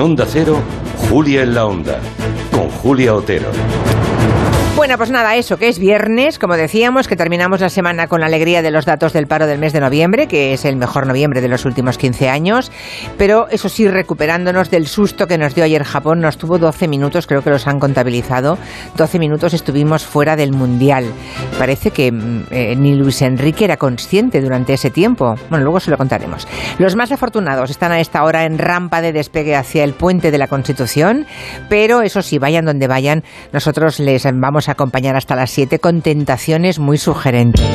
Onda Cero, Julia en la Onda, con Julia Otero. Bueno, pues nada, eso, que es viernes, como decíamos, que terminamos la semana con la alegría de los datos del paro del mes de noviembre, que es el mejor noviembre de los últimos 15 años, pero eso sí, recuperándonos del susto que nos dio ayer Japón, nos tuvo 12 minutos, creo que los han contabilizado, 12 minutos estuvimos fuera del Mundial. Parece que mm, eh, ni Luis Enrique era consciente durante ese tiempo. Bueno, luego se lo contaremos. Los más afortunados están a esta hora en rampa de despegue hacia el puente de la Constitución, pero eso sí, vayan donde vayan, nosotros les vamos a acompañar hasta las 7 con tentaciones muy sugerentes.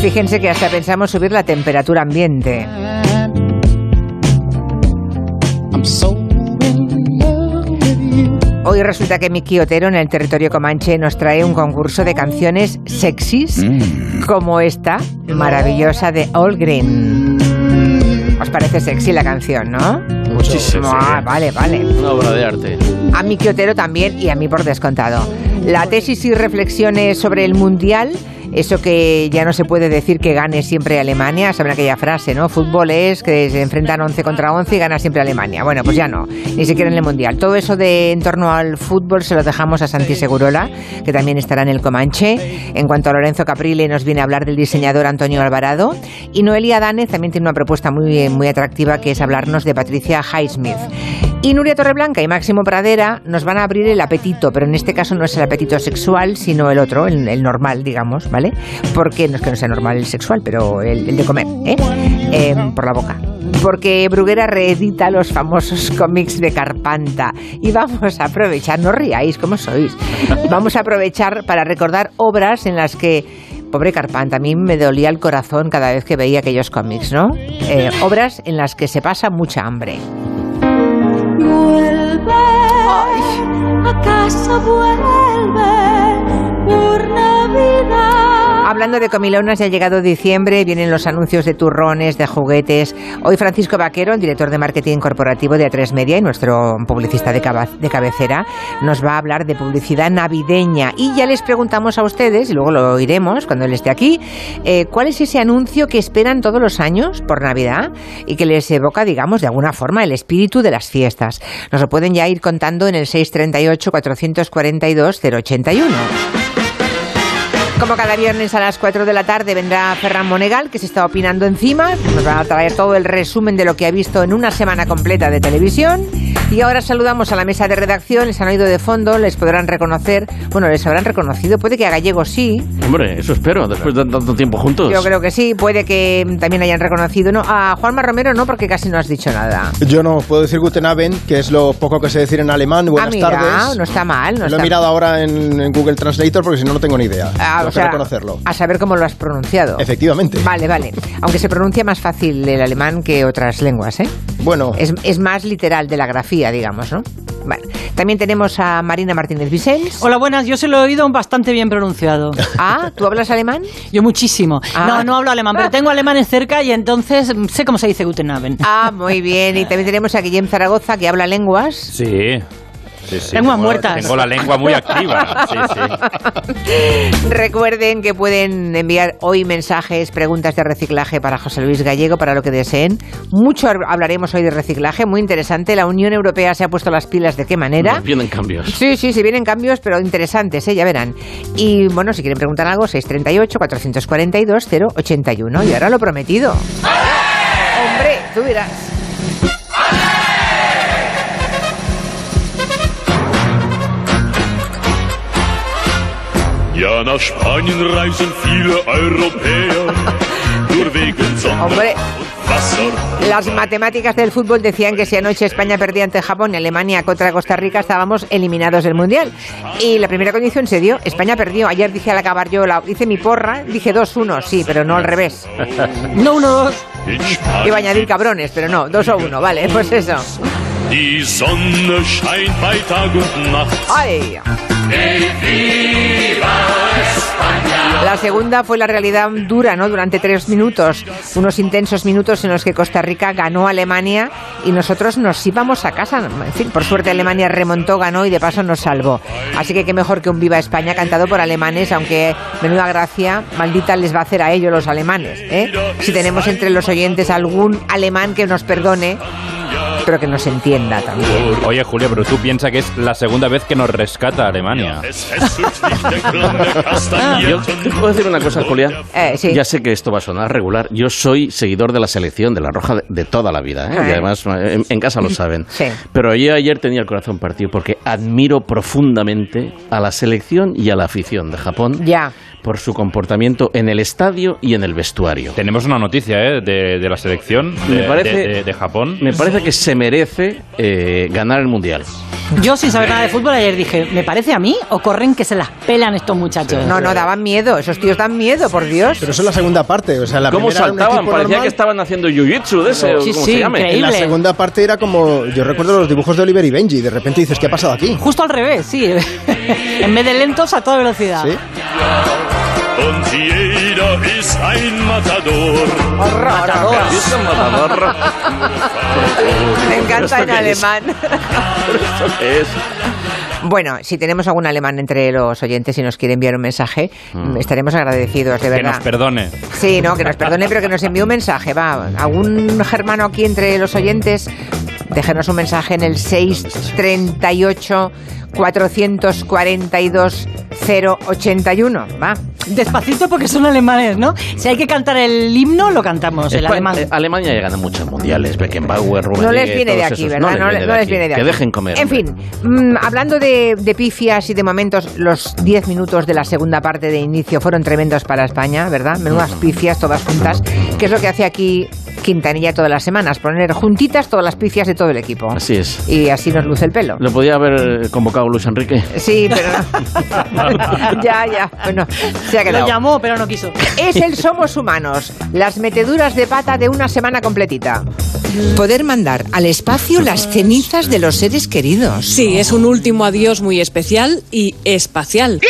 Fíjense que hasta pensamos subir la temperatura ambiente. Hoy resulta que Miki Otero en el territorio comanche nos trae un concurso de canciones sexys Mm. como esta maravillosa de All Green. ¿Os parece sexy la canción, no? Muchísimo. Ah, vale, vale. Una obra de arte. A Miki Otero también y a mí por descontado. La tesis y reflexiones sobre el Mundial, eso que ya no se puede decir que gane siempre Alemania, saben aquella frase, ¿no? Fútbol es que se enfrentan 11 contra 11 y gana siempre Alemania. Bueno, pues ya no, ni siquiera en el Mundial. Todo eso de en torno al fútbol se lo dejamos a Santi Segurola, que también estará en el Comanche. En cuanto a Lorenzo Caprile, nos viene a hablar del diseñador Antonio Alvarado. Y Noelia Danez también tiene una propuesta muy, muy atractiva, que es hablarnos de Patricia Highsmith. Y Nuria Torreblanca y Máximo Pradera nos van a abrir el apetito, pero en este caso no es el apetito sexual, sino el otro, el, el normal, digamos, ¿vale? Porque no es que no sea normal el sexual, pero el, el de comer, ¿eh? Eh, Por la boca. Porque Bruguera reedita los famosos cómics de Carpanta. Y vamos a aprovechar, no ríais, ¿cómo sois? Vamos a aprovechar para recordar obras en las que Pobre Carpanta, a mí me dolía el corazón cada vez que veía aquellos cómics, ¿no? Eh, obras en las que se pasa mucha hambre. Vuelve, a casa vuelve por Navidad. Hablando de comilonas, ya ha llegado diciembre, vienen los anuncios de turrones, de juguetes. Hoy Francisco Vaquero, el director de marketing corporativo de A3 Media y nuestro publicista de, de cabecera, nos va a hablar de publicidad navideña. Y ya les preguntamos a ustedes, y luego lo oiremos cuando él esté aquí, eh, cuál es ese anuncio que esperan todos los años por Navidad y que les evoca, digamos, de alguna forma el espíritu de las fiestas. Nos lo pueden ya ir contando en el 638-442-081. Como cada viernes a las 4 de la tarde vendrá Ferran Monegal, que se está opinando encima. Nos va a traer todo el resumen de lo que ha visto en una semana completa de televisión. Y ahora saludamos a la mesa de redacción, les han oído de fondo, les podrán reconocer. Bueno, les habrán reconocido, puede que a Gallego sí, Hombre, eso espero, después de tanto tiempo juntos. yo creo que sí, puede que también hayan reconocido. No, a Juanma Romero no, porque casi no has dicho nada. Yo no puedo decir Guten Abend, que es lo poco que sé decir en alemán. Buenas ah, mira, tardes. no está mal. No lo está he mirado ahora en, en Google Translator porque si no, no tengo ni idea. Ah, Tengo o sea, que reconocerlo. a saber cómo lo has pronunciado. Efectivamente. Vale, vale. Aunque se pronuncia más fácil el alemán que otras lenguas, ¿eh? Bueno, Es, es más literal de la grafía, digamos, ¿no? Vale. También tenemos a Marina Martínez Vicens. Hola, buenas. Yo se lo he oído bastante bien pronunciado. Ah, ¿tú hablas alemán? Yo muchísimo. Ah. No, no hablo alemán, pero tengo alemanes cerca y entonces sé cómo se dice Guten Abend. Ah, muy bien. Y también tenemos a Guillem Zaragoza, que habla lenguas. Sí. Sí, sí. Lenguas Tengo- muertas. Tengo la lengua muy activa. Sí, sí. Recuerden que pueden enviar hoy mensajes, preguntas de reciclaje para José Luis Gallego, para lo que deseen. Mucho hablaremos hoy de reciclaje, muy interesante. La Unión Europea se ha puesto las pilas de qué manera. Vienen cambios. Sí, sí, sí, vienen cambios, pero interesantes, ¿eh? ya verán. Y bueno, si quieren preguntar algo, 638-442-081. Y ahora lo prometido. Hombre, tú dirás. Ja, nach Spanien reisen viele Europäer. Hombre. Las matemáticas del fútbol decían que si anoche España perdía ante Japón y Alemania contra Costa Rica estábamos eliminados del Mundial. Y la primera condición se dio, España perdió. Ayer dije al acabar yo, la, hice mi porra, dije 2-1, sí, pero no al revés. No, uno, dos. In Spanien Iba a añadir cabrones, pero no, 2 1, vale, pues eso. Die Sonne scheint bei Tag und Nacht. ¡Ay! La segunda fue la realidad dura, ¿no? Durante tres minutos, unos intensos minutos en los que Costa Rica ganó a Alemania y nosotros nos íbamos a casa. En fin, por suerte Alemania remontó, ganó y de paso nos salvó. Así que qué mejor que un Viva España cantado por alemanes, aunque menuda gracia, maldita les va a hacer a ellos los alemanes. ¿eh? Si tenemos entre los oyentes algún alemán que nos perdone, pero que nos entienda también. Oye, Julio, pero tú piensas que es la segunda vez que nos rescata Alemania. Yo te puedo decir una cosa, Julián. Eh, sí. Ya sé que esto va a sonar regular. Yo soy seguidor de la selección de la Roja de, de toda la vida. ¿eh? Ah. Y además eh, en, en casa lo saben. Sí. Pero yo ayer tenía el corazón partido porque admiro profundamente a la selección y a la afición de Japón Ya. por su comportamiento en el estadio y en el vestuario. Tenemos una noticia ¿eh? de, de la selección de, Me parece- de- de- de Japón. Me parece que se merece eh, ganar el mundial. Yo, sin saber nada de fútbol, ayer dije, ¿me parece a mí o corren que se las pelan estos muchachos? No, no, daban miedo. Esos tíos dan miedo, por Dios. Pero eso es la segunda parte. O sea, la ¿Cómo primera era un saltaban? Parecía normal. que estaban haciendo jiu-jitsu de ese, o Sí, como sí, se llame. increíble. En la segunda parte era como. Yo recuerdo los dibujos de Oliver y Benji. De repente dices, ¿qué ha pasado aquí? Justo al revés, sí. en vez de lentos, a toda velocidad. ¿Sí? Jeder ist ein Matador. Eso, matador. Me encanta en ¿Esto qué es? alemán. ¿Esto qué es? Bueno, si tenemos algún alemán entre los oyentes y nos quiere enviar un mensaje, estaremos agradecidos, de Que verdad. nos perdone. Sí, no, que nos perdone, pero que nos envíe un mensaje. Va, algún germano aquí entre los oyentes, déjenos un mensaje en el 638 442 081. Va. Despacito porque son alemanes, ¿no? Si hay que cantar el himno, lo cantamos, el alemán. eh, Alemania ya gana muchos mundiales. Beckenbauer, No les viene de aquí. ¿verdad? No, les no les viene de aquí. Que dejen comer. En hombre. fin, mm, hablando de, de pifias y de momentos, los 10 minutos de la segunda parte de inicio fueron tremendos para España, ¿verdad? Menudas pifias todas juntas, que es lo que hace aquí Quintanilla todas las semanas, poner juntitas todas las pifias de todo el equipo. Así es. Y así nos luce el pelo. ¿Lo podía haber eh, convocado Luis Enrique? Sí, pero no. ya, ya. Bueno, se ha Lo quedado. llamó, pero no quiso. Es el Somos Humanos, las meteduras de pata de una semana completita. Poder mandar al espacio las cenizas de los seres queridos. Sí, es un último adiós muy especial y espacial.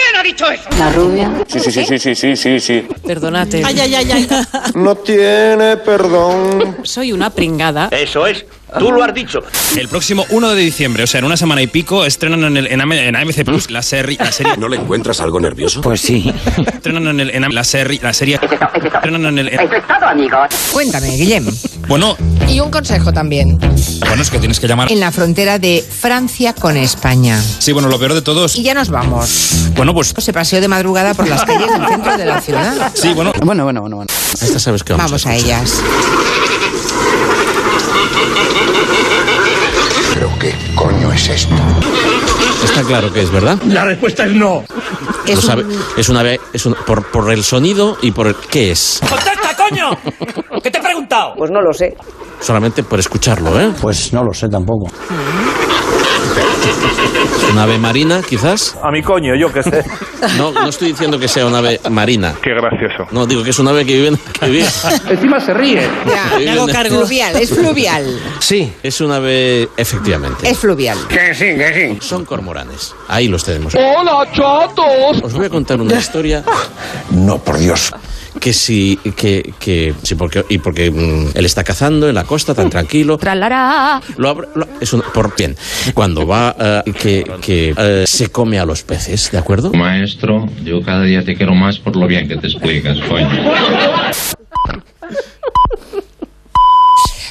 La rubia. Sí, sí, sí, sí, sí, sí, sí, sí. Perdonate. Ay, ay, ay, ay. No tiene perdón. Soy una pringada. Eso es. Tú lo has dicho. El próximo 1 de diciembre, o sea, en una semana y pico, estrenan en, el, en, AM en AMC Plus la serie. La serie ¿No le encuentras algo nervioso? Pues sí. estrenan en, el, en AM la serie. La serie. Estrenan en el. en- Cuéntame, Guillem. bueno, Y un consejo también. bueno, es que tienes que llamar. En la frontera de Francia con España. Sí, bueno, lo peor de todo es. Y ya nos vamos. Bueno, pues. Se paseó de madrugada por las calles del centro de la ciudad. Sí, bueno. Bueno, bueno, bueno. bueno. Esta sabes que vamos, Vamos a ellas. Qué coño es esto? Está claro que es, ¿verdad? La respuesta es no. Es Lo sabe- un- es una es un- por, por el sonido y por el qué es. ¡Contesta, coño! ¿Qué te he preguntado? Pues no lo sé. Solamente por escucharlo, ¿eh? Pues no lo sé tampoco. ¿Es una ave marina, quizás? A mi coño, yo qué sé. No, no estoy diciendo que sea una ave marina. Qué gracioso. No, digo que es una ave que vive en... Que vive, Encima se ríe. Ya, hago cargo. fluvial, es fluvial. Sí. Es una ave, efectivamente. Es fluvial. Que sí, que sí. Son cormoranes. Ahí los tenemos. ¡Hola, chatos! Os voy a contar una historia No, por Dios. que sí, que, que sí, porque, y porque mm, él está cazando en la costa tan tranquilo. Tralará. Lo abre- lo- es un- por bien. Cuando va, eh, que, que eh, se come a los peces, ¿de acuerdo? Maestro, yo cada día te quiero más por lo bien que te explicas, coño.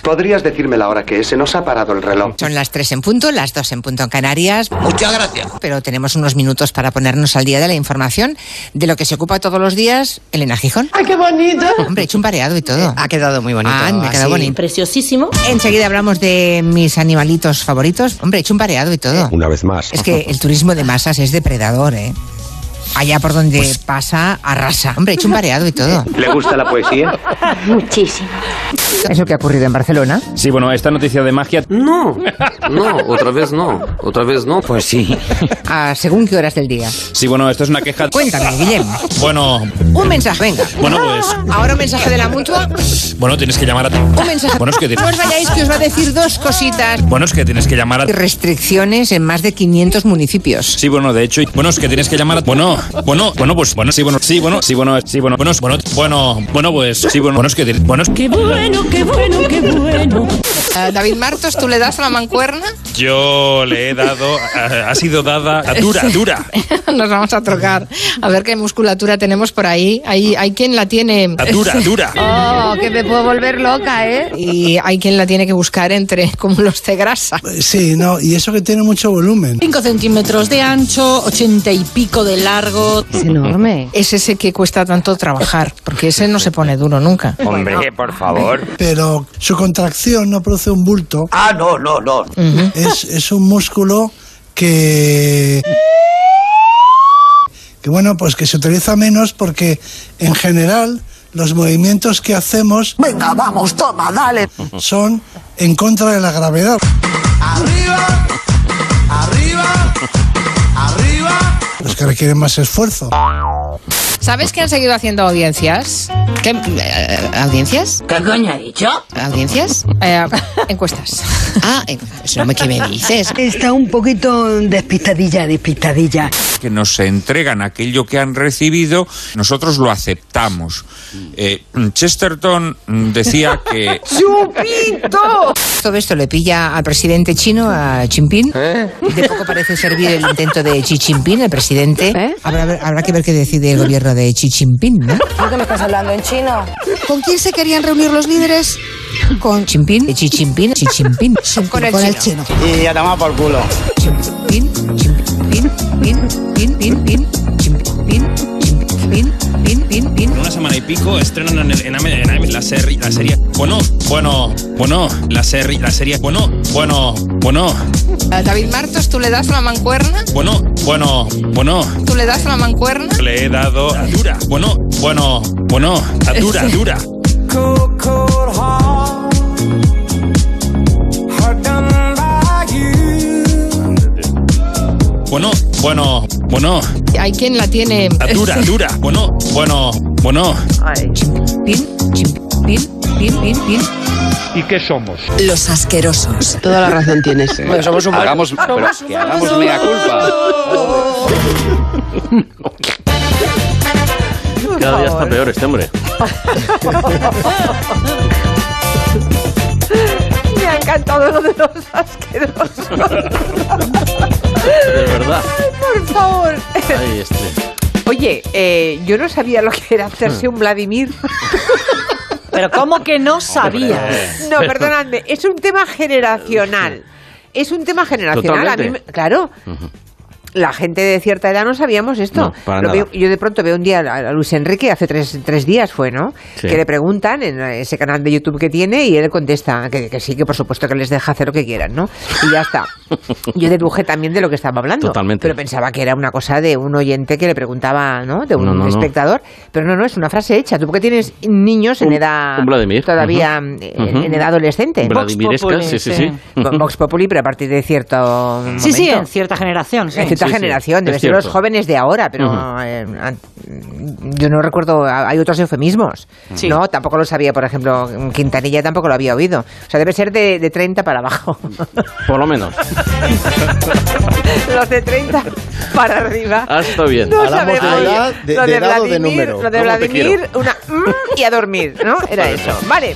¿Podrías decirme la hora que es? Se nos ha parado el reloj. Son las 3 en punto, las 2 en punto en Canarias. Muchas gracias. Pero tenemos unos minutos para ponernos al día de la información de lo que se ocupa todos los días Elena Gijón. ¡Ay, qué bonito! Hombre, he hecho un pareado y todo. Ha quedado muy bonito. Ah, me ha quedado bonito. Preciosísimo. Enseguida hablamos de mis animalitos favoritos. Hombre, he hecho un pareado y todo. Una vez más. Es que el turismo de masas es depredador, ¿eh? Allá por donde pasa, arrasa. Hombre, he hecho un pareado y todo. ¿Le gusta la poesía? Muchísimo. Eso que ha ocurrido en Barcelona. Sí, bueno, esta noticia de magia. No, no, otra vez no. Otra vez no, pues sí. A según qué horas del día. Sí, bueno, esto es una queja. Cuéntame, Guillem. Bueno, Un mensaje, venga. bueno, pues. Ahora un mensaje de la mutua. Bueno, tienes que llamar a. Un mensaje. Bueno, es que No tienes. os vayáis que os va a decir dos cositas. Bueno, es que tienes que llamar a. Restricciones en más de 500 municipios. Sí, bueno, de hecho. Bueno, es que tienes que llamar a. Bueno, bueno, bueno, pues bueno, sí, bueno, sí, bueno, sí, bueno, sí, bueno, bueno, bueno, bueno, bueno, pues sí, bueno, bueno, es que, bueno, es Qué bueno, qué bueno, qué bueno. David Martos, ¿tú le das a la mancuerna? yo le he dado, ha, ha sido dada a dura, dura, Nos vamos a trocar. A ver qué musculatura tenemos por ahí. Hay, hay quien la tiene. a dura, dura. Oh, que me puedo volver loca, ¿eh? Y hay quien la tiene que buscar entre cúmulos de grasa. Sí, no, y eso que tiene mucho volumen. 5 centímetros de ancho, 80 y pico de largo. Es enorme. Es ese que cuesta tanto trabajar, porque ese no se pone duro nunca. Hombre, por favor. Pero su contracción no produce un bulto. Ah, no, no, no. Es, es un músculo que... Que bueno, pues que se utiliza menos porque en general los movimientos que hacemos... Venga, vamos, toma, dale. Son en contra de la gravedad. Arriba, arriba, arriba. Los que requieren más esfuerzo. ¿Sabes que han seguido haciendo audiencias? ¿Qué, eh, ¿Audiencias? ¿Qué coño ha dicho? ¿Audiencias? Eh, encuestas. Ah, eh, eso no me- ¿qué me dices? Está un poquito despistadilla, despistadilla. que nos entregan aquello que han recibido, nosotros lo aceptamos. Eh, Chesterton decía que ¡Chupito! Todo esto le pilla al presidente chino, a Xi Jinping. De poco parece servir el intento de Xi Jinping, el presidente. Habrá, habrá que ver qué decide el gobierno de Xi Jinping, ¿no? ¿Por qué me estás hablando en chino? ¿Con quién se querían reunir los líderes? Con Jinping, Xi Jinping, Xi Jinping. Con el, chino. Y a tomar por culo. Jinping, Jinping, Pin, Pin, Pin, Pin, Jinping, Jinping, Pin, Pin, Pin. En una semana y pico estrenan en, el, en, la serie, la serie, bueno, bueno, bueno, la serie, la serie, bueno, bueno, bueno, Eh, David Martos, ¿tú le das la mancuerna? bueno, bueno, bueno, ¿Tú le das la mancuerna? le he dado a dura, bueno, bueno, bueno, a dura, dura. Bueno, bueno, bueno, Hay quien la tiene. a dura, dura, bueno, bueno, bueno. Pin, Jinping, Pin, Pin, Pin. ¿Y qué somos? Los asquerosos. Toda la razón tienes. Bueno, somos un hagamos, pero que hagamos mea culpa. Cada día está peor este hombre. Me ha encantado lo de los asquerosos. De verdad. Por favor. Ahí este. Oye, eh, yo no sabía lo que era hacerse un Vladimir. Pero ¿cómo que no sabías? No, perdonadme, es un tema generacional. Es un tema generacional. A mí, me- claro, la gente de cierta edad no sabíamos esto. No, para Lo nada. veo- yo de pronto veo un día a Luis Enrique, hace tres, tres días fue, ¿no? Sí. Que le preguntan en ese canal de YouTube que tiene y él contesta que, que sí, que por supuesto que les deja hacer lo que quieran, ¿no? Y ya está. Yo deduje también de lo que estaba hablando. Totalmente. Pero pensaba que era una cosa de un oyente que le preguntaba, ¿no? De un No, no, no. espectador. Pero no, no, es una frase hecha. Tú porque tienes niños en Un- edad... un Vladimir. Todavía en edad adolescente. Vladimiresca, sí, sí, sí. Con Vox Populi, pero a partir de cierto Sí, sí, momento. en cierta generación. sí. En cierta Sí, sí, generación, debe es ser los cierto. jóvenes de ahora, pero Ujú. eh, an- yo no recuerdo, hay otros eufemismos. Sí. No, tampoco lo sabía, por ejemplo, Quintanilla tampoco lo había oído. O sea, debe ser de, de 30 para abajo. Por lo menos. los de 30 para arriba. Ah, está bien. No Hablamos de sabemos. edad, de- lo de de, edad o de Vladimir, número. lo de ¿Cómo te Vladimir, una mm y a dormir, ¿no? Era eso. Vale.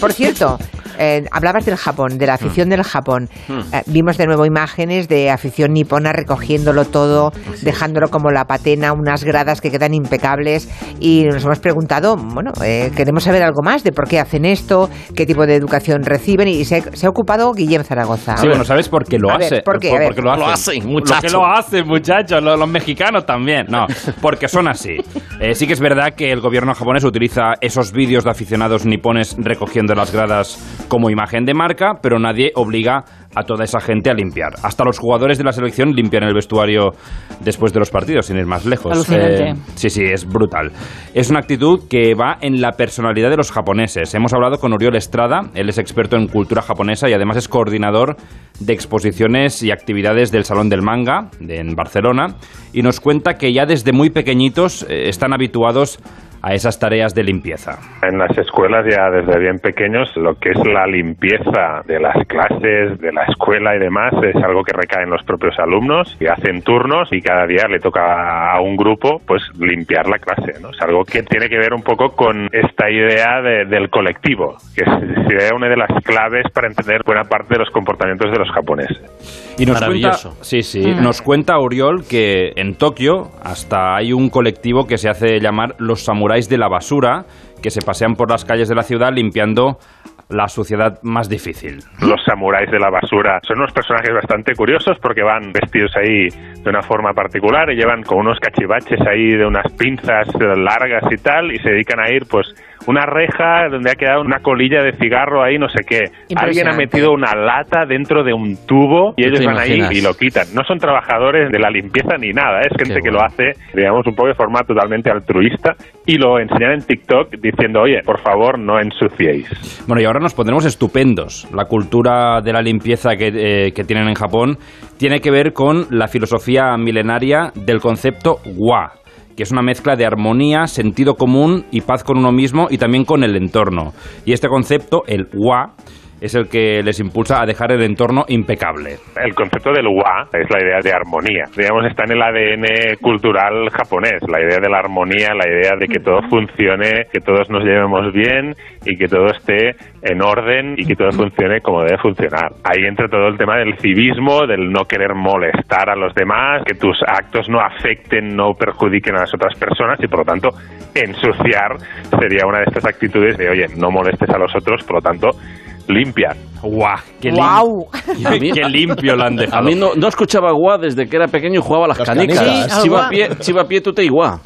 Por cierto, eh, hablabas del Japón, de la afición del Japón. Eh, vimos de nuevo imágenes de afición nipona recogiéndolo todo, dejándolo como la patena, unas gradas que quedan impecables. Y nos hemos preguntado, bueno, eh, queremos saber algo más de por qué hacen esto, qué tipo de educación reciben. Y se, se ha ocupado Guillem Zaragoza. Sí, bueno, ¿sabes por qué lo A ver, hace? ¿por qué? Ver. Porque lo hacen. Lo hacen, ¿Por muchacho. qué lo hacen, muchachos? Los, los mexicanos también. No, porque son así. Eh, sí que es verdad que el gobierno japonés utiliza esos vídeos de aficionados nipones recogiendo las gradas como imagen de marca, pero nadie obliga a toda esa gente a limpiar. Hasta los jugadores de la selección limpian el vestuario después de los partidos, sin ir más lejos. Eh, sí, sí, es brutal. Es una actitud que va en la personalidad de los japoneses. Hemos hablado con Oriol Estrada, él es experto en cultura japonesa y además es coordinador de exposiciones y actividades del Salón del Manga en Barcelona y nos cuenta que ya desde muy pequeñitos eh, están habituados a esas tareas de limpieza. En las escuelas ya desde bien pequeños lo que es la limpieza de las clases, de la escuela y demás es algo que recae en los propios alumnos y hacen turnos y cada día le toca a un grupo pues limpiar la clase. ¿no? Es algo que tiene que ver un poco con esta idea de- del colectivo, que es- una de las claves para entender buena parte de los comportamientos de los japoneses. Y nos Maravilloso. cuenta, sí, sí, Mm. nos cuenta Oriol que en Tokio hasta hay un colectivo que se hace llamar los samuráis de la basura, que se pasean por las calles de la ciudad limpiando la suciedad más difícil. Los samuráis de la basura son unos personajes bastante curiosos porque van vestidos ahí de una forma particular y llevan con unos cachivaches ahí de unas pinzas largas y tal y se dedican a ir pues una reja donde ha quedado una colilla de cigarro ahí no sé qué. Alguien ha metido una lata dentro de un tubo y ¿Tú ellos van ahí y lo quitan. No son trabajadores de la limpieza ni nada, es gente que lo hace, digamos, un poco de forma totalmente altruista y lo enseñan en TikTok diciendo, oye, por favor, no ensuciéis. Bueno, y ahora nos pondremos estupendos. La cultura de la limpieza que, eh, que tienen en Japón tiene que ver con la filosofía milenaria del concepto wa, que es una mezcla de armonía, sentido común y paz con uno mismo y también con el entorno. Y este concepto, el wa, es el que les impulsa a dejar el entorno impecable. El concepto del wa es la idea de armonía. Digamos, está en el ADN cultural japonés, la idea de la armonía, la idea de que todo funcione, que todos nos llevemos bien y que todo esté en orden y que todo funcione como debe funcionar. Ahí entra todo el tema del civismo, del no querer molestar a los demás, que tus actos no afecten, no perjudiquen a las otras personas y por lo tanto ensuciar sería una de estas actitudes de, oye, no molestes a los otros, por lo tanto, limpia. ¡Guau! ¡Qué, qué- qué limpio lo han A dejado! mí no, no escuchaba guá desde que era pequeño y jugaba a las, Las canicas. canicas. Sí, chiva, pie, chiva pie, tú te iguá.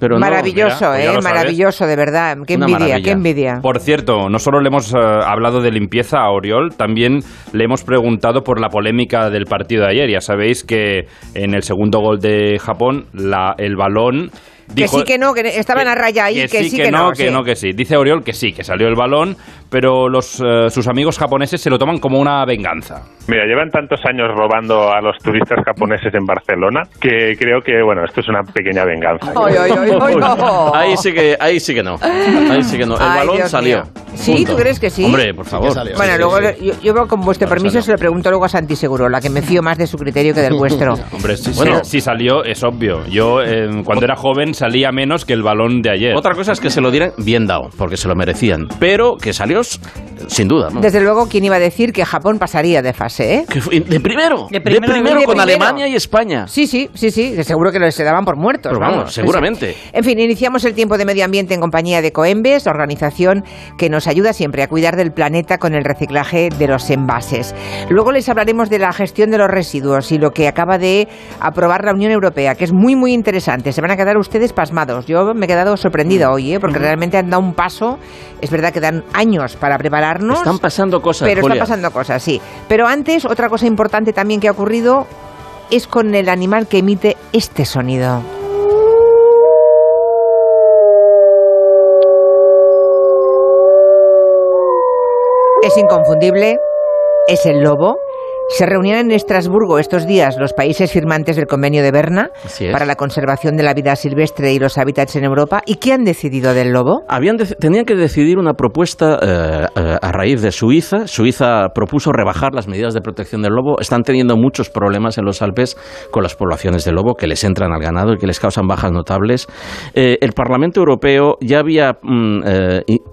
Pero no, maravilloso, mira, pues ya ¿eh? Maravilloso, de verdad. Qué Una envidia, maravilla. qué envidia. Por cierto, no solo le hemos eh, hablado de limpieza a Oriol, también le hemos preguntado por la polémica del partido de ayer. Ya sabéis que en el segundo gol de Japón, la- el balón... Que dijo- sí, que no, que estaban a raya ahí, que, sí, que, no, no. que sí. no, que sí. Dice Oriol que sí, que salió el balón, pero los, eh, sus amigos japoneses se lo toman como una venganza. Mira, llevan tantos años robando a los turistas japoneses en Barcelona que creo que, bueno, esto es una pequeña venganza. Ay, ay, ay, ay, no. Ahí sí que, ahí sí que no. Ahí sí que no. El Ay, balón Dios salió. mío. ¿Sí? Punto. ¿Tú crees que sí? Hombre, por favor. Bueno, Sí, luego sí, Yo, yo con vuestro permiso se lo pregunto luego a Santi Seguro, la que me fío más de su criterio que del vuestro. Hombre, si, Bueno. si- si salió, es obvio. Yo, eh, cuando era joven, salía menos que el balón de ayer. Otra cosa es que se lo dieran bien dado, porque se lo merecían. Pero que salió sin duda. ¿no? Desde luego, ¿quién iba a decir que Japón pasaría de fase, eh? Que fue- de primero. De De primero, con primero. Alemania y España. Sí, sí, sí, sí, que seguro que los se daban por muertos. Pero vamos, seguramente. En fin, iniciamos el tiempo de medio ambiente en compañía de Coembes, la organización que nos ayuda siempre a cuidar del planeta con el reciclaje de los envases. Luego les hablaremos de la gestión de los residuos y lo que acaba de aprobar la Unión Europea, que es muy, muy interesante. Se van a quedar ustedes pasmados. Yo me he quedado sorprendida hoy, ¿eh? porque realmente han dado un paso. Es verdad que dan años para prepararnos. Están pasando cosas, Pero Julia. están pasando cosas, sí. Pero antes, otra cosa importante también que ha ocurrido es con el animal que emite este sonido. Es inconfundible, es el lobo. Se reunían en Estrasburgo estos días los países firmantes del Convenio de Berna para la conservación de la vida silvestre y los hábitats en Europa. ¿Y qué han decidido del lobo? Habían de- tenían que decidir una propuesta eh, eh, a raíz de Suiza. Suiza propuso rebajar las medidas de protección del lobo. Están teniendo muchos problemas en los Alpes con las poblaciones de lobo que les entran al ganado y que les causan bajas notables. Eh, el Parlamento Europeo ya había mm,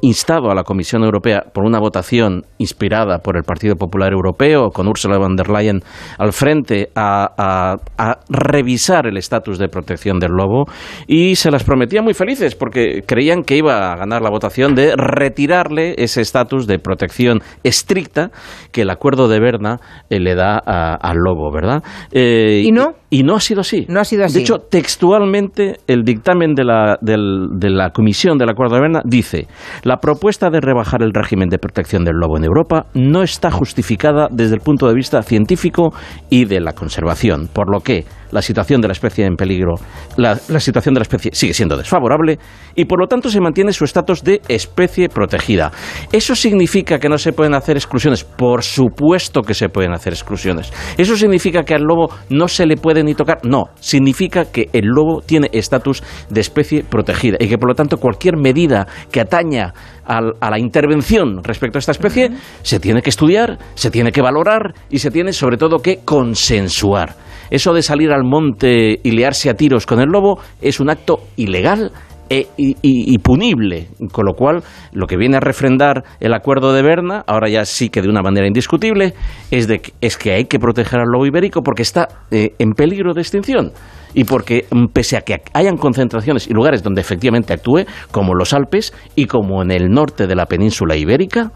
instado a la Comisión Europea por una votación inspirada por el Partido Popular Europeo, con Ursula von der Leyen al frente, a, a- a revisar el estatus de protección del lobo y se las prometía muy felices porque creían que iba a ganar la votación de retirarle ese estatus de protección estricta que el acuerdo de Berna eh, le da al lobo, ¿verdad? Eh, ¿Y no? Y no ha sido así. No ha sido así. De hecho, textualmente, el dictamen de la, del- de la Comisión del Acuerdo de Berna dice la propuesta de rebajar el régimen de protección del lobo en Europa no está justificada desde el punto de vista científico y de la conservación, por lo que la situación de la especie en peligro, la, la situación de la especie sigue siendo desfavorable y por lo tanto se mantiene su estatus de especie protegida. ¿Eso significa que no se pueden hacer exclusiones? Por supuesto que se pueden hacer exclusiones. ¿Eso significa que al lobo no se le puede ni tocar? No, significa que el lobo tiene estatus de especie protegida y que por lo tanto cualquier medida que ataña a la intervención respecto a esta especie se tiene que estudiar, se tiene que valorar y se tiene sobre todo que consensuar. Eso de salir al monte y liarse a tiros con el lobo es un acto ilegal e- y, punible, con lo cual lo que viene a refrendar el acuerdo de Berna, ahora ya sí que de una manera indiscutible, es, de es que hay que proteger al lobo ibérico porque está eh, en peligro de extinción y porque mm, pese a que hayan concentraciones y lugares donde efectivamente actúe, como los Alpes y como en el norte de la península ibérica,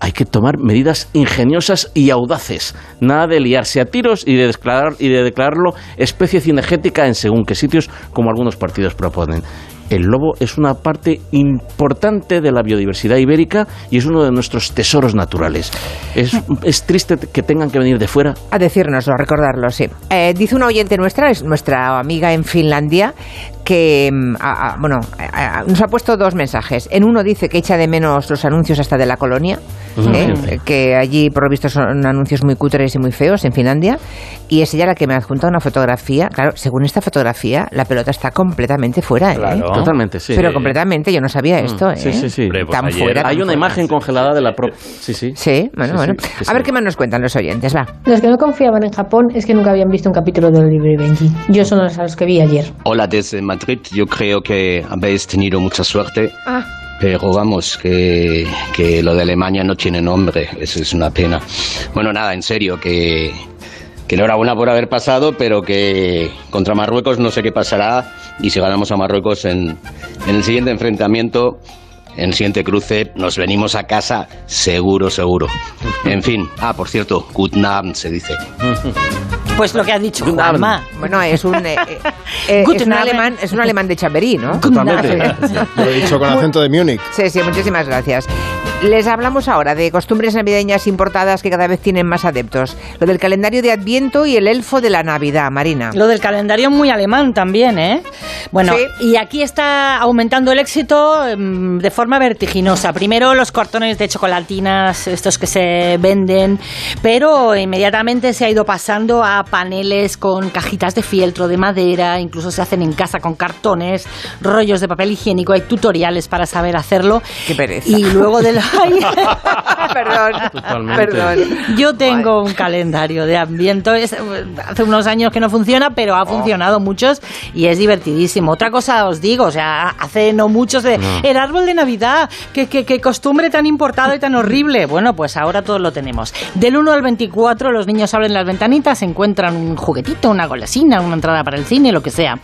hay que tomar medidas ingeniosas y audaces. Nada de liarse a tiros y de, declarar, y de declararlo especie cinegética en según qué sitios, como algunos partidos proponen. El lobo es una parte importante de la biodiversidad ibérica y es uno de nuestros tesoros naturales. Es, triste que tengan que venir de fuera A decírnoslo, recordarlo, sí. Eh, dice una oyente nuestra, es nuestra amiga en Finlandia, que mm, a- a- bueno, a- a- nos ha puesto dos mensajes. En uno dice que echa de menos los anuncios hasta de la colonia. ¿eh? Sí. que allí por lo visto son anuncios muy cutres y muy feos en Finlandia. Y es ella la que me ha adjuntado una fotografía. Claro, según esta fotografía, la pelota está completamente fuera. ¿eh? Claro. Totalmente, sí. Pero completamente, yo no sabía esto. Mm, ¿eh? Sí, sí, sí. Tan fuera. Hay tan una fuera. imagen congelada de la propia. Sí, sí. Sí, bueno, Sí, bueno. sí, A ver sí. qué más nos cuentan los oyentes, va. Los que no confiaban en Japón es que nunca habían visto un capítulo de Oliver y Benji. Yo son los a los que vi ayer. Hola desde Madrid, yo creo que habéis tenido mucha suerte, Ah. pero vamos, que, que lo de Alemania no tiene nombre, eso es una pena. Bueno, nada, en serio, que, que enhorabuena por haber pasado, pero que contra Marruecos no sé qué pasará y si ganamos a Marruecos en, en el siguiente enfrentamiento, en el siguiente cruce, nos venimos a casa seguro, seguro. En fin, ah, por cierto, Abend se dice. Pues lo que ha dicho Juanma. Bueno, es un, eh, eh, eh, es un alemán, es un alemán de Chamberí, ¿no? Totalmente. Lo he dicho con acento de Múnich. Sí, sí, muchísimas gracias. Les hablamos ahora de costumbres navideñas importadas que cada vez tienen más adeptos. Lo del calendario de Adviento y el elfo de la Navidad, Marina. Lo del calendario muy alemán también, ¿eh? Bueno, y aquí está aumentando el éxito em, de forma vertiginosa. Primero los cartones de chocolatinas, estos que se venden, pero inmediatamente se ha ido pasando a paneles con cajitas de fieltro, de madera, incluso se hacen en casa con cartones, rollos de papel higiénico, hay tutoriales para saber hacerlo. Qué pereza. Y luego de la... Ay, perdón, Totalmente. perdón. Yo tengo un calendario de ambiente. Es, hace unos años que no funciona, pero ha funcionado muchos y es divertidísimo. Otra cosa os digo, o sea, hace no muchos de No. el árbol de Navidad, que, que, que costumbre tan importada y tan horrible. Bueno, pues ahora todos lo tenemos. Del 1 al 24 los niños abren las ventanitas, encuentran un juguetito, una golosina, una entrada para el cine, lo que sea.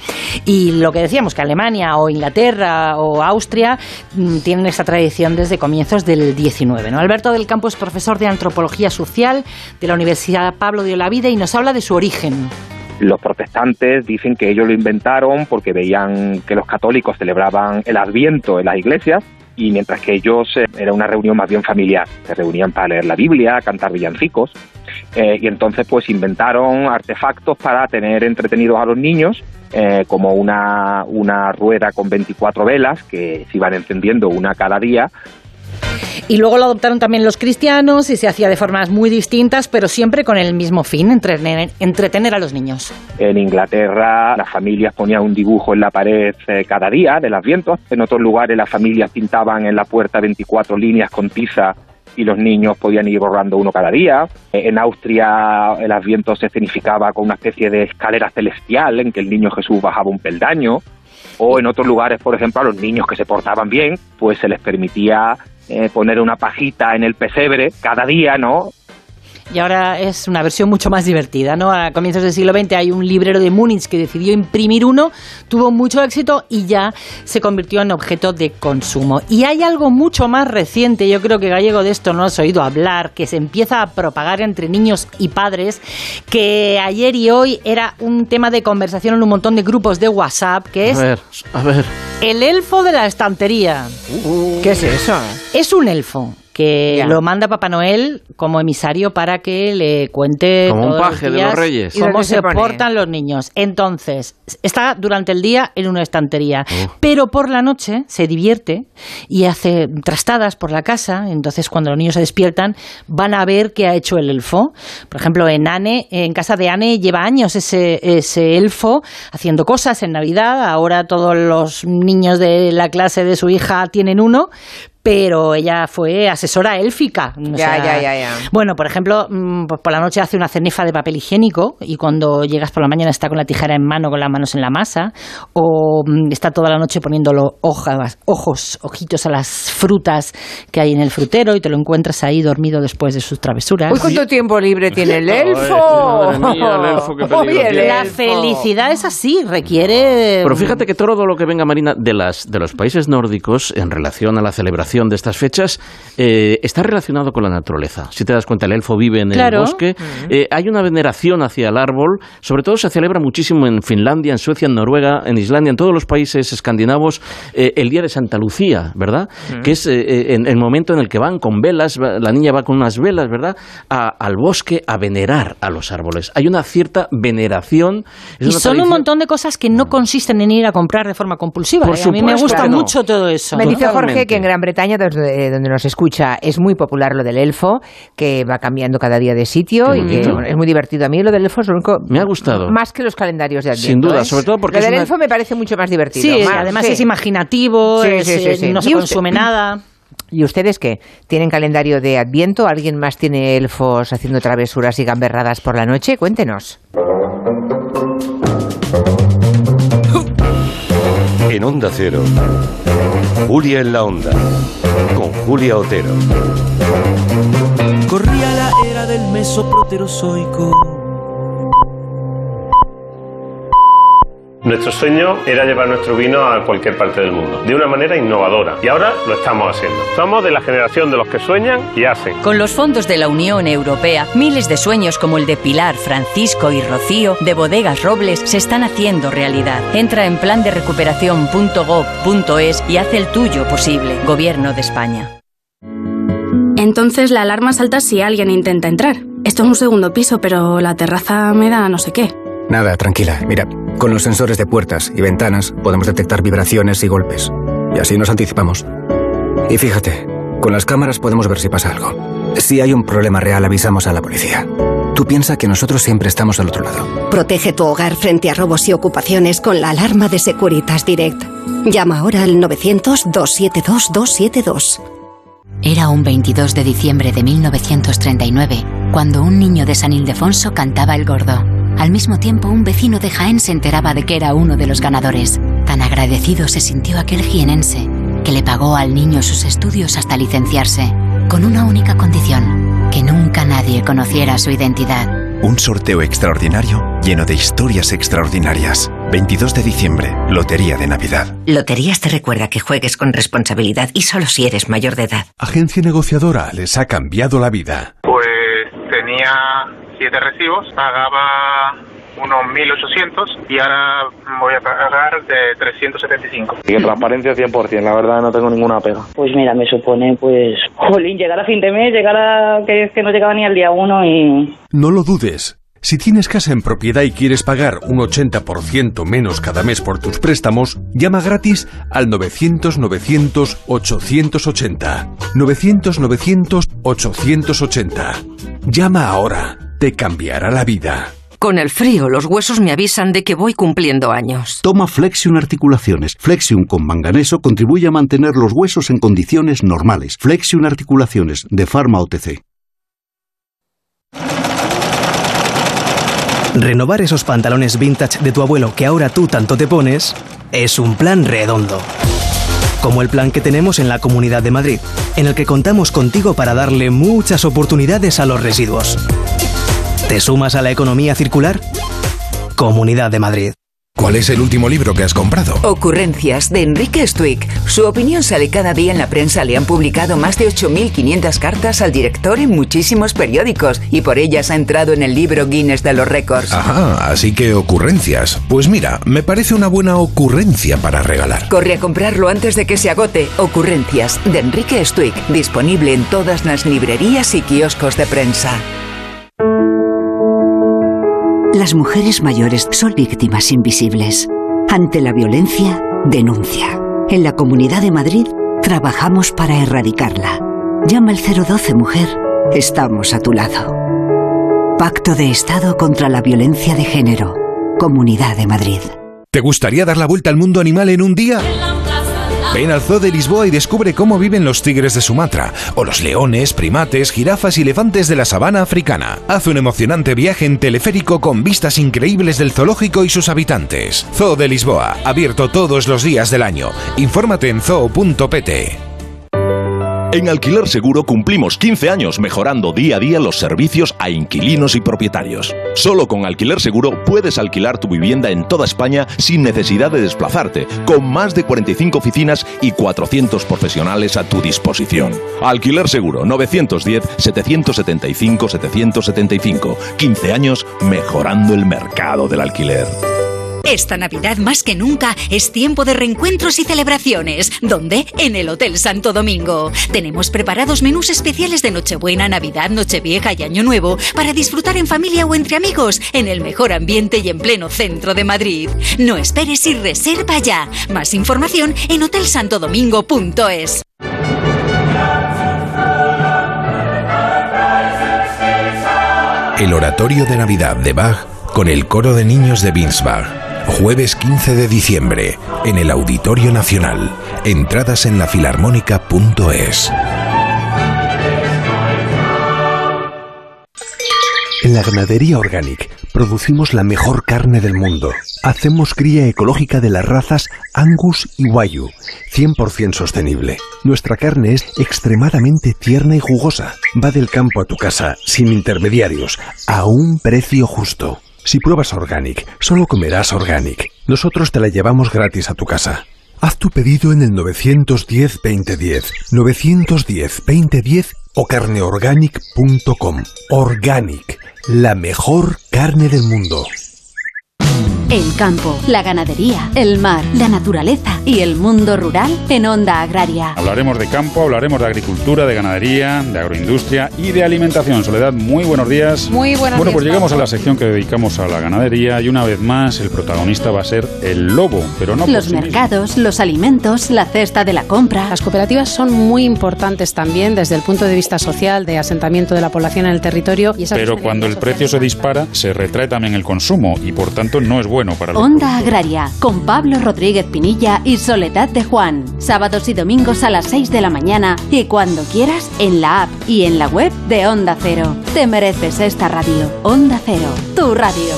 Y lo que decíamos, que Alemania o Inglaterra o Austria mm, tienen esta tradición desde comienzos del 19. ¿no? Alberto del Campo es profesor de Antropología Social de la Universidad Pablo de Olavide y nos habla de su origen. Los protestantes dicen que ellos lo inventaron porque veían que los católicos celebraban el Adviento en las iglesias y mientras que ellos eh, era una reunión más bien familiar, se reunían para leer la Biblia, cantar villancicos eh, y entonces pues inventaron artefactos para tener entretenidos a los niños eh, como una, una rueda con 24 velas que se iban encendiendo una cada día Y luego lo adoptaron también los cristianos y se hacía de formas muy distintas, pero siempre con el mismo fin, entretener, entretener a los niños. En Inglaterra las familias ponían un dibujo en la pared eh, cada día del Adviento. En otros lugares las familias pintaban en la puerta 24 líneas con tiza y los niños podían ir borrando uno cada día. En Austria el Adviento se escenificaba con una especie de escalera celestial en que el niño Jesús bajaba un peldaño. O en otros lugares, por ejemplo, a los niños que se portaban bien, pues se les permitía eh, poner una pajita en el pesebre cada día, ¿no? Y ahora es una versión mucho más divertida, ¿no? A comienzos del siglo XX hay un librero de Múnich que decidió imprimir uno, tuvo mucho éxito y ya se convirtió en objeto de consumo. Y hay algo mucho más reciente, yo creo que Gallego de esto no has oído hablar, que se empieza a propagar entre niños y padres, que ayer y hoy era un tema de conversación en un montón de grupos de WhatsApp, que es A ver, a ver. el elfo de la estantería. ¿Qué es eso? Es un elfo que Ya. lo manda Papá Noel como emisario para que le cuente Como un los de los reyes. ¿Y cómo se portan los niños. Entonces, está durante el día en una estantería, pero por la noche se divierte y hace trastadas por la casa. Entonces, cuando los niños se despiertan, van a ver qué ha hecho el elfo. Por ejemplo, en Anne, en casa de Anne lleva años ese, ese elfo haciendo cosas en Navidad. Ahora todos los niños de la clase de su hija tienen uno. Pero ella fue asesora élfica. O Ya, sea, ya, ya, ya. Bueno, por ejemplo, mm, pues por la noche hace una cenefa de papel higiénico y cuando llegas por la mañana está con la tijera en mano, con las manos en la masa, o mm, está toda la noche poniéndolo hojas, ojos, ojitos a las frutas que hay en el frutero y te lo encuentras ahí dormido después de sus travesuras. Uy, cuánto tiempo libre tiene el elfo. Madre mía, el elfo, qué peligro Uy, el tiene. la felicidad es así, requiere... Pero fíjate que todo lo que venga, Marina, de, las, de los países nórdicos en relación a la celebración de estas fechas eh, está relacionado con la naturaleza. Si te das cuenta, el elfo vive en Claro. el bosque. Eh, hay una veneración hacia el árbol. Sobre todo se celebra muchísimo en Finlandia, en Suecia, en Noruega, en Islandia, en todos los países escandinavos, eh, el día de Santa Lucía, ¿verdad? Que es en el momento en el que van con velas, la niña va con unas velas, ¿verdad? A- al bosque a venerar a los árboles. Hay una cierta veneración. es Y una son un montón de cosas que no consisten en ir a comprar de forma compulsiva. Por ¿eh? A mí me gusta no. mucho todo eso. Me dice Jorge que en Gran Bretaña, desde donde nos escucha, es muy popular lo del elfo, que va cambiando cada día de sitio y que bueno, es muy divertido. A mí lo del elfo es lo único... Me ha gustado. Más que los calendarios de Adviento. Sin duda, ¿eh? sobre todo porque Lo es del una- elfo me parece mucho más divertido. Sí, más, además sí. es imaginativo, Sí, es, sí, sí, eh, sí. no se ¿Y consume usted- nada. ¿Y ustedes qué? ¿Tienen calendario de Adviento? ¿Alguien más tiene elfos haciendo travesuras y gamberradas por la noche? Cuéntenos. En Onda Cero, Julia en la Onda, con Julia Otero. Corría la era del mesoproterozoico. Nuestro sueño era llevar nuestro vino a cualquier parte del mundo, de una manera innovadora, y ahora lo estamos haciendo. Somos de la generación de los que sueñan y hacen. Con los fondos de la Unión Europea, miles de sueños como el de Pilar, Francisco y Rocío de Bodegas Robles se están haciendo realidad. Entra en plan de recuperación.gov.es y haz el tuyo posible. Gobierno de España. Entonces la alarma salta si alguien intenta entrar. Esto es un segundo piso, pero la terraza me da no sé qué. Nada, tranquila. Mira, con los sensores de puertas y ventanas podemos detectar vibraciones y golpes. Y así nos anticipamos. Y fíjate, con las cámaras podemos ver si pasa algo. Si hay un problema real, avisamos a la policía. Tú piensa que nosotros siempre estamos al otro lado. Protege tu hogar frente a robos y ocupaciones con la alarma de Securitas Direct. Llama ahora al 900-272-272. Era un 22 de diciembre de 1939, cuando un niño de San Ildefonso cantaba el gordo. Al mismo tiempo, un vecino de Jaén se enteraba de que era uno de los ganadores. Tan agradecido se sintió aquel jienense, que le pagó al niño sus estudios hasta licenciarse, con una única condición, que nunca nadie conociera su identidad. Un sorteo extraordinario lleno de historias extraordinarias. 22 de diciembre, Lotería de Navidad. Loterías te recuerda que juegues con responsabilidad y solo si eres mayor de edad. Agencia negociadora les ha cambiado la vida. Pues tenía siete recibos, pagaba unos 1.800 y ahora voy a pagar de 375. Y en transparencia 100%, la verdad no tengo ninguna pega. Pues mira, me supone, pues, jolín, llegar a fin de mes, llegar a que es que no llegaba ni al día uno y... No lo dudes. Si tienes casa en propiedad y quieres pagar un 80% menos cada mes por tus préstamos, llama gratis al 900-900-880. 900-900-880. Llama ahora. Te cambiará la vida. Con el frío, los huesos me avisan de que voy cumpliendo años. Toma Flexion Articulaciones. Flexion con manganeso contribuye a mantener los huesos en condiciones normales. Flexion Articulaciones, de Pharma OTC. Renovar esos pantalones vintage de tu abuelo que ahora tú tanto te pones es un plan redondo. Como el plan que tenemos en la Comunidad de Madrid, en el que contamos contigo para darle muchas oportunidades a los residuos. ¿Te sumas a la economía circular? Comunidad de Madrid. ¿Cuál es el último libro que has comprado? Ocurrencias de Enrique Stuick. Su opinión sale cada día en la prensa. Le han publicado más de 8.500 cartas al director en muchísimos periódicos y por ellas ha entrado en el libro Guinness de los récords. Ajá, así que ocurrencias. Pues mira, me parece una buena ocurrencia para regalar. Corre a comprarlo antes de que se agote. Ocurrencias de Enrique Stuick. Disponible en todas las librerías y kioscos de prensa. Las mujeres mayores son víctimas invisibles. Ante la violencia, denuncia. En la Comunidad de Madrid trabajamos para erradicarla. Llama al 012 Mujer. Estamos a tu lado. Pacto de Estado contra la Violencia de Género. Comunidad de Madrid. ¿Te gustaría dar la vuelta al mundo animal en un día? Ven al Zoo de Lisboa y descubre cómo viven los tigres de Sumatra, o los leones, primates, jirafas y elefantes de la sabana africana. Haz un emocionante viaje en teleférico con vistas increíbles del zoológico y sus habitantes. Zoo de Lisboa, abierto todos los días del año. Infórmate en zoo.pt. En Alquiler Seguro cumplimos 15 años mejorando día a día los servicios a inquilinos y propietarios. Solo con Alquiler Seguro puedes alquilar tu vivienda en toda España sin necesidad de desplazarte, con más de 45 oficinas y 400 profesionales a tu disposición. Alquiler Seguro 910-775-775. 15 años mejorando el mercado del alquiler. Esta Navidad más que nunca es tiempo de reencuentros y celebraciones. ¿Dónde? En el Hotel Santo Domingo. Tenemos preparados menús especiales de Nochebuena, Navidad, Nochevieja y Año Nuevo para disfrutar en familia o entre amigos en el mejor ambiente y en pleno centro de Madrid. No esperes y reserva ya. Más información en hotelsantodomingo.es. El oratorio de Navidad de Bach con el coro de niños de Winsbach. Jueves 15 de diciembre, en el Auditorio Nacional. Entradas en lafilarmónica.es. En la ganadería Organic producimos la mejor carne del mundo. Hacemos cría ecológica de las razas Angus y Wayu, 100% sostenible. Nuestra carne es extremadamente tierna y jugosa. Va del campo a tu casa, sin intermediarios, a un precio justo. Si pruebas Organic, solo comerás Organic. Nosotros te la llevamos gratis a tu casa. Haz tu pedido en el 910-2010, 910-2010 o carneorganic.com. Organic, la mejor carne del mundo. El campo, la ganadería, el mar, la naturaleza y el mundo rural en Onda Agraria. Hablaremos de campo, hablaremos de agricultura, de ganadería, de agroindustria y de alimentación. Soledad, muy buenos días. Muy buenos Bueno, días, pues llegamos a la sección que dedicamos a la ganadería y una vez más el protagonista va a ser el lobo, pero no por Los sí mismo. mercados, los alimentos, la cesta de la compra. Las cooperativas son muy importantes también desde el punto de vista social, de asentamiento de la población en el territorio. Y Pero cuando el precio se dispara, se retrae también el consumo y por tanto no es bueno para los Onda Agraria, con Pablo Rodríguez Pinilla y Soledad de Juan. Sábados y domingos a las 6 de la mañana y cuando quieras en la app y en la web de Onda Cero. Te mereces esta radio. Onda Cero, tu radio.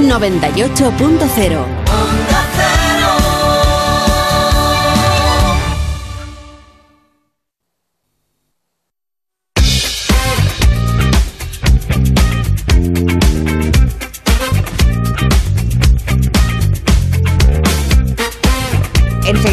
98.0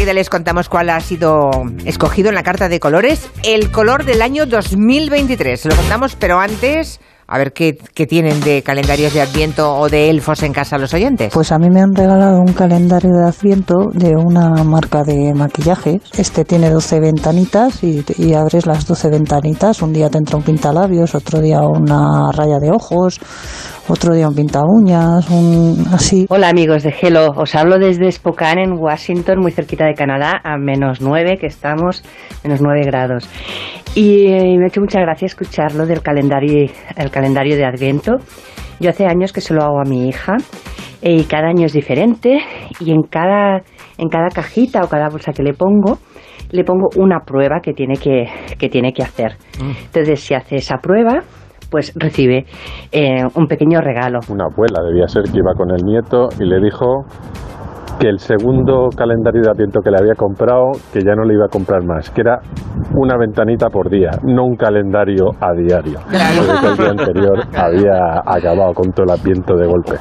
Enseguida les contamos cuál ha sido escogido en la carta de colores, el color del año 2023. Se lo contamos, pero antes, a ver qué, tienen de calendarios de Adviento o de elfos en casa los oyentes. Pues a mí me han regalado un calendario de Adviento de una marca de maquillaje. Este tiene 12 ventanitas y, y abres las 12 ventanitas. Un día te entra un pintalabios, otro día una raya de ojos, otro día un pinta uñas, un así. Hola amigos de Hello, os hablo desde Spokane en Washington, muy cerquita de Canadá, a menos 9 que estamos, menos 9 grados. Y eh, me ha hecho mucha gracia escucharlo del calendario, el calendario de Adviento. Yo hace años que se lo hago a mi hija eh, y cada año es diferente y en cada, en cada cajita o cada bolsa que le pongo le pongo una prueba que tiene que, que, tiene que hacer. Entonces si hace esa prueba pues recibe eh, un pequeño regalo. Una abuela debía ser que iba con el nieto y le dijo, que el segundo calendario de Adviento que le había comprado, que ya no le iba a comprar más, que era una ventanita por día, no un calendario a diario. Porque el día anterior había acabado con todo el Adviento de golpe.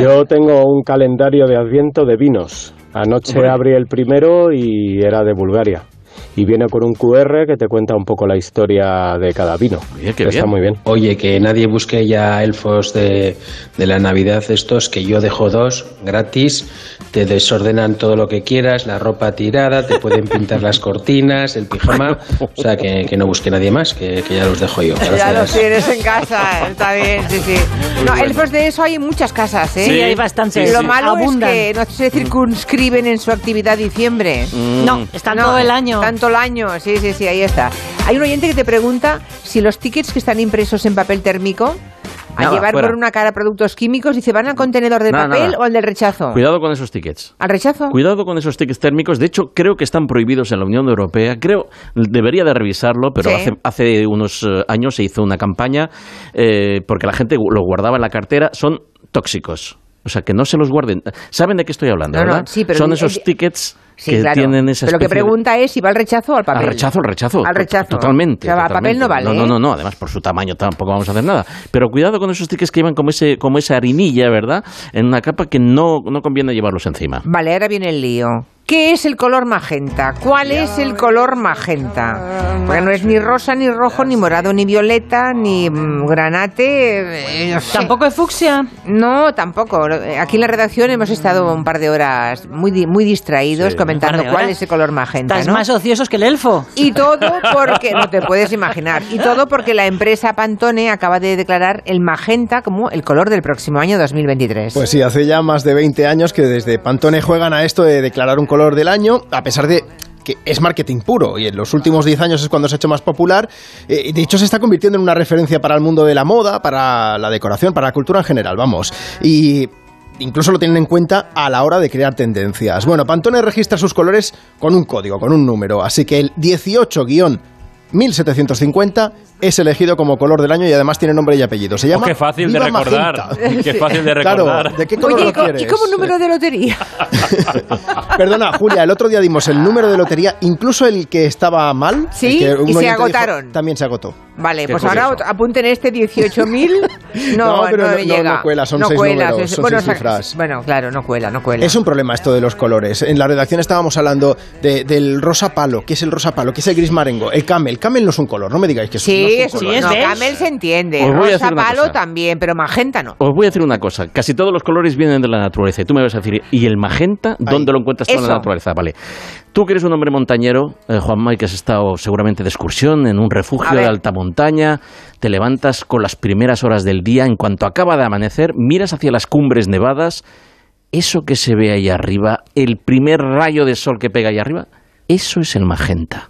Yo tengo un calendario de Adviento de vinos. Anoche abrí el primero y era de Bulgaria. Y viene con un QR que te cuenta un poco la historia de cada vino. Está muy bien. Oye, que nadie busque ya elfos de, de la Navidad estos, que yo dejo dos gratis, te desordenan todo lo que quieras, la ropa tirada, te pueden pintar las cortinas, el pijama, o sea, que, que no busque nadie más, que, que ya los dejo yo. Ya los tienes en casa, está bien, sí, sí. No, elfos de eso hay en muchas casas, ¿eh? Sí, hay bastantes. Lo malo Abundan. es que no se circunscriben en su actividad diciembre. No, están todo el año. Tanto el año, sí, sí, sí, ahí está. Hay un oyente que te pregunta si los tickets que están impresos en papel térmico a Nada, llevar fuera. por una cara productos químicos, dice, ¿van al contenedor del Nada, papel nada. o al del rechazo? Cuidado con esos tickets. ¿Al rechazo? Cuidado con esos tickets térmicos. De hecho, creo que están prohibidos en la Unión Europea. Creo, debería de revisarlo, pero Sí. hace, hace unos eh, años se hizo una campaña eh, porque la gente lo guardaba en la cartera. Son tóxicos. O sea, que no se los guarden. ¿Saben de qué estoy hablando, No, no, verdad? sí, pero Son esos tickets Sí, que claro. tienen esa Pero lo que pregunta es si va al rechazo o al papel. Al rechazo, al rechazo. Al rechazo. Totalmente. O sea, a totalmente. papel no vale, No, no, ¿eh? no, no. Además, por su tamaño tampoco vamos a hacer nada. Pero cuidado con esos tickets que llevan como, ese, como esa harinilla, ¿verdad? En una capa que no, no conviene llevarlos encima. Vale, ahora viene el lío. ¿Qué es el color magenta? ¿Cuál es el color magenta? Porque no es ni rosa, ni rojo, ni morado, ni violeta, ni mm, granate. eh, no sé. ¿Tampoco es fucsia? No, tampoco. Aquí en la redacción hemos estado un par de horas muy, muy distraídos Sí. comentando cuál es el color magenta. Estás ¿no? más ociosos que el elfo. Y todo porque, no te puedes imaginar, y todo porque la empresa Pantone acaba de declarar el magenta como el color del próximo año 2023. Pues sí, hace ya más de 20 años que desde Pantone juegan a esto de declarar un color del año, a pesar de que es marketing puro y en los últimos 10 años es cuando se ha hecho más popular. Eh, de hecho, se está convirtiendo en una referencia para el mundo de la moda, para la decoración, para la cultura en general, vamos. Y incluso lo tienen en cuenta a la hora de crear tendencias. Bueno, Pantone registra sus colores con un código, con un número, así que el 18-1750 es elegido como color del año y además tiene nombre y apellido. Se Oh, llama qué fácil de recordar. Magenta. Qué fácil de Claro, recordar. ¿de qué color Oye, lo ¿y co- quieres? ¿y como número de lotería? Perdona, Julia, el otro día dimos el número de lotería, incluso el que estaba mal. Sí, el que un y se dijo, agotaron. también se agotó. Vale, pues curioso. ahora apunten este 18.000. No, No, pero no, no- le no- llega. no cuela, son no seis cuela, números, son bueno, seis o sea, cifras. Bueno, claro, no cuela, no cuela. Es un problema esto de los colores. En la redacción estábamos hablando de- del rosa palo. ¿Qué es el rosa palo? ¿Qué es el gris marengo? El camel. Camel no es un color, no me digáis que es Sí, no es un color. no, camel se entiende. Os voy a Rosa palo cosa. también, pero magenta no. Os voy a decir una cosa. Casi todos los colores vienen de la naturaleza. Y tú me vas a decir, ¿y el magenta? ¿Dónde lo encuentras tú en la naturaleza? Vale. Tú que eres un hombre montañero, eh, Juanma, y que has estado seguramente de excursión en un refugio de alta montaña, te levantas con las primeras horas del día, en cuanto acaba de amanecer, miras hacia las cumbres nevadas, eso que se ve ahí arriba, el primer rayo de sol que pega ahí arriba, eso es el magenta.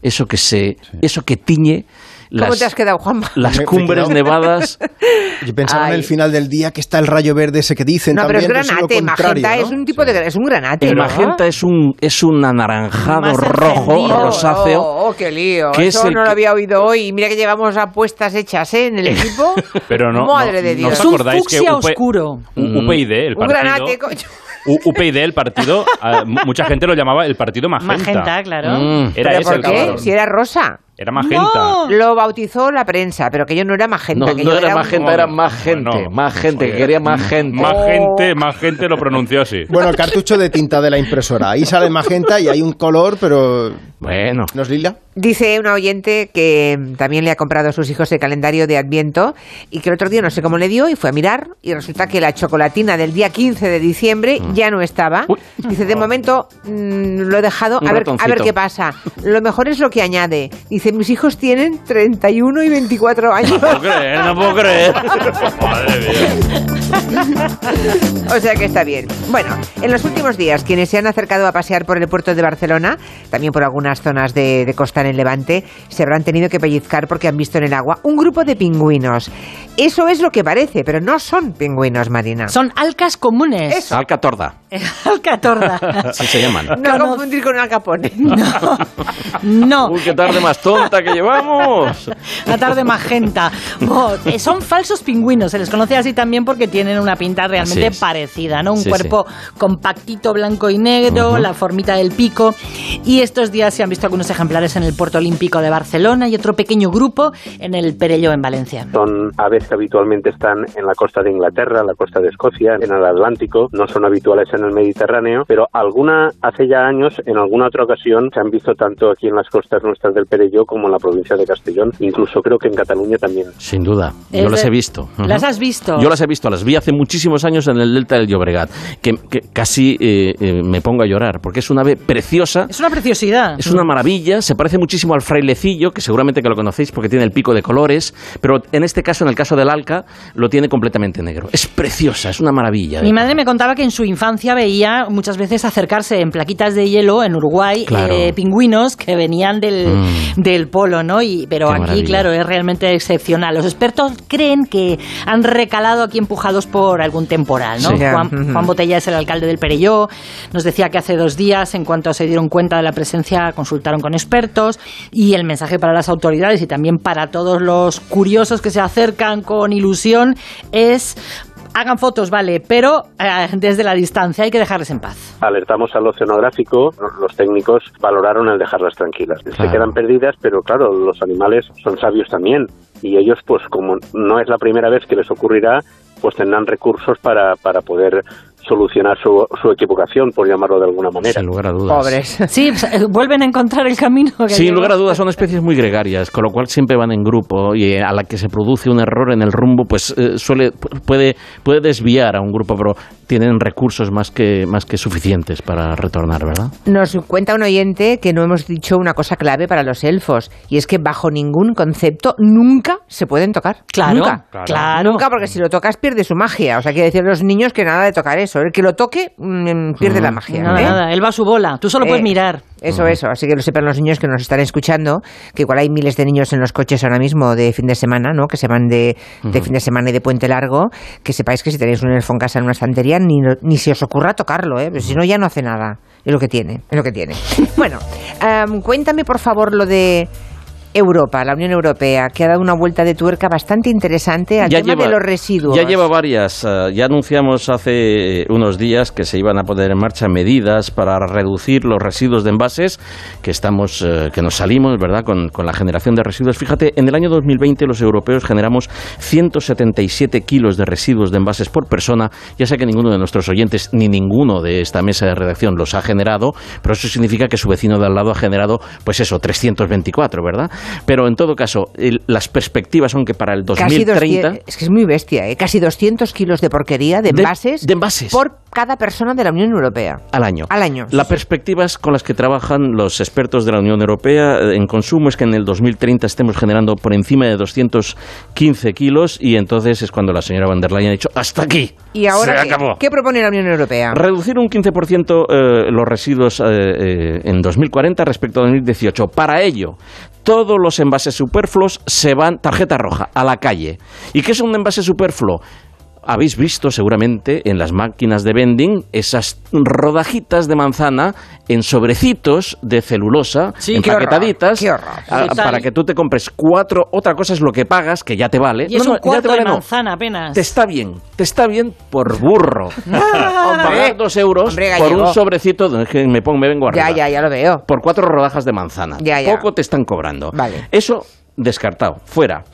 Eso que se, eso que tiñe ¿Cómo las, te has quedado, Juanma? las Me- cumbres nevadas. Yo pensaba en Ay. el final del día que está el rayo verde ese que dicen No, pero es granate, contrario, magenta ¿no? es un tipo de es un granate, El ¿no? magenta es un, es un anaranjado Más rojo, encendido. rosáceo. Oh, oh, qué lío. que es Eso el no lo había oído hoy. Y mira que llevamos apuestas hechas ¿eh? en el equipo. Pero no, Madre no- de ¿no Dios. os Es un acordáis que UP oscuro. UPyD, el Un partido, granate, coño. U- UPyD, el partido, mu- mucha gente lo llamaba el partido magenta. Magenta, claro. Mm, era ¿Pero ese por el qué? Si era rosa. Era magenta. Lo bautizó la prensa, pero que yo no era magenta. No, que no yo era un- magenta, era más gente. más gente, que quería más gente. Más gente, más gente lo pronunció así. Bueno, el cartucho de tinta de la impresora. Ahí sale magenta y hay un color, pero. Bueno. ¿No es lila? Dice una oyente que también le ha comprado a sus hijos el calendario de Adviento y que el otro día no sé cómo le dio y fue a mirar y resulta que la chocolatina del día 15 de diciembre Mm. ya no estaba. Dice, de momento mm, lo he dejado a ver, a ver qué pasa. Lo mejor es lo que añade. Dice, mis hijos tienen 31 y 24 años. No puedo creer, no puedo creer. Madre mía. O sea que está bien. Bueno, en los últimos días, quienes se han acercado a pasear por el puerto de Barcelona, también por algunas zonas de, de costa en el Levante, se habrán tenido que pellizcar porque han visto en el agua un grupo de pingüinos. Eso es lo que parece, pero no son pingüinos, Marina. Son alcas comunes. Alcatorda. Alcatorda. Así se llaman. No confundir con Al Capone. No. Uy, qué tarde más tonta que llevamos. La tarde magenta. Oh, son falsos pingüinos, se les conoce así también porque tienen una pinta realmente es. parecida, ¿no? Un Sí, cuerpo compactito, blanco y negro, Ujú. la formita del pico. Y estos días se han visto algunos ejemplares en el Puerto Olímpico de Barcelona y otro pequeño grupo en el Perelló, en Valencia. Son aves que habitualmente están en la costa de Inglaterra, la costa de Escocia, en el Atlántico, no son habituales en el Mediterráneo, pero alguna, hace ya años, en alguna otra ocasión, se han visto tanto aquí en las costas nuestras del Perelló como en la provincia de Castellón, incluso creo que en Cataluña también. Sin duda. Es Yo las de- he visto. Ujú. ¿Las has visto? Yo las he visto, las vi hace muchísimos años en el delta del Llobregat, que, que casi eh, eh, me pongo a llorar, porque es una ave preciosa, Es una preciosidad. es una maravilla, se parece muchísimo al frailecillo, que seguramente que lo conocéis porque tiene el pico de colores, pero en este caso, en el caso del alca, lo tiene completamente negro. Es preciosa, es una maravilla. Mi madre me contaba que en su infancia veía muchas veces acercarse en plaquitas de hielo en Uruguay Claro. eh, pingüinos que venían del, Mm. del polo, ¿no? Y, pero Qué aquí, maravilla. claro, es realmente excepcional. Los expertos creen que han recalado aquí empujados por algún temporal, ¿no? Sí. Juan. Juan Botella es el alcalde del Perelló. Nos decía que hace dos días, en cuanto se dieron cuenta de la presencia, consultaron con expertos y el mensaje para las autoridades y también para todos los curiosos que se acercan con ilusión es hagan fotos, vale, pero eh, desde la distancia hay que dejarles en paz. Alertamos al oceanográfico, los técnicos valoraron el dejarlas tranquilas. Se quedan perdidas, pero claro, los animales son sabios también y ellos, pues como no es la primera vez que les ocurrirá, pues tendrán recursos para, para poder solucionar su, su equivocación, por llamarlo de alguna manera. Sin lugar a dudas. Pobres. Sí, pues, eh, vuelven a encontrar el camino. que Sin lugar a dudas son especies muy gregarias, con lo cual siempre van en grupo y eh, a la que se produce un error en el rumbo, pues eh, suele puede puede desviar a un grupo, pero tienen recursos más que más que suficientes para retornar, ¿verdad? Nos cuenta un oyente que no hemos dicho una cosa clave para los elfos, y es que bajo ningún concepto nunca se pueden tocar. Claro, Nunca. claro. Nunca, porque si lo tocas pierde su magia. O sea, quiere decir a los niños que nada de tocar eso. El que lo toque mm, pierde la magia. Nada, ¿eh? nada, él va a su bola, tú solo puedes Eh, mirar. Eso, eso. Así que lo sepan los niños que nos están escuchando, que igual hay miles de niños en los coches ahora mismo de fin de semana, ¿no? Que se van de, fin de semana y de puente largo, que sepáis que si tenéis un elfo en casa en una estantería, ni, ni se os ocurra tocarlo, ¿eh? Pero si no, ya no hace nada. Es lo que tiene, es lo que tiene. bueno, am, cuéntame por favor lo de Europa, la Unión Europea, que ha dado una vuelta de tuerca bastante interesante al tema de los residuos. Ya lleva varias. eh, ya anunciamos hace unos días que se iban a poner en marcha medidas para reducir los residuos de envases, que estamos, eh, que nos salimos, ¿verdad? Con, con la generación de residuos. Fíjate, en el año 2020 los europeos generamos 177 kilos de residuos de envases por persona. Ya sé que ninguno de nuestros oyentes ni ninguno de esta mesa de redacción los ha generado, pero eso significa que su vecino de al lado ha generado, pues eso, 324, ¿verdad? Pero en todo caso, el- las perspectivas son que para el Casi 2030 200, es que es muy bestia, ¿eh? casi 200 kilos de porquería, de De- envases, de envases. por cada persona de la Unión Europea. al año. Al año. Las perspectivas con las que trabajan los expertos de la Unión Europea eh, en consumo es que en el 2030 estemos generando por encima de 215 kilos y entonces es cuando la señora van der Leyen ha dicho hasta aquí. ¿Y ahora Se qué? acabó. ¿Qué propone la Unión Europea? Reducir un 15% eh, los residuos eh, eh, en 2040 respecto a 2018. Para ello, todos los envases superfluos se van tarjeta roja a la calle. ¿Y qué es un envase superfluo? Habéis visto seguramente en las máquinas de vending esas rodajitas de manzana en sobrecitos de celulosa, Sí, qué empaquetaditas, horror, qué horror. a- Total. para que tú te compres cuatro. Otra cosa es lo que pagas, que ya te vale. Y es No, un no, ya te cuarto de vale, no. manzana apenas. Te está bien, te está bien por burro. Pagar dos euros Hombre, por un sobrecito, que me, pongo, me vengo arriba. Ya, ya, ya lo veo. Por cuatro rodajas de manzana. Ya, ya. Poco te están cobrando. Vale. Eso descartado, fuera.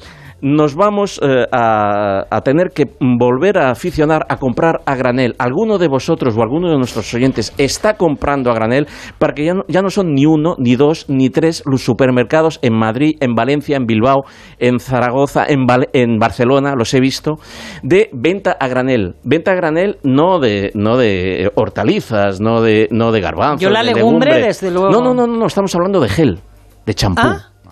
Nos vamos eh, a, a tener que volver a aficionar a comprar a granel. ¿Alguno de vosotros o alguno de nuestros oyentes está comprando a granel? Porque ya no, ya no son ni uno, ni dos, ni tres los supermercados en Madrid, en Valencia, en Bilbao, en Zaragoza, en, Val- en Barcelona, los he visto, de venta a granel. Venta a granel no de, no de hortalizas, no de, no de garbanzos. Yo la de legumbre, legumbre. desde luego. No, no, no, no, no, estamos hablando de gel, de champú.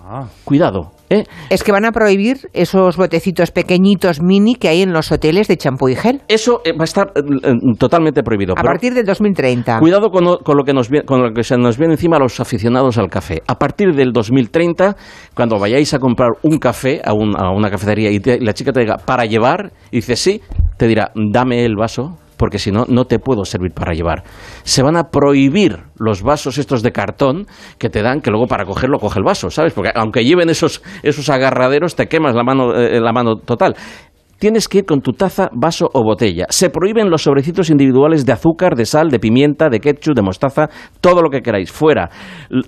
Ah. Cuidado, ¿eh? Es que van a prohibir esos botecitos pequeñitos mini que hay en los hoteles de champú y gel. Eso eh, va a estar eh, totalmente prohibido. A partir del 2030. Cuidado con, lo- con lo que nos viene- con lo que se nos viene encima a los aficionados al café. A partir del 2030, cuando vayáis a comprar un café a, un- a una cafetería y te- la chica te diga para llevar, y dices sí, te dirá dame el vaso porque si no, no te puedo servir para llevar. Se van a prohibir los vasos estos de cartón que te dan, que luego para cogerlo coge el vaso, ¿sabes? Porque aunque lleven esos, esos agarraderos, te quemas la mano, eh, la mano total tienes que ir con tu taza, vaso o botella. Se prohíben los sobrecitos individuales de azúcar, de sal, de pimienta, de ketchup, de mostaza, todo lo que queráis, fuera.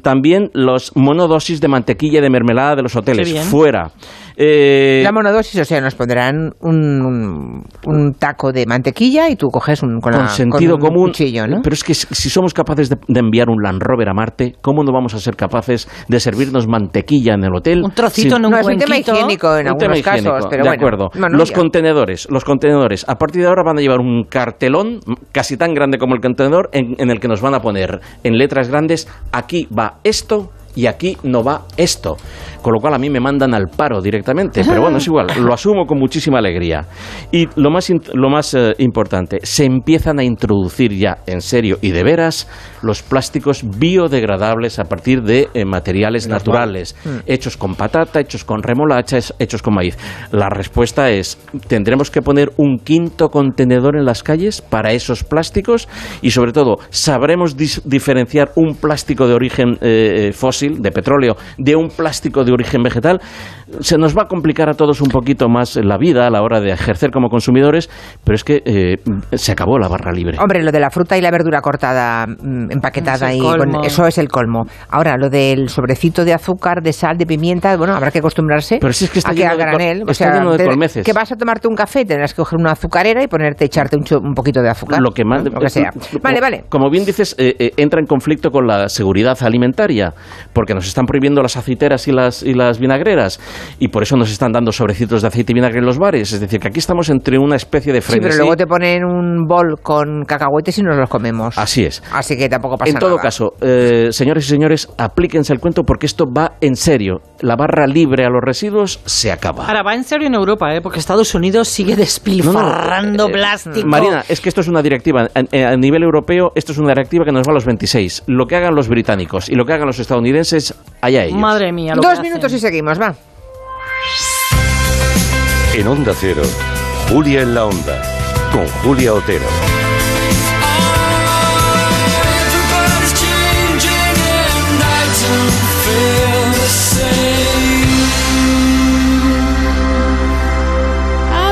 También los monodosis de mantequilla y de mermelada de los hoteles, fuera. Eh, la monodosis, o sea, nos pondrán un, un, taco de mantequilla y tú coges un, con, sentido común. Cuchillo, ¿no? Pero es que si somos capaces de, enviar un Land Rover a Marte, ¿cómo no vamos a ser capaces de servirnos mantequilla en el hotel? Un trocito en un no, es un tema higiénico en algunos casos, pero de acuerdo. los contenedores, los contenedores, a partir de ahora van a llevar un cartelón casi tan grande como el contenedor en el que nos van a poner en letras grandes aquí va esto y aquí no va esto. Con lo cual a mí me mandan al paro directamente. Pero bueno, es igual, lo asumo con muchísima alegría. Y lo más, lo más eh, importante, se empiezan a introducir ya en serio y de veras los plásticos biodegradables a partir de eh, materiales naturales, mm. hechos con patata, hechos con remolacha, hechos con maíz. La respuesta es, tendremos que poner un quinto contenedor en las calles para esos plásticos y sobre todo, sabremos diferenciar un plástico de origen eh, fósil de petróleo, de un plástico de origen vegetal, se nos va a complicar a todos un poquito más la vida a la hora de ejercer como consumidores, pero es que eh, se acabó la barra libre. Hombre, lo de la fruta y la verdura cortada, mm, empaquetada, y eso es el colmo. Ahora, lo del sobrecito de azúcar, de sal, de pimienta, bueno, habrá que acostumbrarse pero si es que está a que granel. o sea, de Que vas a tomarte un café, tendrás que coger una azucarera y ponerte, echarte un, poquito de azúcar. Lo que, más, que sea. Vale, vale. Como bien dices, eh, eh, entra en conflicto con la seguridad alimentaria, porque nos están prohibiendo las aceiteras y las, y las vinagreras, y por eso nos están dando sobrecitos de aceite y vinagre en los bares. Es decir, que aquí estamos entre una especie de frenesí. Sí, pero luego te ponen un bol con cacahuetes y nos los comemos. Así es. Así que tampoco pasa nada. En todo caso, eh, señores y señores, aplíquense el cuento porque esto va en serio. La barra libre a los residuos se acaba. Ahora, va en serio en Europa, ¿eh? porque Estados Unidos sigue despilfarrando eh, plástico. Marina, es que esto es una directiva. A, nivel europeo, esto es una directiva que nos va a los 26. Lo que hagan los británicos y lo que hagan los estadounidenses, allá ellos. Madre mía. Dos minutos y seguimos, va. En Onda Cero, Julia en la Onda, con Julia Otero.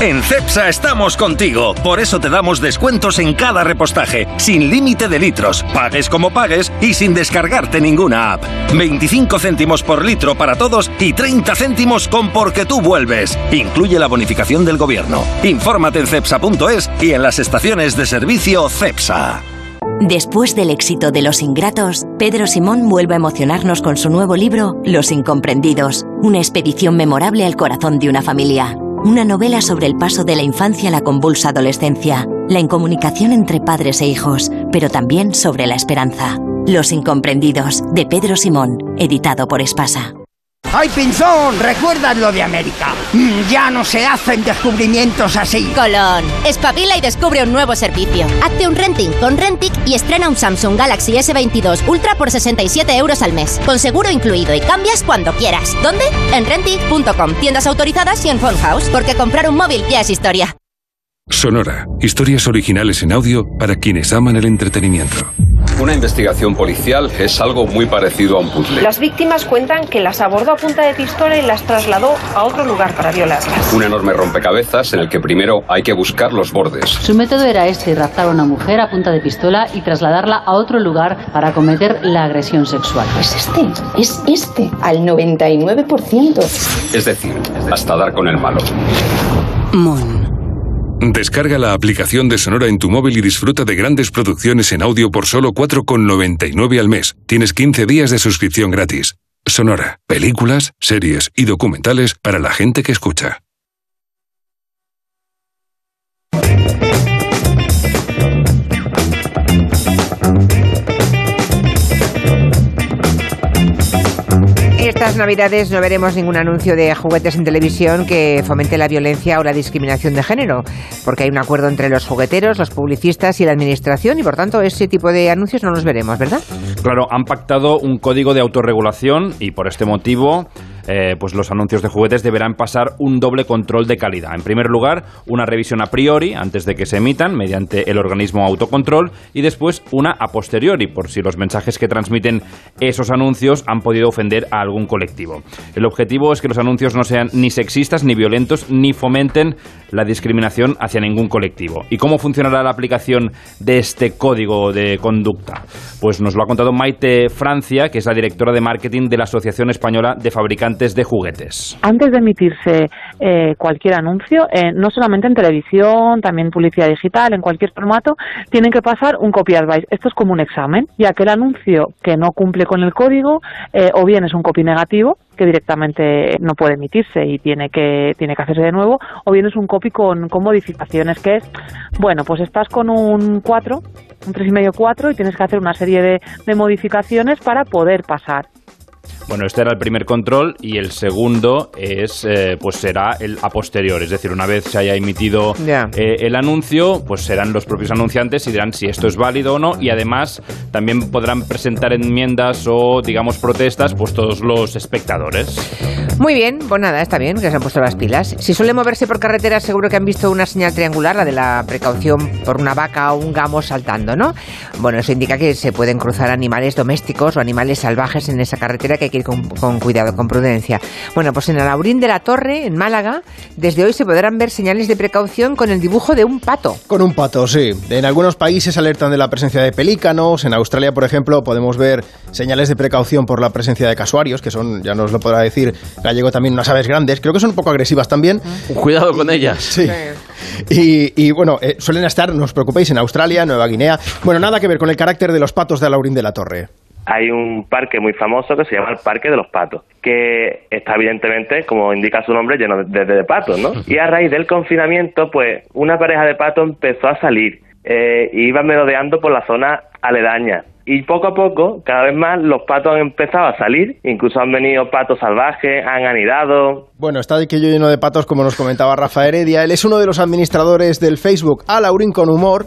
En CEPSA estamos contigo, por eso te damos descuentos en cada repostaje, sin límite de litros, pagues como pagues y sin descargarte ninguna app. 25 céntimos por litro para todos y 30 céntimos con porque tú vuelves. Incluye la bonificación del gobierno. Infórmate en cepsa.es y en las estaciones de servicio CEPSA. Después del éxito de Los Ingratos, Pedro Simón vuelve a emocionarnos con su nuevo libro Los Incomprendidos, una expedición memorable al corazón de una familia. Una novela sobre el paso de la infancia a la convulsa adolescencia, la incomunicación entre padres e hijos, pero también sobre la esperanza. Los Incomprendidos, de Pedro Simón, editado por Espasa. ¡Ay, Pinzón! ¿Recuerdas lo de América? Mm, ya no se hacen descubrimientos así. Colón, espabila y descubre un nuevo servicio. Hazte un renting con Rentic y estrena un Samsung Galaxy S22 Ultra por 67 euros al mes, con seguro incluido y cambias cuando quieras. ¿Dónde? En Rentic.com, tiendas autorizadas y en House, porque comprar un móvil ya es historia. Sonora, historias originales en audio para quienes aman el entretenimiento. Una investigación policial es algo muy parecido a un puzzle. Las víctimas cuentan que las abordó a punta de pistola y las trasladó a otro lugar para violarlas. Un enorme rompecabezas en el que primero hay que buscar los bordes. Su método era este, raptar a una mujer a punta de pistola y trasladarla a otro lugar para cometer la agresión sexual. Es este, es este, al 99%. Es decir, hasta dar con el malo. Mon. Descarga la aplicación de Sonora en tu móvil y disfruta de grandes producciones en audio por solo 4,99 al mes. Tienes 15 días de suscripción gratis. Sonora, películas, series y documentales para la gente que escucha. Estas Navidades no veremos ningún anuncio de juguetes en televisión que fomente la violencia o la discriminación de género, porque hay un acuerdo entre los jugueteros, los publicistas y la administración y por tanto ese tipo de anuncios no los veremos, ¿verdad? Claro, han pactado un código de autorregulación y por este motivo eh, pues los anuncios de juguetes deberán pasar un doble control de calidad. En primer lugar, una revisión a priori antes de que se emitan mediante el organismo autocontrol y después una a posteriori por si los mensajes que transmiten esos anuncios han podido ofender a algún colectivo. El objetivo es que los anuncios no sean ni sexistas ni violentos ni fomenten la discriminación hacia ningún colectivo. ¿Y cómo funcionará la aplicación de este código de conducta? Pues nos lo ha contado Maite Francia, que es la directora de marketing de la Asociación Española de Fabricantes de juguetes. Antes de emitirse eh, cualquier anuncio, eh, no solamente en televisión, también publicidad digital, en cualquier formato, tienen que pasar un copy advice. Esto es como un examen, y aquel anuncio que no cumple con el código, eh, o bien es un copy negativo, que directamente no puede emitirse y tiene que, tiene que hacerse de nuevo, o bien es un copy con, con modificaciones, que es, bueno, pues estás con un 4, un 3,5 4 y tienes que hacer una serie de, de modificaciones para poder pasar. Bueno, este era el primer control y el segundo es, eh, pues será el a posterior, es decir, una vez se haya emitido eh, el anuncio, pues serán los propios anunciantes y dirán si esto es válido o no y además también podrán presentar enmiendas o, digamos, protestas, pues todos los espectadores. Muy bien, pues nada, está bien que se han puesto las pilas. Si suele moverse por carretera, seguro que han visto una señal triangular, la de la precaución por una vaca o un gamo saltando, ¿no? Bueno, eso indica que se pueden cruzar animales domésticos o animales salvajes en esa carretera que hay que ir con, cuidado, con prudencia. Bueno, pues en Alaurín de la Torre, en Málaga, desde hoy se podrán ver señales de precaución con el dibujo de un pato. Con un pato, sí. En algunos países alertan de la presencia de pelícanos. En Australia, por ejemplo, podemos ver señales de precaución por la presencia de casuarios, que son, ya nos lo podrá decir gallego también, unas aves grandes. Creo que son un poco agresivas también. Cuidado con ellas. Sí. Y, bueno, eh, suelen estar, no os preocupéis, en Australia, Nueva Guinea. Bueno, nada que ver con el carácter de los patos de Alaurín de la Torre hay un parque muy famoso que se llama el Parque de los Patos, que está evidentemente, como indica su nombre, lleno de, patos, ¿no? Y a raíz del confinamiento, pues una pareja de patos empezó a salir eh, y iban merodeando por la zona aledaña. Y poco a poco, cada vez más, los patos han empezado a salir. Incluso han venido patos salvajes, han anidado. Bueno, está aquello lleno de patos, como nos comentaba Rafa Heredia. Él es uno de los administradores del Facebook Alaurín con Humor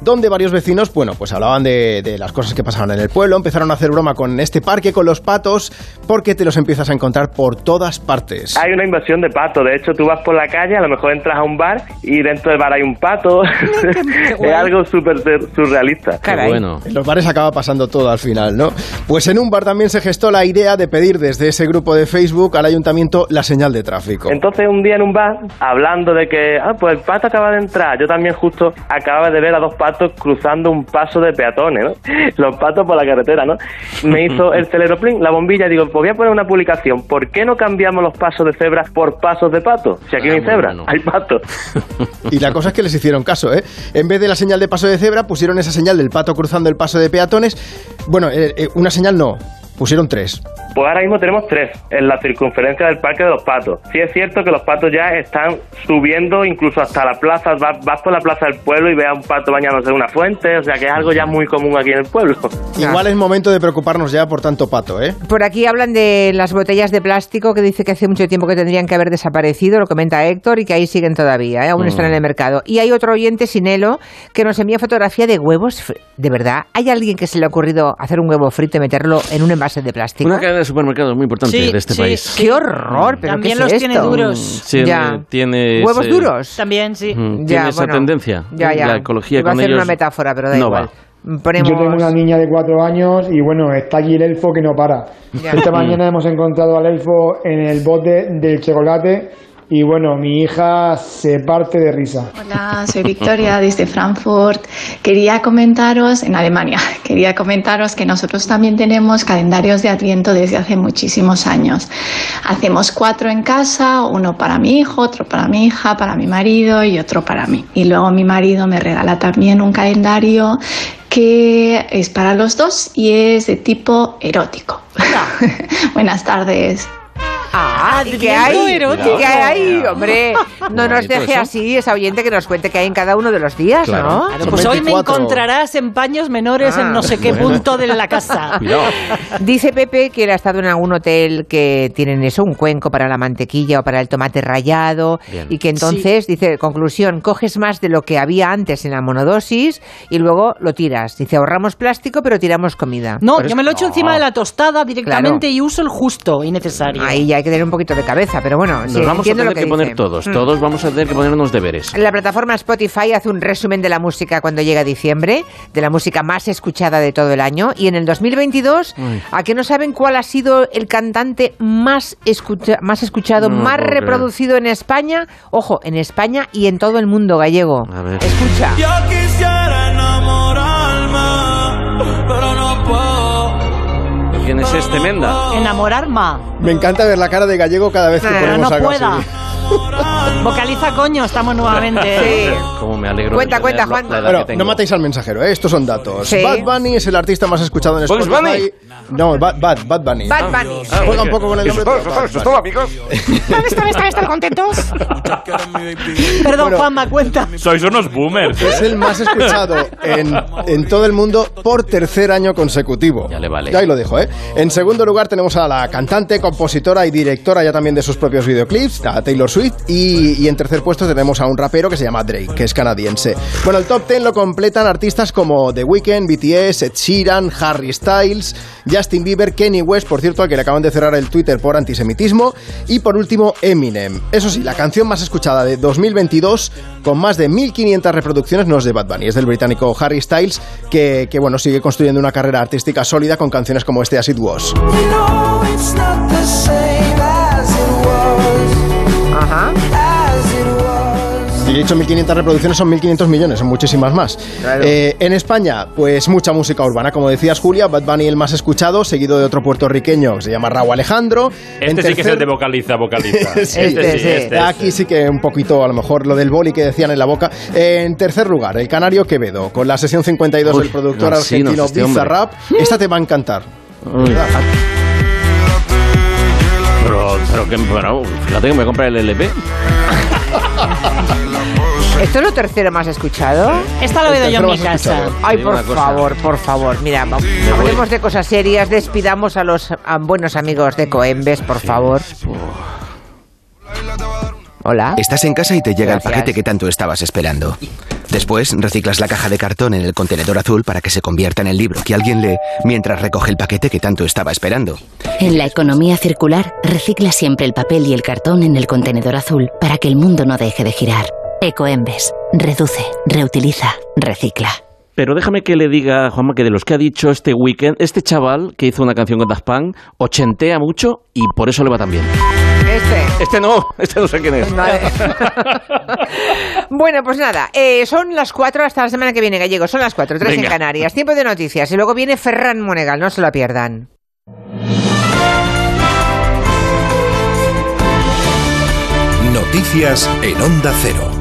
donde varios vecinos, bueno, pues hablaban de, de, las cosas que pasaban en el pueblo, empezaron a hacer broma con este parque, con los patos, porque te los empiezas a encontrar por todas partes. Hay una invasión de patos, de hecho tú vas por la calle, a lo mejor entras a un bar y dentro del bar hay un pato, es algo súper surrealista. Bueno. En los bares acaba pasando todo al final, ¿no? Pues en un bar también se gestó la idea de pedir desde ese grupo de Facebook al ayuntamiento la señal de tráfico. Entonces un día en un bar, hablando de que, ah, pues el pato acaba de entrar, yo también justo acababa de ver a dos patos patos cruzando un paso de peatones, ¿no? Los patos por la carretera, ¿no? Me hizo el celeroplín, la bombilla, digo, pues voy a poner una publicación, ¿por qué no cambiamos los pasos de cebra por pasos de pato? Si aquí no hay ah, cebra, hay pato. Y la cosa es que les hicieron caso, ¿eh? En vez de la señal de paso de cebra, pusieron esa señal del pato cruzando el paso de peatones. Bueno, eh, eh, una señal no, pusieron tres. Pues ahora mismo tenemos tres en la circunferencia del Parque de los Patos. Sí es cierto que los patos ya están subiendo incluso hasta la plaza, vas, por la plaza del pueblo y ves a un pato bañándose en una fuente, o sea que es algo ya muy común aquí en el pueblo. Igual es momento de preocuparnos ya por tanto pato, ¿eh? Por aquí hablan de las botellas de plástico que dice que hace mucho tiempo que tendrían que haber desaparecido, lo comenta Héctor, y que ahí siguen todavía, ¿eh? aún mm. están en el mercado. Y hay otro oyente, Sinelo, que nos envía fotografía de huevos. ¿De verdad? ¿Hay alguien que se le ha ocurrido hacer un huevo frito y meterlo en un envase de plástico? Una cadena de supermercados muy importante de este país. Qué horror, pero También ¿qué los es tiene esto? duros. Sí, tiene ¿Huevos ese- duros? También, sí. Mm, Ya, tiene esa bueno. tendencia. Ya, ya. La ecología Iba a con hacer ellos una metáfora, pero da no igual. va. Ponemos... Yo tengo una niña de cuatro años y bueno, está aquí el elfo que no para. Ya. Esta mañana hemos encontrado al elfo en el bote del chocolate y bueno, mi hija se parte de risa. Hola, soy Victoria desde Frankfurt. Quería comentaros, en Alemania, quería comentaros que nosotros también tenemos calendarios de Adviento desde hace muchísimos años. Hacemos cuatro en casa, uno para mi hijo, otro para mi hija, para mi marido y otro para mí. Y luego mi marido me regala también un calendario que es para los dos y es de tipo erótico. Buenas tardes. Ah, ¿y ¿qué hay? erótico. ¿Qué hay, hombre? No nos deje eso. así, esa oyente que nos cuente qué hay en cada uno de los días, Claro. ¿no? Claro, pues hoy me encontrarás en paños menores en no sé qué bueno. punto de la casa. Dice Pepe que él ha estado en algún hotel que tienen eso, un cuenco para la mantequilla o para el tomate rallado, Bien. y que entonces, dice, conclusión, coges más de lo que había antes en la monodosis y luego lo tiras. Dice, ahorramos plástico, pero tiramos comida. No, Por yo eso- me lo echo encima de la tostada directamente Claro. y uso el justo y necesario. Ahí ya hay que tener un poquito de cabeza, pero bueno, Nos sí, vamos a tener lo que, que, poner todos, Mm. todos vamos a tener que ponernos deberes. La plataforma Spotify hace un resumen de la música cuando llega diciembre, de la música más escuchada de todo el año. Y en el 2022, Ay. ¿a qué no saben cuál ha sido el cantante más, escucha- más escuchado, No más reproducido en España? Ojo, en España y en todo el mundo gallego. A ver. Escucha. Yo ¿Quién es este Menda? Enamorar ma. Me encanta ver la cara de gallego cada vez que ponemos no algo pueda. así. Vocaliza coño, estamos nuevamente. Sí. Cómo me alegro. Cuenta, de cuenta, Juan. Bueno, no matéis al mensajero, ¿eh? estos son datos. Sí. Bad Bunny es el artista más escuchado en ¿Bugs Spotify. Bunny? No, Bad, Bad, Bad Bunny. Bad Bunny. Ah, Juega un poco con el nombre. pero Bad Bunny. amigos? ¿Dónde están, están, están contentos? Perdón, Bueno. Juanma, cuenta. Sois unos boomers. Es el más escuchado en, en todo el mundo por tercer año consecutivo. Ya le vale. Ya ahí lo dijo, ¿eh? En segundo lugar tenemos a la cantante, compositora y directora ya también de sus propios videoclips, a Taylor Swift. Y, y en tercer puesto tenemos a un rapero que se llama Drake, que es canadiense. Bueno, el top 10 lo completan artistas como The Weeknd, BTS, Ed Sheeran, Harry Styles, Justin Bieber, Kenny West, por cierto, al que le acaban de cerrar el Twitter por antisemitismo. Y por último, Eminem. Eso sí, la canción más escuchada de 2022, con más de 1500 reproducciones, no es de Bad Bunny, es del británico Harry Styles, que, que, bueno, sigue construyendo una carrera artística sólida con canciones como este As It Was. He dicho 1.500 reproducciones, son 1.500 millones, son muchísimas más. Claro. Eh, en España, pues mucha música urbana, como decías Julia, Bad Bunny el más escuchado, seguido de otro puertorriqueño que se llama Raúl Alejandro. En Este sí que es el de vocaliza, vocaliza. Sí. Este sí, Este sí. este, Aquí sí que un poquito, a lo mejor, lo del boli que decían en la boca. En tercer lugar, el Canario Quevedo, con la sesión 52 Uy, del productor no, sí, no, argentino este. Bizarrap. Esta te va a encantar. Uy. Pero, pero que, bueno, fíjate que me voy a comprar el LP. ¿Esto es lo tercero más escuchado? Esta lo he oído yo en mi casa. escuchado. Ay, por favor, por favor. Mira, hablemos de cosas serias, despidamos a los a buenos amigos de Coembes, por favor. Hola. Estás en casa y te llega Gracias. el paquete que tanto estabas esperando. Después reciclas la caja de cartón en el contenedor azul para que se convierta en el libro que alguien lee mientras recoge el paquete que tanto estaba esperando. En la economía circular, recicla siempre el papel y el cartón en el contenedor azul para que el mundo no deje de girar. Ecoembes. Reduce, reutiliza, recicla. Pero déjame que le diga, Juanma, que de los que ha dicho este weekend, este chaval que hizo una canción con Daft Punk, ochentea mucho y por eso le va tan bien. Este. Este no, este no sé quién es. Vale. bueno, pues nada, eh, son las cuatro hasta la semana que viene, Gallego. Son las cuatro, tres en Venga. Canarias. Tiempo de noticias. Y luego viene Ferran Monegal, no se la pierdan. Noticias en Onda Cero.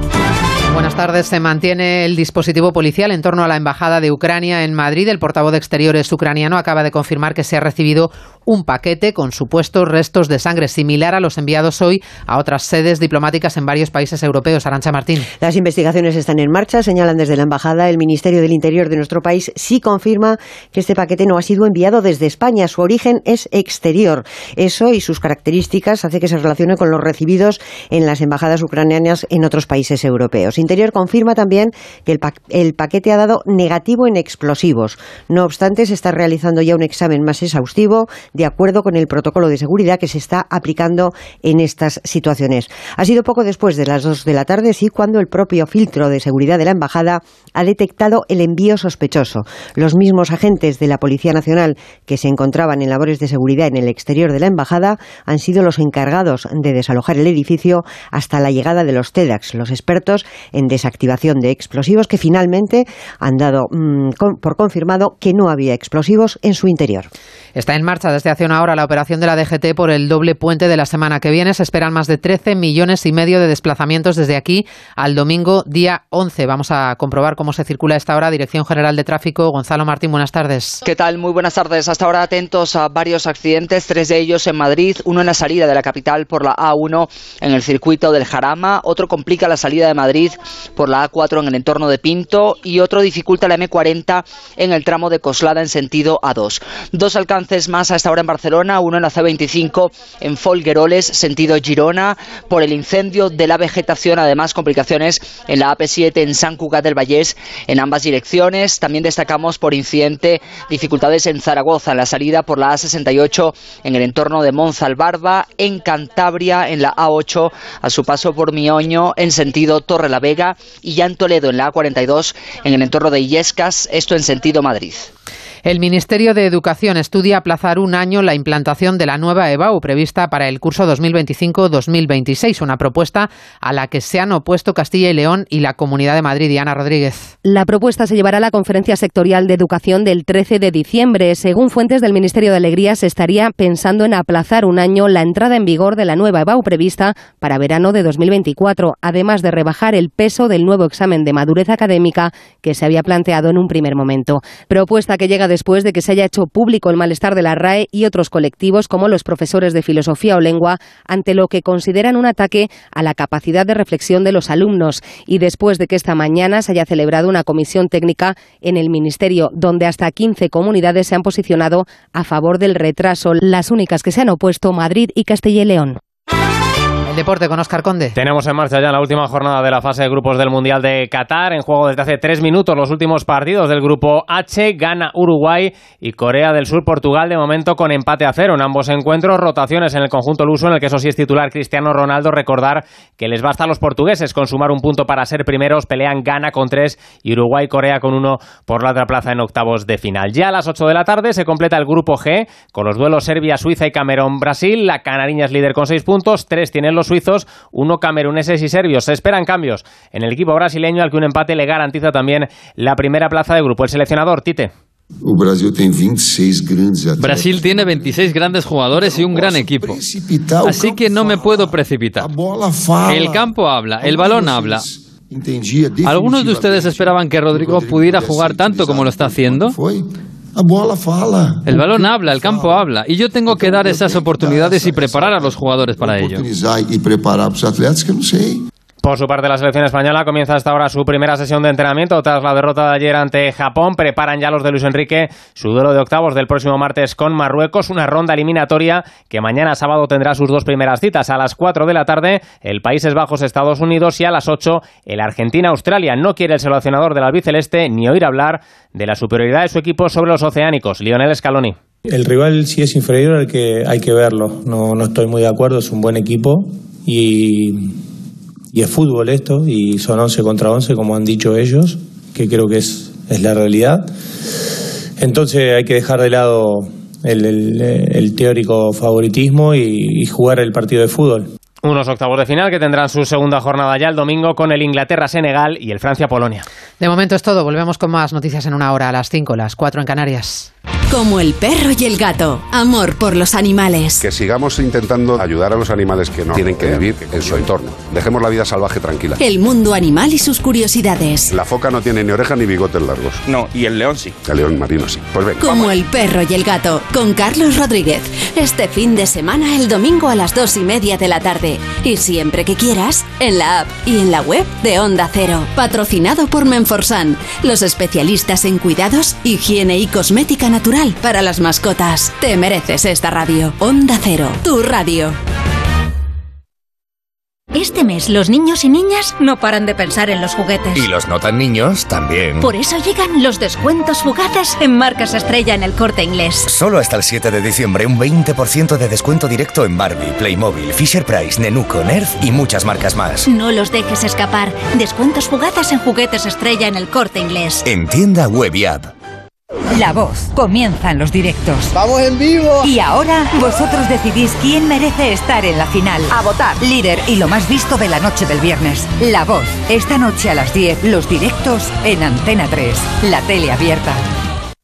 Buenas tardes. Se mantiene el dispositivo policial en torno a la Embajada de Ucrania en Madrid. El portavoz de Exteriores ucraniano acaba de confirmar que se ha recibido un paquete con supuestos restos de sangre similar a los enviados hoy a otras sedes diplomáticas en varios países europeos. Arancha Martín. Las investigaciones están en marcha, señalan desde la Embajada. El Ministerio del Interior de nuestro país sí confirma que este paquete no ha sido enviado desde España. Su origen es exterior. Eso y sus características hace que se relacione con los recibidos en las embajadas ucranianas en otros países europeos. Interior confirma también que el, pa el paquete ha dado negativo en explosivos. No obstante, se está realizando ya un examen más exhaustivo de acuerdo con el protocolo de seguridad que se está aplicando en estas situaciones. Ha sido poco después de las dos de la tarde, sí, cuando el propio filtro de seguridad de la embajada ha detectado el envío sospechoso. Los mismos agentes de la Policía Nacional que se encontraban en labores de seguridad en el exterior de la embajada han sido los encargados de desalojar el edificio hasta la llegada de los TEDx. Los expertos en desactivación de explosivos que finalmente han dado mm, con- por confirmado que no había explosivos en su interior. Está en marcha desde hace una hora la operación de la DGT por el doble puente de la semana que viene. Se esperan más de 13 millones y medio de desplazamientos desde aquí al domingo día 11. Vamos a comprobar cómo se circula a esta hora. Dirección General de Tráfico, Gonzalo Martín, buenas tardes. ¿Qué tal? Muy buenas tardes. Hasta ahora atentos a varios accidentes, tres de ellos en Madrid, uno en la salida de la capital por la A1 en el circuito del Jarama, otro complica la salida de Madrid por la A4 en el entorno de Pinto y otro dificulta la M40 en el tramo de Coslada en sentido A2. Dos alcances más a esta hora en Barcelona, uno en la C25 en Folgueroles, sentido Girona, por el incendio de la vegetación, además complicaciones en la AP7 en San Cugat del Vallés en ambas direcciones. También destacamos por incidente dificultades en Zaragoza, en la salida por la A68 en el entorno de Monzalbarba, en Cantabria, en la A8 a su paso por Mioño en sentido Torre la Vega y ya en Toledo en la A42 en el entorno de Illescas, esto en sentido Madrid. El Ministerio de Educación estudia aplazar un año la implantación de la nueva EBAU prevista para el curso 2025-2026, una propuesta a la que se han opuesto Castilla y León y la Comunidad de Madrid. Diana Rodríguez. La propuesta se llevará a la conferencia sectorial de educación del 13 de diciembre. Según fuentes del Ministerio de Alegría, se estaría pensando en aplazar un año la entrada en vigor de la nueva EBAU prevista para verano de 2024, además de rebajar el peso del nuevo examen de madurez académica que se había planteado en un primer momento. Propuesta que llega después de que se haya hecho público el malestar de la RAE y otros colectivos como los profesores de filosofía o lengua ante lo que consideran un ataque a la capacidad de reflexión de los alumnos y después de que esta mañana se haya celebrado una comisión técnica en el Ministerio donde hasta 15 comunidades se han posicionado a favor del retraso, las únicas que se han opuesto Madrid y Castilla y León. Deporte con Oscar Conde. Tenemos en marcha ya la última jornada de la fase de grupos del Mundial de Qatar. En juego desde hace tres minutos los últimos partidos del grupo H. Gana Uruguay y Corea del Sur Portugal de momento con empate a cero en ambos encuentros. Rotaciones en el conjunto luso en el que eso sí es titular Cristiano Ronaldo. Recordar que les basta a los portugueses con sumar un punto para ser primeros. Pelean Gana con tres y Uruguay Corea con uno por la otra plaza en octavos de final. Ya a las 8 de la tarde se completa el grupo G con los duelos Serbia, Suiza y Camerún Brasil. La Canariña es líder con seis puntos. Tres tienen los suizos, uno cameruneses y serbios. Se esperan cambios en el equipo brasileño al que un empate le garantiza también la primera plaza de grupo. El seleccionador Tite. O Brasil tem 26 grandes atletas. Brasil tiene 26 grandes jugadores y un gran equipo. Así que no me puedo precipitar. El campo habla, el balón habla. ¿Algunos de ustedes esperaban que Rodrigo pudiera jugar tanto como lo está haciendo? A bola fala. El balón habla, el campo habla, y yo tengo que dar esas oportunidades y preparar a los jugadores para ello. E preparar para os atletas que não sei. Por su parte, la selección española comienza hasta ahora su primera sesión de entrenamiento tras la derrota de ayer ante Japón. Preparan ya los de Luis Enrique su duelo de octavos del próximo martes con Marruecos, una ronda eliminatoria que mañana sábado tendrá sus dos primeras citas. A las 4 de la tarde, el Países Bajos, Estados Unidos y a las 8, el Argentina-Australia. No quiere el seleccionador del albiceleste ni oír hablar de la superioridad de su equipo sobre los oceánicos. Lionel Scaloni. El rival si es inferior hay que, hay que verlo. No, no estoy muy de acuerdo, es un buen equipo y, y es fútbol esto y son 11 contra 11 como han dicho ellos, que creo que es, es la realidad. Entonces hay que dejar de lado el, el- el teórico favoritismo y, y jugar el partido de fútbol. Unos octavos de final que tendrán su segunda jornada ya el domingo con el Inglaterra-Senegal y el Francia-Polonia. De momento es todo. Volvemos con más noticias en una hora, a las 5, las 4 en Canarias. Como el perro y el gato. Amor por los animales. Que sigamos intentando ayudar a los animales que no tienen que vivir en su entorno. Dejemos la vida salvaje tranquila. El mundo animal y sus curiosidades. La foca no tiene ni orejas ni bigotes largos. No, y el león sí. El león marino sí. Pues venga. Como el perro y el gato. Con Carlos Rodríguez. Este fin de semana, el domingo a las dos y media de la tarde. Y siempre que quieras, en la app y en la web de Onda Cero. Patrocinado por Menforsan. Los especialistas en cuidados, higiene y cosmética natural para las mascotas. Te mereces esta radio. Onda Cero. Tu radio. Este mes los niños y niñas no paran de pensar en los juguetes. Y los no tan niños también. Por eso llegan los descuentos fugaces en marcas estrella en el corte inglés. Solo hasta el 7 de diciembre un 20% de descuento directo en Barbie, Playmobil, Fisher Price, Nenuco, Nerf y muchas marcas más. No los dejes escapar. Descuentos fugaces en juguetes estrella en el corte inglés. En tienda web y app. La voz. Comienzan los directos. ¡Vamos en vivo! Y ahora vosotros decidís quién merece estar en la final. A votar. Líder y lo más visto de la noche del viernes. La voz. Esta noche a las 10, los directos en Antena 3. La tele abierta.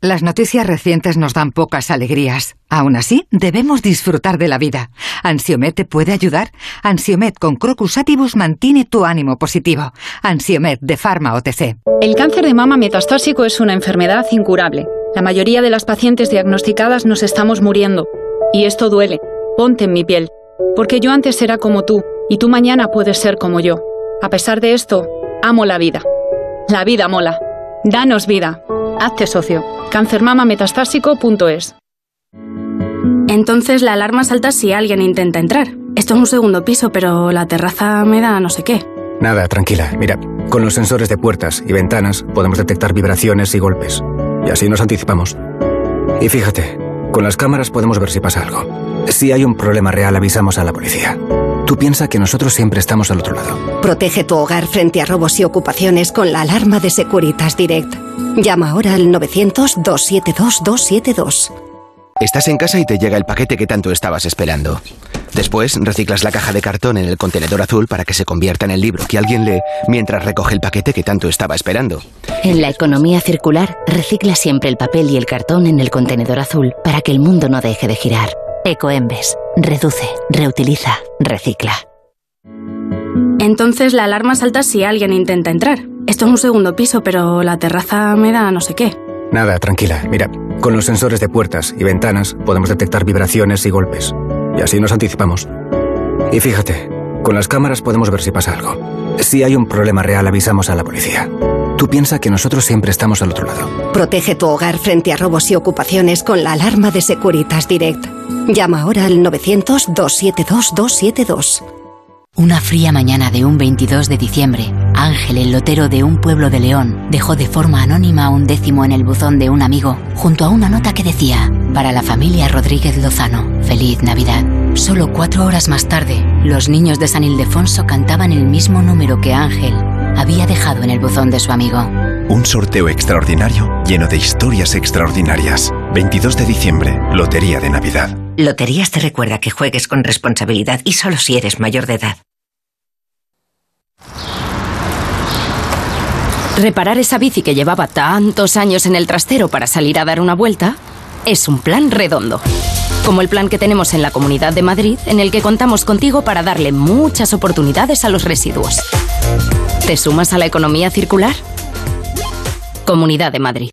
Las noticias recientes nos dan pocas alegrías. Aún así, debemos disfrutar de la vida. ¿Ansiomet te puede ayudar? Ansiomet con Crocus Atibus mantiene tu ánimo positivo. Ansiomet de Pharma OTC. El cáncer de mama metastásico es una enfermedad incurable. La mayoría de las pacientes diagnosticadas nos estamos muriendo. Y esto duele. Ponte en mi piel. Porque yo antes era como tú, y tú mañana puedes ser como yo. A pesar de esto, amo la vida. La vida mola. Danos vida. Hazte socio. Cancermamametastásico.es Entonces la alarma salta si alguien intenta entrar. Esto es un segundo piso, pero la terraza me da no sé qué. Nada, tranquila. Mira, con los sensores de puertas y ventanas podemos detectar vibraciones y golpes. Y así nos anticipamos. Y fíjate, con las cámaras podemos ver si pasa algo. Si hay un problema real, avisamos a la policía. Tú piensas que nosotros siempre estamos al otro lado. Protege tu hogar frente a robos y ocupaciones con la alarma de Securitas Direct. Llama ahora al 900-272-272. Estás en casa y te llega el paquete que tanto estabas esperando. Después reciclas la caja de cartón en el contenedor azul para que se convierta en el libro que alguien lee mientras recoge el paquete que tanto estaba esperando. En la economía circular, recicla siempre el papel y el cartón en el contenedor azul para que el mundo no deje de girar. Ecoembes. Reduce, reutiliza, recicla. Entonces la alarma salta si alguien intenta entrar. Esto es un segundo piso, pero la terraza me da no sé qué. Nada, tranquila. Mira, con los sensores de puertas y ventanas podemos detectar vibraciones y golpes. Y así nos anticipamos. Y fíjate, con las cámaras podemos ver si pasa algo. Si hay un problema real, avisamos a la policía. Tú piensas que nosotros siempre estamos al otro lado. Protege tu hogar frente a robos y ocupaciones con la alarma de Securitas Direct. Llama ahora al 900-272-272. Una fría mañana de un 22 de diciembre, Ángel, el lotero de un pueblo de León, dejó de forma anónima un décimo en el buzón de un amigo, junto a una nota que decía, para la familia Rodríguez Lozano, feliz Navidad. Solo cuatro horas más tarde, los niños de San Ildefonso cantaban el mismo número que Ángel había dejado en el buzón de su amigo. Un sorteo extraordinario lleno de historias extraordinarias. 22 de diciembre, Lotería de Navidad. Loterías te recuerda que juegues con responsabilidad y solo si eres mayor de edad. Reparar esa bici que llevaba tantos años en el trastero para salir a dar una vuelta es un plan redondo. Como el plan que tenemos en la Comunidad de Madrid, en el que contamos contigo para darle muchas oportunidades a los residuos. ¿Te sumas a la economía circular? Comunidad de Madrid.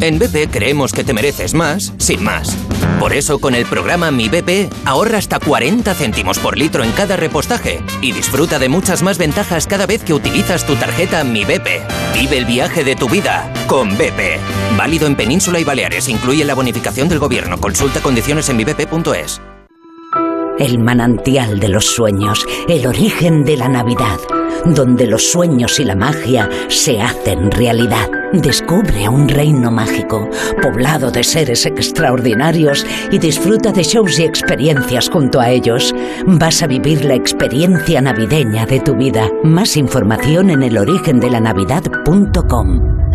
En BP creemos que te mereces más, sin más. Por eso con el programa Mi BP ahorra hasta 40 céntimos por litro en cada repostaje y disfruta de muchas más ventajas cada vez que utilizas tu tarjeta Mi BP. Vive el viaje de tu vida con BP. Válido en Península y Baleares. Incluye la bonificación del gobierno. Consulta condiciones en mibp.es. El manantial de los sueños, el origen de la Navidad, donde los sueños y la magia se hacen realidad. Descubre un reino mágico, poblado de seres extraordinarios y disfruta de shows y experiencias junto a ellos. Vas a vivir la experiencia navideña de tu vida. Más información en elorigendelanavidad.com.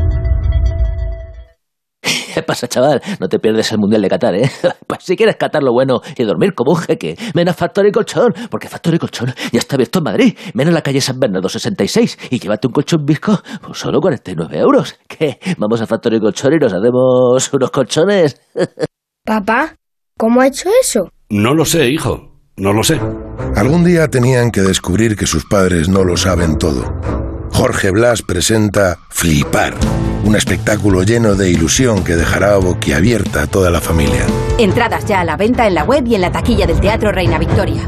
¿Qué pasa, chaval? No te pierdes el Mundial de Qatar, ¿eh? Pues si quieres catar lo bueno y dormir como un jeque, ven a Factory Colchón, porque Factory Colchón ya está abierto en Madrid. Ven a la calle San Bernardo 66 y llévate un colchón visco por solo 49 euros. ¿Qué? Vamos a Factory Colchón y nos hacemos unos colchones. Papá, ¿cómo ha hecho eso? No lo sé, hijo. No lo sé. Algún día tenían que descubrir que sus padres no lo saben todo. Jorge Blas presenta Flipar, un espectáculo lleno de ilusión que dejará boquiabierta a toda la familia. Entradas ya a la venta en la web y en la taquilla del Teatro Reina Victoria.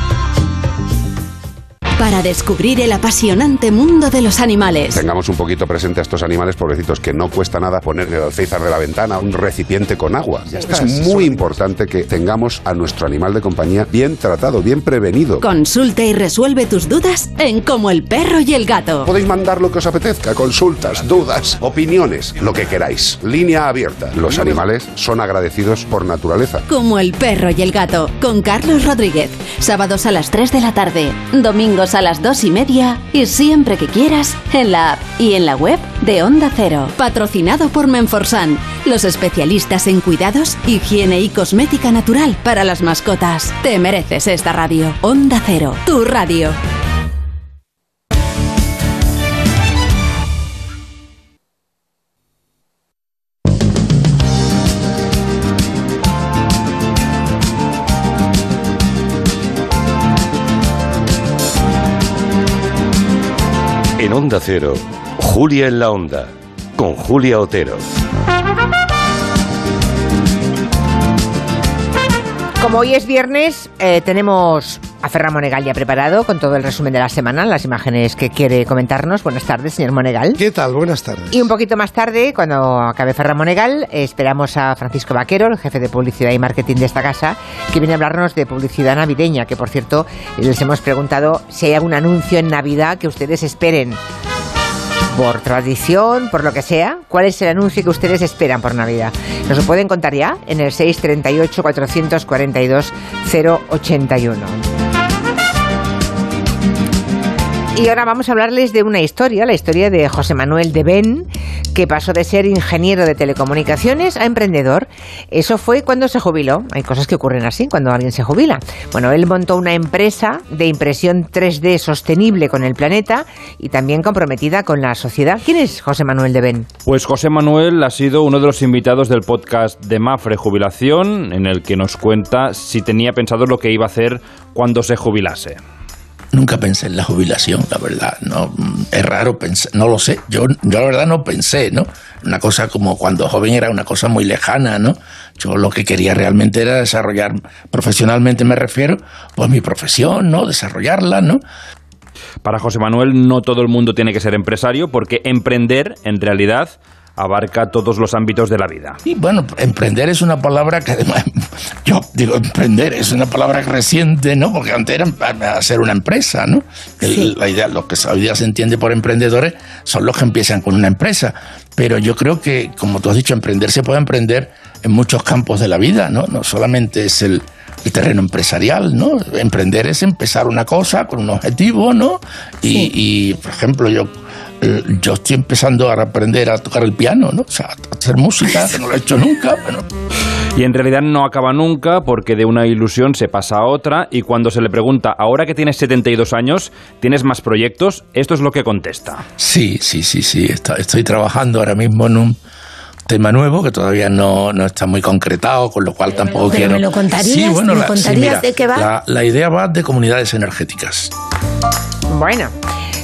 para descubrir el apasionante mundo de los animales. Tengamos un poquito presente a estos animales pobrecitos que no cuesta nada poner en el alféizar de la ventana un recipiente con agua. es muy importante que tengamos a nuestro animal de compañía bien tratado, bien prevenido. Consulta y resuelve tus dudas en Como el perro y el gato. Podéis mandar lo que os apetezca, consultas, dudas, opiniones, lo que queráis. Línea abierta. Los animales son agradecidos por naturaleza. Como el perro y el gato, con Carlos Rodríguez. Sábados a las 3 de la tarde, domingos a las 2 y media y siempre que quieras en la app y en la web de Onda Cero. Patrocinado por Menforsan, los especialistas en cuidados, higiene y cosmética natural para las mascotas. Te mereces esta radio. Onda Cero, tu radio. Cero, Julia en la Onda, con Julia Otero. Como hoy es viernes, eh, tenemos a Ferran Monegal ya preparado con todo el resumen de la semana, las imágenes que quiere comentarnos. Buenas tardes, señor Monegal. ¿Qué tal? Buenas tardes. Y un poquito más tarde, cuando acabe Ferran Monegal, esperamos a Francisco Vaquero, el jefe de publicidad y marketing de esta casa, que viene a hablarnos de publicidad navideña, que por cierto les hemos preguntado si hay algún anuncio en Navidad que ustedes esperen por tradición, por lo que sea, ¿cuál es el anuncio que ustedes esperan por Navidad? Nos lo pueden contar ya en el 638 442 081. Y ahora vamos a hablarles de una historia, la historia de José Manuel de Ben, que pasó de ser ingeniero de telecomunicaciones a emprendedor. Eso fue cuando se jubiló. Hay cosas que ocurren así cuando alguien se jubila. Bueno, él montó una empresa de impresión 3D sostenible con el planeta y también comprometida con la sociedad. ¿Quién es José Manuel de Ben? Pues José Manuel ha sido uno de los invitados del podcast de Mafre Jubilación, en el que nos cuenta si tenía pensado lo que iba a hacer cuando se jubilase. Nunca pensé en la jubilación, la verdad. No, es raro pensar, no lo sé. Yo, yo la verdad no pensé, ¿no? Una cosa como cuando joven era una cosa muy lejana, ¿no? Yo lo que quería realmente era desarrollar, profesionalmente me refiero, pues mi profesión, ¿no? Desarrollarla, ¿no? Para José Manuel no todo el mundo tiene que ser empresario porque emprender en realidad abarca todos los ámbitos de la vida. Y bueno, emprender es una palabra que además, yo digo emprender, es una palabra reciente, ¿no? Porque antes era hacer una empresa, ¿no? La idea, lo que hoy día se entiende por emprendedores son los que empiezan con una empresa. Pero yo creo que, como tú has dicho, emprender se puede emprender en muchos campos de la vida, ¿no? No solamente es el, el terreno empresarial, ¿no? Emprender es empezar una cosa con un objetivo, ¿no? Y, y por ejemplo, yo eh, yo estoy empezando a aprender a tocar el piano, ¿no? O sea, a hacer música, que no lo he hecho nunca. Y en realidad no acaba nunca porque de una ilusión se pasa a otra y cuando se le pregunta, ahora que tienes 72 años, ¿tienes más proyectos? Esto es lo que contesta. Sí, sí, sí, sí. Estoy trabajando ahora mismo en un tema nuevo que todavía no, no está muy concretado, con lo cual tampoco pero quiero... ¿Me lo contarías? Sí, bueno, ¿Me la, sí, contarías mira, de qué va? La, la idea va de comunidades energéticas. Bueno,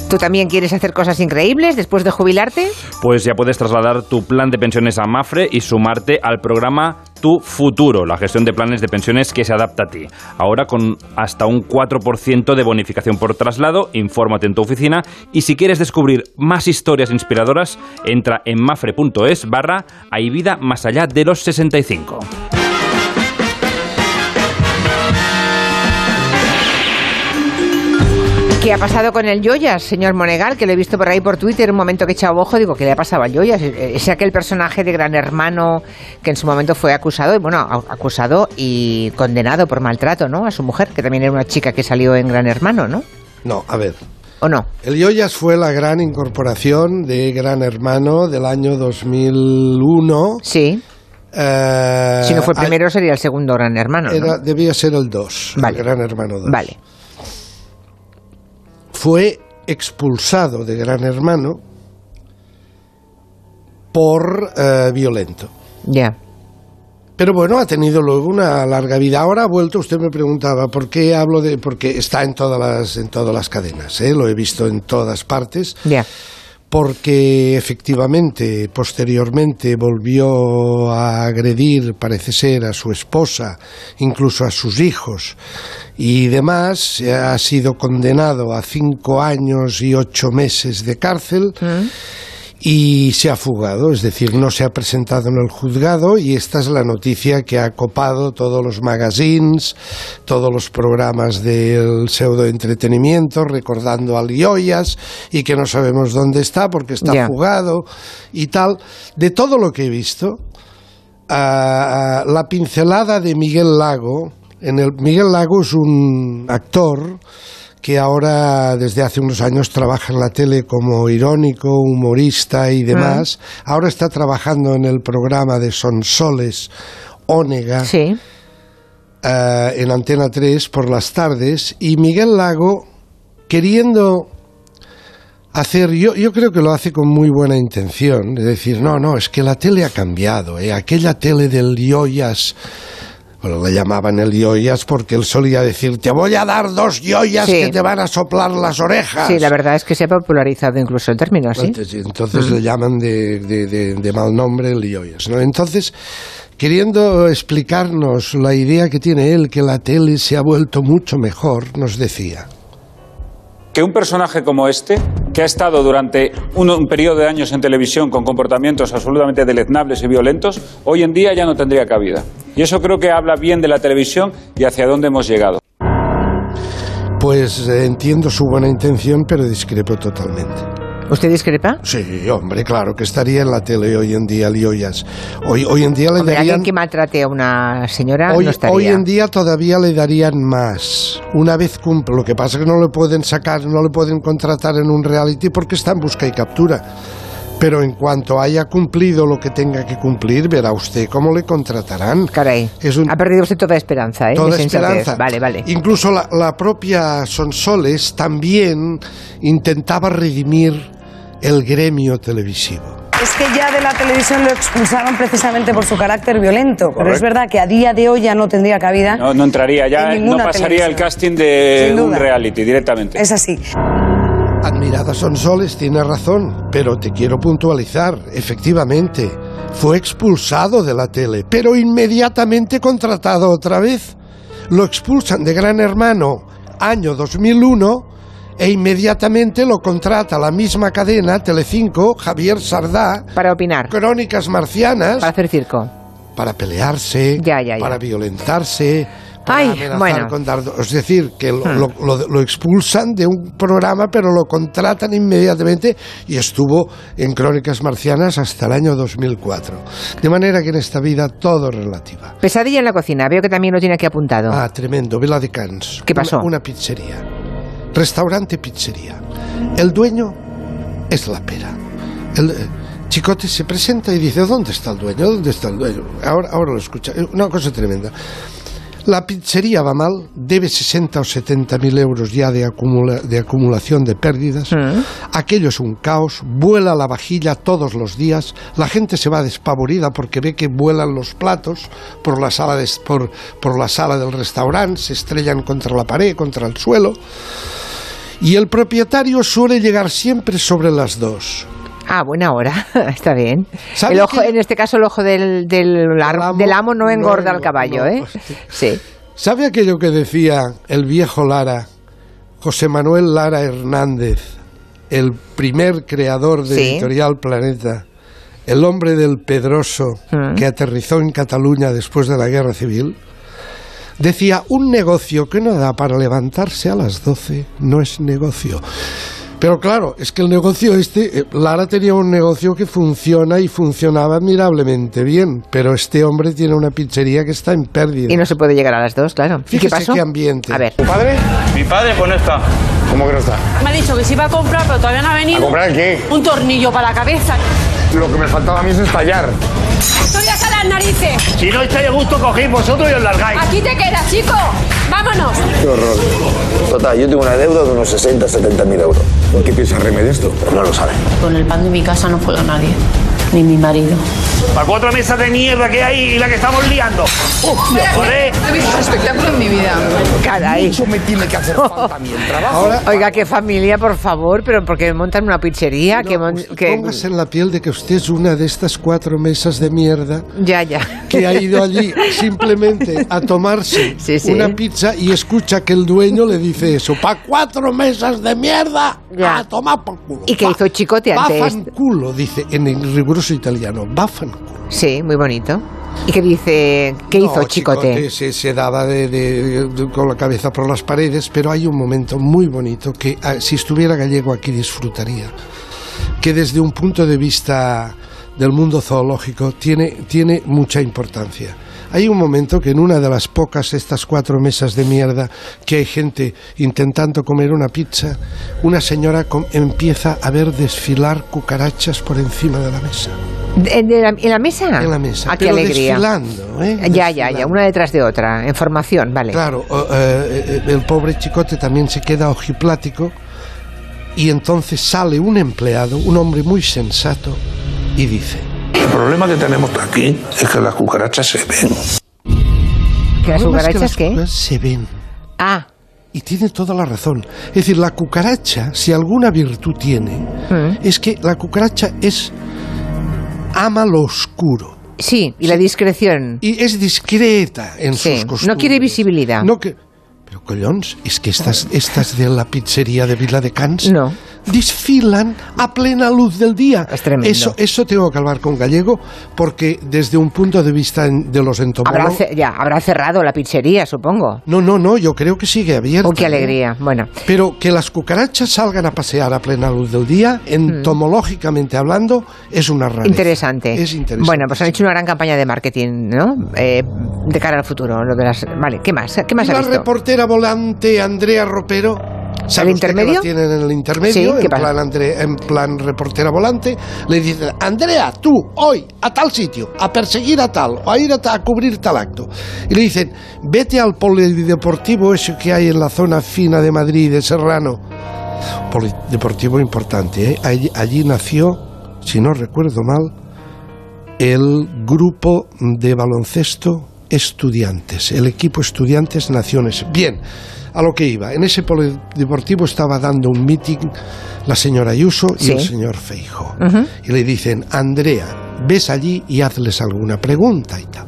¿tú también quieres hacer cosas increíbles después de jubilarte? Pues ya puedes trasladar tu plan de pensiones a Mafre y sumarte al programa Tu Futuro, la gestión de planes de pensiones que se adapta a ti. Ahora con hasta un 4% de bonificación por traslado, infórmate en tu oficina y si quieres descubrir más historias inspiradoras, entra en mafre.es barra hay vida más allá de los 65. ¿Qué ha pasado con el Yoyas, señor Monegal? Que lo he visto por ahí por Twitter, un momento que he echado ojo, digo, ¿qué le ha pasado al Yoyas? Es aquel personaje de Gran Hermano que en su momento fue acusado, y bueno, acusado y condenado por maltrato, ¿no? A su mujer, que también era una chica que salió en Gran Hermano, ¿no? No, a ver. ¿O no? El Yoyas fue la gran incorporación de Gran Hermano del año 2001. Sí. Eh, si no fue el primero, sería el segundo Gran Hermano, ¿no? era- debía ser el 2, Vale. el Gran Hermano 2. Vale. Fue expulsado de Gran Hermano por eh, violento. Ya. Pero bueno, ha tenido luego una larga vida. Ahora ha vuelto, usted me preguntaba, ¿por qué hablo de...? Porque está en todas las, en todas las cadenas, ¿eh? lo he visto en todas partes. Ya. Porque efectivamente posteriormente volvió a agredir, parece ser, a su esposa, incluso a sus hijos y demás, ha sido condenado a cinco años y ocho meses de cárcel. Y se ha fugado, es decir, no se ha presentado en el juzgado y esta es la noticia que ha copado todos los magazines, todos los programas del pseudo entretenimiento, recordando a Lioyas y que no sabemos dónde está porque está fugado y tal. De todo lo que he visto, ah, la pincelada de Miguel Lago, en el, Miguel Lago es un actor que ahora desde hace unos años trabaja en la tele como irónico, humorista y demás. Ahora está trabajando en el programa de Sonsoles Ónega eh, en Antena 3 por las tardes y Miguel Lago queriendo hacer, yo, yo creo que lo hace con muy buena intención, de decir, no, no, es que la tele ha cambiado, ¿eh? aquella tele del yoyas, bueno, le llamaban el yoyas porque él solía decir, te voy a dar dos yoyas Sí. que te van a soplar las orejas. Sí, la verdad es que se ha popularizado incluso el término, ¿sí? Entonces, Ujú. le llaman de, de- de- de mal nombre el yoyas, ¿no? Entonces, queriendo explicarnos la idea que tiene él, que la tele se ha vuelto mucho mejor, nos decía. Que un personaje como este, que ha estado durante un, un periodo de años en televisión con comportamientos absolutamente deleznables y violentos, hoy en día ya no tendría cabida. Y eso creo que habla bien de la televisión y hacia dónde hemos llegado. Pues eh, entiendo su buena intención, pero discrepo totalmente. ¿Usted discrepa? Sí, hombre, claro que estaría en la tele hoy en día, Lioyas. Hoy, hoy en día le Hombre, darían... alguien que maltrate a una señora Hoy, no estaría. hoy en día todavía le darían más. Una vez cumple. Lo que pasa es que no le pueden sacar, no le pueden contratar en un reality porque está en busca y captura. Pero en cuanto haya cumplido lo que tenga que cumplir, verá usted cómo le contratarán. Caray. Es un- Ha perdido usted toda esperanza, ¿eh? Toda esperanza. Vale, vale. Incluso la, la propia Sonsoles también intentaba redimir el gremio televisivo. Es que ya de la televisión lo expulsaron precisamente por su carácter violento, pero es verdad que a día de hoy ya no tendría cabida. No, no entraría ya, En no pasaría el casting de un reality directamente. Es así. Admirada Sonsoles tiene razón, pero te quiero puntualizar. Efectivamente, fue expulsado de la tele, pero inmediatamente contratado otra vez. Lo expulsan de Gran Hermano año 2001 e inmediatamente lo contrata la misma cadena, Telecinco, Javier Sardá. Para opinar. Crónicas marcianas. Para hacer circo. Para pelearse, Ya, ya, ya. para violentarse. Para Ay, amenazar bueno. con dardo- Es decir, que lo, Hmm. lo- lo- lo expulsan de un programa, pero lo contratan inmediatamente y estuvo en Crónicas Marcianas hasta el año 2004. De manera que en esta vida todo es relativa. Pesadilla en la cocina. Veo que también lo tiene aquí apuntado. Ah, tremendo. Vela de Cans. ¿Qué pasó? Una, una pizzería. Restaurante pizzería. El dueño es la pera. El eh, chicote se presenta y dice, ¿dónde está el dueño? ¿Dónde está el dueño? Ahora, ahora lo escucha. Una cosa tremenda. La pizzería va mal, debe 60 o 70 mil euros ya de, acumula- de acumulación de pérdidas. Aquello es un caos, vuela la vajilla todos los días, la gente se va despavorida porque ve que vuelan los platos por la sala, de- por, por la sala del restaurante, se estrellan contra la pared, contra el suelo. Y el propietario suele llegar siempre sobre las dos. Ah, buena hora. Está bien. ¿Sabe El ojo, en este caso, el ojo del, del, amo no engorda al caballo, ¿eh? Sí. ¿Sabe aquello que decía el viejo Lara, José Manuel Lara Hernández, el primer creador de Sí. Editorial Planeta, el hombre del Pedroso Mm. que aterrizó en Cataluña después de la Guerra Civil? Decía, un negocio que no da para levantarse a las 12 no es negocio. Pero claro, es que el negocio este, eh, Lara tenía un negocio que funciona y funcionaba admirablemente bien, pero este hombre tiene una pizzería que está en pérdida. Y no se puede llegar a las dos, claro. ¿Y qué Fíjese pasó? qué ambiente. A ver. ¿Tu padre? Mi padre, pues no está. ¿Cómo que no está? Me ha dicho que se iba a comprar, pero todavía no ha venido. ¿A comprar qué? Un tornillo para la cabeza. Lo que me faltaba a mí es estallar. Estoy hasta las narices. Si no estáis a gusto, cogéis vosotros y os largáis. Aquí te quedas, chico. Vámonos. Qué horror. Total, yo tengo una deuda de unos 60, 70 mil euros. ¿Qué piensa Reme de esto? No lo sabe. Con el pan de mi casa no puedo nadie. ni mi marido. Para cuatro mesas de mierda que hay y la que estamos liando. Uf, joder. He visto un espectáculo en mi vida. Caray. Mucho me tiene que hacer falta a mí el trabajo. Ahora- Oiga, qué familia, por favor, pero porque montan una pizzería, que, mon- que- Póngase en la piel de que usted es una de estas cuatro mesas de mierda ya, ya. que ha ido allí simplemente a tomarse Sí, sí. una pizza y escucha que el dueño le dice eso. ¡Pa cuatro mesas de mierda! Ya. ¡A tomar por culo! ¿Y qué hizo Chicote antes? Bafanculo, dice en el riguroso italiano. Bafanculo. Sí, muy bonito. ¿Y qué dice? ¿Qué hizo No, Chicote? se, se daba de- de- de- con la cabeza por las paredes, pero hay un momento muy bonito que ah, si estuviera gallego aquí disfrutaría. Que desde un punto de vista del mundo zoológico tiene, tiene mucha importancia. Hay un momento que en una de las pocas estas cuatro mesas de mierda que hay gente intentando comer una pizza, una señora empieza a ver desfilar cucarachas por encima de la mesa. ¿De- de la- ¿En la mesa? En la mesa, Ah, qué pero alegría. desfilando, ¿eh? Ya, ya, ya, una detrás de otra, en formación, vale. Claro, eh, el pobre chicote también se queda ojiplático y entonces sale un empleado, un hombre muy sensato, y dice, El problema que tenemos aquí es que las cucarachas se ven. ¿Que las "No, más que cucarachas las qué? se ven. Ah, Y tiene toda la razón. Es decir, la cucaracha, si alguna virtud tiene, Mm. es que la cucaracha es ama lo oscuro. sí, y la discreción. Y es discreta en Sí, sus costumbres. no quiere visibilidad. No que... Pero collons, es que estas, estas de la pizzería de Vila de Cans No. desfilan a plena luz del día. Es tremendo. Eso, eso tengo que hablar con Gallego porque desde un punto de vista de los Habrá, entomólogos... ce- ya, habrá cerrado la pizzería, supongo. No, no, no, yo creo que sigue abierta. Oh, qué ¿eh? alegría. Bueno, Pero que las cucarachas salgan a pasear a plena luz del día, entomológicamente hablando, es una rareza. Mm. interesante. Es interesante. Bueno, pues han hecho una gran campaña de marketing, ¿no? Eh, de cara al futuro. Lo de las... Vale, ¿qué más? ¿Qué más ha visto? Reportera volante Andrea Ropero. ¿sabe ¿El intermedio? La tienen en el intermedio, ¿qué en, plan Andre- en plan reportera volante. Le dicen, Andrea, tú, hoy, a tal sitio, a perseguir a tal, o a ir a, a cubrir tal acto. Y le dicen, vete al polideportivo ese que hay en la zona fina de Madrid, de Serrano. Polideportivo importante, ¿eh? Allí, allí nació, si no recuerdo mal, el grupo de baloncesto estudiantes, el equipo estudiantes naciones. Bien, a lo que iba. En ese polideportivo estaba dando un meeting la señora Ayuso y Sí. el señor Feijo. Y le dicen, Andrea, ves allí y hazles alguna pregunta y tal.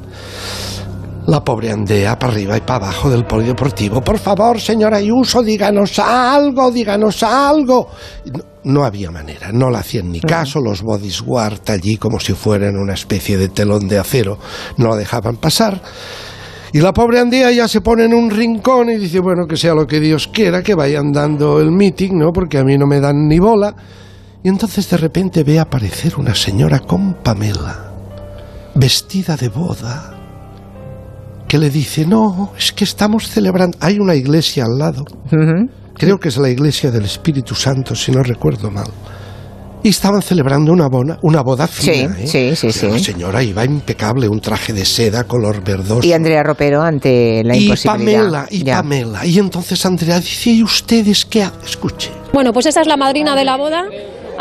La pobre Andrea para arriba y para abajo del polideportivo. Por favor, señora Ayuso, díganos algo, díganos algo. No, no había manera, no le hacían ni caso. Los bodyguard allí, como si fueran una especie de telón de acero, no la dejaban pasar. Y la pobre Andrea ya se pone en un rincón y dice, bueno, que sea lo que Dios quiera, que vayan dando el meeting, ¿no? Porque a mí no me dan ni bola. Y entonces de repente ve aparecer una señora con Pamela, vestida de boda, que le dice, no, es que estamos celebrando, hay una iglesia al lado, creo que es la iglesia del Espíritu Santo, si no recuerdo mal. Y estaban celebrando una, bona- una boda fina. Sí, ¿eh? sí, sí, Pero La sí. señora iba impecable, un traje de seda color verdoso. Y Andrea Ropero ante la y imposibilidad. Pamela, y Ya. Pamela. Y entonces Andrea dice, ¿y ustedes qué hacen? Escuche. Bueno, pues esa es la madrina de la boda.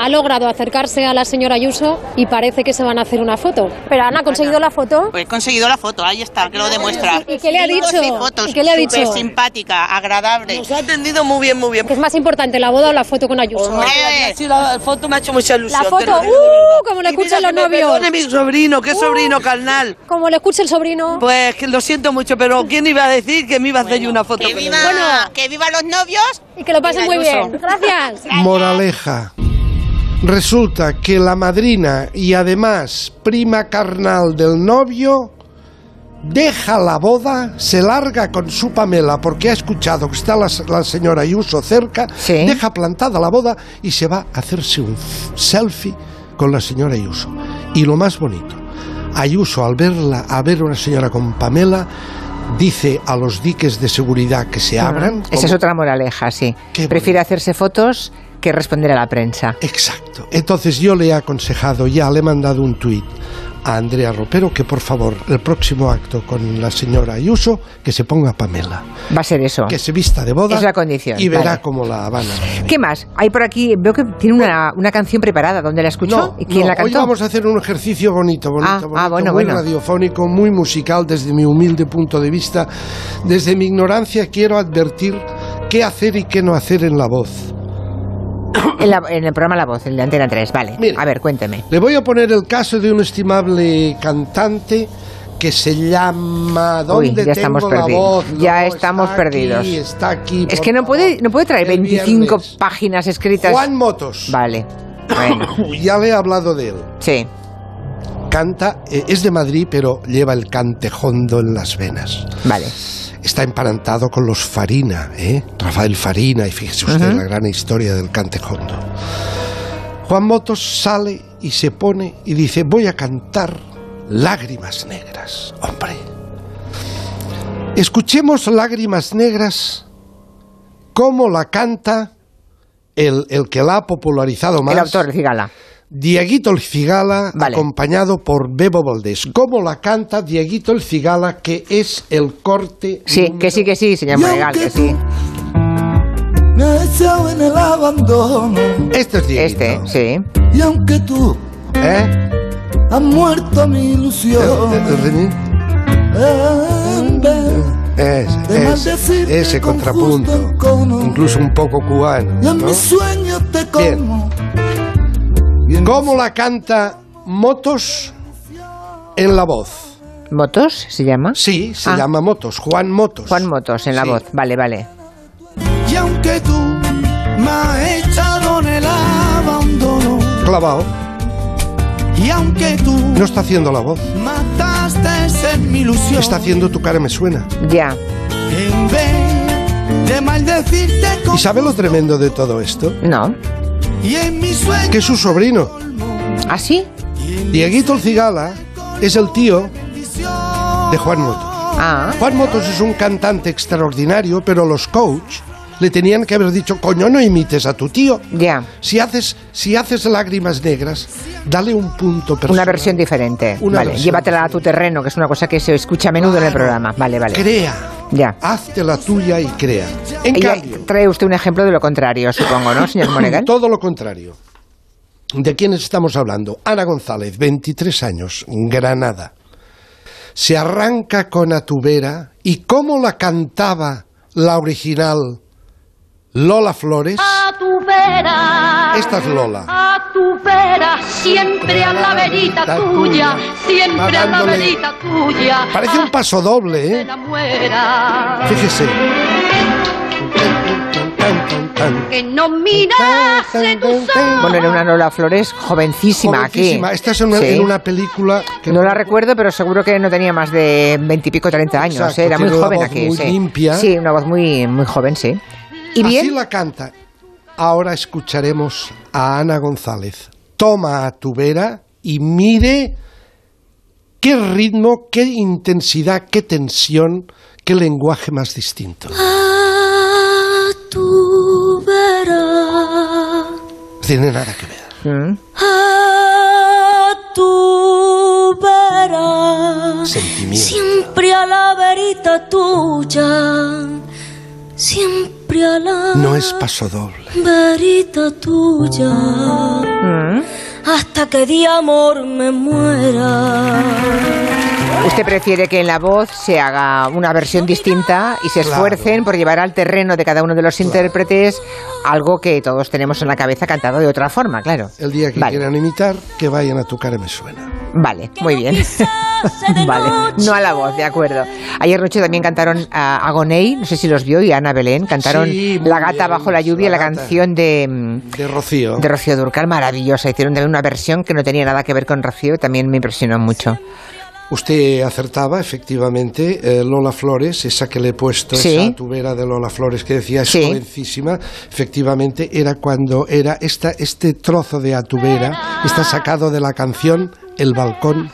Ha logrado acercarse a la señora Ayuso y parece que se van a hacer una foto. Pero Ana, ¿ha conseguido la foto? Pues he conseguido la foto, ahí está, que lo demuestra. ¿Y qué le ha dicho? y fotos, ¿Y qué le ha dicho? súper simpática, agradable. Nos ha atendido muy bien, muy bien. ¿Qué es más importante, la boda o la foto con Ayuso? Hombre, sí, la foto me ha hecho mucha ilusión. La foto. ¡uh! Como le escuchan los novios. perdone mi sobrino, qué Uh. sobrino carnal. Como le escucha el sobrino. Pues que lo siento mucho, pero ¿quién iba a decir que me iba a hacer yo una foto que con viva, él? Bueno. que viva los novios. Y que lo pasen muy bien. Gracias. Moraleja. Resulta que la madrina y además prima carnal del novio deja la boda, se larga con su Pamela porque ha escuchado que está la, la señora Ayuso cerca, deja plantada la boda y se va a hacerse un selfie con la señora Ayuso. Y lo más bonito, Ayuso al verla, a ver una señora con Pamela, dice a los diques de seguridad que se abran. Esa es otra moraleja, sí. Prefiere hacerse fotos que responder a la prensa. Exacto. Entonces yo le he aconsejado, ya le he mandado un tuit a Andrea Ropero que por favor el próximo acto con la señora Ayuso que se ponga Pamela. Va a ser eso. Que se vista de boda Es la condición, y verá vale. cómo la Habana. ¿Qué más? Hay por aquí, veo que tiene una, una canción preparada. ¿Dónde la escuchó? No, ¿Y quién no, la hoy cantó? vamos a hacer un ejercicio bonito, bonito, Ah, bonito, ah, bueno, muy bueno. radiofónico, muy musical desde mi humilde punto de vista. Desde mi ignorancia quiero advertir qué hacer y qué no hacer en la voz. En, la- en el programa La Voz, el de Antena 3, vale. A ver, cuénteme. Le voy a poner el caso de un estimable cantante que se llama Uy, ¿Dónde ya estamos tengo la perdidos. voz? ya No, estamos está aquí, perdidos. está aquí. Es que no puede, no puede traer El 25 viernes. páginas escritas. Juan Motos. Vale. Bueno. ya le he hablado de él. Sí. Canta, eh, es de Madrid, pero lleva el cantejondo en las venas. Vale. Está emparentado con los Farina, ¿eh? Rafael Farina, y fíjese usted la gran historia del cantejondo. Juan Motos sale y se pone y dice, voy a cantar Lágrimas Negras, hombre. Escuchemos Lágrimas Negras, cómo la canta el, el que la ha popularizado más. El autor Cigala. Dieguito el Cigala, acompañado por Bebo Valdés. ¿Cómo la canta Dieguito el Cigala, que es el corte? Sí, que sí, que sí, señor Monegal, que sí. Me echado en el abandono. Este es Dieguito. Este, sí. Y aunque tú ¿Eh? has muerto mi ilusión. En vez Ese, de ese, maldecirte ese con contrapunto, encono. incluso un poco cubano. Y en ¿no? mis sueños te Bien. Como. ¿Cómo la canta Motos en la voz? ¿Motos se llama? Sí, se Ah. llama Motos, Juan Motos. Juan Motos en la Sí. voz. Vale, vale. Y aunque tú me has echado en el abandono. Clavado. Y aunque tú No está haciendo la voz. mataste en mi ilusión. Está haciendo tu cara me suena. Ya. En vez de maldecirte con ¿Y sabe lo tremendo de todo esto? No. Que es su sobrino. ¿Ah, sí? Dieguito el Cigala es el tío de Juan Motos. Ah. Juan Motos es un cantante extraordinario, pero los coach le tenían que haber dicho, coño, no imites a tu tío. Ya. Si haces, si haces lágrimas negras, dale un punto personal. Una versión diferente. Una vale. versión Llévatela a tu terreno, que es una cosa que se escucha a menudo en el programa. Vale, vale. Crea. Ya. Hazte la tuya y crea. En Y cambio, trae usted un ejemplo de lo contrario, supongo, ¿no, señor Monegal? todo lo contrario. ¿De quiénes estamos hablando? Ana González, 23 años, Granada. Se arranca con Atubera y cómo la cantaba la original Lola Flores. A tu vera. Esta es Lola. A tu vera, siempre a la verita tuya, siempre a la verita tuya. Parece un paso doble, ¿eh? Fíjese. Que no mirase tus ojos. Bueno, era una Lola Flores jovencísima, Jovencísima. aquí. Esta es en una, Sí. en una película que No la recuerdo, pero seguro que no tenía más de veintipico, treinta años. Exacto, ¿eh? Era muy joven voz aquí. muy sí. limpia. Sí, una voz muy, muy joven, sí. ¿Y Así bien? la canta. Ahora escucharemos a Ana González. Toma a tu vera y mire qué ritmo, qué intensidad, qué tensión, qué lenguaje más distinto. A tu vera. No tiene nada que ver. A tu vera. Sentimiento. Siempre a la verita tuya. Siempre No es paso doble. verita tuya. Mm. Hasta que de amor me muera. ¿Usted prefiere que en la voz se haga una versión distinta y se Claro. esfuercen por llevar al terreno de cada uno de los intérpretes algo que todos tenemos en la cabeza cantado de otra forma, claro? El día que Vale. quieran imitar, que vayan a tu cara me suena. Vale, muy bien. vale, no a la voz, de acuerdo. Ayer noche también cantaron a Agoney, no sé si los vio, y Ana Belén, cantaron Sí, La gata bien, bajo la lluvia, La canción de, mm, De Rocío. de Rocío Durcal, maravillosa. Hicieron también una versión que no tenía nada que ver con Rocío, y también me impresionó mucho. Usted acertaba, efectivamente, eh, Lola Flores, esa que le he puesto, Sí. esa tubera de Lola Flores que decía es Sí. jovencísima, efectivamente era cuando era esta, este trozo de Atubera, está sacado de la canción El balcón,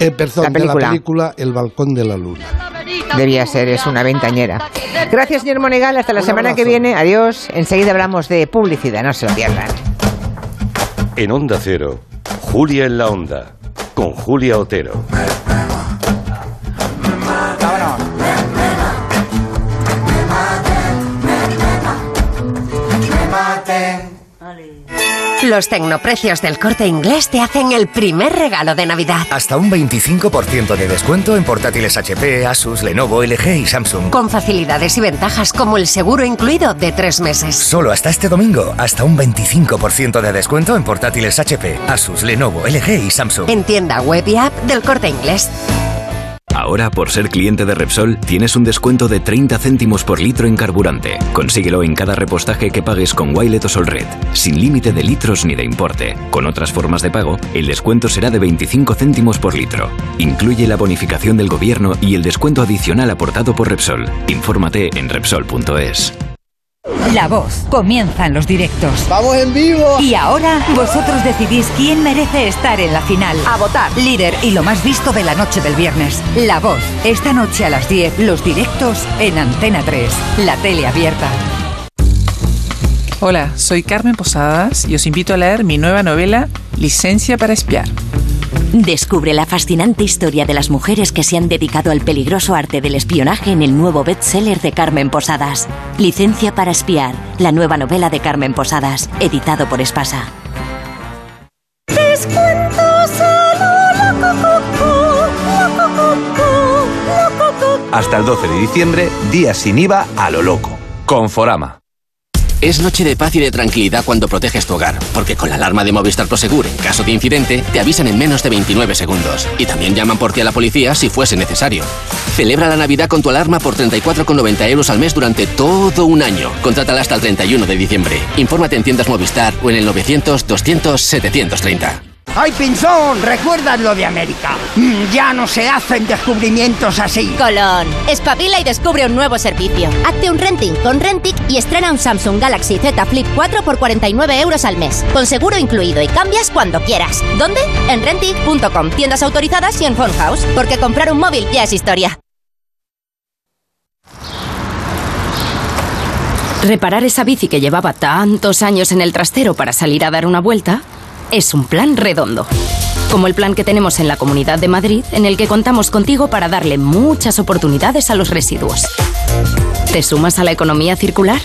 eh, perdón, La de la película. El balcón de la luna. Debía ser, es una ventañera. Gracias, señor Monegal. Hasta la Un semana que viene. Adiós. Enseguida hablamos de publicidad. No se lo pierdan. En Onda Cero, Julia en la Onda, con Julia Otero. Los tecnoprecios del corte inglés te hacen el primer regalo de Navidad. Hasta un 25% de descuento en portátiles HP, Asus, Lenovo, LG y Samsung. Con facilidades y ventajas como el seguro incluido de tres meses. Solo hasta este domingo, hasta un 25% de descuento en portátiles HP, Asus, Lenovo, LG y Samsung. En tienda web y app del corte inglés. Ahora, por ser cliente de Repsol, tienes un descuento de 30 céntimos por litro en carburante. Consíguelo en cada repostaje que pagues con Wilet o Solred, sin límite de litros ni de importe. Con otras formas de pago, el descuento será de 25 céntimos por litro. Incluye la bonificación del gobierno y el descuento adicional aportado por Repsol. Infórmate en Repsol.es. La voz. Comienzan los directos. ¡Vamos en vivo! Y ahora vosotros decidís quién merece estar en la final. A votar. Líder y lo más visto de la noche del viernes. La voz. Esta noche a las 10, los directos en Antena 3. La tele abierta. Hola, soy Carmen Posadas y os invito a leer mi nueva novela Licencia para espiar. Descubre la fascinante historia de las mujeres que se han dedicado al peligroso arte del espionaje en el nuevo bestseller de Carmen Posadas. Licencia para espiar, la nueva novela de Carmen Posadas, editado por Espasa. Descuentos a lo loco, loco, loco, loco. Hasta el 12 de diciembre, días sin IVA a lo loco. Conforama. Es noche de paz y de tranquilidad cuando proteges tu hogar, porque con la alarma de Movistar Prosegur, en caso de incidente, te avisan en menos de 29 segundos. Y también llaman por ti a la policía si fuese necesario. Celebra la Navidad con tu alarma por 34,90 euros al mes durante todo un año. Contrátala hasta el 31 de diciembre. Infórmate en tiendas Movistar o en el 900-200-730. ¡Ay, Pinzón! ¿Recuerdas lo de América? Mm, Ya no se hacen descubrimientos así. Colón, espabila y descubre un nuevo servicio. Hazte un renting con Rentic y estrena un Samsung Galaxy Z Flip 4 por 49 euros al mes, con seguro incluido y cambias cuando quieras. ¿Dónde? En Rentic.com, tiendas autorizadas y en Phone House, porque comprar un móvil ya es historia. Reparar esa bici que llevaba tantos años en el trastero para salir a dar una vuelta es un plan redondo. Como el plan que tenemos en la Comunidad de Madrid, en el que contamos contigo para darle muchas oportunidades a los residuos. ¿Te sumas a la economía circular?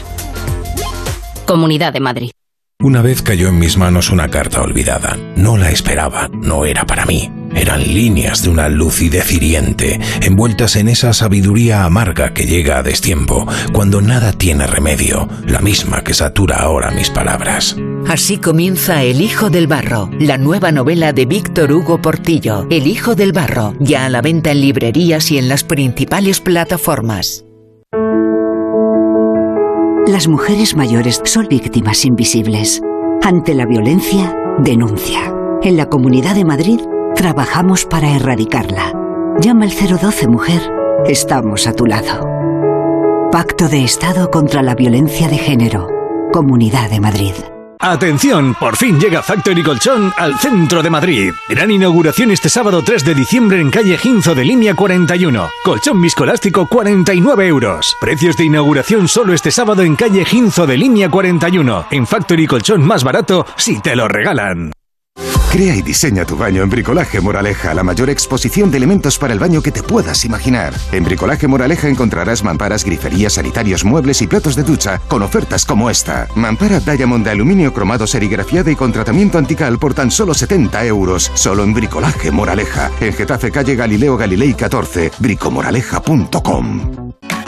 Comunidad de Madrid. Una vez cayó en mis manos una carta olvidada. No la esperaba, no era para mí. Eran líneas de una lucidez hiriente, envueltas en esa sabiduría amarga que llega a destiempo, cuando nada tiene remedio, la misma que satura ahora mis palabras. Así comienza El Hijo del Barro, la nueva novela de Víctor Hugo Portillo. El Hijo del Barro, ya a la venta en librerías y en las principales plataformas. Las mujeres mayores son víctimas invisibles. Ante la violencia, denuncia. En la Comunidad de Madrid trabajamos para erradicarla. Llama al 012 Mujer. Estamos a tu lado. Pacto de Estado contra la Violencia de Género. Comunidad de Madrid. Atención, por fin llega Factory Colchón al centro de Madrid. Gran inauguración este sábado 3 de diciembre en calle Ginzo de línea 41. Colchón viscoelástico 49 euros. Precios de inauguración solo este sábado en calle Ginzo de línea 41. En Factory Colchón más barato si te lo regalan. Crea y diseña tu baño en Bricolaje Moraleja, la mayor exposición de elementos para el baño que te puedas imaginar. En Bricolaje Moraleja encontrarás mamparas, griferías, sanitarios, muebles y platos de ducha con ofertas como esta. Mampara Diamond de aluminio cromado serigrafiada y con tratamiento antical por tan solo 70 euros. Solo en Bricolaje Moraleja. En Getafe calle Galileo Galilei 14. bricomoraleja.com.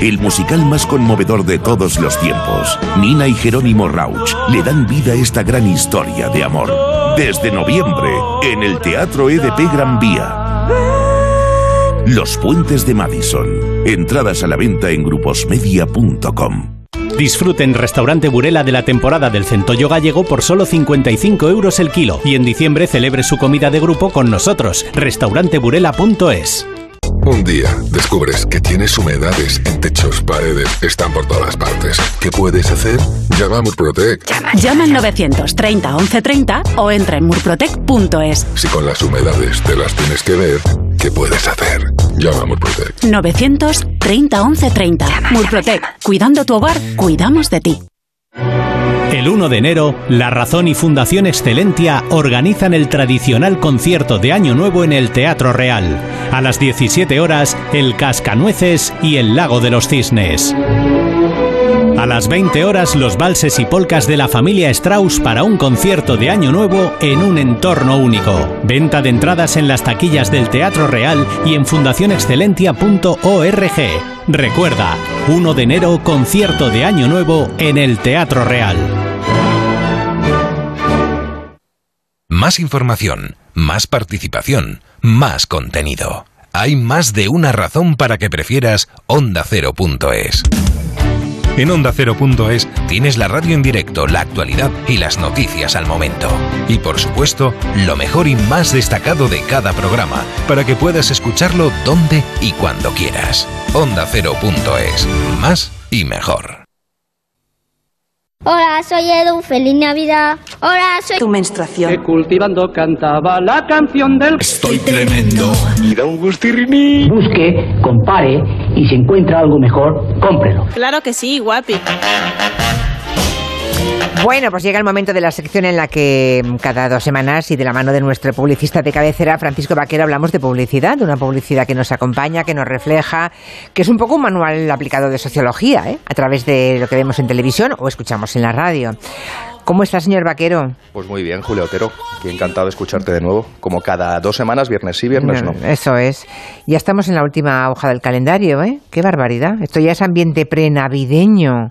El musical más conmovedor de todos los tiempos. Nina y Jerónimo Rauch le dan vida a esta gran historia de amor. Desde noviembre, en el Teatro EDP Gran Vía. Los Puentes de Madison. Entradas a la venta en gruposmedia.com. Disfruten Restaurante Burela de la temporada del centollo gallego por solo 55 euros el kilo y en diciembre celebre su comida de grupo con nosotros. Restauranteburela.es. Un día descubres que tienes humedades en techos, paredes, están por todas partes. ¿Qué puedes hacer? Llama a Murprotec. Llama al 930 1130 o entra en murprotec.es. Si con las humedades te las tienes que ver, ¿qué puedes hacer? Llama a Murprotec. 930 1130. Murprotec. Cuidando tu hogar, cuidamos de ti. El 1 de enero, La Razón y Fundación Excelentia organizan el tradicional concierto de Año Nuevo en el Teatro Real. A las 17 horas, El Cascanueces y El Lago de los Cisnes. A las 20 horas, los valses y polcas de la familia Strauss para un concierto de Año Nuevo en un entorno único. Venta de entradas en las taquillas del Teatro Real y en fundacionexcelentia.org. Recuerda, 1 de enero, concierto de Año Nuevo en el Teatro Real. Más información, más participación, más contenido. Hay más de una razón para que prefieras ondacero.es. En ondacero.es tienes la radio en directo, la actualidad y las noticias al momento. Y por supuesto, lo mejor y más destacado de cada programa, para que puedas escucharlo donde y cuando quieras. Ondacero.es. Más y mejor. Hola, soy Edu, feliz Navidad. Hola, soy tu menstruación. Que cultivando cantaba la canción del Estoy tremendo. Y da un gustirrini. Busque, compare y si encuentra algo mejor, cómprelo. Claro que sí, guapi. Bueno, pues llega el momento de la sección en la que cada dos semanas y de la mano de nuestro publicista de cabecera, Francisco Vaquero, hablamos de publicidad, de una publicidad que nos acompaña, que nos refleja, que es un poco un manual aplicado de sociología, ¿eh? a través de lo que vemos en televisión o escuchamos en la radio. ¿Cómo está, señor Vaquero? Pues muy bien, Julio Otero. Qué encantado de escucharte de nuevo. Como cada dos semanas, viernes sí, viernes no. Eso es. Ya estamos en la última hoja del calendario, ¿eh? Qué barbaridad. Esto ya es ambiente prenavideño.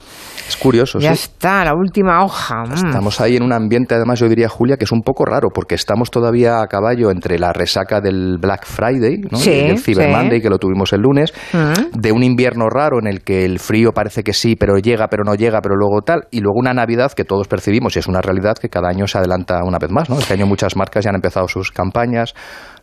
Es curioso, ya sí. está, la última hoja. Mm. Estamos ahí en un ambiente, además, yo diría, Julia, que es un poco raro, porque estamos todavía a caballo entre la resaca del Black Friday, ¿no? Sí, y el Cyber sí. Monday, que lo tuvimos el lunes, Mm. de un invierno raro en el que el frío parece que sí, pero llega, pero no llega, pero luego tal, y luego una Navidad que todos percibimos, y es una realidad que cada año se adelanta una vez más, ¿no? Este año muchas marcas ya han empezado sus campañas,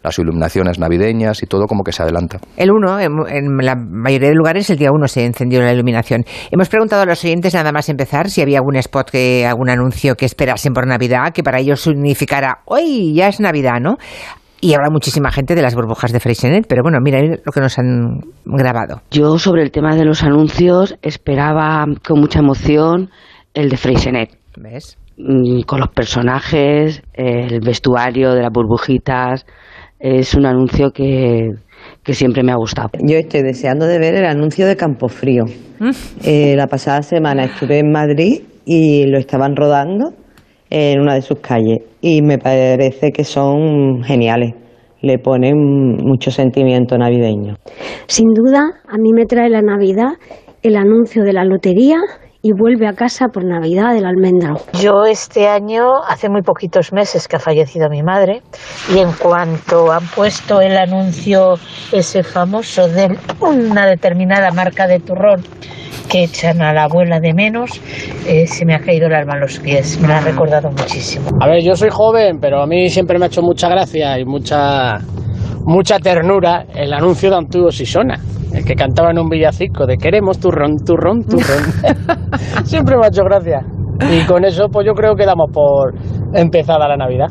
las iluminaciones navideñas y todo como que se adelanta. El 1, en, en la mayoría de lugares, el día 1 se encendió la iluminación. Hemos preguntado a los oyentes, nada más empezar, si había algún spot, que, algún anuncio que esperasen por Navidad, que para ellos significara, hoy ya es Navidad, ¿no? Y habla muchísima gente de las burbujas de Freixenet, pero bueno, mira lo que nos han grabado. Yo sobre el tema de los anuncios esperaba con mucha emoción el de Freixenet. ¿Ves? Mm, Con los personajes, el vestuario de las burbujitas. Es un anuncio que, que siempre me ha gustado. Yo estoy deseando de ver el anuncio de Campofrío. Eh, la pasada semana estuve en Madrid y lo estaban rodando en una de sus calles y me parece que son geniales. Le ponen mucho sentimiento navideño. Sin duda, a mí me trae la Navidad el anuncio de la lotería y vuelve a casa por Navidad del almendro. Yo este año, hace muy poquitos meses que ha fallecido mi madre, y en cuanto han puesto el anuncio ese famoso de una determinada marca de turrón que echan a la abuela de menos, eh, se me ha caído el alma a los pies, me lo ha recordado muchísimo. A ver, yo soy joven, pero a mí siempre me ha hecho mucha gracia y mucha mucha ternura el anuncio de Antiguos y Sona, el que cantaba en un villacico de queremos turrón, turrón, turrón. siempre me ha hecho gracia. Y con eso, pues yo creo que damos por empezada la Navidad.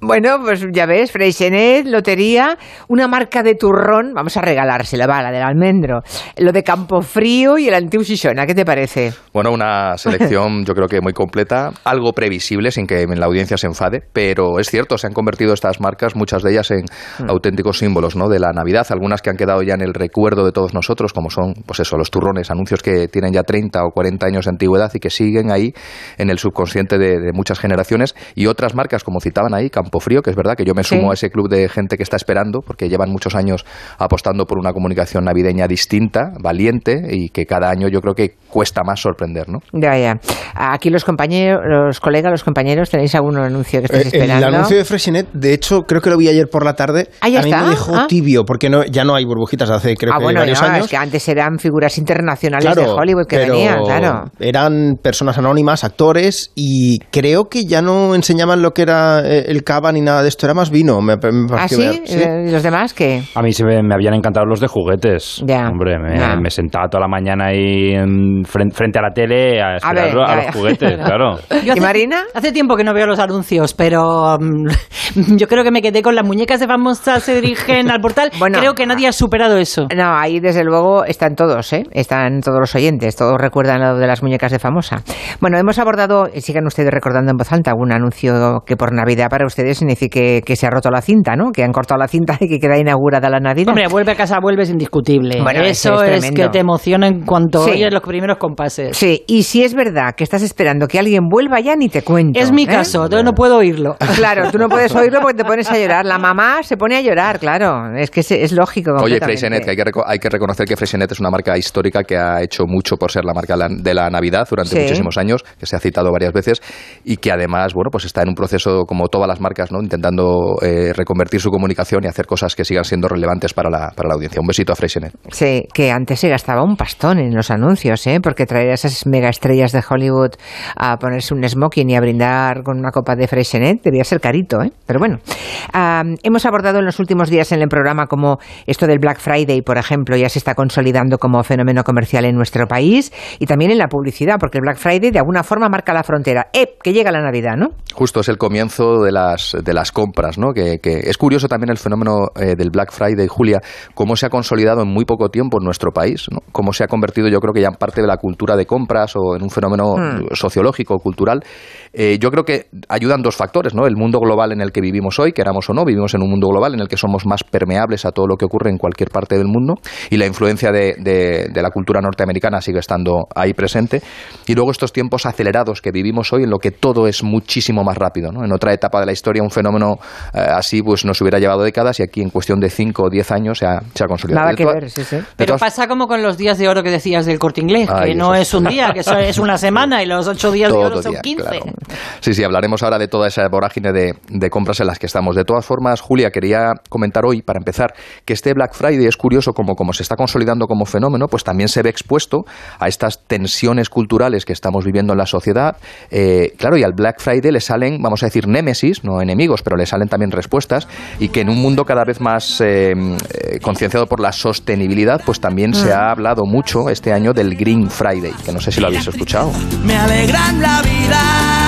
Bueno, pues ya ves, Freixenet, lotería, una marca de turrón, vamos a regalársela, va, la del almendro, lo de Campofrío y el Antiguo Xixona, ¿qué te parece? Bueno, una selección yo creo que muy completa, algo previsible sin que la audiencia se enfade, pero es cierto, se han convertido estas marcas, muchas de ellas en Mm. auténticos símbolos ¿no? de la Navidad, algunas que han quedado ya en el recuerdo de todos nosotros, como son pues eso, los turrones, anuncios que tienen ya 30 o 40 años de antigüedad y que siguen ahí en el subconsciente de, de muchas generaciones, y otras marcas, como citaban ahí, Campofrío, que es verdad que yo me sumo a ese club de gente que está esperando, porque llevan muchos años apostando por una comunicación navideña distinta, valiente, y que cada año yo creo que cuesta más sorprender, ¿no? Ya, ya. Aquí los compañeros, los colegas, los compañeros, ¿tenéis algún anuncio que estéis Eh, esperando? El anuncio de Freshinet, de hecho, creo que lo vi ayer por la tarde. Ah, ya a mí está. me dejó Ah. tibio, porque no, ya no hay burbujitas hace creo ah, que bueno, varios no, años. es que antes eran figuras internacionales Claro, de Hollywood que pero venían, claro. Eran personas anónimas, actores, y creo que ya no enseñaban lo que era eh, el cava ni nada de esto, era más vino. Me, me ¿Ah, sí? ¿Y los demás qué? A mí se me, me habían encantado los de juguetes. Ya. Hombre, me, Ya. me sentaba toda la mañana ahí en- frente, frente a la tele a esperar ver, a, los juguetes, claro. Yo hace, Marina? Hace tiempo que no veo los anuncios, pero mm, yo creo que me quedé con las muñecas de famosas se dirigen al portal. creo que nadie ha superado eso. No, ahí desde luego están todos, ¿eh? Están todos los oyentes, todos recuerdan lo de las muñecas de famosa. Bueno, hemos abordado, eh, sigan ustedes recordando en voz alta, algún anuncio que por Navidad para ustedes signifique que se ha roto la cinta, ¿no? Que han cortado la cinta y que queda inaugurada la Navidad. Hombre, vuelve a casa, vuelve es indiscutible. Bueno, eso es que te emociona en cuanto Sí. oyes los primeros compases. Sí, y si es verdad que estás esperando que alguien vuelva ya, ni te cuento. Es mi ¿eh? caso, entonces no puedo oírlo. Claro, tú no puedes oírlo porque te pones a llorar. La mamá se pone a llorar, claro. Es que es, es lógico. Oye. Freixenet, que hay que, hay que reconocer que Freixenet es una marca histórica que ha hecho mucho por ser la marca de la, de la Navidad durante Sí. muchísimos años, que se ha citado varias veces y que además, bueno, pues está en un proceso como todas las marcas, ¿no? Intentando eh, reconvertir su comunicación y hacer cosas que sigan siendo relevantes para la, para la audiencia. Un besito a Freixenet. Sí, que antes se gastaba un pastón en los anuncios, ¿eh? Porque traer a esas mega estrellas de Hollywood a ponerse un smoking y a brindar con una copa de Freixenet debía ser carito, ¿eh? Pero bueno, hemos abordado en los últimos días en el programa como esto del Black Friday, por ejemplo, ya se está consolidando como fenómeno comercial en nuestro país y también en la publicidad, porque el Black Friday de alguna forma marca la frontera. ¡Eh! Que llega la Navidad, ¿no? Justo es el comienzo de las, de las compras, ¿no? Que, que es curioso también el fenómeno eh, del Black Friday, Julia, cómo se ha consolidado en muy poco tiempo en nuestro país, ¿no? Cómo se ha convertido, yo creo que ya en parte de la cultura de compras o en un fenómeno Hmm. sociológico, cultural. Eh, yo creo que ayudan dos factores, ¿no? El mundo global en el que vivimos hoy, queramos o no, vivimos en un mundo global en el que somos más permeables a todo lo que ocurre en cualquier parte del mundo y la influencia de, de- de la cultura norteamericana sigue estando ahí presente. Y luego estos tiempos acelerados que vivimos hoy en lo que todo es muchísimo más rápido, ¿no? En otra etapa de la historia un fenómeno eh, así pues nos hubiera llevado décadas y aquí en cuestión de 5 o 10 años se ha, se ha consolidado. Nada que todas- ver, sí, sí. de Pero todas- pasa como con los días de oro que decías del corte inglés, Ay, que no es un día, que eso es una semana y los ocho días de oro son día, 15. claro. Sí, sí, hablaremos ahora de toda esa vorágine de, de compras en las que estamos. De todas formas, Julia, quería comentar hoy, para empezar, que este Black Friday es curioso como, como se está consolidando como fenómeno, pues también se ve expuesto a estas tensiones culturales que estamos viviendo en la sociedad. Eh, claro, y al Black Friday le salen, vamos a decir, némesis, no enemigos, pero le salen también respuestas, y que en un mundo cada vez más eh, eh, concienciado por la sostenibilidad, pues también se ha hablado mucho este año del Green Friday, que no sé si lo habéis escuchado. Me alegran la vida.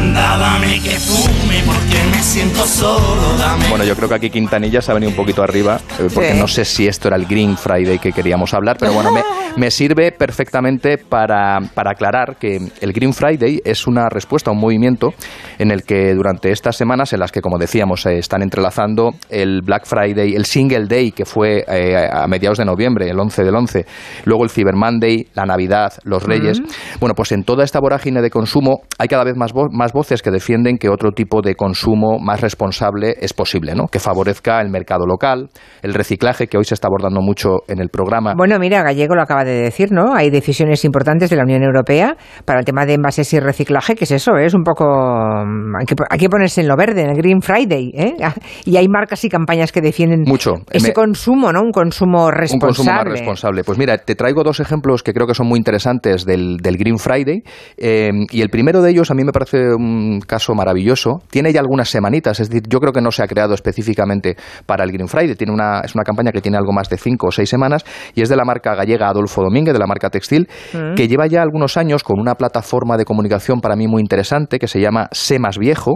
Anda, dame que fume porque me siento solo. Dame Bueno, yo creo que aquí Quintanilla se ha venido un poquito arriba, eh, porque Sí. no sé si esto era el Green Friday que queríamos hablar, pero bueno, me, me sirve perfectamente para, para aclarar que el Green Friday es una respuesta a un movimiento en el que durante estas semanas, en las que, como decíamos, se están entrelazando el Black Friday, el Single Day, que fue eh, a mediados de noviembre, el 11 del 11, luego el Cyber Monday, la Navidad, los Reyes. Bueno, pues en toda esta vorágine de consumo hay cada vez más, vo- más voces que defienden que otro tipo de consumo más responsable es posible, ¿no? Que favorezca el mercado local, el reciclaje, que hoy se está abordando mucho en el programa. Bueno, mira, Gallego lo acaba de decir, ¿no? Hay decisiones importantes de la Unión Europea para el tema de envases y reciclaje, que es eso, ¿eh? es un poco... mm, Hay que, hay que ponerse en lo verde, en el Green Friday, ¿eh? Y hay marcas y campañas que defienden Mucho. ese Me- consumo, ¿no? Un consumo responsable. Un consumo más responsable. Pues mira, te traigo dos ejemplos que creo que son muy interesantes del, del Green Friday. eh, y el primero de ellos a mí me parece un caso maravilloso. Tiene ya algunas semanitas, es decir, yo creo que no se ha creado específicamente para el Green Friday. Tiene una, es una campaña que tiene algo más de cinco o seis semanas y es de la marca gallega Adolfo Domínguez, de la marca Textil, Mm. que lleva ya algunos años con una plataforma de comunicación para mí muy interesante que se llama Sé Más Viejo.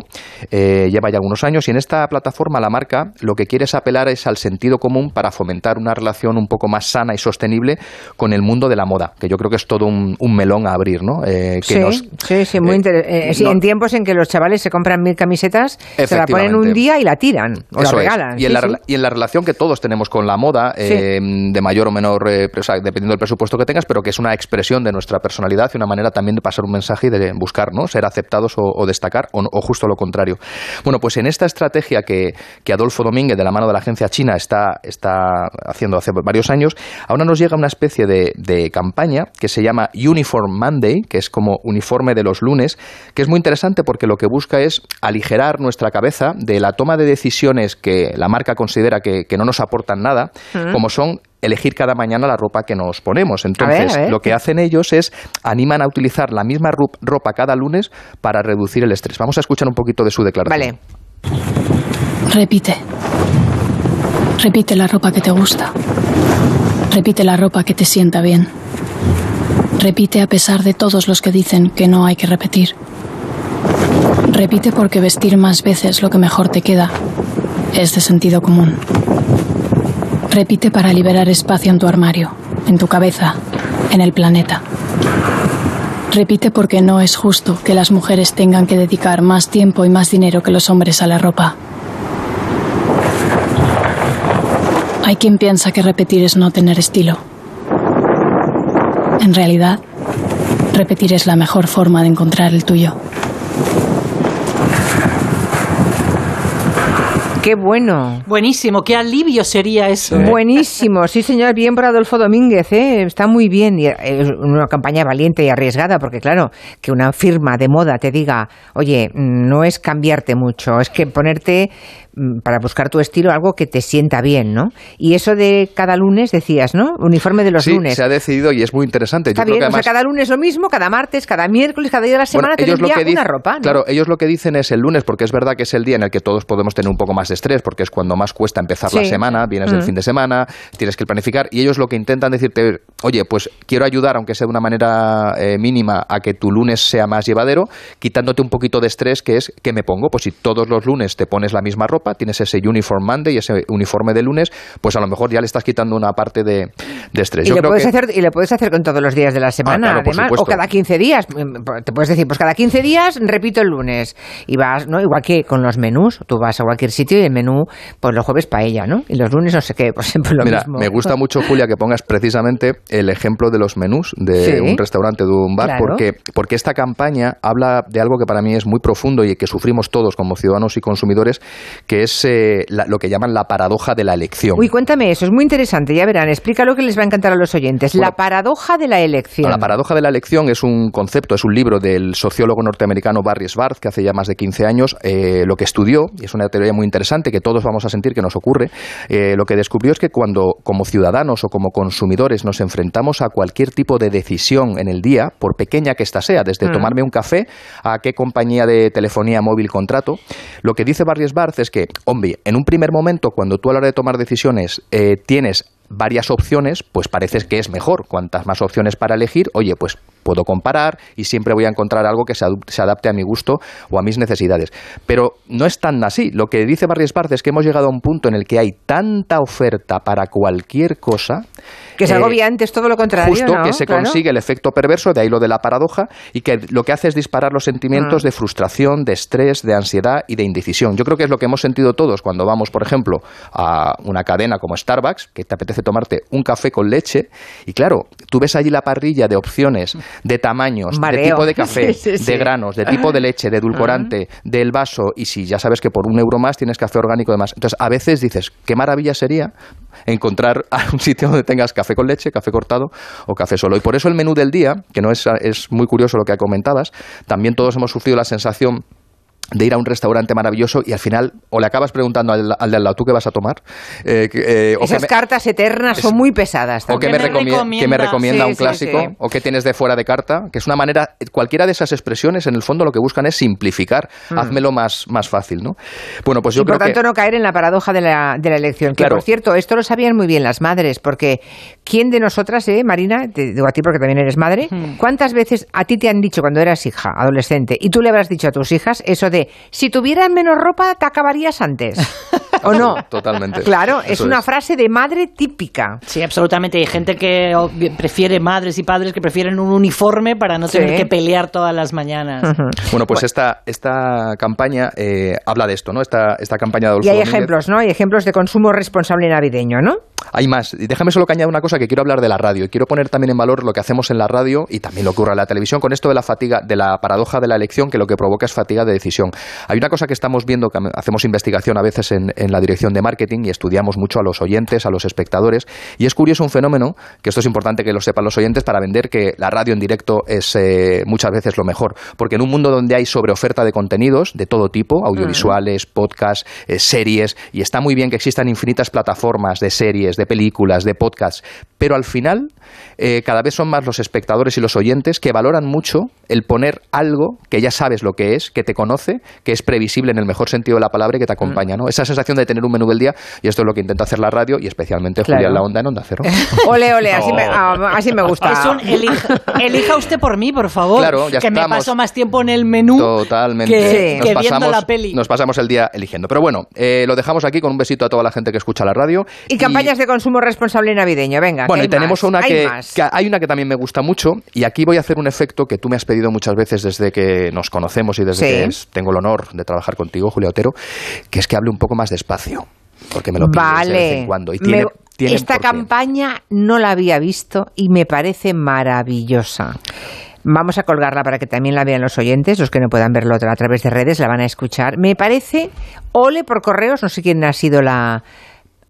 Eh, lleva ya algunos años y en esta plataforma la marca lo que quiere es apelar es al sentido común para fomentar una relación un poco más sana y sostenible con el mundo de la moda, que yo creo que es todo un, un melón a abrir, ¿no? Eh, que Sí, nos- sí, sí, muy eh, interesante. sí, no- en tiempos en que los chavales se compran mil camisetas, se la ponen un día y la tiran o la regalan. Y, en la, y, en la, relación que todos tenemos con la moda, eh, de mayor o menor, eh, dependiendo del presupuesto que tengas, pero que es una expresión de nuestra personalidad y una manera también de pasar un mensaje y de buscar, ¿no? Ser aceptados o, destacar, o, justo lo contrario. Bueno, pues en esta estrategia que, que Adolfo Domínguez, de la mano de la agencia china, está, está haciendo hace varios años, ahora nos llega una especie de, de campaña que se llama Uniform Monday, que es como uniforme de los lunes, que es muy interesante porque lo que busca es aligerar nuestra cabeza de la toma de decisiones que la marca considera que, no nos aportan nada, mm. como son elegir cada mañana la ropa que nos ponemos. Entonces, lo que hacen ellos es animan a utilizar la misma ropa cada lunes para reducir el estrés. Vamos a escuchar un poquito de su declaración. Vale. Repite. Repite la ropa que te gusta. Repite la ropa que te sienta bien. Repite a pesar de todos los que dicen que no hay que repetir. Repite porque vestir más veces lo que mejor te queda es de sentido común. Repite para liberar espacio en tu armario, en tu cabeza, en el planeta. Repite porque no es justo que las mujeres tengan que dedicar más tiempo y más dinero que los hombres a la ropa. Hay quien piensa que repetir es no tener estilo. En realidad, repetir es la mejor forma de encontrar el tuyo. Qué bueno. Buenísimo, qué alivio sería eso. Buenísimo, sí señor, bien por Adolfo Domínguez, ¿eh? está muy bien. Y es una campaña valiente y arriesgada, porque claro, que una firma de moda te diga, oye, no es cambiarte mucho, es que ponerte Mm, para buscar tu estilo algo que te sienta bien, ¿no? Y eso de cada lunes decías, ¿no? Uniforme de los sí, lunes. se ha decidido y es muy interesante. Está bien, o sea, cada lunes lo mismo, cada martes, cada miércoles, cada día de la semana te una ropa, Claro, ellos lo que dicen es el lunes, porque es verdad que es el día en el que todos podemos tener un poco más de estrés, porque es cuando más cuesta empezar la semana, vienes del mm. fin de semana, tienes que planificar, y ellos lo que intentan decirte, oye, pues quiero ayudar, aunque sea de una manera eh, mínima, a que tu lunes sea más llevadero, quitándote un poquito de estrés, que es, ¿qué me pongo? Pues si todos los lunes te pones la misma ropa, tienes ese uniform Monday, ese uniforme de lunes, pues a lo mejor ya le estás quitando una parte de, estrés. Y, le puedes hacer, y le puedes hacer con todos los días de la ah, semana, además, o cada 15 días. Te puedes decir, pues cada 15 días repito el lunes. Y vas, ¿no? Igual que con los menús, tú vas a cualquier sitio y el menú, pues los jueves paella, ¿no? Y los lunes no sé qué, por ejemplo, lo Mira, me gusta mucho, Julia, que pongas precisamente el ejemplo de los menús de un restaurante, de un bar, porque, porque esta campaña habla de algo que para mí es muy profundo y que sufrimos todos como ciudadanos y consumidores, que es eh, lo que llaman la paradoja de la elección. Uy, cuéntame eso, es muy interesante, ya verán, explícalo que les va a encantar a los oyentes. la paradoja de la elección. La paradoja de la elección es un concepto, es un libro del sociólogo norteamericano Barry Schwartz, que hace ya más de 15 años eh, lo que estudió, y es una teoría muy interesante que todos vamos a sentir que nos ocurre, eh, lo que descubrió es que cuando como ciudadanos o como consumidores nos enfrentamos a cualquier tipo de decisión en el día, por pequeña que ésta sea, desde mm. tomarme un café a qué compañía de telefonía móvil contrato, lo que dice Barry Schwartz es que, en un primer momento, cuando tú a la hora de tomar decisiones eh, tienes varias opciones, pues parece que es mejor. Cuantas más opciones para elegir, oye, pues puedo comparar y siempre voy a encontrar algo que se, adapte a mi gusto o a mis necesidades. Pero no es tan así. Lo que dice Barry Esparce es que hemos llegado a un punto en el que hay tanta oferta para cualquier cosa. Que es algo agobiante, es todo lo contrario. Justo que se consigue el efecto perverso, de ahí lo de la paradoja, y que lo que hace es disparar los sentimientos mm. de frustración, de estrés, de ansiedad y de indecisión. Yo creo que es lo que hemos sentido todos cuando vamos, por ejemplo, a una cadena como Starbucks, que te apetece tomarte un café con leche, y claro, tú ves allí la parrilla de opciones, de tamaños, de tipo de café, de granos, de tipo de leche, de edulcorante, del vaso, y si ya sabes que por un euro más tienes café orgánico de más. Entonces, a veces dices, qué maravilla sería encontrar un sitio donde tengas café con leche, café cortado o café solo. Y por eso el menú del día, que no es, es muy curioso lo que comentabas, también todos hemos sufrido la sensación de ir a un restaurante maravilloso y al final o le acabas preguntando al, al de al lado, ¿tú qué vas a tomar? Eh, eh, Esas cartas eternas son muy pesadas. O que me, recomienda, me recomienda un clásico, o que tienes de fuera de carta, que es una manera, cualquiera de esas expresiones en el fondo lo que buscan es simplificar, mm. házmelo más, más fácil, ¿no? Bueno, pues yo y por tanto no caer en la paradoja de la, de la elección. Que por cierto, esto lo sabían muy bien las madres, porque ¿quién de nosotras, eh, Marina, te digo a ti porque también eres madre, mm. cuántas veces a ti te han dicho cuando eras hija, adolescente, y tú le habrás dicho a tus hijas eso de si tuvieras menos ropa te acabarías antes. ¿O no? Totalmente. Claro, es Eso una frase de madre típica. Sí, absolutamente. Hay gente que prefiere, madres y padres que prefieren un uniforme para no Sí. tener que pelear todas las mañanas. Bueno, pues esta, esta campaña eh, habla de esto, ¿no? Esta, esta campaña de Adolfo Y hay Domínguez. ejemplos, ¿no? Hay ejemplos de consumo responsable navideño, ¿no? Hay más. Y déjame solo que añada una cosa que quiero hablar de la radio. Y quiero poner también en valor lo que hacemos en la radio y también lo que ocurre en la televisión con esto de la fatiga, de la paradoja de la elección, que lo que provoca es fatiga de decisión. Hay una cosa que estamos viendo, que hacemos investigación a veces en, en la dirección de marketing y estudiamos mucho a los oyentes, a los espectadores. Y es curioso un fenómeno, que esto es importante que lo sepan los oyentes, para vender que la radio en directo es eh, muchas veces lo mejor. Porque en un mundo donde hay sobreoferta de contenidos de todo tipo, audiovisuales, podcasts, eh, series, y está muy bien que existan infinitas plataformas de series, de películas, de podcasts, pero al final eh, cada vez son más los espectadores y los oyentes que valoran mucho el poner algo que ya sabes lo que es, que te conoce, que es previsible en el mejor sentido de la palabra y que te acompaña, ¿no? Esa sensación de tener un menú del día, y esto es lo que intenta hacer la radio y especialmente Claro. Julián La Onda en Onda Cero. Ole, ole, así, No. me, ah, así me gusta. Es un elija, elija usted por mí, por favor. Claro, ya que me paso más tiempo en el menú Totalmente. que, Nos que viendo pasamos- la peli. Nos pasamos el día eligiendo. Pero bueno, eh, lo dejamos aquí con un besito a toda la gente que escucha la radio. Y campañas de consumo responsable navideño, venga. Bueno, que y tenemos más, una hay que, más. que hay una que también me gusta mucho y aquí voy a hacer un efecto que tú me has pedido muchas veces desde que nos conocemos y desde Sí. que es- tengo el honor de trabajar contigo, Julia Otero, que es que hable un poco más despacio, porque me lo pides Vale. de vez en cuando y Me- esta campaña no la había visto y me parece maravillosa. Vamos a colgarla para que también la vean los oyentes, los que no puedan verlo a través de redes, la van a escuchar. Me parece, ole por correos, no sé quién ha sido la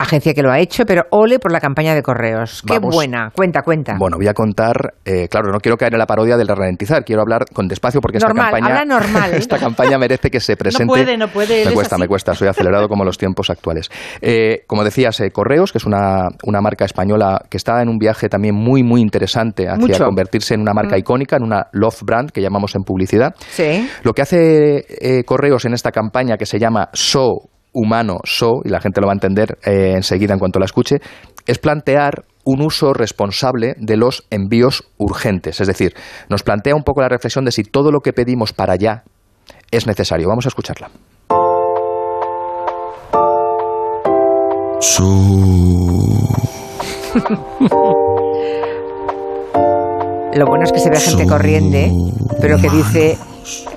agencia que lo ha hecho, pero ole por la campaña de correos. Qué Vamos. buena, cuenta, cuenta. Bueno, voy a contar, eh, claro, no quiero caer en la parodia del ralentizar, quiero hablar con despacio porque Normal, esta campaña, habla normal. esta campaña merece que se presente. puede, no puede, Me es cuesta, así. me cuesta, soy acelerado como los tiempos actuales. Eh, como decías, eh, Correos, que es una, una marca española que está en un viaje también muy, muy interesante hacia Mucho. convertirse en una marca Mm. icónica, en una love brand que llamamos en publicidad. Sí. Lo que hace eh, Correos en esta campaña que se llama So Humano So, y la gente lo va a entender eh, enseguida en cuanto la escuche, es plantear un uso responsable de los envíos urgentes. Es decir, nos plantea un poco la reflexión de si todo lo que pedimos para allá es necesario. Vamos a escucharla. Lo bueno es que se ve gente corriendo, pero que dice,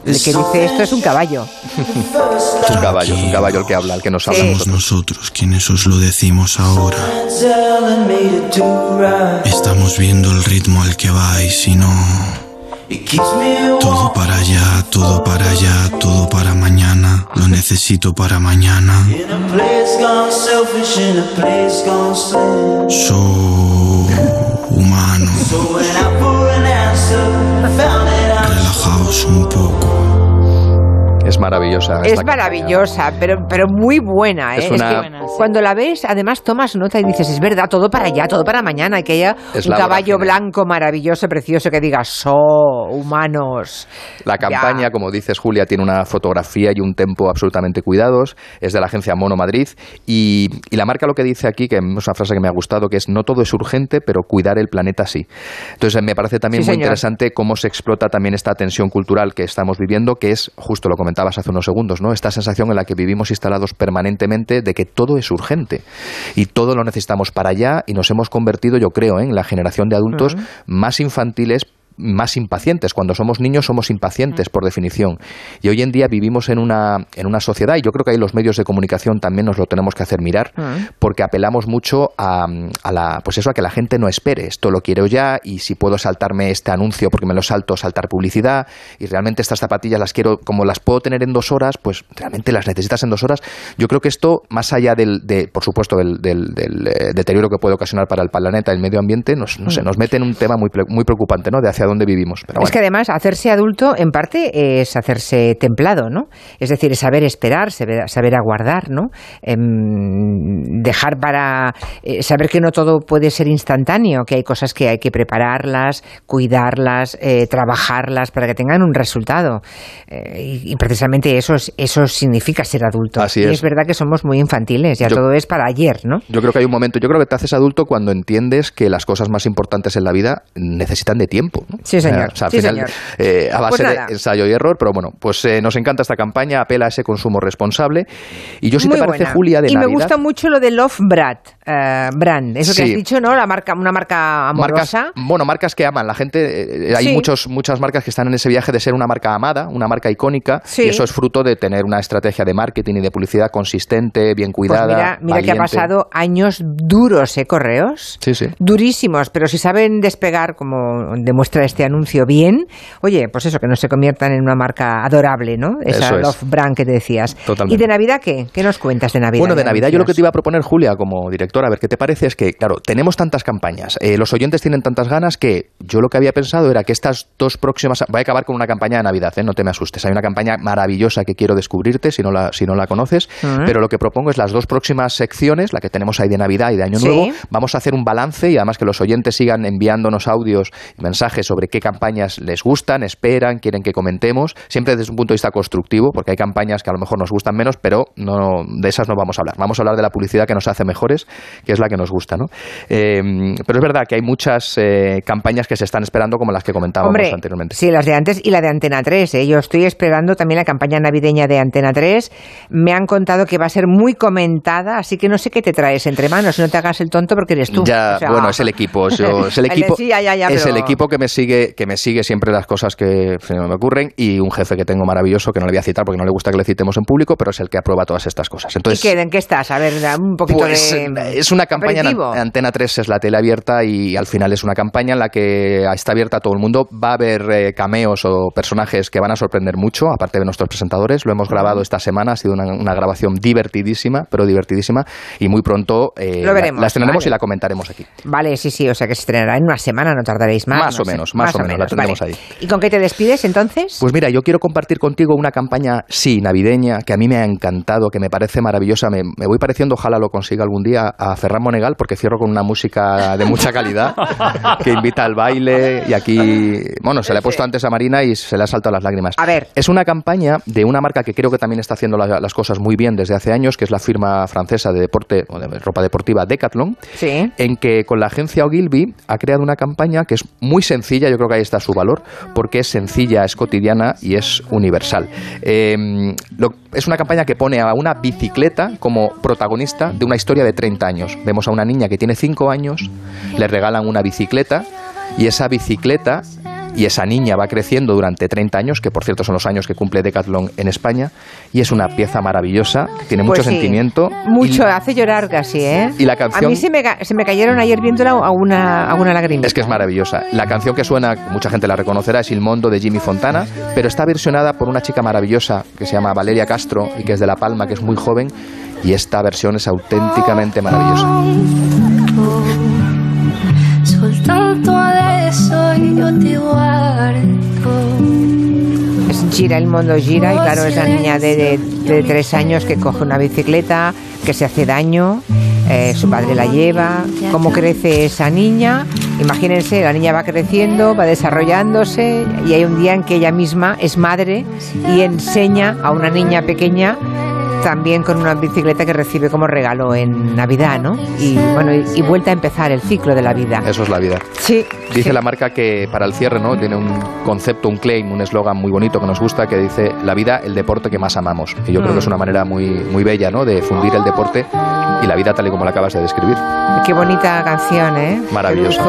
el que dice esto es un caballo. Es un caballo, es un caballo el que habla, el que nos habla. Sí. nosotros. Nosotros quienes os lo decimos ahora. Estamos viendo el ritmo al que vais y no. Todo para allá, todo para allá, todo para mañana. Lo necesito para mañana. So humano. Relajaos un poco. Es maravillosa. Es campaña. maravillosa, pero, pero muy buena. ¿eh? Es una- que cuando la ves, además tomas nota y dices, es verdad, todo para allá, todo para mañana, y que haya Es un caballo blanco maravilloso, precioso, que diga, so, humanos. La campaña, como dices Julia, tiene una fotografía y un tempo absolutamente cuidados. Es de la agencia Mono Madrid. Y, y la marca lo que dice aquí, que es una frase que me ha gustado, que es no todo es urgente, pero cuidar el planeta sí. Entonces me parece también Sí, muy señor. interesante cómo se explota también esta tensión cultural que estamos viviendo, que es, justo lo comentabas hace unos segundos, ¿no? Esta sensación en la que vivimos instalados permanentemente de que todo es urgente y todo lo necesitamos para allá y nos hemos convertido, yo creo, ¿eh? en la generación de adultos más infantiles más impacientes. Cuando somos niños somos impacientes por definición. Y hoy en día vivimos en una, en una sociedad, y yo creo que ahí los medios de comunicación también nos lo tenemos que hacer mirar, porque apelamos mucho a, a la, pues eso, a que la gente no espere. Esto lo quiero ya, y si puedo saltarme este anuncio porque me lo salto, saltar publicidad, y realmente estas zapatillas las quiero, como las puedo tener en dos horas, pues realmente las necesitas en dos horas. Yo creo que esto, más allá del, de, por supuesto, del, del- del, eh, deterioro que puede ocasionar para el planeta y el medio ambiente, nos, no sé, nos mete en un tema muy, muy preocupante, ¿no? De hacia dónde vivimos. Pero Es bueno. que además hacerse adulto en parte es hacerse templado, ¿no? Es decir, es saber esperar, saber, saber aguardar, ¿no? Em, dejar para eh, saber que no todo puede ser instantáneo, que hay cosas que hay que prepararlas, cuidarlas, eh, trabajarlas para que tengan un resultado. Eh, y, y precisamente eso, es- eso significa ser adulto. Así y es. es verdad que somos muy infantiles, ya Yo- todo es para ayer, ¿no? Yo creo que hay un momento, yo creo que te haces adulto cuando entiendes que las cosas más importantes en la vida necesitan de tiempo. ¿no? Sí, señor. al sí, final, señor. eh, a base Pues de ensayo y error, pero bueno, pues eh, nos encanta esta campaña, apela a ese consumo responsable. Y yo, si Muy te parece, buena. Julia, de y Navidad... me gusta mucho lo de Love Brand, eh, brand, eso que Sí. has dicho, ¿no? La marca, una marca Marcas, amorosa. bueno, marcas que aman. La gente, eh, hay Sí. muchos, muchas marcas que están en ese viaje de ser una marca amada, una marca icónica, y eso es fruto de tener una estrategia de marketing y de publicidad consistente, bien Pues cuidada. mira, mira que ha pasado años duros, ¿eh? Correos. Sí, sí. Durísimos, pero si saben despegar, como demuestra este anuncio bien, oye, pues eso, que no se conviertan en una marca adorable, ¿no? Esa Eso es. Love Brand que te decías. Totalmente. ¿Y de Navidad qué? ¿Qué nos cuentas de Navidad? Bueno, de Navidad yo lo que te iba a proponer, Julia, como directora, a ver qué te parece, es que, claro, tenemos tantas campañas, eh, los oyentes tienen tantas ganas que yo lo que había pensado era que estas dos próximas... Voy a acabar con una campaña de Navidad, ¿eh? no te me asustes. Hay una campaña maravillosa que quiero descubrirte si no la, si no la conoces, pero lo que propongo es las dos próximas secciones, la que tenemos ahí de Navidad y de Año Sí. Nuevo, vamos a hacer un balance y además que los oyentes sigan enviándonos audios y mensajes sobre qué campañas les gustan, esperan, quieren que comentemos, siempre desde un punto de vista constructivo, porque hay campañas que a lo mejor nos gustan menos, pero no de esas no vamos a hablar. Vamos a hablar de la publicidad que nos hace mejores, que es la que nos gusta, ¿no? Eh, pero es verdad que hay muchas eh, campañas que se están esperando como las que comentábamos Hombre, anteriormente. sí, las de antes y la de Antena 3. ¿eh? Yo estoy esperando también la campaña navideña de Antena 3. Me han contado que va a ser muy comentada, así que no sé qué te traes entre manos. No te hagas el tonto porque eres tú. Ya, O sea, bueno, es el equipo, yo- es el equipo, Sí, ya, ya, ya, es pero- el equipo que me sigue, que me sigue siempre las cosas que me ocurren y un jefe que tengo maravilloso que no le voy a citar porque no le gusta que le citemos en público, pero es el que aprueba todas estas cosas. Entonces, ¿Y qué, en qué estás? A ver, un poquito pues, de... es una campaña en Antena 3 es la tele abierta y al final es una campaña en la que está abierta a todo el mundo. Va a haber eh, cameos o personajes que van a sorprender mucho, aparte de nuestros presentadores. Lo hemos grabado esta semana, ha sido una, una grabación divertidísima, pero divertidísima y muy pronto eh, Lo la- estrenaremos vale. y la comentaremos aquí. Vale, sí, sí, o sea que se estrenará en una semana, no tardaréis más. Más no o sé, menos, más o menos, la tendremos vale. ahí. ¿Y con qué te despides entonces? Pues mira, yo quiero compartir contigo una campaña, sí, navideña, que a mí me ha encantado, que me parece maravillosa. Me, me voy pareciendo, ojalá lo consiga algún día, a Ferran Monegal, porque cierro con una música de mucha calidad, que invita al baile. Y aquí, bueno, se le ha puesto antes a Marina y se le ha saltado las lágrimas. A ver. Es una campaña de una marca que creo que también está haciendo la- las cosas muy bien desde hace años, que es la firma francesa de deporte o de ropa deportiva Decathlon Sí. en que con la agencia Ogilvy ha creado una campaña que es muy sencilla, yo creo que ahí está su valor, porque es sencilla, es cotidiana y es universal. Lo- es una campaña que pone a una bicicleta como protagonista de una historia de 30 años. Vemos a una niña que tiene 5 años, le regalan una bicicleta y esa bicicleta y esa niña va creciendo durante 30 años, que por cierto son los años que cumple Decathlon en España, y es una pieza maravillosa, tiene Pues mucho sí. sentimiento. Mucho, hace llorar casi, ¿eh? Y la A canción- mí se me, se me cayeron ayer viéndola a una, a una lagrimita. Es que es maravillosa. La canción que suena, mucha gente la reconocerá, es Il Mondo de Jimmy Fontana, pero está versionada por una chica maravillosa que se llama Valeria Castro y que es de La Palma, que es muy joven, y esta versión es auténticamente maravillosa. Io ti guardo. Es gira, el mundo gira, y claro, es la niña de, de- de tres años que coge una bicicleta, que se hace daño, eh, su padre la lleva, cómo crece esa niña. Imagínense, la niña va creciendo, va desarrollándose, y hay un día en que ella misma es madre y enseña a una niña pequeña también con una bicicleta que recibe como regalo en Navidad, ¿no? Y bueno, y, y vuelta a empezar el ciclo de la vida. Eso es la vida. Sí. Dice la marca que para el cierre, ¿no? Tiene un concepto, un claim, un eslogan muy bonito que nos gusta que dice la vida, el deporte que más amamos. Y yo creo Mm. que es una manera muy, muy bella, ¿no? De fundir el deporte y la vida tal y como la acabas de describir. Qué bonita canción, ¿eh? Maravillosa.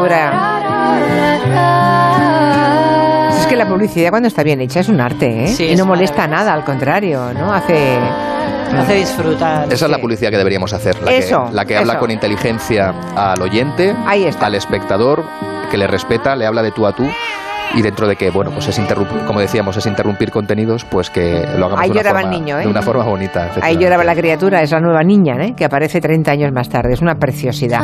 Es que la publicidad cuando está bien hecha es un arte, ¿eh? Sí, y no molesta nada, al contrario, ¿no? Hace... Hace disfrutar. Esa es la publicidad que deberíamos hacer, la Eso, que, la que habla con inteligencia al oyente, al espectador, que le respeta, le habla de tú a tú. Y dentro de que, bueno, pues es interrumpir, como decíamos, es interrumpir contenidos, pues que lo hagamos Ahí de, una lloraba forma, el niño, ¿eh? de una forma bonita. Ahí lloraba la criatura, es la nueva niña, ¿eh? Que aparece 30 años más tarde. Es una preciosidad.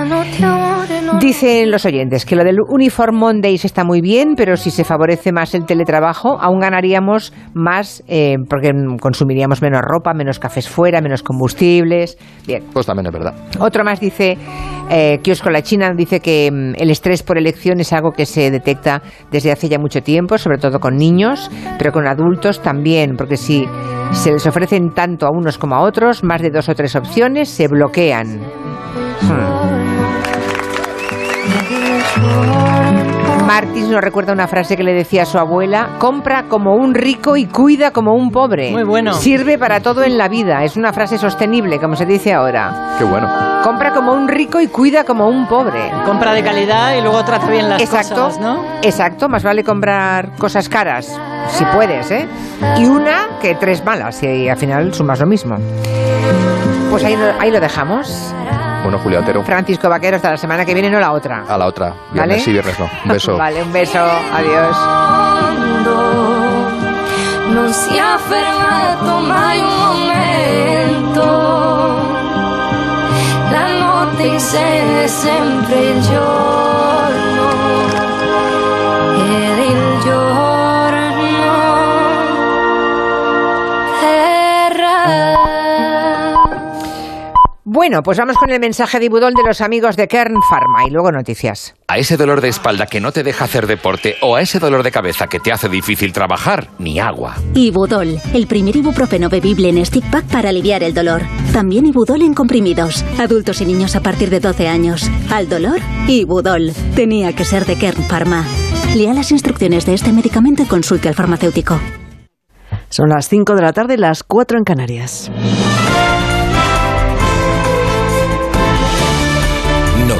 Dicen los oyentes que lo del Uniform Mondays está muy bien, pero si se favorece más el teletrabajo, aún ganaríamos más eh, porque consumiríamos menos ropa, menos cafés fuera, menos combustibles. Bien. Pues también es verdad. Otro más dice, eh, Kiosco La China dice que mm, el estrés por elección es algo que se detecta desde hace ya mucho tiempo, sobre todo con niños, pero con adultos también, porque si se les ofrecen tanto a unos como a otros, más de dos o tres opciones, se bloquean. Hmm. Martins nos recuerda una frase que le decía a su abuela, compra como un rico y cuida como un pobre. Muy bueno. Sirve para todo en la vida. Es una frase sostenible, como se dice ahora. Qué bueno. Compra como un rico y cuida como un pobre. Compra de calidad y luego trata bien las Exacto, cosas, ¿no? Exacto, más vale comprar cosas caras, si puedes, ¿eh? Y una que tres malas, y al final sumas lo mismo. Pues ahí, lo- ahí lo dejamos. Bueno, Julia Otero. Francisco Vaquero, hasta la semana que viene, no la otra. A la otra. ¿Vale? Viernes sí, viernes no. Un beso. vale, un beso. Adiós. non si è fermato mai un momento. La notte è sempre il giorno. Bueno, pues vamos con el mensaje de Ibudol de los amigos de Kern Pharma y luego noticias. A ese dolor de espalda que no te deja hacer deporte o a ese dolor de cabeza que te hace difícil trabajar, ni agua. Ibudol, el primer ibuprofeno bebible en stick pack para aliviar el dolor. También Ibudol en comprimidos. Adultos y niños a partir de 12 años. Al dolor, Ibudol. Tenía que ser de Kern Pharma. Lea las instrucciones de este medicamento y consulte al farmacéutico. Son las 5 de la tarde, las 4 en Canarias.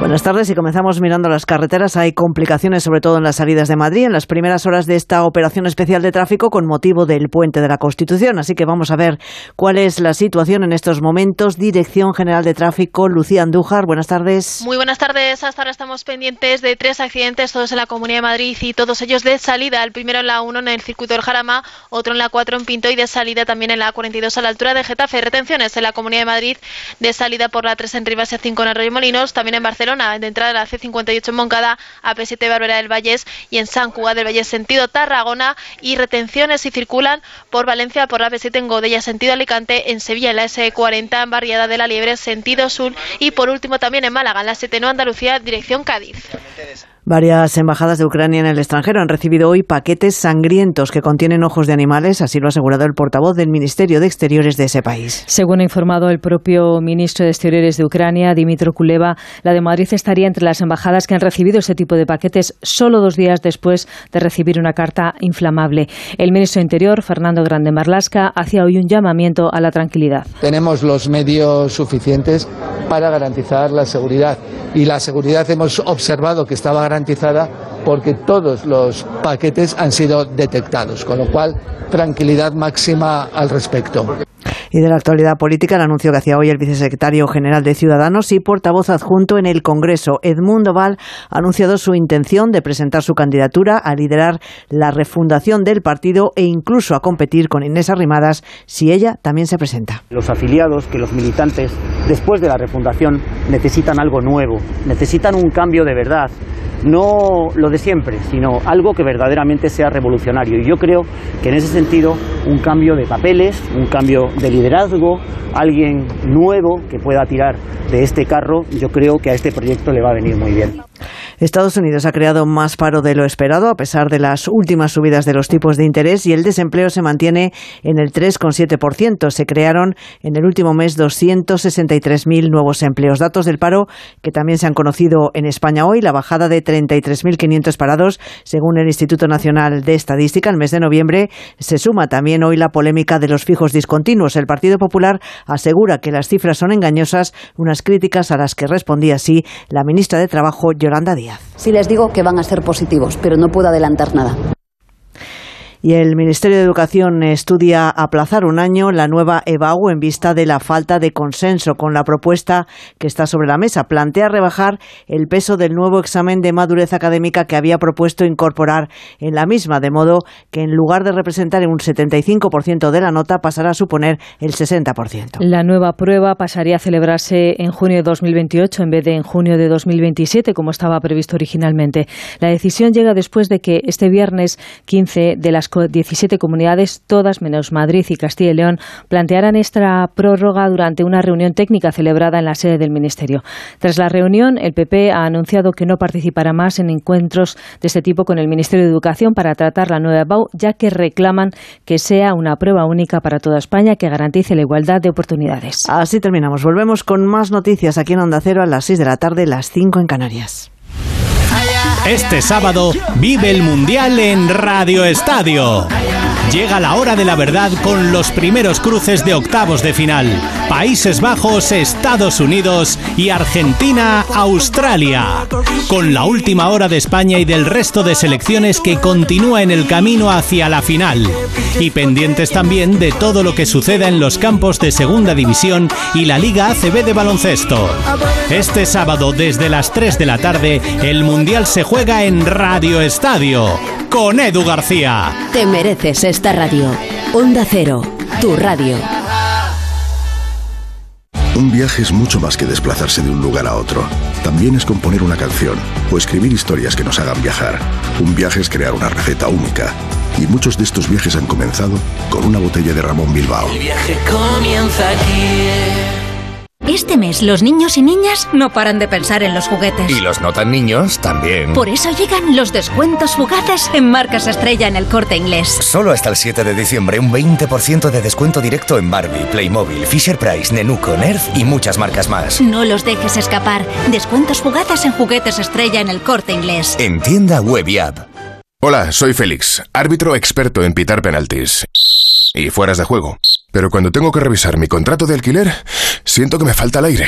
Buenas tardes y comenzamos mirando las carreteras. Hay complicaciones, sobre todo en las salidas de Madrid, en las primeras horas de esta operación especial de tráfico con motivo del puente de la Constitución. Así que vamos a ver cuál es la situación en estos momentos. Dirección General de Tráfico, Lucía Andújar. Buenas tardes. Muy buenas tardes. Hasta ahora estamos pendientes de tres accidentes, todos en la Comunidad de Madrid y todos ellos de salida. El primero en la 1 en el circuito del Jarama, otro en la 4 en Pinto y de salida también en la 42 a la altura de Getafe. Retenciones en la Comunidad de Madrid de salida por la 3 en Rivas y 5 en Arroyo Molinos, también en Barcelona de entrada a la C58 en Moncada, AP7 Bárbara del Vallés y en San Cugat del Valle sentido Tarragona y retenciones si circulan por Valencia por la AP7 en Godella sentido Alicante, en Sevilla en la S40 en Barriada de la Liebre sentido sur y por último también en Málaga en la 7 Andalucía dirección Cádiz. Varias embajadas de Ucrania en el extranjero han recibido hoy paquetes sangrientos que contienen ojos de animales, así lo ha asegurado el portavoz del Ministerio de Exteriores de ese país. Según ha informado el propio ministro de Exteriores de Ucrania, Dimitro Kuleva, la de Madrid estaría entre las embajadas que han recibido ese tipo de paquetes solo dos días después de recibir una carta inflamable. El ministro de Interior, Fernando Grande Marlasca, hacía hoy un llamamiento a la tranquilidad. Tenemos los medios suficientes para garantizar la seguridad y la seguridad hemos observado que estaba garantizada porque todos los paquetes han sido detectados, con lo cual tranquilidad máxima al respecto. Y de la actualidad política, el anuncio que hacía hoy el vicesecretario general de Ciudadanos y portavoz adjunto en el Congreso, Edmundo Val, ha anunciado su intención de presentar su candidatura a liderar la refundación del partido e incluso a competir con Inés Arrimadas si ella también se presenta. Los afiliados, que los militantes, después de la refundación, necesitan algo nuevo, necesitan un cambio de verdad. No lo de siempre, sino algo que verdaderamente sea revolucionario. Y yo creo que en ese sentido, un cambio de papeles, un cambio de liderazgo, alguien nuevo que pueda tirar de este carro, yo creo que a este proyecto le va a venir muy bien. Estados Unidos ha creado más paro de lo esperado a pesar de las últimas subidas de los tipos de interés y el desempleo se mantiene en el 3,7%. Se crearon en el último mes 263.000 nuevos empleos. Datos del paro que también se han conocido en España hoy, la bajada de 33.500 parados según el Instituto Nacional de Estadística. El mes de noviembre se suma también hoy la polémica de los fijos discontinuos. El Partido Popular asegura que las cifras son engañosas, unas críticas a las que respondía así la ministra de Trabajo, Yolanda Díaz. Sí les digo que van a ser positivos, pero no puedo adelantar nada. Y el Ministerio de Educación estudia aplazar un año la nueva EBAU en vista de la falta de consenso con la propuesta que está sobre la mesa. Plantea rebajar el peso del nuevo examen de madurez académica que había propuesto incorporar en la misma, de modo que en lugar de representar un 75% de la nota pasará a suponer el 60%. La nueva prueba pasaría a celebrarse en junio de 2028 en vez de en junio de 2027, como estaba previsto originalmente. La decisión llega después de que este viernes 15 de las 17 comunidades, todas menos Madrid y Castilla y León, plantearan esta prórroga durante una reunión técnica celebrada en la sede del Ministerio. Tras la reunión, el PP ha anunciado que no participará más en encuentros de este tipo con el Ministerio de Educación para tratar la nueva BAU, ya que reclaman que sea una prueba única para toda España que garantice la igualdad de oportunidades. Así terminamos. Volvemos con más noticias aquí en Onda Cero a las 6 de la tarde, las 5 en Canarias. Este sábado vive el Mundial en Radio Estadio. Llega la hora de la verdad con los primeros cruces de octavos de final. Países Bajos, Estados Unidos y Argentina, Australia. Con la última hora de España y del resto de selecciones que continúa en el camino hacia la final. Y pendientes también de todo lo que suceda en los campos de Segunda División y la Liga ACB de baloncesto. Este sábado desde las 3 de la tarde, el Mundial se juega en Radio Estadio con Edu García. Te mereces esta radio. Onda Cero, tu radio. Un viaje es mucho más que desplazarse de un lugar a otro. También es componer una canción o escribir historias que nos hagan viajar. Un viaje es crear una receta única. Y muchos de estos viajes han comenzado con una botella de Ramón Bilbao. El viaje comienza aquí. Este mes los niños y niñas no paran de pensar en los juguetes. Y los no tan niños también. Por eso llegan los descuentos fugaces en marcas estrella en el corte inglés. Solo hasta el 7 de diciembre un 20% de descuento directo en Barbie, Playmobil, Fisher Price, Nenuco, Nerf y muchas marcas más. No los dejes escapar. Descuentos fugaces en juguetes estrella en el corte inglés. En tienda web y app. Hola, soy Félix, árbitro experto en pitar penaltis y fueras de juego. Pero cuando tengo que revisar mi contrato de alquiler, siento que me falta el aire.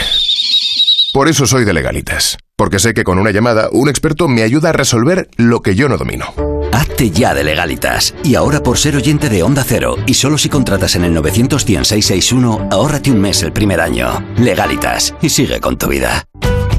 Por eso soy de legalitas, porque sé que con una llamada un experto me ayuda a resolver lo que yo no domino. Hazte ya de legalitas. Y ahora por ser oyente de Onda Cero, y solo si contratas en el 91661, ahórrate un mes el primer año. Legalitas, y sigue con tu vida.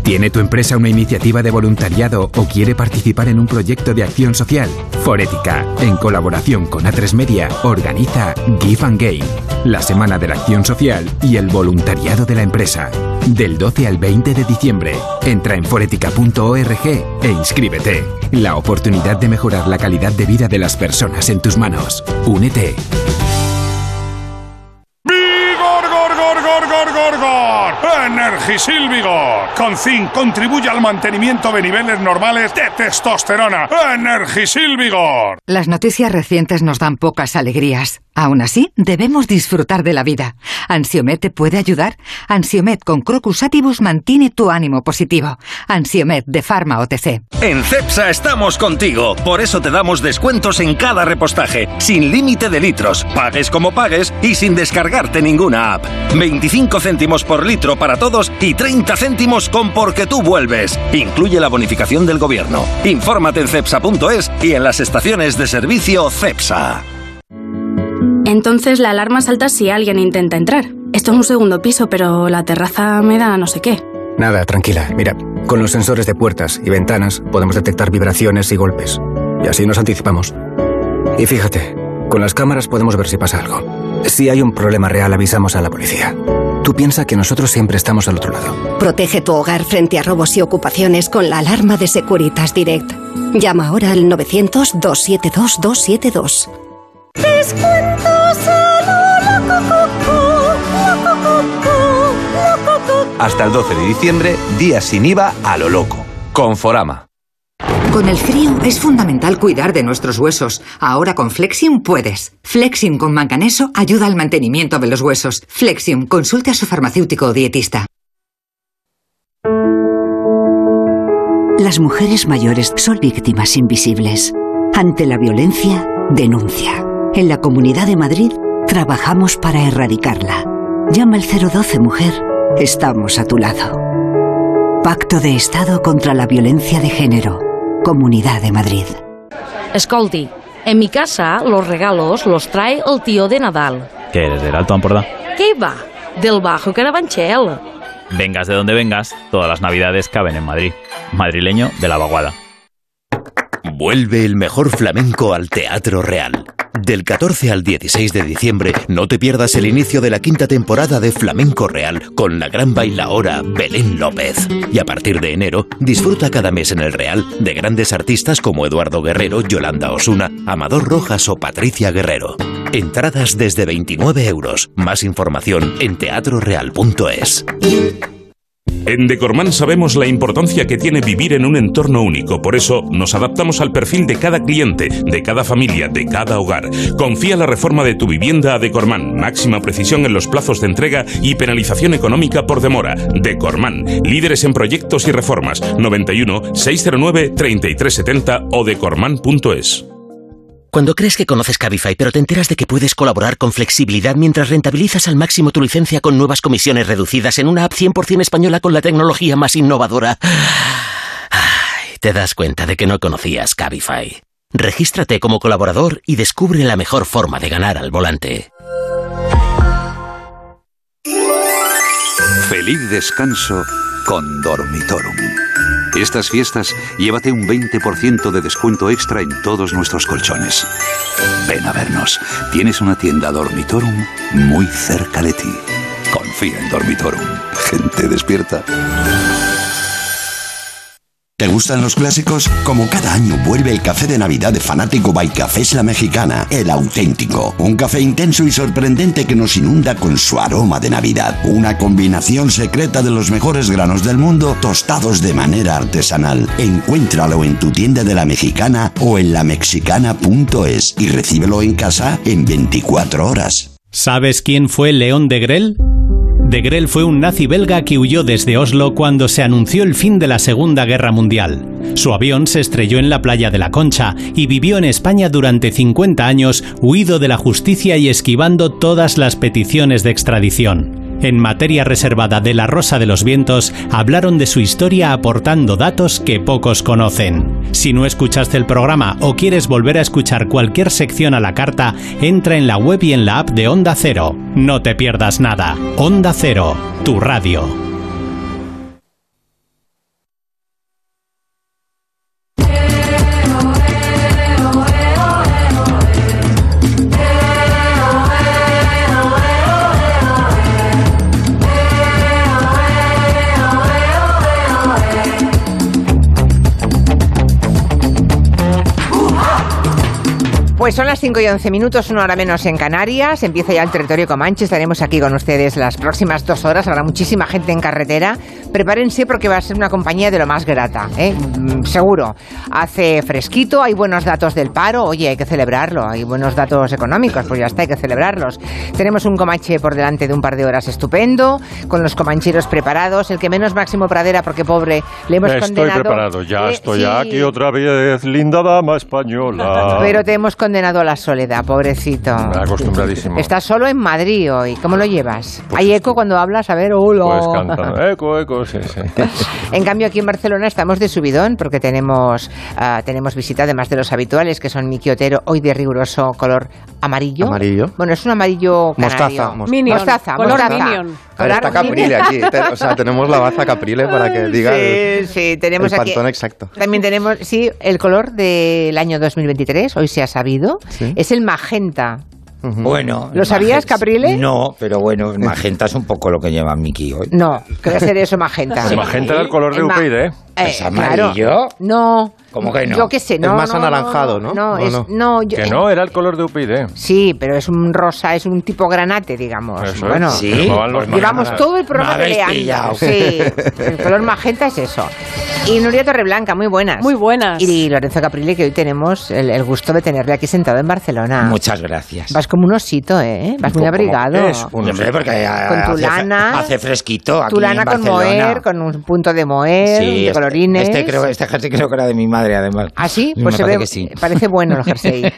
¿Tiene tu empresa una iniciativa de voluntariado o quiere participar en un proyecto de acción social? Forética, en colaboración con A3 Media, organiza Give and Gain, la Semana de la Acción Social y el voluntariado de la empresa. Del 12 al 20 de diciembre, entra en forética.org e inscríbete. La oportunidad de mejorar la calidad de vida de las personas en tus manos. Únete. Energisil Vigor. Con zinc contribuye al mantenimiento de niveles normales de testosterona. Energisil Vigor. Las noticias recientes nos dan pocas alegrías. Aún así, debemos disfrutar de la vida. ¿Ansiomet te puede ayudar? Ansiomet con Crocus Atibus mantiene tu ánimo positivo. Ansiomet de Pharma OTC. En CEPSA estamos contigo. Por eso te damos descuentos en cada repostaje, sin límite de litros, pagues como pagues y sin descargarte ninguna app. 25 céntimos por litro para todos y 30 céntimos con Porque tú vuelves. Incluye la bonificación del gobierno. Infórmate en cepsa.es y en las estaciones de servicio CEPSA. Entonces la alarma salta si alguien intenta entrar. Esto es un segundo piso, pero la terraza me da no sé qué. Nada, tranquila. Mira, con los sensores de puertas y ventanas podemos detectar vibraciones y golpes. Y así nos anticipamos. Y fíjate, con las cámaras podemos ver si pasa algo. Si hay un problema real, avisamos a la policía. Tú piensa que nosotros siempre estamos al otro lado. Protege tu hogar frente a robos y ocupaciones con la alarma de Securitas Direct. Llama ahora al 900-272-272. Descuentos a lo loco, loco, loco, Hasta el 12 de diciembre, días sin IVA a lo loco. Conforama. Con el frío es fundamental cuidar de nuestros huesos. Ahora con Flexium puedes. Flexium con manganeso ayuda al mantenimiento de los huesos. Flexium, consulte a su farmacéutico o dietista. Las mujeres mayores son víctimas invisibles. Ante la violencia, denuncia. En la Comunidad de Madrid trabajamos para erradicarla. Llama al 012 Mujer. Estamos a tu lado. Pacto de Estado contra la Violencia de Género. Comunidad de Madrid. Escolti, en mi casa los regalos los trae el tío de Nadal. ¿Qué eres del Alto Ampordá? ¿Qué va? Del Bajo Carabanchel. Vengas de donde vengas, todas las navidades caben en Madrid. Madrileño de la vaguada. Vuelve el mejor flamenco al Teatro Real. Del 14 al 16 de diciembre, no te pierdas el inicio de la quinta temporada de Flamenco Real con la gran bailaora Belén López. Y a partir de enero, disfruta cada mes en el Real de grandes artistas como Eduardo Guerrero, Yolanda Osuna, Amador Rojas o Patricia Guerrero. Entradas desde 29 euros. Más información en teatroreal.es. En Decorman sabemos la importancia que tiene vivir en un entorno único, por eso nos adaptamos al perfil de cada cliente, de cada familia, de cada hogar. Confía la reforma de tu vivienda a Decorman, máxima precisión en los plazos de entrega y penalización económica por demora. Decorman, líderes en proyectos y reformas, 91 609 3370 o decorman.es. Cuando crees que conoces Cabify, pero te enteras de que puedes colaborar con flexibilidad mientras rentabilizas al máximo tu licencia con nuevas comisiones reducidas en una app 100% española con la tecnología más innovadora, ay, te das cuenta de que no conocías Cabify. Regístrate como colaborador y descubre la mejor forma de ganar al volante. Feliz descanso con Dormitorum. Estas fiestas, llévate un 20% de descuento extra en todos nuestros colchones. Ven a vernos. Tienes una tienda Dormitorum muy cerca de ti. Confía en Dormitorum. Gente despierta. ¿Te gustan los clásicos? Como cada año vuelve el café de Navidad de Fanático by Cafés La Mexicana, el auténtico. Un café intenso y sorprendente que nos inunda con su aroma de Navidad. Una combinación secreta de los mejores granos del mundo tostados de manera artesanal. Encuéntralo en tu tienda de La Mexicana o en lamexicana.es y recíbelo en casa en 24 horas. ¿Sabes quién fue León de Grel? De Grel fue un nazi belga que huyó desde Oslo cuando se anunció el fin de la Segunda Guerra Mundial. Su avión se estrelló en la playa de la Concha y vivió en España durante 50 años, huido de la justicia y esquivando todas las peticiones de extradición. En materia reservada de La Rosa de los Vientos, hablaron de su historia aportando datos que pocos conocen. Si no escuchaste el programa o quieres volver a escuchar cualquier sección a la carta, entra en la web y en la app de Onda Cero. No te pierdas nada. Onda Cero, tu radio. Pues son las 5 y 11 minutos, una hora menos en Canarias. Empieza ya el territorio Comanche. Estaremos aquí con ustedes las próximas dos horas. Habrá muchísima gente en carretera. Prepárense porque va a ser una compañía de lo más grata, ¿eh? Mm, seguro. Hace fresquito, hay buenos datos del paro. Oye, hay que celebrarlo. Hay buenos datos económicos, pues ya está, hay que celebrarlos. Tenemos un Comanche por delante de un par de horas estupendo, con los comancheros preparados. El que menos Máximo Pradera, porque pobre, le hemos estoy condenado. preparado, ya Eh, estoy sí. aquí otra vez, linda dama española. Pero te hemos condenado a la soledad, pobrecito. Acostumbradísimo. Estás solo en Madrid hoy. ¿Cómo lo llevas? ¿Hay eco cuando hablas? A ver, hola. Pues cantando. Eco, eco, sí, sí. En cambio, aquí en Barcelona estamos de subidón porque tenemos, ah, tenemos visita, además de los habituales, que son Miki Otero, hoy de riguroso color amarillo. Amarillo. Bueno, es un amarillo canario. Mostaza, mostaza. Minion. Mostaza, Color mostaza. Minion. A ver, está Caprile aquí. O sea, tenemos la baza Caprile para que diga Sí, el, sí, tenemos el aquí. pantón exacto. También tenemos, sí, el color del año 2023, hoy se ha sabido, es el magenta. Bueno. ¿Lo sabías, Caprile? No, pero bueno, magenta es un poco lo que lleva Miki hoy. No, que debe ser eso magenta. El magenta era el color de UPyD, ¿eh? ¿Es Eh, amarillo? claro. No. ¿Cómo que no? Yo qué sé, no. Es más no, anaranjado, ¿no? No, ¿O es, no? no, yo- Que no, era el color de UPyD. Sí, pero es un rosa, es un tipo granate, digamos. Eso bueno, es. Sí. Llevamos todo el programa peleando. pillado. Sí, el color magenta es eso. Y Nuria Torreblanca, muy buenas. Muy buenas. Y Lorenzo Caprile, que hoy tenemos el, el gusto de tenerle aquí sentado en Barcelona. Muchas gracias. Vas como un osito, ¿eh? Vas muy ¿Cómo abrigado. es un Hombre, porque Con tu hace- lana. hace fresquito aquí Tu lana en con Barcelona. moher, con un punto de moher, Sí, de colorines. Este, creo, este jersey creo que era de mi madre, además. ¿Ah, sí? Me Pues se parece ve, que sí. parece bueno el jersey.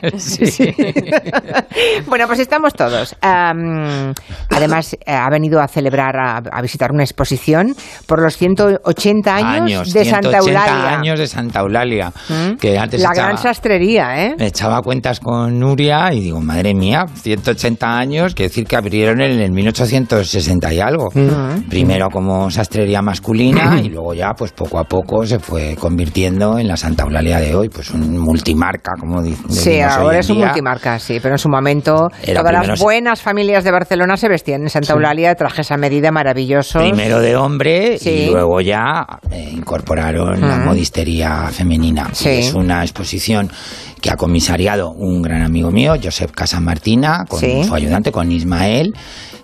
bueno, pues estamos todos. Además, eh, ha venido a celebrar, a, a visitar una exposición por los 180 años, de Santa 180 Eulalia. años de Santa Eulalia. ¿Mm? Que antes La echaba, gran sastrería, ¿eh? echaba cuentas con Nuria y digo, madre mía, 180 años, quiere decir que abrieron en el 1860 y algo. Mm. Primero como sastrería masculina y luego ya, pues poco a poco se fue convirtiendo en la Santa Eulalia de hoy, pues un multimarca, como di- decimos Sí, ahora es un día. multimarca, sí, pero en su momento Era todas primero- las buenas familias de Barcelona se vestían en Santa Eulalia, trajes a medida maravillosos. Primero de hombre Sí. y luego ya eh, incorporaron la modistería femenina. Sí. es una exposición que ha comisariado un gran amigo mío, Josep Casamartina, con Sí. su ayudante, con Ismael,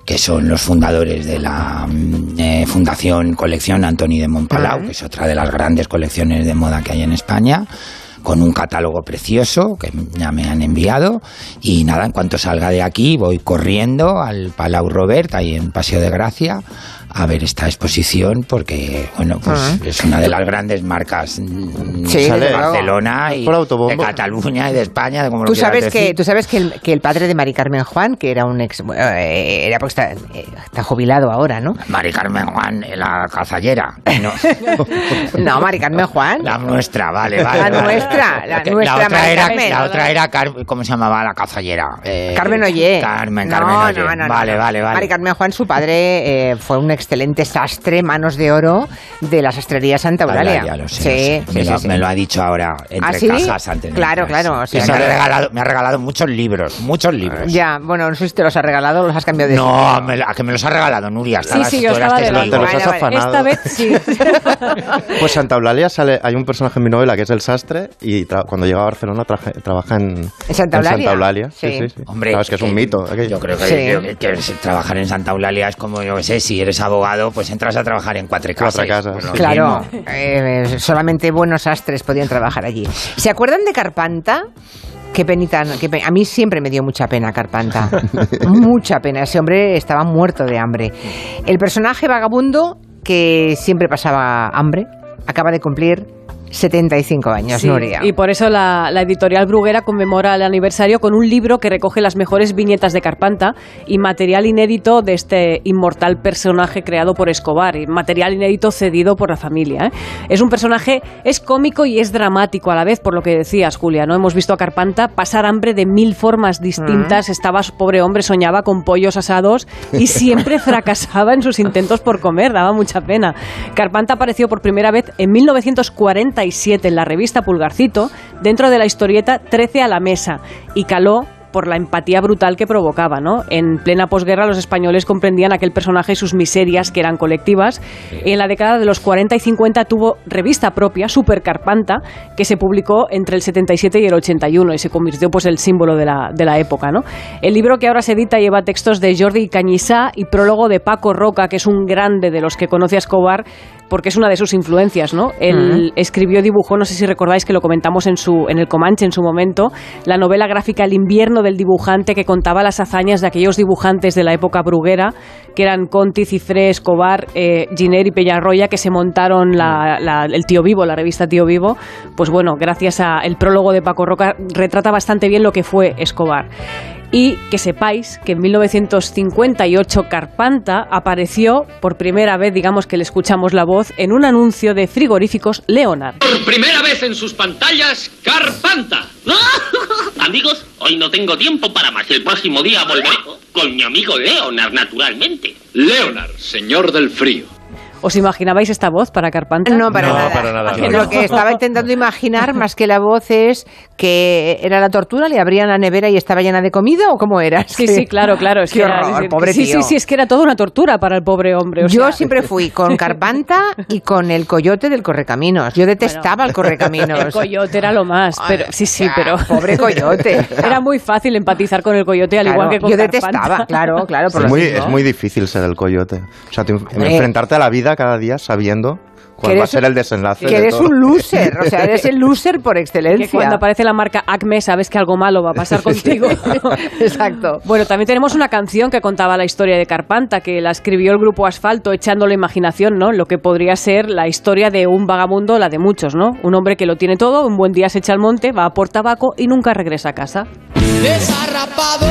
que son los fundadores de la mm, eh, Fundación Colección Antoni de Montpalau, que es otra de las grandes colecciones de moda que hay en España con un catálogo precioso que ya me han enviado. Y nada, en cuanto salga de aquí voy corriendo al Palau Robert, ahí en Paseo de Gracia, a ver esta exposición porque, bueno, pues Ah. es una de las grandes marcas mm, Sí, de. Barcelona y de Cataluña y de España, de como lo Tú quieras sabes, que, decir. tú sabes que el, que el padre de Mari Carmen Juan, que era un ex... eh, era porque está, eh, está jubilado ahora, ¿no? Mari Carmen Juan, la cazallera. No, No, Mari Carmen Juan. la nuestra, vale, vale. La vale. nuestra, la Que nuestra otra Mari era, Carmen. La otra era, Car- ¿cómo se llamaba la cazallera? Eh, Carmen Ollé. Carmen, Carmen Ollé. no, no, no, vale, vale, vale. Mari Carmen Juan, su padre, eh, fue un excelente sastre, manos de oro, de la sastrería Santa Eulalia. Ya lo sé, sí, lo sé. sí, me, sí, lo, sí. me lo ha dicho ahora entre ¿Ah, sí? cajas antes. de Claro, claro, sí. o sea, me, ha regalado, me ha regalado muchos libros, muchos libros. Ya, bueno, no sé si te los ha regalado o los has cambiado de No, me, a que me los ha regalado Nuria. Hasta Sí, las sí, yo estaba. Te los has afanado. Esta vez sí. Pues Santa Eulalia sale, hay un personaje en mi novela que es el sastre y cuando llega a Barcelona traje- trabaja en, ¿En Santa Eulalia? Eulalia. Sí, Sí. sí, sí. Hombre, Claro, es que es un mito. aquello. Yo creo que, Sí. yo que- que trabajar en Santa Eulalia es como, yo que sé, si eres abogado, pues entras a trabajar en cuatro casas. Cuatro. Claro, eh, solamente buenos sastres podían trabajar allí. ¿Se acuerdan de Carpanta? Qué penita, qué pe- a mí siempre me dio mucha pena Carpanta. mucha pena. Ese hombre estaba muerto de hambre. El personaje vagabundo que siempre pasaba hambre acaba de cumplir 75 años, Sí, Nuria. Y por eso la, la editorial Bruguera conmemora el aniversario con un libro que recoge las mejores viñetas de Carpanta y material inédito de este inmortal personaje creado por Escobar, y material inédito cedido por la familia. ¿eh? Es un personaje, es cómico y es dramático a la vez, por lo que decías, Julia. ¿no? Hemos visto a Carpanta pasar hambre de mil formas distintas. Estaba, su pobre hombre, soñaba con pollos asados y siempre fracasaba en sus intentos por comer, daba mucha pena. Carpanta apareció por primera vez en 1947 en la revista Pulgarcito, dentro de la historieta 13 a la mesa, y caló por la empatía brutal que provocaba, ¿no? En plena posguerra los españoles comprendían aquel personaje y sus miserias que eran colectivas. En la década de los 40 y 50 tuvo revista propia, Super Carpanta, que se publicó entre el 77 y el 81 y se convirtió pues el símbolo de la, de la época, ¿no? El libro que ahora se edita lleva textos de Jordi Cañizá y prólogo de Paco Roca, que es un grande de los que conoce a Escobar porque es una de sus influencias, ¿no? Él escribió, dibujó, no sé si recordáis que lo comentamos en su en el Comanche en su momento, la novela gráfica El invierno del dibujante que contaba las hazañas de aquellos dibujantes de la época bruguera, que eran Conti, Cifré, Escobar, eh, Giner y Peñarroya, que se montaron la- el Tío Vivo, la revista Tío Vivo. Pues bueno, gracias a el prólogo de Paco Roca retrata bastante bien lo que fue Escobar. Y que sepáis que en 1958 Carpanta apareció por primera vez, digamos que le escuchamos la voz, en un anuncio de frigoríficos Leonard. Por primera vez en sus pantallas, Carpanta. Amigos, hoy no tengo tiempo para más. El próximo día volveré con mi amigo Leonard, naturalmente. Leonard, señor del frío. ¿Os imaginabais esta voz para Carpanta? No, para nada. ¿A que Lo que estaba intentando imaginar más que la voz es que era la tortura, le abrían la nevera y estaba llena de comida o cómo era. Sí, sí, claro, claro. Es Qué que era- horror, es- pobre sí, tío. sí, sí, es que era toda una tortura para el pobre hombre. o Yo sea- siempre fui con Carpanta y con el coyote del Correcaminos. Yo detestaba el Correcaminos. El coyote era lo más, pero sí, sí, pero pobre coyote. Era muy fácil empatizar con el coyote al Claro, igual que con yo Carpanta. detestaba, claro, claro, por es, muy, mismo. es muy difícil ser el coyote. O sea, te- enfrentarte a la vida cada día sabiendo cuál va a ser el desenlace. Que de eres todo. un loser, o sea, eres el loser por excelencia. Que cuando aparece la marca Acme sabes que algo malo va a pasar contigo. Exacto. Bueno, también tenemos una canción que contaba la historia de Carpanta, que la escribió el grupo Asfalto echando la imaginación, ¿no? Lo que podría ser la historia de un vagabundo, la de muchos, ¿no? Un hombre que lo tiene todo, un buen día se echa al monte, va a por tabaco y nunca regresa a casa. Desarrapado,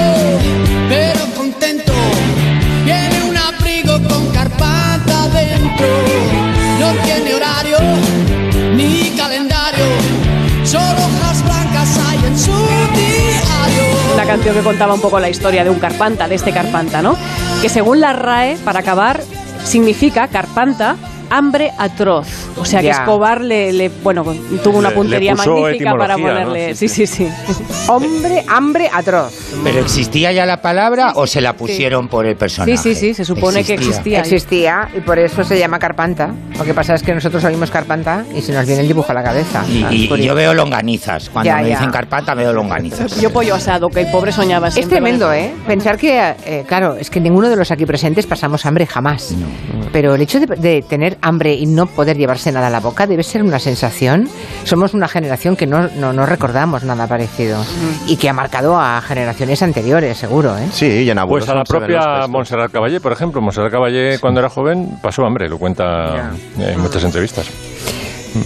pero contento. Tiene un abrigo con carpata dentro. No tiene horario ni calendario. Solo hojas blancas hay en su diario. La canción que contaba un poco la historia de un Carpanta, de este Carpanta, ¿no? Que según la RAE, para acabar, significa Carpanta, hambre atroz. O sea que. Escobar le, le- bueno, tuvo una puntería magnífica para ponerle. Sí, Sí, sí, sí. Hombre, hambre atroz. ¿Pero existía ya la palabra o se la pusieron por el personaje? Sí, sí, sí, se supone que existía. Existía y por eso se llama Carpanta. Lo que pasa es que nosotros oímos Carpanta y se nos viene el dibujo a la cabeza. Y, y- y curioso. yo veo longanizas. Cuando Ya, me ya. dicen carpanta, veo longanizas. Yo pollo asado, que el pobre soñaba Es tremendo. ¿eh? Pensar que, eh, claro, es que ninguno de los aquí presentes pasamos hambre jamás. Pero el hecho de, de tener hambre y no poder llevarse nada a la boca debe ser una sensación. Somos una generación que no, no, no recordamos nada parecido y que ha marcado a generaciones anteriores, seguro, ¿eh? Sí, y en abuelos Pues a la propia. Montserrat Caballé, por ejemplo. Montserrat Caballé, cuando era joven, pasó hambre, lo cuenta en muchas entrevistas.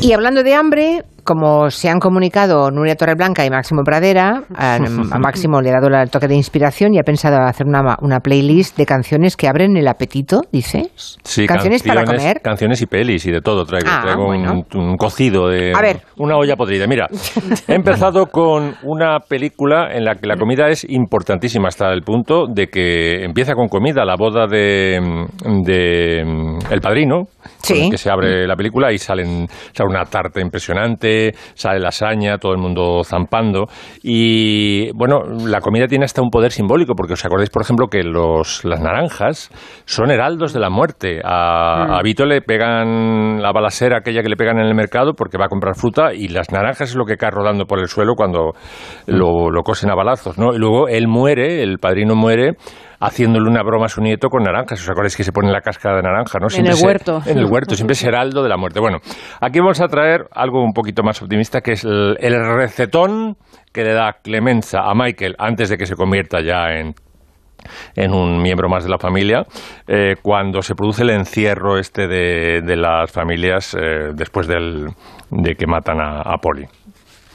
Y hablando de hambre, como se han comunicado Nuria Torreblanca y Máximo Pradera, a, a Máximo le ha dado el toque de inspiración y ha pensado hacer una, una playlist de canciones que abren el apetito, dices. Sí, canciones, para comer. Canciones y pelis y de todo traigo. Ah, traigo un- bueno. un, cocido de A ver. una olla podrida. Mira, he empezado con una película en la que la comida es importantísima hasta el punto de que empieza con comida, la boda de, de El Padrino, con el que se abre la película y salen sale una tarta impresionante, sale lasaña, todo el mundo zampando y bueno, la comida tiene hasta un poder simbólico porque os acordáis, por ejemplo, que los, las naranjas son heraldos de la muerte. A, Mm. a Vito le pegan la balacera aquella que le pegan en el mercado porque va a comprar fruta y las naranjas es lo que cae rodando por el suelo cuando lo, lo cosen a balazos, ¿no? Y luego él muere, el padrino muere haciéndole una broma a su nieto con naranjas. ¿Os acordáis que se pone la cáscara de naranja, no? En el se- huerto. En el huerto, siempre es heraldo de la muerte. Bueno, aquí vamos a traer algo un poquito más optimista, que es el, el recetón que le da Clemenza a Michael antes de que se convierta ya en en un miembro más de la familia, eh, cuando se produce el encierro este de, de las familias eh, después del, de que matan a, a Polly.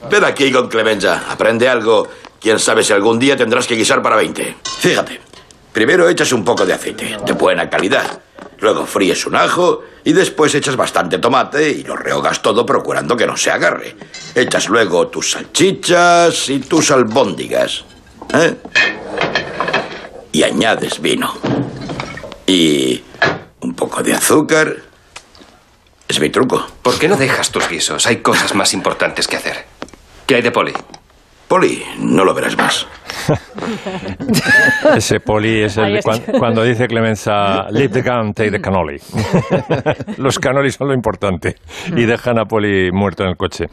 Ven aquí con Clemenza, aprende algo. Quién sabe si algún día tendrás que guisar para 20. Fíjate, primero echas un poco de aceite, de buena calidad. Luego fríes un ajo y después echas bastante tomate y lo rehogas todo procurando que no se agarre. Echas luego tus salchichas y tus albóndigas. ¿eh? Y añades vino. Y un poco de azúcar. Es mi truco. ¿Por qué no dejas tus guisos? Hay cosas más importantes que hacer. ¿Qué hay de Poli? Poli, no lo verás más. Ese Polly es el Ahí de está. cuan- cuando dice Clemenza, leave the gun, take the cannoli. los cannoli son lo importante y dejan a Polly muerto en el coche.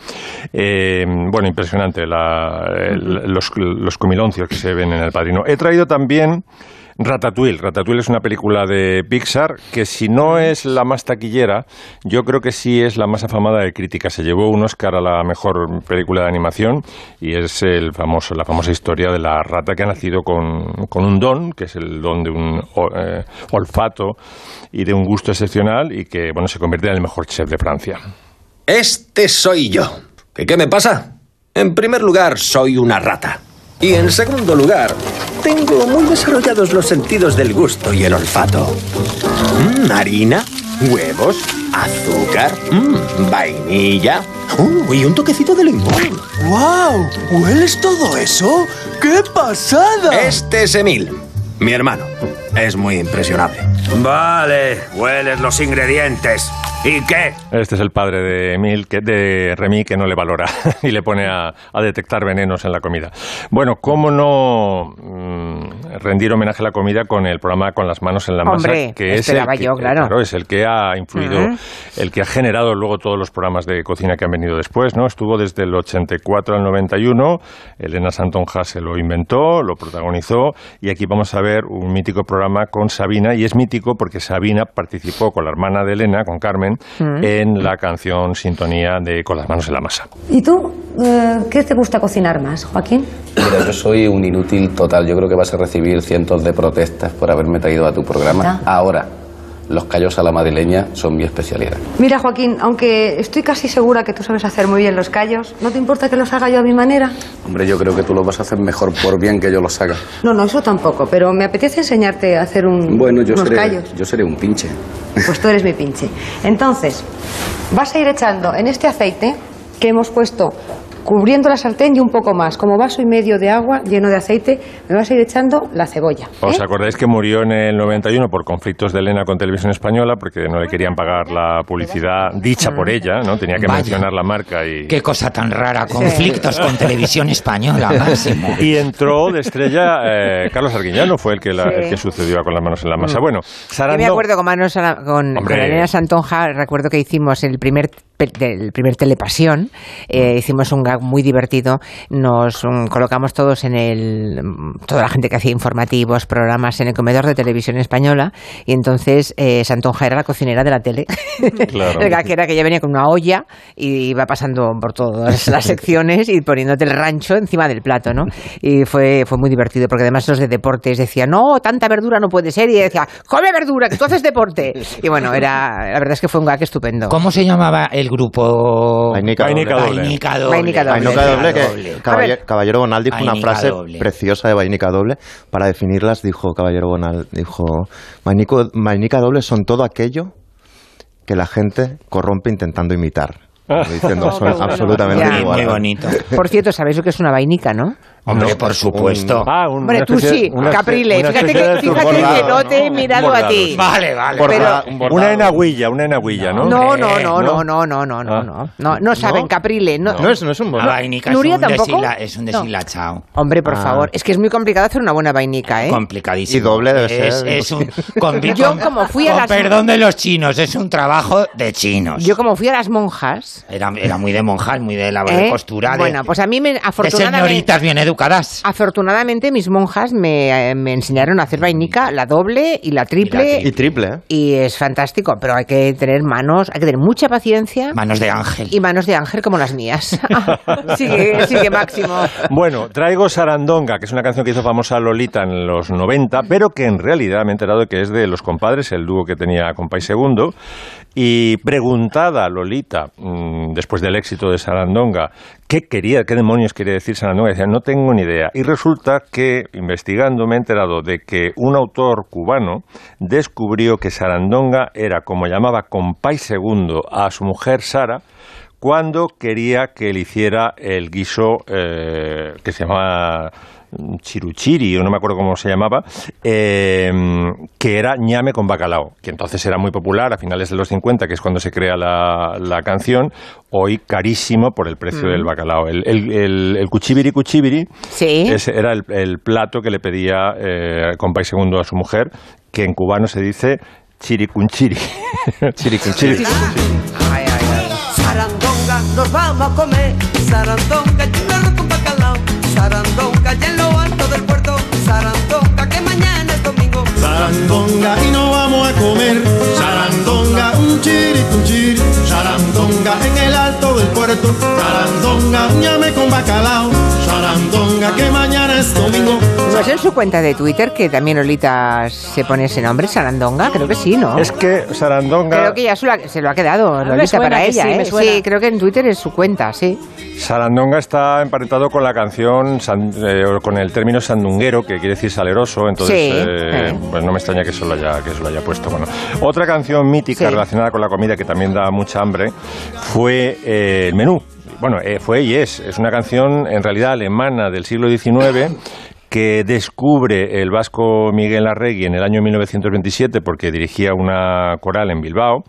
Eh, bueno, impresionante la- el- los, los comiloncios que se ven en El Padrino. He traído también Ratatouille. Ratatouille es una película de Pixar que si no es la más taquillera, yo creo que sí es la más afamada de crítica. Se llevó un Oscar a la mejor película de animación y es el famoso, la famosa historia de la rata que ha nacido con, con un don, que es el don de un eh, olfato y de un gusto excepcional y que bueno se convierte en el mejor chef de Francia. Este soy yo. ¿Y qué me pasa? En primer lugar, soy una rata. Y en segundo lugar, tengo muy desarrollados los sentidos del gusto y el olfato. Mm, harina, huevos, azúcar, mm, vainilla uh, y un toquecito de limón. ¡Wow! ¿Hueles todo eso? ¡Qué pasada! Este es Emil, mi hermano. Es muy impresionable. Vale, hueles los ingredientes. ¿Y qué? Este es el padre de Emil, que, de Remy, que no le valora y le pone a, a detectar venenos en la comida. Bueno, ¿cómo no mm, rendir homenaje a la comida con el programa Con las manos en la masa? Hombre, que es el que, yo, claro. es el que ha influido, Ujú. el que ha generado luego todos los programas de cocina que han venido después, ¿no? Estuvo desde el 84 al 91, Elena Santonja se lo inventó, lo protagonizó, y aquí vamos a ver un mítico programa con Sabina, y es mítico porque Sabina participó con la hermana de Elena, con Carmen, Mm. en la canción Sintonía de Con las manos en la masa. ¿Y tú? eh, ¿Qué te gusta cocinar más, Joaquín? Mira, yo soy un inútil total. Yo creo que vas a recibir cientos de protestas por haberme traído a tu programa. Ahora, los callos a la madrileña son mi especialidad. Mira, Joaquín, aunque estoy casi segura que tú sabes hacer muy bien los callos, ¿no te importa que los haga yo a mi manera? Hombre, yo creo que tú lo vas a hacer mejor por bien que yo los haga. No, no, eso tampoco, pero me apetece enseñarte a hacer un, Bueno, yo unos seré, callos. yo seré un pinche. Pues tú eres mi pinche. Entonces, vas a ir echando en este aceite que hemos puesto cubriendo la sartén y un poco más, como vaso y medio de agua lleno de aceite, me vas a ir echando la cebolla. ¿Os ¿eh? acordáis que murió en el 91 por conflictos de Elena con Televisión Española porque no le querían pagar la publicidad dicha por ella, ¿no? Tenía que Vaya. mencionar la marca y... Qué cosa tan rara, conflictos con televisión española, Máximo. Y entró de estrella eh, Carlos Arguiñano, fue el que, la- Sí. el que sucedió con las manos en la masa. Mm. Bueno, Yo me acuerdo con, Manos a la- con. Elena Santonja, recuerdo que hicimos el primer del primer Telepasión, eh, hicimos un gag muy divertido, nos mm, colocamos todos en el, mm, toda la gente que hacía informativos, programas en el comedor de televisión española, y entonces eh, Santonja era la cocinera de la tele. Claro. el gag era que ella venía con una olla y iba pasando por todas las secciones y poniéndote el rancho encima del plato, ¿no? Y fue, fue muy divertido porque además los de deportes decían, no, tanta verdura no puede ser, y ella decía, come verdura, que tú haces deporte. Y bueno, era, la verdad es que fue un gag estupendo. ¿Cómo se llamaba el grupo? Vainica Vainica doble. doble. Vainica doble. Vainica doble. Vainica doble, que doble. Caballero, Caballero Bonal dijo una Vainica frase doble. preciosa de Vainica doble. Para definirlas, dijo Caballero Bonal, dijo, Vainico- Vainica doble son todo aquello que la gente corrompe intentando imitar. Diciendo, son absolutamente Ya. iguales. Muy bonito. Por cierto, ¿sabéis lo que es una vainica, no? Hombre, por supuesto. Ah, un- Hombre, tú especie- sí, Caprile. una Fíjate que, de fíjate bordado, que no te he ¿no? mirado a ti. Vale, vale. Pero- un. Una enagüilla, una enagüilla, ¿no? No, no, no, no, ¿no? no, no, no, no, Ah. no, no, no saben, Caprile, no. No es, no es un La bordado. vainica Nuria es un, tampoco. es un No. deshilachado. Hombre, por Ah. favor, es que es muy complicado hacer una buena vainica, ¿eh? Complicadísimo. Y doble debe es, ser. Es un, con, Yo con- como fui a las- perdón de los chinos, es un trabajo de chinos. Yo como fui a las monjas, Era, era muy de monjas, muy de la ¿eh? de costura. de- bueno, pues a mí me, de afortunadamente, señoritas bien educadas. Afortunadamente mis monjas me, eh, me enseñaron a hacer vainica, la doble y la triple, Y triple, ¿eh? y es fantástico, pero hay que tener manos, hay que tener mucha paciencia Manos de ángel. y manos de ángel como las mías. sigue, sigue Máximo. Bueno, traigo Sarandonga, que es una canción que hizo famosa Lolita en los 90, pero que en realidad me he enterado que es de Los Compadres, el dúo que tenía con Pai Segundo. Y preguntada Lolita, mm, después del éxito de Sarandonga, ¿qué quería, qué demonios quería decir Sarandonga? Decía, no tengo ni idea. Y resulta que, investigando, me he enterado de que un autor cubano descubrió que Sarandonga era, como llamaba Compay Segundo a su mujer Sara, cuando quería que le hiciera el guiso eh, que se llamaba chiruchiri, o no me acuerdo cómo se llamaba, eh, que era ñame con bacalao, que entonces era muy popular a finales de los 50, que es cuando se crea la, la canción, hoy carísimo por el precio Mm. del bacalao. El, el, el, el cuchibiri cuchibiri Sí. ese era el, el plato que le pedía eh, Compay Segundo a su mujer, que en cubano se dice chiricunchiri. chiricunchiri. Ay, ay, ay. Sarandonga, nos vamos a comer. Sarandonga, con bacalao. Sarandonga, domingo. Sarandonga y no vamos a comer. Sarandonga, un chiri, un chiri. Sarandonga en el alto del puerto. Sarandonga, ñame con bacalao. Sarandonga, que mañana es domingo. ¿No es en su cuenta de Twitter que también Lolita se pone ese nombre, Sarandonga? Creo que sí, ¿no? Es que Sarandonga... Creo que ya se lo ha, se lo ha quedado me Lolita suena para ella, sí, ¿eh? Sí, creo que en Twitter es su cuenta, sí. Sarandonga está emparentado con la canción, san- eh, con el término sandunguero, que quiere decir saleroso, entonces Sí, eh, sí. pues no me extraña que eso, lo haya, que eso lo haya puesto. Bueno, otra canción mítica Sí. relacionada con la comida que también da mucha hambre fue eh, el menú. Bueno, eh, fue y es, es una canción en realidad alemana del siglo XIX que descubre el vasco Miguel Arregui en el año 1927 porque dirigía una coral en Bilbao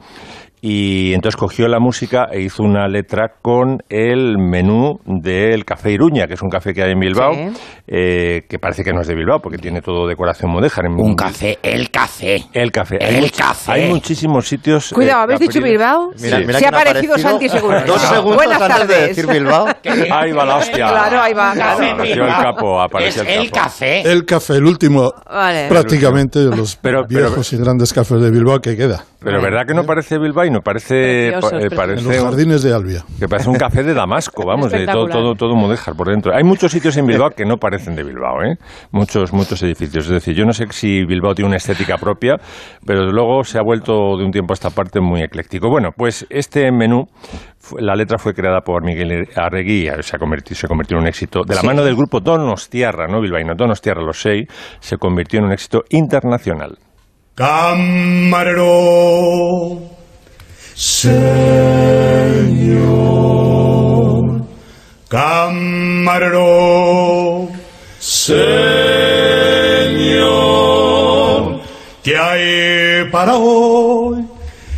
y entonces cogió la música e hizo una letra con el menú del Café Iruña, que es un café que hay en Bilbao, Sí. eh, que parece que no es de Bilbao porque tiene todo decoración mudéjar. En- Un café, el café. El café. El hay, café. hay muchísimos sitios. Cuidado, eh, ¿habéis dicho. Bilbao? Mira, Sí. mira Se ha quién parecido Santi Seguro. Dos segundos Buenas antes de tardes. decir Bilbao. Ahí va la hostia. Claro, ahí va, claro. Apareció el capo, Es apareció el el capo. café. El café, el último, Vale. prácticamente de los Pero- pero- viejos y grandes cafés de Bilbao que queda. Pero ¿verdad que no parece Bilbao y no parece, eh, En los jardines de Albia. que parece un café de Damasco, vamos, de todo, todo, todo mudéjar por dentro. Hay muchos sitios en Bilbao que no parecen de Bilbao, ¿eh? Muchos, muchos edificios. Es decir, yo no sé si Bilbao tiene una estética propia, pero luego se ha vuelto de un tiempo a esta parte muy ecléctico. Bueno, pues este menú, la letra fue creada por Miguel Arregui, y se ha convertido, se convirtió en un éxito. De la Sí. mano del grupo Donostiarra, no bilbaíno, Donostiarra, los seis, se convirtió en un éxito internacional. Camarero, señor, Camarero, Señor, ¿qué hay para hoy?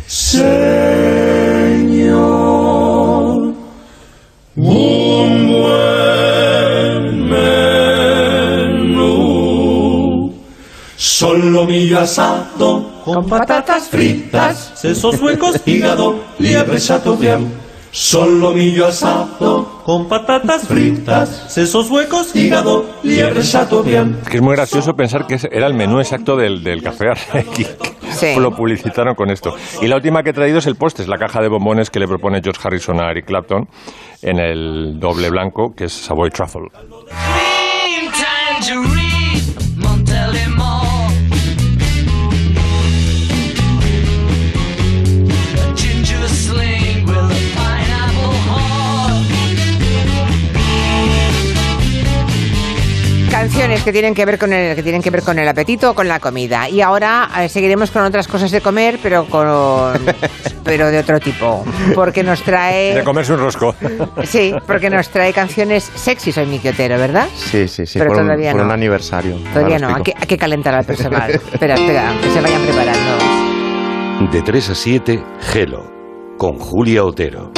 Señor, un buen menú, solo mi asado con patatas fritas, sesos huecos, hígado, liebre chateaubriand. Solo millo asado con patatas fritas, sesos huecos, hígado, liebre chateaubriand. Es que es muy gracioso pensar que era el menú exacto del, del café Arregui. Sí. Lo publicitaron con esto. Y la última que he traído es el postre, es la caja de bombones que le propone George Harrison a Eric Clapton en el doble blanco, que es Savoy Truffle. Canciones que tienen que ver con el que tienen que ver con el apetito o con la comida. Y ahora eh, seguiremos con otras cosas de comer, pero con pero de otro tipo, porque nos De trae comerse un rosco. sí, porque nos trae canciones sexys hoy Miki Otero, ¿verdad? Sí, sí, sí, Pero por, un, todavía por no. un aniversario. Todavía no, hay que, hay que calentar al personal. espera, espera, que se vayan preparando. De 3 a 7, Gelo, con Julia Otero.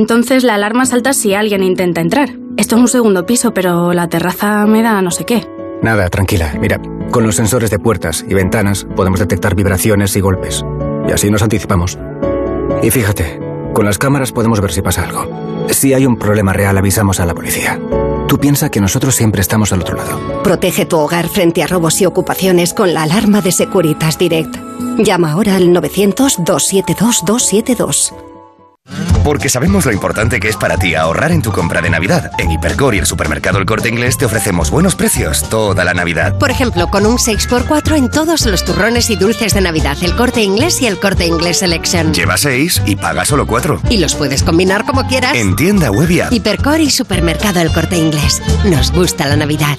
Entonces la alarma salta si alguien intenta entrar. Esto es un segundo piso, pero la terraza me da no sé qué. Nada, tranquila. Mira, con los sensores de puertas y ventanas podemos detectar vibraciones y golpes. Y así nos anticipamos. Y fíjate, con las cámaras podemos ver si pasa algo. Si hay un problema real, avisamos a la policía. Tú piensa que nosotros siempre estamos al otro lado. Protege tu hogar frente a robos y ocupaciones con la alarma de Securitas Direct. Llama ahora al 900-272-272. Porque sabemos lo importante que es para ti ahorrar en tu compra de Navidad. En Hipercor y el supermercado El Corte Inglés te ofrecemos buenos precios toda la Navidad. Por ejemplo, con un 6x4 en todos los turrones y dulces de Navidad, el corte inglés y el corte inglés Selection. Lleva 6 y paga solo 4. Y los puedes combinar como quieras. En tienda web y. Hipercor y supermercado El Corte Inglés. Nos gusta la Navidad.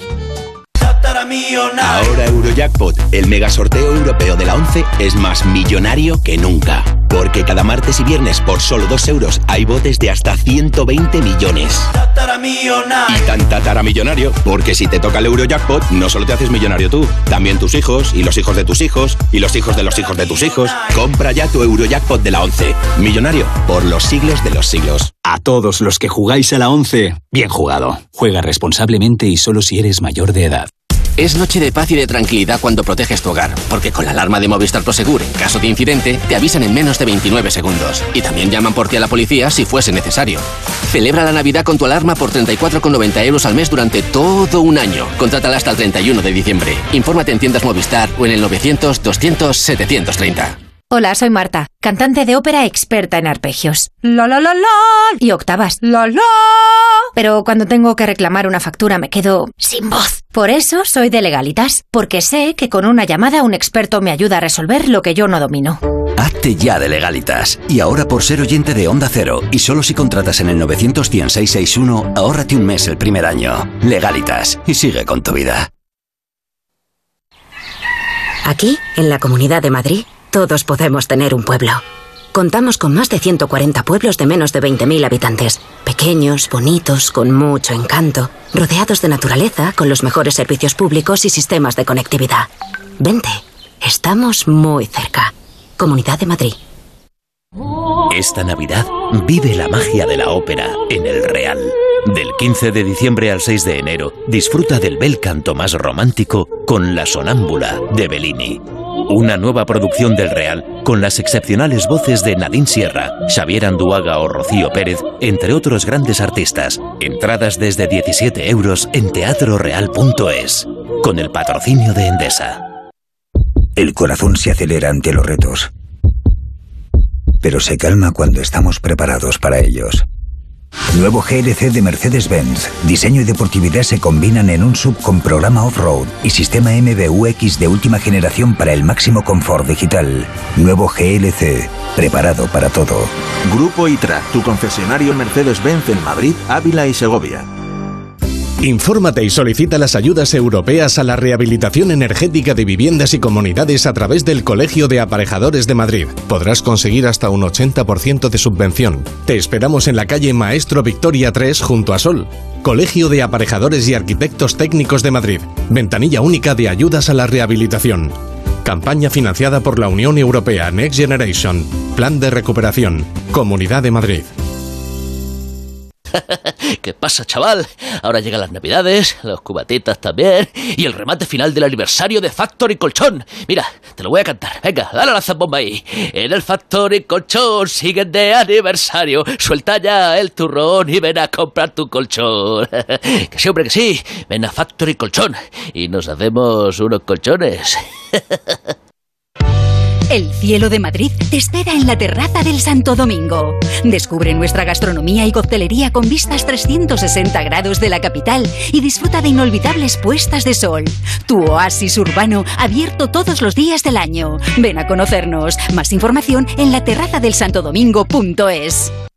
Ahora Eurojackpot, el mega sorteo europeo de la 11, es más millonario que nunca. Porque cada martes y viernes por solo 2 euros hay botes de hasta 120 millones. Y tan tataramillonario, porque si te toca el Eurojackpot, no solo te haces millonario tú, también tus hijos, y los hijos de tus hijos, y los hijos de los hijos de tus hijos. Compra ya tu Eurojackpot de la 11. Millonario por los siglos de los siglos. A todos los que jugáis a la 11, bien jugado. Juega responsablemente y solo si eres mayor de edad. Es noche de paz y de tranquilidad cuando proteges tu hogar, porque con la alarma de Movistar Prosegur, en caso de incidente, te avisan en menos de 29 segundos. Y también llaman por ti a la policía si fuese necesario. Celebra la Navidad con tu alarma por 34,90 euros al mes durante todo un año. Contrátala hasta el 31 de diciembre. Infórmate en tiendas Movistar o en el 900-200-730. Hola, soy Marta, cantante de ópera experta en arpegios. La la la la y octavas. La la. Pero cuando tengo que reclamar una factura me quedo sin voz. Por eso soy de Legalitas, porque sé que con una llamada un experto me ayuda a resolver lo que yo no domino. Hazte ya de legalitas. Y ahora por ser oyente de Onda Cero, y solo si contratas en el 91661, ahórrate un mes el primer año. Legalitas. Y sigue con tu vida. Aquí, en la Comunidad de Madrid, todos podemos tener un pueblo. Contamos con más de 140 pueblos de menos de 20.000 habitantes, pequeños, bonitos, con mucho encanto, rodeados de naturaleza, con los mejores servicios públicos y sistemas de conectividad. Vente, estamos muy cerca. Comunidad de Madrid. Esta Navidad vive la magia de la ópera en el Real. Del 15 de diciembre al 6 de enero, disfruta del bel canto más romántico con La Sonámbula de Bellini. Una nueva producción del Real con las excepcionales voces de Nadine Sierra, Xavier Anduaga o Rocío Pérez, entre otros grandes artistas. Entradas desde 17 euros en teatroreal.es. Con el patrocinio de Endesa. El corazón se acelera ante los retos, pero se calma cuando estamos preparados para ellos. Nuevo GLC de Mercedes-Benz. Diseño y deportividad se combinan en un sub con programa off-road y sistema MBUX de última generación para el máximo confort digital. Nuevo GLC, preparado para todo. Grupo ITRA, tu concesionario Mercedes-Benz en Madrid, Ávila y Segovia. Infórmate y solicita las ayudas europeas a la rehabilitación energética de viviendas y comunidades a través del Colegio de Aparejadores de Madrid. Podrás conseguir hasta un 80% de subvención. Te esperamos en la calle Maestro Victoria 3 junto a Sol. Colegio de Aparejadores y Arquitectos Técnicos de Madrid. Ventanilla única de ayudas a la rehabilitación. Campaña financiada por la Unión Europea Next Generation. Plan de recuperación. Comunidad de Madrid. ¿Qué pasa, chaval? Ahora llegan las navidades, los cubatitas también, y el remate final del aniversario de Factory Colchón. Mira, te lo voy a cantar. Venga, dale la zambomba ahí. En el Factory Colchón siguen de aniversario. Suelta ya el turrón y ven a comprar tu colchón. que sí, hombre, que sí. Ven a Factory Colchón y nos hacemos unos colchones. El cielo de Madrid te espera en la terraza del Santo Domingo. Descubre nuestra gastronomía y coctelería con vistas 360 grados de la capital y disfruta de inolvidables puestas de sol. Tu oasis urbano abierto todos los días del año. Ven a conocernos. Más información en la terraza del santodomingo.es.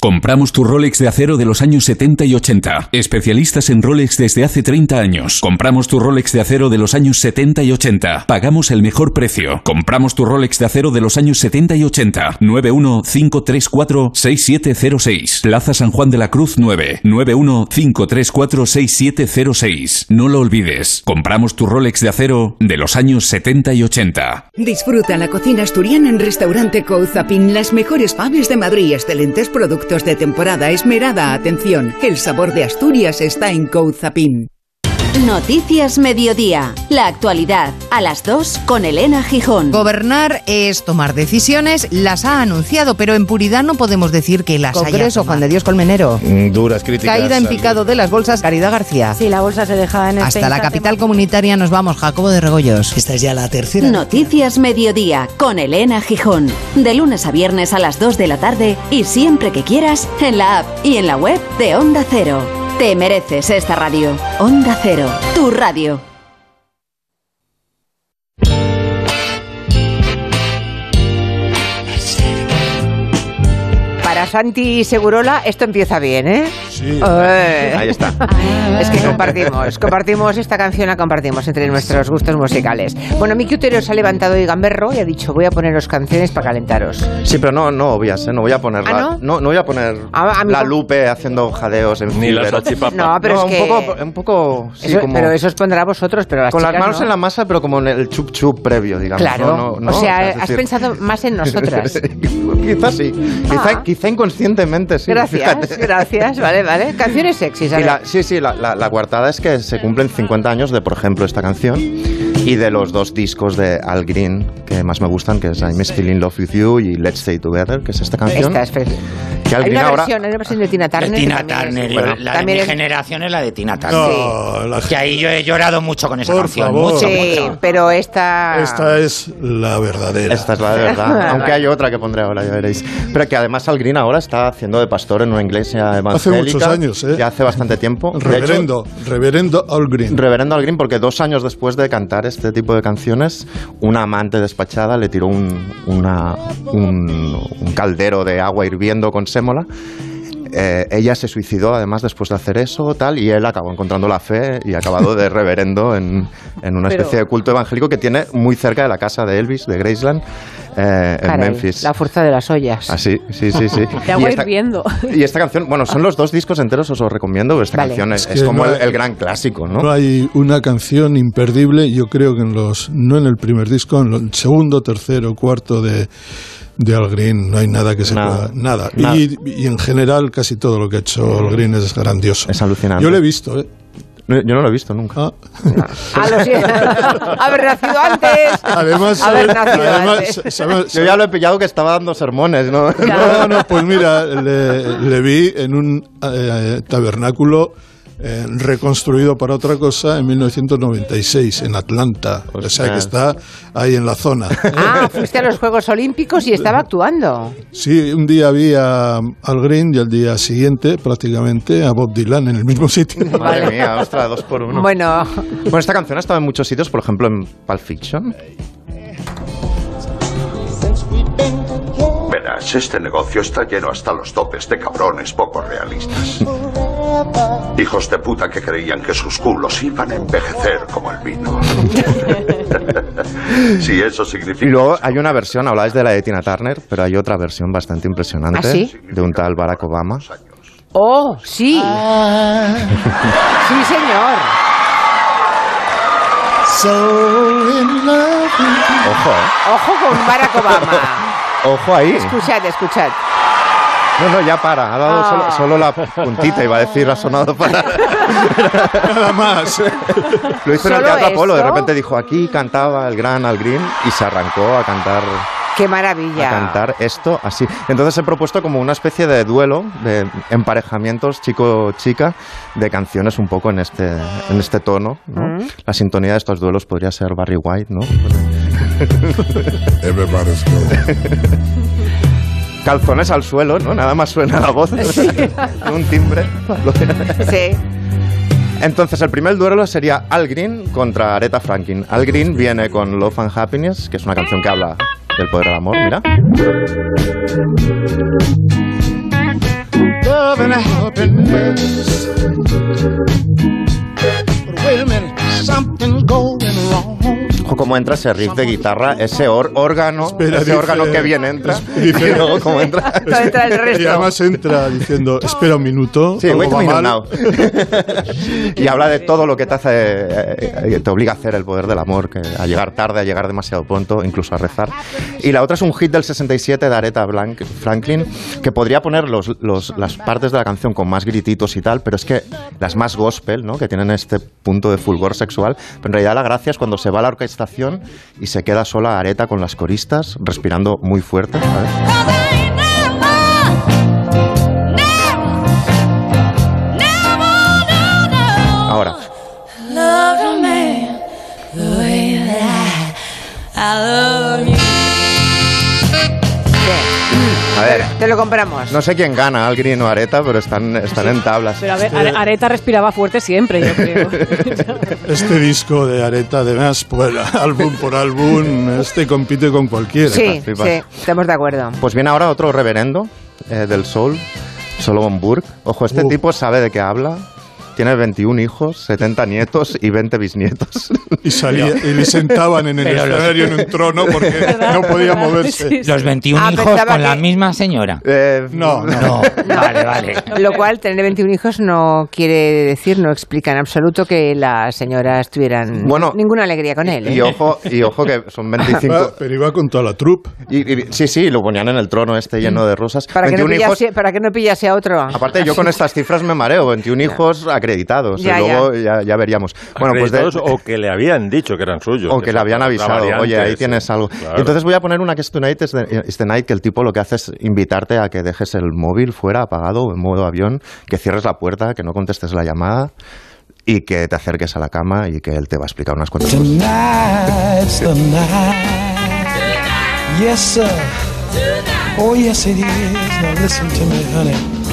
Compramos tu Rolex de acero de los años 70 y 80. Especialistas en Rolex desde hace 30 años. Compramos tu Rolex de acero de los años 70 y 80. Pagamos el mejor precio. Compramos tu Rolex de acero de los años 70 y 80. 915346706. Plaza San Juan de la Cruz 9. 915346706. No lo olvides. Compramos tu Rolex de acero de los años 70 y 80. Disfruta la cocina asturiana en Restaurante Couzapin. Las mejores faves de Madrid. Excelentes productos de temporada. Esmerada atención. El sabor de Asturias está en Couzapin. Noticias Mediodía. La actualidad a las 2 con Elena Gijón. Gobernar es tomar decisiones, las ha anunciado, pero en puridad no podemos decir que las haya Congreso, tomado. Juan de Dios Colmenero. Mm, Duras críticas. Caída en picado de las bolsas, Caridad García. Sí, la bolsa se deja en Hasta la capital comunitaria nos vamos, Jacobo de Regoyos. Esta es ya la tercera. Noticias Mediodía con Elena Gijón. De lunes a viernes a las 2 de la tarde y siempre que quieras en la app y en la web de Onda Cero. Te mereces esta radio. Onda Cero, tu radio. Para Santi Segurola, esto empieza bien, ¿eh? Sí. Eh. Ahí está. Es que compartimos, compartimos esta canción, la compartimos entre nuestros gustos musicales. Bueno, Miki Utero se ha levantado y gamberro y ha dicho, voy a poneros canciones para calentaros. Sí, pero no, no obvias, ¿eh? No voy a poner ¿Ah, la, no? no voy a poner Ah, a la Lupe haciendo jadeos en Ni la. No, pero es un que... poco, un poco, sí, Eso- como Pero eso os pondrá a vosotros, pero las con las manos no. en la masa, pero como en el chup chup previo, digamos. Claro, No, no, no, o sea, has decir- pensado más en nosotras. quizás sí, quizá, Ah. quizá inconscientemente sí. Gracias, fíjate. gracias, vale, vale. Canciones sexys, a Y ver. la- sí, sí, la, la, es que se cumplen 50 años de, por ejemplo, esta canción y de los dos discos de Al Green que más me gustan, que es I'm Still in Love with You y Let's Stay Together, que es esta canción. Esta es que Al Hay Green una ahora... versión, hay una versión de Tina Turner. De Tina bueno, la de mi es- generación es la de Tina Turner. No, la- Que ahí yo he llorado mucho con esa Por canción. favor. Mucho, Sí, mucho. pero esta... Esta es la verdadera. Esta es la de verdad, aunque hay otra que pondré ahora, ya veréis. Pero que además Al Green ahora está haciendo de pastor en una iglesia Hace evangélica. muchos años, ¿eh? Ya hace bastante tiempo. De hecho, Reverendo, reverendo Al Green. Reverendo Al Green, porque dos años después de cantar este tipo de canciones, una amante despachada le tiró un, una- un- un caldero de agua hirviendo con sémola. Eh, ella se suicidó además después de hacer eso, tal, y él acabó encontrando la fe y ha acabado de reverendo en, en una Pero- especie de culto evangélico que tiene muy cerca de la casa de Elvis, de Graceland, eh, en Caray, Memphis. La fuerza de las ollas. Así, sí, sí, sí. Agua Y esta- hirviendo. y esta canción, bueno, son los dos discos enteros, os los recomiendo. Esta Vale. canción es, Es es que como no el, hay- el gran clásico, ¿no? No hay una canción imperdible, yo creo que en los, no en el primer disco, en el segundo, tercero, cuarto de, de Al Green, no hay nada que se Nada. pueda, nada. Nada. Y, y en general casi todo lo que ha hecho Al Green es grandioso. Es alucinante. Yo lo he visto, ¿eh? No, Yo no lo he visto nunca. Ah. Ah, lo siento. Haber nacido antes. Además, Haber ¿sabes? nacido Además, antes. ¿sabes? Yo ya lo he pillado que estaba dando sermones, ¿no? No, no, pues mira, le, le vi en un eh, tabernáculo eh, reconstruido para otra cosa en 1996 en Atlanta. O sea que está ahí en la zona. Ah, fuiste a los Juegos Olímpicos y estaba actuando. Sí, un día vi a Al Green y al día siguiente prácticamente a Bob Dylan en el mismo sitio. Madre mía, ostras, dos por uno. Bueno. Bueno, esta canción ha estado en muchos sitios, por ejemplo en Pulp Fiction. Verás, este negocio está lleno hasta los topes de cabrones poco realistas. Hijos de puta que creían que sus culos iban a envejecer como el vino. si eso significa... Y luego hay una versión, habláis de la de Tina Turner, pero hay otra versión bastante impresionante ¿Ah, sí? de un tal Barack Obama. Oh, sí. Sí, señor. Ojo, ¿eh? Ojo con Barack Obama. Ojo ahí. Escuchad, escuchad. No, no, ya para. Ha dado Ah. solo, solo la puntita, iba a decir, ha sonado para. Nada más. Lo hizo en el ¿Solo Teatro Apolo, de repente dijo, aquí cantaba el gran Al Green y se arrancó a cantar, Qué a maravilla. cantar esto así. Entonces he propuesto como una especie de duelo, de emparejamientos chico-chica, de canciones un poco en este, en este tono. ¿no? Mm. La sintonía de estos duelos podría ser Barry White, ¿no? Calzones al suelo, ¿no? Nada más suena la voz. un timbre. Sí. Entonces, el primer duelo sería Al Green contra Aretha Franklin. Al Green viene con Love and Happiness, que es una canción que habla del poder del amor, mira. Love and happiness. But wait a minute, something going wrong. Ojo cómo entra ese riff de guitarra, ese or- órgano, Espera, ese dice- órgano que bien entra. dice- y luego cómo entra. Y además entra diciendo, espera un minuto. Sí, wait a minute mal". now. y habla de todo lo que te hace, eh, eh, te obliga a hacer el poder del amor, que a llegar tarde, a llegar demasiado pronto, incluso a rezar. Y la otra es un hit del 67 de Aretha Blank- Franklin, que podría poner los, los- las partes de la canción con más grititos y tal, pero es que las más gospel, ¿no? que tienen este punto de fulgor sexual, pero en realidad la gracia es cuando se va a la y se queda sola Aretha con las coristas, respirando muy fuerte. Ahora. A ver, Te lo compramos. no sé quién gana, Al Green o Areta, pero están, están en tablas. Pero a ver, Are- Areta respiraba fuerte siempre, yo creo. Este disco de Areta, además, pues, álbum por álbum, este compite con cualquiera. Sí, sí, estamos de acuerdo. Pues viene ahora otro reverendo eh, del soul, Solomon Burke. Ojo, este Uh. tipo sabe de qué habla. Tiene 21 hijos, 70 nietos y 20 bisnietos. Y, salía, y le sentaban en el Pero los- escenario en un trono porque no podía moverse. Los 21 Ah, hijos con la que- misma señora. Eh, no, no. Vale, vale. Lo cual, tener 21 hijos no quiere decir, no explica en absoluto que las señoras tuvieran Bueno, ninguna alegría con él. ¿eh? Y ojo, y ojo que son 25. Ah, Pero iba con toda la troupe. Y, y- sí, sí, lo ponían en el trono este lleno de rosas. para, que no 21 hijos. pillase, para que no pillase a otro. Aparte, yo con estas cifras me mareo. 21 hijos acreditados. Ya, y luego ya, ya veríamos. Bueno, pues de, o que le habían dicho que eran suyos. o que le habían avisado, oye, ahí sí. tienes algo. Claro. Entonces voy a poner una que es Tonight is the, is the Night, que el tipo lo que hace es invitarte a que dejes el móvil fuera apagado, en modo avión, que cierres la puerta, que no contestes la llamada y que te acerques a la cama y que él te va a explicar unas cuantas cosas. Tonight's the night. Yes, sir. Oh, yes, it is. Now listen to me, honey.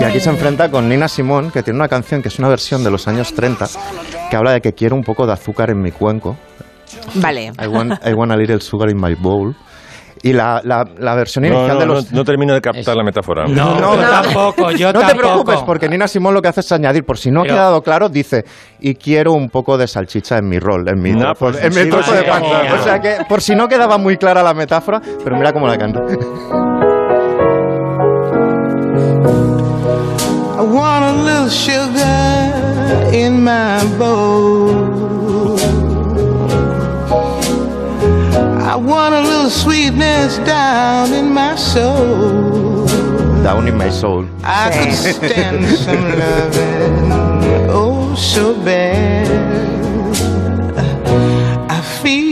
Y aquí se enfrenta con Nina Simón, que tiene una canción que es una versión de los años 30, que habla de que quiero un poco de azúcar en mi cuenco. Vale. I want, I want a little sugar in my bowl. Y la, la, la versión No, inicial no, de no, los... no termino de captar la metáfora. No, yo tampoco, yo no te tampoco. preocupes, porque Nina Simón lo que hace es añadir, por si no Pero- ha quedado claro, dice, y quiero un poco de salchicha en mi rol, en mi, No, trozo- pues en mi sí, trozo de vale, pan. O sea que, por si no quedaba muy clara la metáfora, pero mira cómo la canta. I want a little sugar in my bowl. I want a little sweetness down in my soul. Down in my soul. I could stand some loving, oh so bad.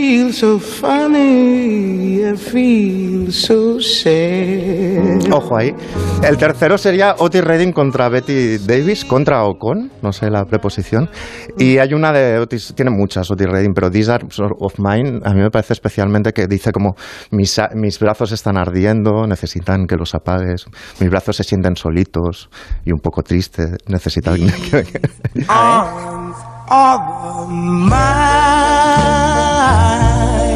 I feel so funny. I feel so sad. Ojo ahí. El tercero sería Otis Redding contra Betty Davis, contra o con, no sé la preposición. Y hay una de Otis, tiene muchas Otis Redding, pero These Are of Mine, a mí me parece especialmente que dice como mis, mis brazos están ardiendo, necesitan que los apagues, mis brazos se sienten solitos y un poco tristes, necesitan que... life.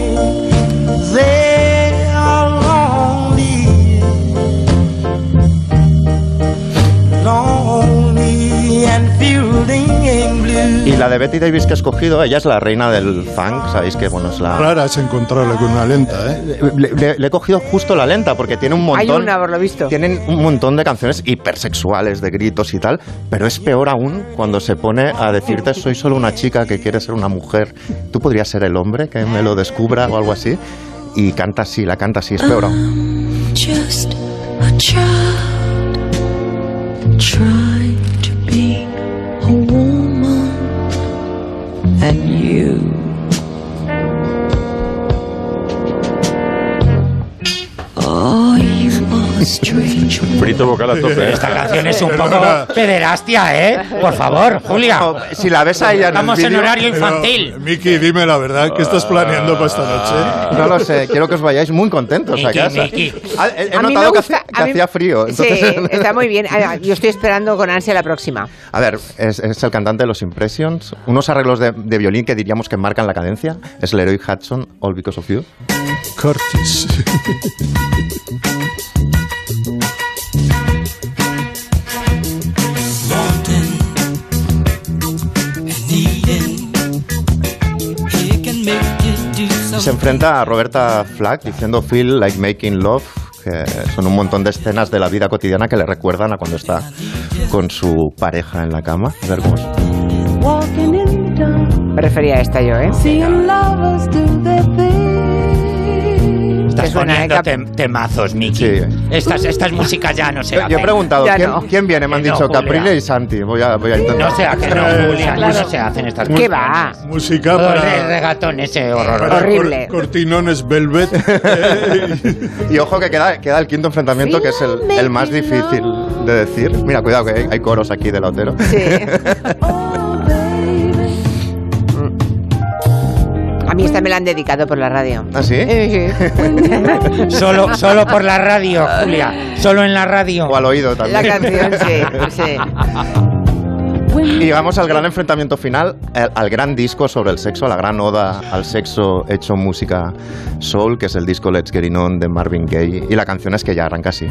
La de Betty Davis que he escogido, ella es la reina del funk, sabéis que bueno, es la... Rara es encontrarle con una lenta, ¿eh? Le, le- le he cogido justo la lenta porque tiene un Hay montón. una, por lo visto. Tienen un montón de canciones hipersexuales, de gritos y tal, pero es peor aún cuando se pone a decirte soy solo una chica que quiere ser una mujer. Tú podrías ser el hombre que me lo descubra o algo así. Y canta así, la canta así, es peor aún. Just a child and you. Oh, you are strange. Frito vocal a tope. ¿eh? Esta canción es un poco pederastia, ¿eh? Por favor, Julia. Si la ves a ella en el Estamos en horario Pero, infantil. Miki, dime la verdad, ¿qué estás planeando para esta noche? No lo sé, quiero que os vayáis muy contentos a Miki, casa. Miki. Ah, He, A notado que, gusta- hacía- que a mí- hacía frío. Sí, está muy bien. Yo estoy esperando con ansia la próxima. A ver, es, es el cantante de los Impressions. Unos arreglos de, de violín que diríamos que marcan la cadencia. Es Leroy Hudson, All Because of You. Curtis. Se enfrenta a Roberta Flack diciendo Feel Like Making Love, que son un montón de escenas de la vida cotidiana que le recuerdan a cuando está con su pareja en la cama. A ver cómo es. Prefería esta yo, ¿eh? Estás Es buena, poniendo ¿eh? tem- temazos, Miki. Sí. Estas, estas músicas ya no se Yo, hacen. yo he preguntado, ¿quién, no. quién viene? Me han Que no, dicho Julia. Capriles y Santi. Voy a, voy a intentar. No sea que no, Eh, Julia. claro. No se hacen estas ¿Qué va? Música Todo el para, regatón ese horror. para Horrible. cor- cortinones velvet. Y ojo que queda, queda el quinto enfrentamiento, que es el, el más difícil de decir. Mira, cuidado, que hay, hay coros aquí del Otero. A mí esta me la han dedicado por la radio. ¿Ah, sí? Solo, solo por la radio, Julia. Solo en la radio. O al oído también. La canción, sí, sí. Y llegamos al gran enfrentamiento final, al, al gran disco sobre el sexo, a la gran oda al sexo hecho música soul, que es el disco Let's Get It On de Marvin Gaye. Y la canción es que ya arranca así.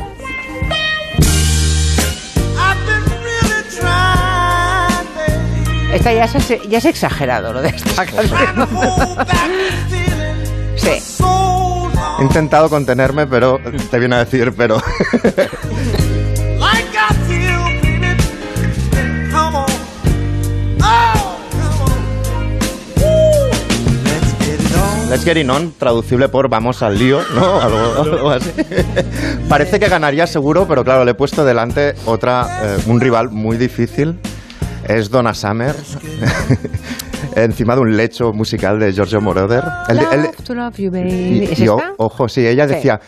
Esta ya es, ya es exagerado, lo de esta canción. sí. He intentado contenerme, pero te viene a decir, pero... Oh. Let's get it on. Let's Get It On, traducible por vamos al lío, ¿no? Algo, algo así. Parece que ganaría seguro, pero claro, le he puesto delante otra, eh, un rival muy difícil. Es Donna Summer, encima de un lecho musical de Giorgio Moroder. El- el- Love to love you, baby. y, ¿Es y o- esta? ojo, sí, ella Sí. decía,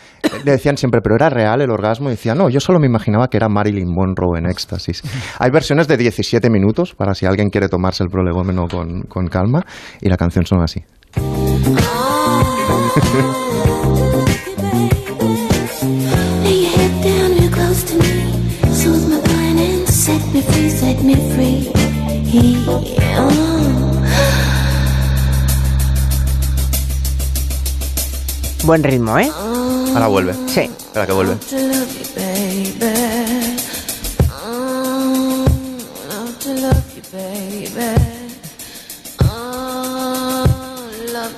le decían siempre, pero era real el orgasmo. Y decía, no, yo solo me imaginaba que era Marilyn Monroe en éxtasis. Hay versiones de 17 minutos para si alguien quiere tomarse el prolegómeno con, con calma. Y la canción son así. Buen ritmo, ¿eh? Ahora vuelve. Sí. Espera que vuelve.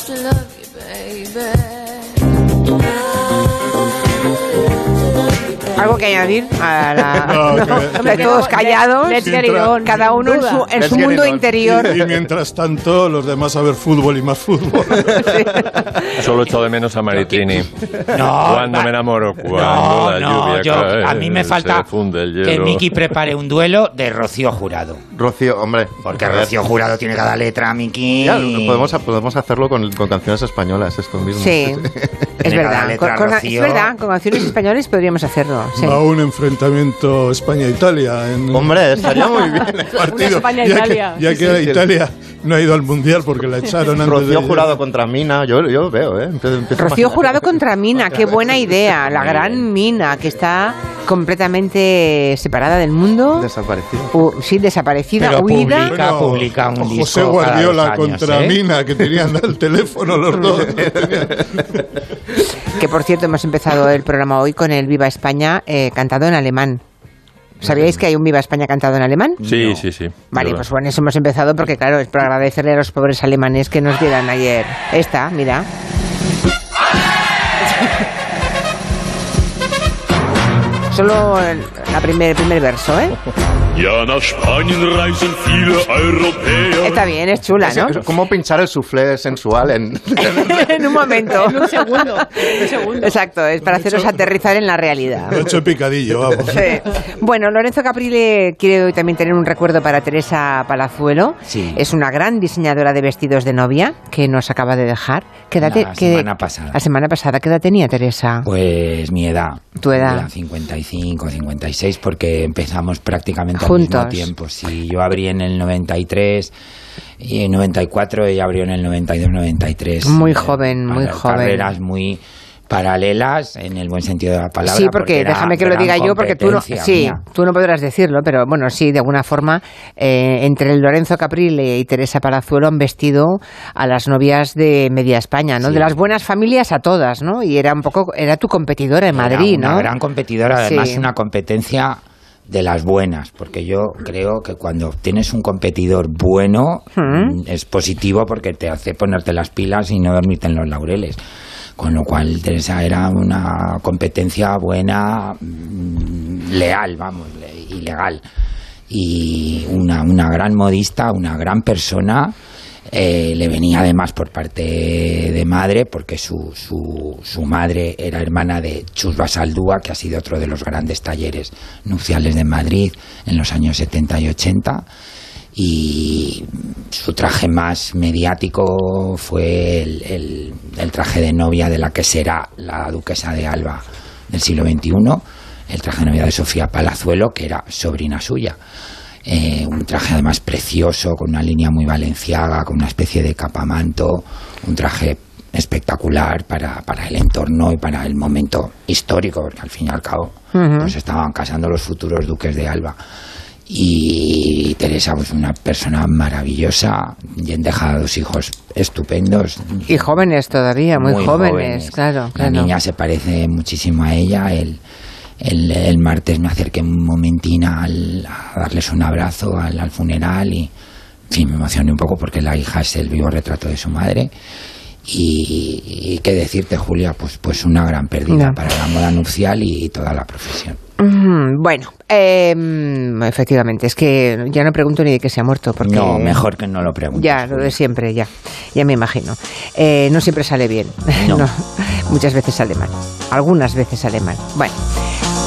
To love you, baby. ¿Algo que añadir a la... No, que- Hombre, todos callados. Let's get it Mientras- on, Cada uno en su, en su mundo interior. Y mientras tanto, los demás a ver fútbol y más fútbol. Solo echo de menos a Maritrini. No, Cuando me enamoro, cuando No, la no, lluvia yo, cae, a mí me falta que. Miki prepare un duelo de Rocío Jurado. Rocío, hombre. Porque Rocío Jurado tiene cada letra, Miki. Podemos, podemos hacerlo con, con canciones españolas, esto mismo. Sí. Es verdad, letra, con, con- es verdad, con canciones españoles podríamos hacerlo. Sí. A un enfrentamiento España-Italia. en- Hombre, estaría muy bien el partido. España-Italia. Ya que, ya que Sí, sí. Italia no ha ido al Mundial porque la echaron antes Rocío de... Jurado contra Mina, yo, yo lo veo, ¿eh? Empiezo- empiezo Rocío. Jurado contra Mina, qué buena idea. La gran Mina, que está completamente separada del mundo. Desaparecido. U- sí, desaparecida, Pero huida. publica, Bueno, publica un disco José Guardiola años, contra ¿eh? Mina, que tenían el teléfono los dos. Que por cierto, hemos empezado el programa hoy con el Viva España eh, cantado en alemán. ¿Sabíais que hay un Viva España cantado en alemán? Sí, sí, sí. Vale, pues bueno, eso hemos empezado porque, claro, es para agradecerle a los pobres alemanes que nos dieran ayer. Esta, mira. Solo el la primer, primer verso, ¿eh? Está bien, es chula, ¿no? Es como pinchar el soufflé sensual en... en un momento. En un segundo. En un segundo. Exacto, es para haceros aterrizar en la realidad. Lo he hecho picadillo, vamos. Sí. Bueno, Lorenzo Caprile quiere hoy también tener un recuerdo para Teresa Palazuelo. Sí. Es una gran diseñadora de vestidos de novia que nos acaba de dejar. ¿Qué edad La semana pasada. La semana pasada, ¿qué edad tenía Teresa? Pues mi edad. Tu edad. Era 55, 56, porque empezamos prácticamente al Juntos. mismo tiempo. Sí, yo abrí en el 93 y en 94 ella abrió en el 92, 93. Muy Eh, joven, muy joven. Carreras muy paralelas en el buen sentido de la palabra. Sí, porque déjame que lo diga yo, porque tú no, sí, mía. tú no podrás decirlo, pero bueno, sí, de alguna forma, eh, entre el Lorenzo Caprile y Teresa Palazuelo han vestido a las novias de Media España, ¿no? Sí. De las buenas familias a todas, ¿no? Y era un poco, era tu competidora en Madrid, Era una ¿no? gran competidora, además Sí. una competencia de las buenas, porque yo creo que cuando tienes un competidor bueno Mm. mm, es positivo porque te hace ponerte las pilas y no dormirte en los laureles. Con lo cual Teresa era una competencia buena, mm, leal, vamos, y legal. Y una, una gran modista, una gran persona. Eh, le venía además por parte de madre, porque su, su, madre era hermana de Chus Basaldúa, que ha sido otro de los grandes talleres nupciales de Madrid en los años 70 y 80. Y su traje más mediático fue el, el- el traje de novia de la que será la duquesa de Alba del siglo XXI, el traje de novia de Sofía Palazuelo, que era sobrina suya. Eh, un traje además precioso, con una línea muy valenciaga, con una especie de capamanto, un traje espectacular para, para el entorno y para el momento histórico, porque al fin y al cabo Ujú. pues estaban casando los futuros duques de Alba. Y Teresa, pues una persona maravillosa, y han dejado dos hijos estupendos. Y jóvenes todavía, muy, Muy jóvenes, jóvenes. claro. La claro. niña se parece muchísimo a ella. El, el, el martes me acerqué un momentín al- a darles un abrazo al, al funeral y, en fin, me emocioné un poco porque la hija es el vivo retrato de su madre. Y, y qué decirte, Julia, pues, pues una gran pérdida para la moda nupcial y toda la profesión. Bueno, eh, efectivamente, es que ya no pregunto ni de que se ha muerto, porque... No, mejor que no lo preguntes. Ya, lo de siempre, ya, ya me imagino. Eh, no siempre sale bien, No. No, muchas veces sale mal, algunas veces sale mal. Bueno,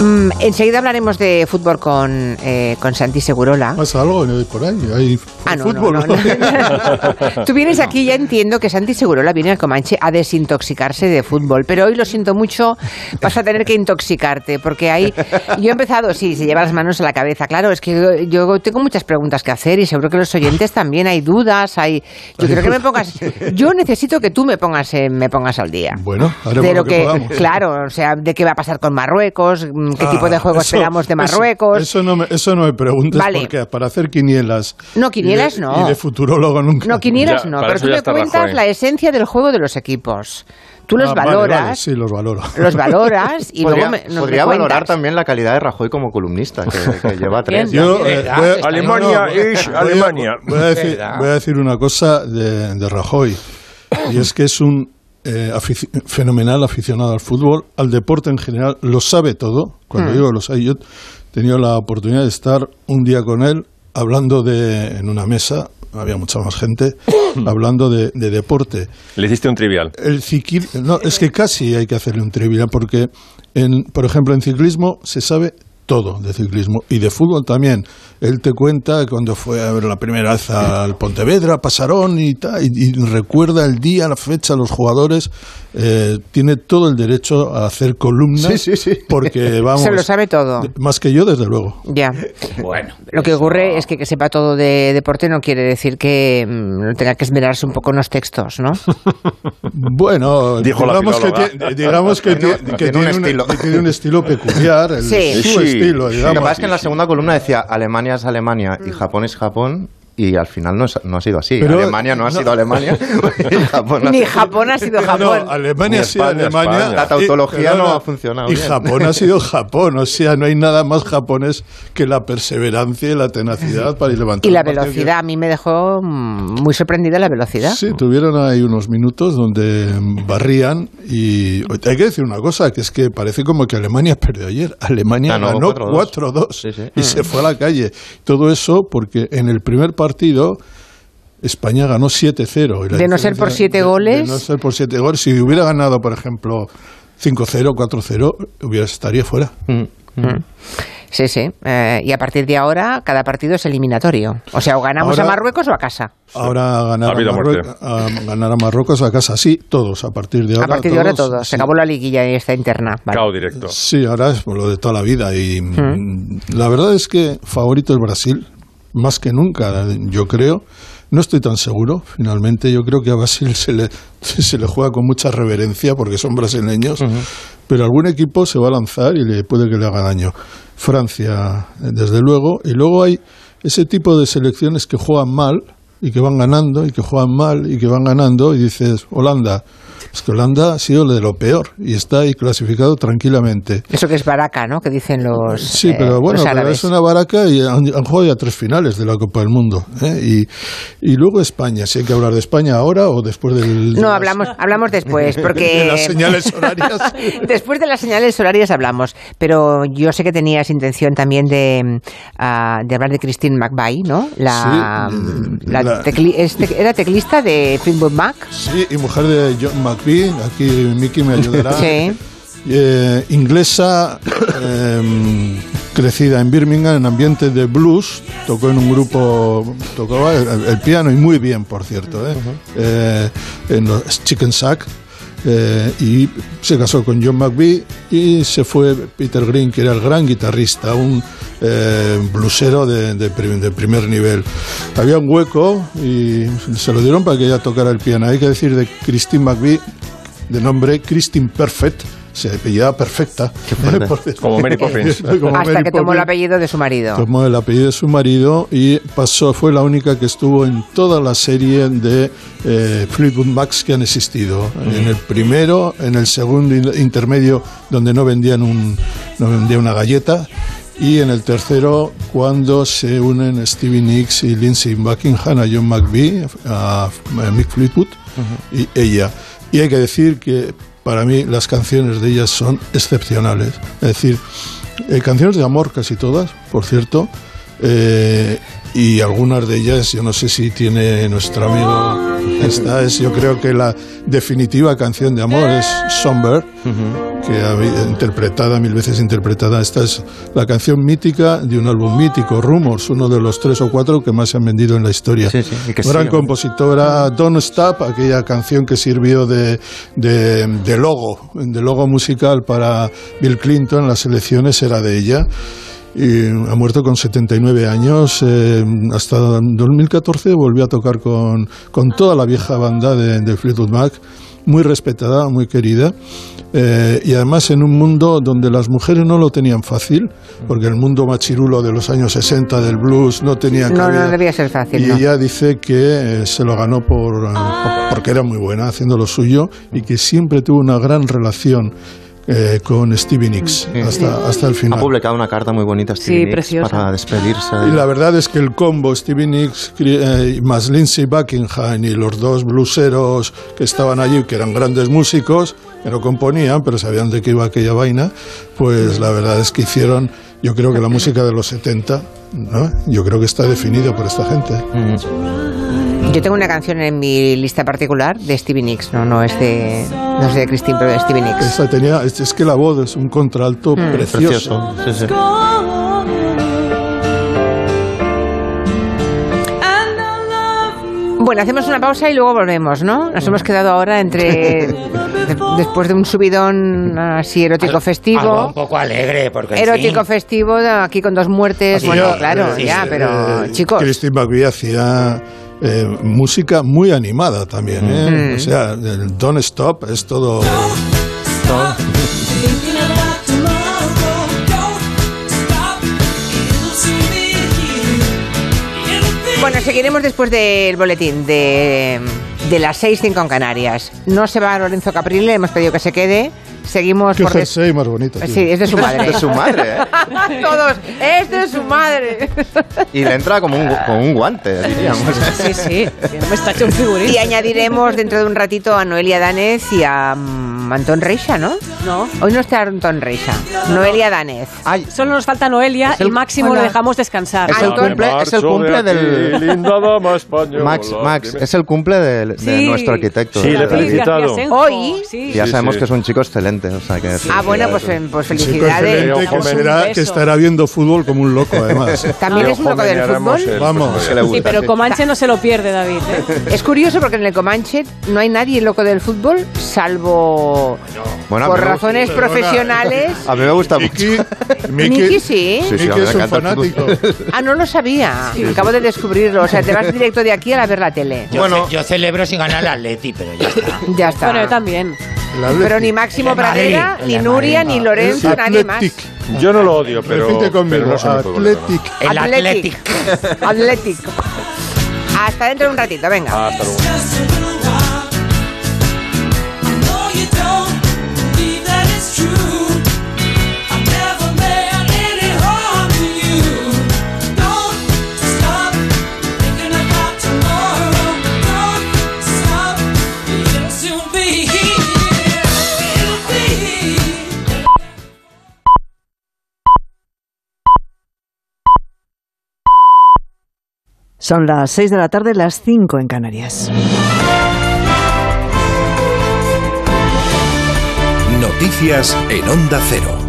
mm, enseguida hablaremos de fútbol con, eh, con Santi Segurola. ¿Pasa algo por ahí? ¿Hay Ah, no, fútbol? no. Tú vienes aquí, ya entiendo que Santi Segurola viene al Comanche a desintoxicarse de fútbol, pero hoy lo siento mucho, vas a tener que intoxicarte, porque hay... Yo he empezado, sí, se lleva las manos a la cabeza, claro, es que yo, yo tengo muchas preguntas que hacer y seguro que los oyentes también hay dudas, hay... Yo creo que me pongas... Yo necesito que tú me pongas, eh, me pongas al día. Bueno, haremos de lo lo que claro, o sea, de qué va a pasar con Marruecos, qué Ah, tipo de juego eso- esperamos de Marruecos. Eso, no, me, eso no me preguntes Vale. porque para hacer quinielas. No, quinielas y de, no. Y de futurólogo nunca. No, quinieras no, pero tú me cuentas la esencia del juego de los equipos. Tú los Ah, valoras, vale, sí, los valoro. los valoras y podría, luego me, nos podría me valorar también la calidad de Rajoy como columnista, que, que lleva tres. Yo, eh, voy a- Alemania no, no, es voy a- Alemania. Voy a, decir, ¿Verdad? voy a decir una cosa de, de Rajoy, y es que es un eh, afici- fenomenal aficionado al fútbol, al deporte en general, lo sabe todo. Cuando Hmm. digo lo sabe, yo he tenido la oportunidad de estar un día con él hablando de, en una mesa, había mucha más gente, hablando de, de deporte. Le hiciste un trivial. El ciclismo, no, es que casi hay que hacerle un trivial porque, en, por ejemplo, en ciclismo se sabe todo de ciclismo y de fútbol también. Él te cuenta cuando fue a ver la primera vez al Pontevedra, pasaron y, tal, y, y recuerda el día, la fecha, los jugadores. eh, tiene todo el derecho a hacer columnas porque vamos Se lo sabe todo. más que yo desde luego. Ya. Bueno. Lo que ocurre es que que sepa todo de deporte no quiere decir que mm, no tenga que esmerarse un poco en los textos, ¿no? Bueno, Dijo la digamos que, filóloga. tie- digamos que, Tiene- tie- que tiene tiene, un un estilo. tiene un estilo peculiar, el- Sí. su Sí. estilo, Lo que digamos. pasa es que en la segunda columna decía Alemania es Alemania y Japón es Japón y al final no, es- no ha sido así. Pero- Alemania no ha no. sido Alemania Japón ha Ni sido- Japón ha sido Japón. No, Alemania Ni ha sido Alemania. España. La tautología y- no ha funcionado Y bien. Japón ha sido Japón. O sea, no hay nada más japonés que la perseverancia y la tenacidad para ir levantando. Y la velocidad, a mí me dejó mm, muy sorprendida la velocidad. Sí, tuvieron ahí unos minutos donde barrían y hay que decir una cosa, que es que parece como que Alemania perdió ayer. Alemania Ganó ganó 4-2. 4-2 Sí, sí. y se fue a la calle. Todo eso porque en el primer partido España ganó 7-0. y la De no ser por diferencia- siete de- goles. De no ser por 7 goles. Si hubiera ganado, por ejemplo, 5-0, 4-0, hubiera, estaría fuera. Mm. Sí, sí. Eh, y a partir de ahora, cada partido es eliminatorio. O sea, o ganamos Ahora- a Marruecos o a casa. Ahora ganar A a, vida o Marruecos, a ganar a Marruecos a casa, sí, todos, a partir de ahora. a partir de ahora todos, todo. Se acabó la liguilla y esta interna. Vale. Cao directo. Sí, ahora es por lo de toda la vida. Y mm, la verdad es que favorito es Brasil, más que nunca, yo creo. No estoy tan seguro, finalmente. Yo creo que a Brasil se le, se le juega con mucha reverencia porque son brasileños. Pero algún equipo se va a lanzar y le puede que le haga daño. Francia, desde luego. Y luego hay ese tipo de selecciones que juegan mal y que van ganando y que juegan mal y que van ganando. Y dices, Holanda. Es que Holanda ha sido de lo peor y está ahí clasificado tranquilamente. Eso que es baraca, ¿no? Que dicen los, Sí, eh, pero bueno, pero es una baraca y han, han jugado ya tres finales de la Copa del Mundo. ¿eh? Y, y luego España, si hay que hablar de España ahora o después del... de No, las- hablamos, hablamos después, porque... De las señales horarias. después de las señales horarias hablamos, pero yo sé que tenías intención también de, mm, ah, de hablar de Christine McVie, ¿no? La, Sí, la la- tecli- este- era teclista de Fleetwood Mac. Sí, y mujer de John McVie, aquí Mickey me ayudará. Sí. Eh, inglesa, eh, crecida en Birmingham en ambiente de blues, tocó en un grupo, tocaba el, el piano y muy bien, por cierto, ¿eh? Eh, en los Chicken Sack. Eh, y se casó con John McVie y se fue Peter Green, que era el gran guitarrista, un eh, blusero de, de prim- de primer nivel. Había un hueco y se lo dieron para que ella tocara el piano. Hay que decir de Christine McVie, de nombre Christine Perfect, se apellidaba perfecta. Como Mary Poppins. Como hasta Mary que tomó el apellido de su marido. Tomó el apellido de su marido y pasó, fue la única que estuvo en toda la serie de eh, Fleetwood Macs que han existido. En el primero, en el segundo in- intermedio, donde no vendían, un, no vendían una galleta. Y en el tercero, cuando se unen Stevie Nicks y Lindsey Buckingham a John McVie, a, a Mick Fleetwood y ella. Y hay que decir que para mí las canciones de ellas son excepcionales. Es decir, eh, canciones de amor casi todas, por cierto, eh, y algunas de ellas, yo no sé si tiene nuestro amigo, esta es yo creo que la definitiva canción de amor es Somber, que ha habido- interpretada, mil veces interpretada, esta es la canción mítica de un álbum mítico, Rumors, uno de los tres o cuatro que más se han vendido en la historia. que Gran compositora Don't Stop, aquella canción que sirvió de, de, de logo, de logo musical para Bill Clinton, las elecciones era de ella. Y ha muerto con 79 años. eh, hasta 2014 volvió a tocar con, con toda la vieja banda de, de Fleetwood Mac, muy respetada, muy querida. eh, y además en un mundo donde las mujeres no lo tenían fácil, porque el mundo machirulo de los años 60 del blues no tenía No, cabida. no debía ser fácil. Y no. ella dice que eh, se lo ganó por, eh, por- porque era muy buena haciendo lo suyo y que siempre tuvo una gran relación eh, con Stevie Nicks hasta, hasta el Ha final. publicado una carta muy bonita Sí, Stevie Nicks preciosa. para despedirse. Y la verdad es que el combo Stevie Nicks eh, más Lindsey Buckingham y los dos blueseros que estaban allí, que eran grandes músicos, que no componían, pero sabían de qué iba aquella vaina, pues la verdad es que hicieron, yo creo que la música de los 70 ¿no? Yo creo que está definido por esta gente. Yo tengo una canción en mi lista particular de Stevie Nicks, no, no es de, no es de Christine, pero de Stevie Nicks. Esa tenía, es, es que la voz es un contralto Mm. precioso. Precioso, sí, sí. Bueno, hacemos una pausa y luego volvemos, ¿no? Nos hemos quedado ahora entre. de- después de un subidón así erótico festivo. Algo un poco alegre, porque Erótico fin, festivo, aquí con dos muertes. bueno, claro, ya, pero eh, chicos. Christine McVie hacía eh, música muy animada también. ¿eh? Mm. O sea, el Don't Stop es todo. Bueno, seguiremos después del boletín de, de las 6, 5 en Canarias. No se va Lorenzo Caprile, hemos pedido que se quede. Seguimos Qué por... jersey más bonito. tío. Sí, es de su madre. De su madre, ¿eh? Todos, es de su madre. Y le entra como un, guante, diríamos. Sí, sí, no me está hecho un figurín. Y añadiremos dentro de un ratito a Noelia Danez y a mm, Antón Reixa, ¿no? No. Hoy no está Antón Reixa. Noelia Danez. Solo nos falta Noelia el- y Máximo Hola. lo dejamos descansar. Es el Antón- cumple, es el cumple del. linda dama española. Max, Max, es el cumple del- de, Sí. nuestro arquitecto. Sí, le he David felicitado. García Senjo, Hoy- sí. Ya Sí, sabemos sí. que es un chico excelente. O sea que Ah, bueno, pues, eh, pues Chico felicidades. excelente que, Damos un será- beso. que estará viendo fútbol como un loco, además. También es un loco del fútbol. Vamos. le Sí, gusta, pero. Comanche no se lo pierde, David. ¿eh? Es curioso porque en el Comanche no hay nadie loco del fútbol, salvo Bueno, por razones Perdona. profesionales. A mí me gusta mucho. Miki, sí. Sí, sí, me es un fanático. Ah, no lo sabía. Acabo de descubrirlo. O sea, te vas directo de aquí a la ver la tele. yo, Bueno. ce- yo celebro si gana el Atleti, pero ya está. Ya está. Bueno, yo también. Pero ni Máximo Madrid, Pradera, ni Nuria, Madrid. ni Lorenzo, nadie más. Yo no lo odio, pero. Repite conmigo. Athletic. El Athletic. Athletic. Athletic. Hasta dentro de un ratito, venga. Hasta luego. Son las 6 de la tarde, las 5 en Canarias. Noticias en Onda Cero.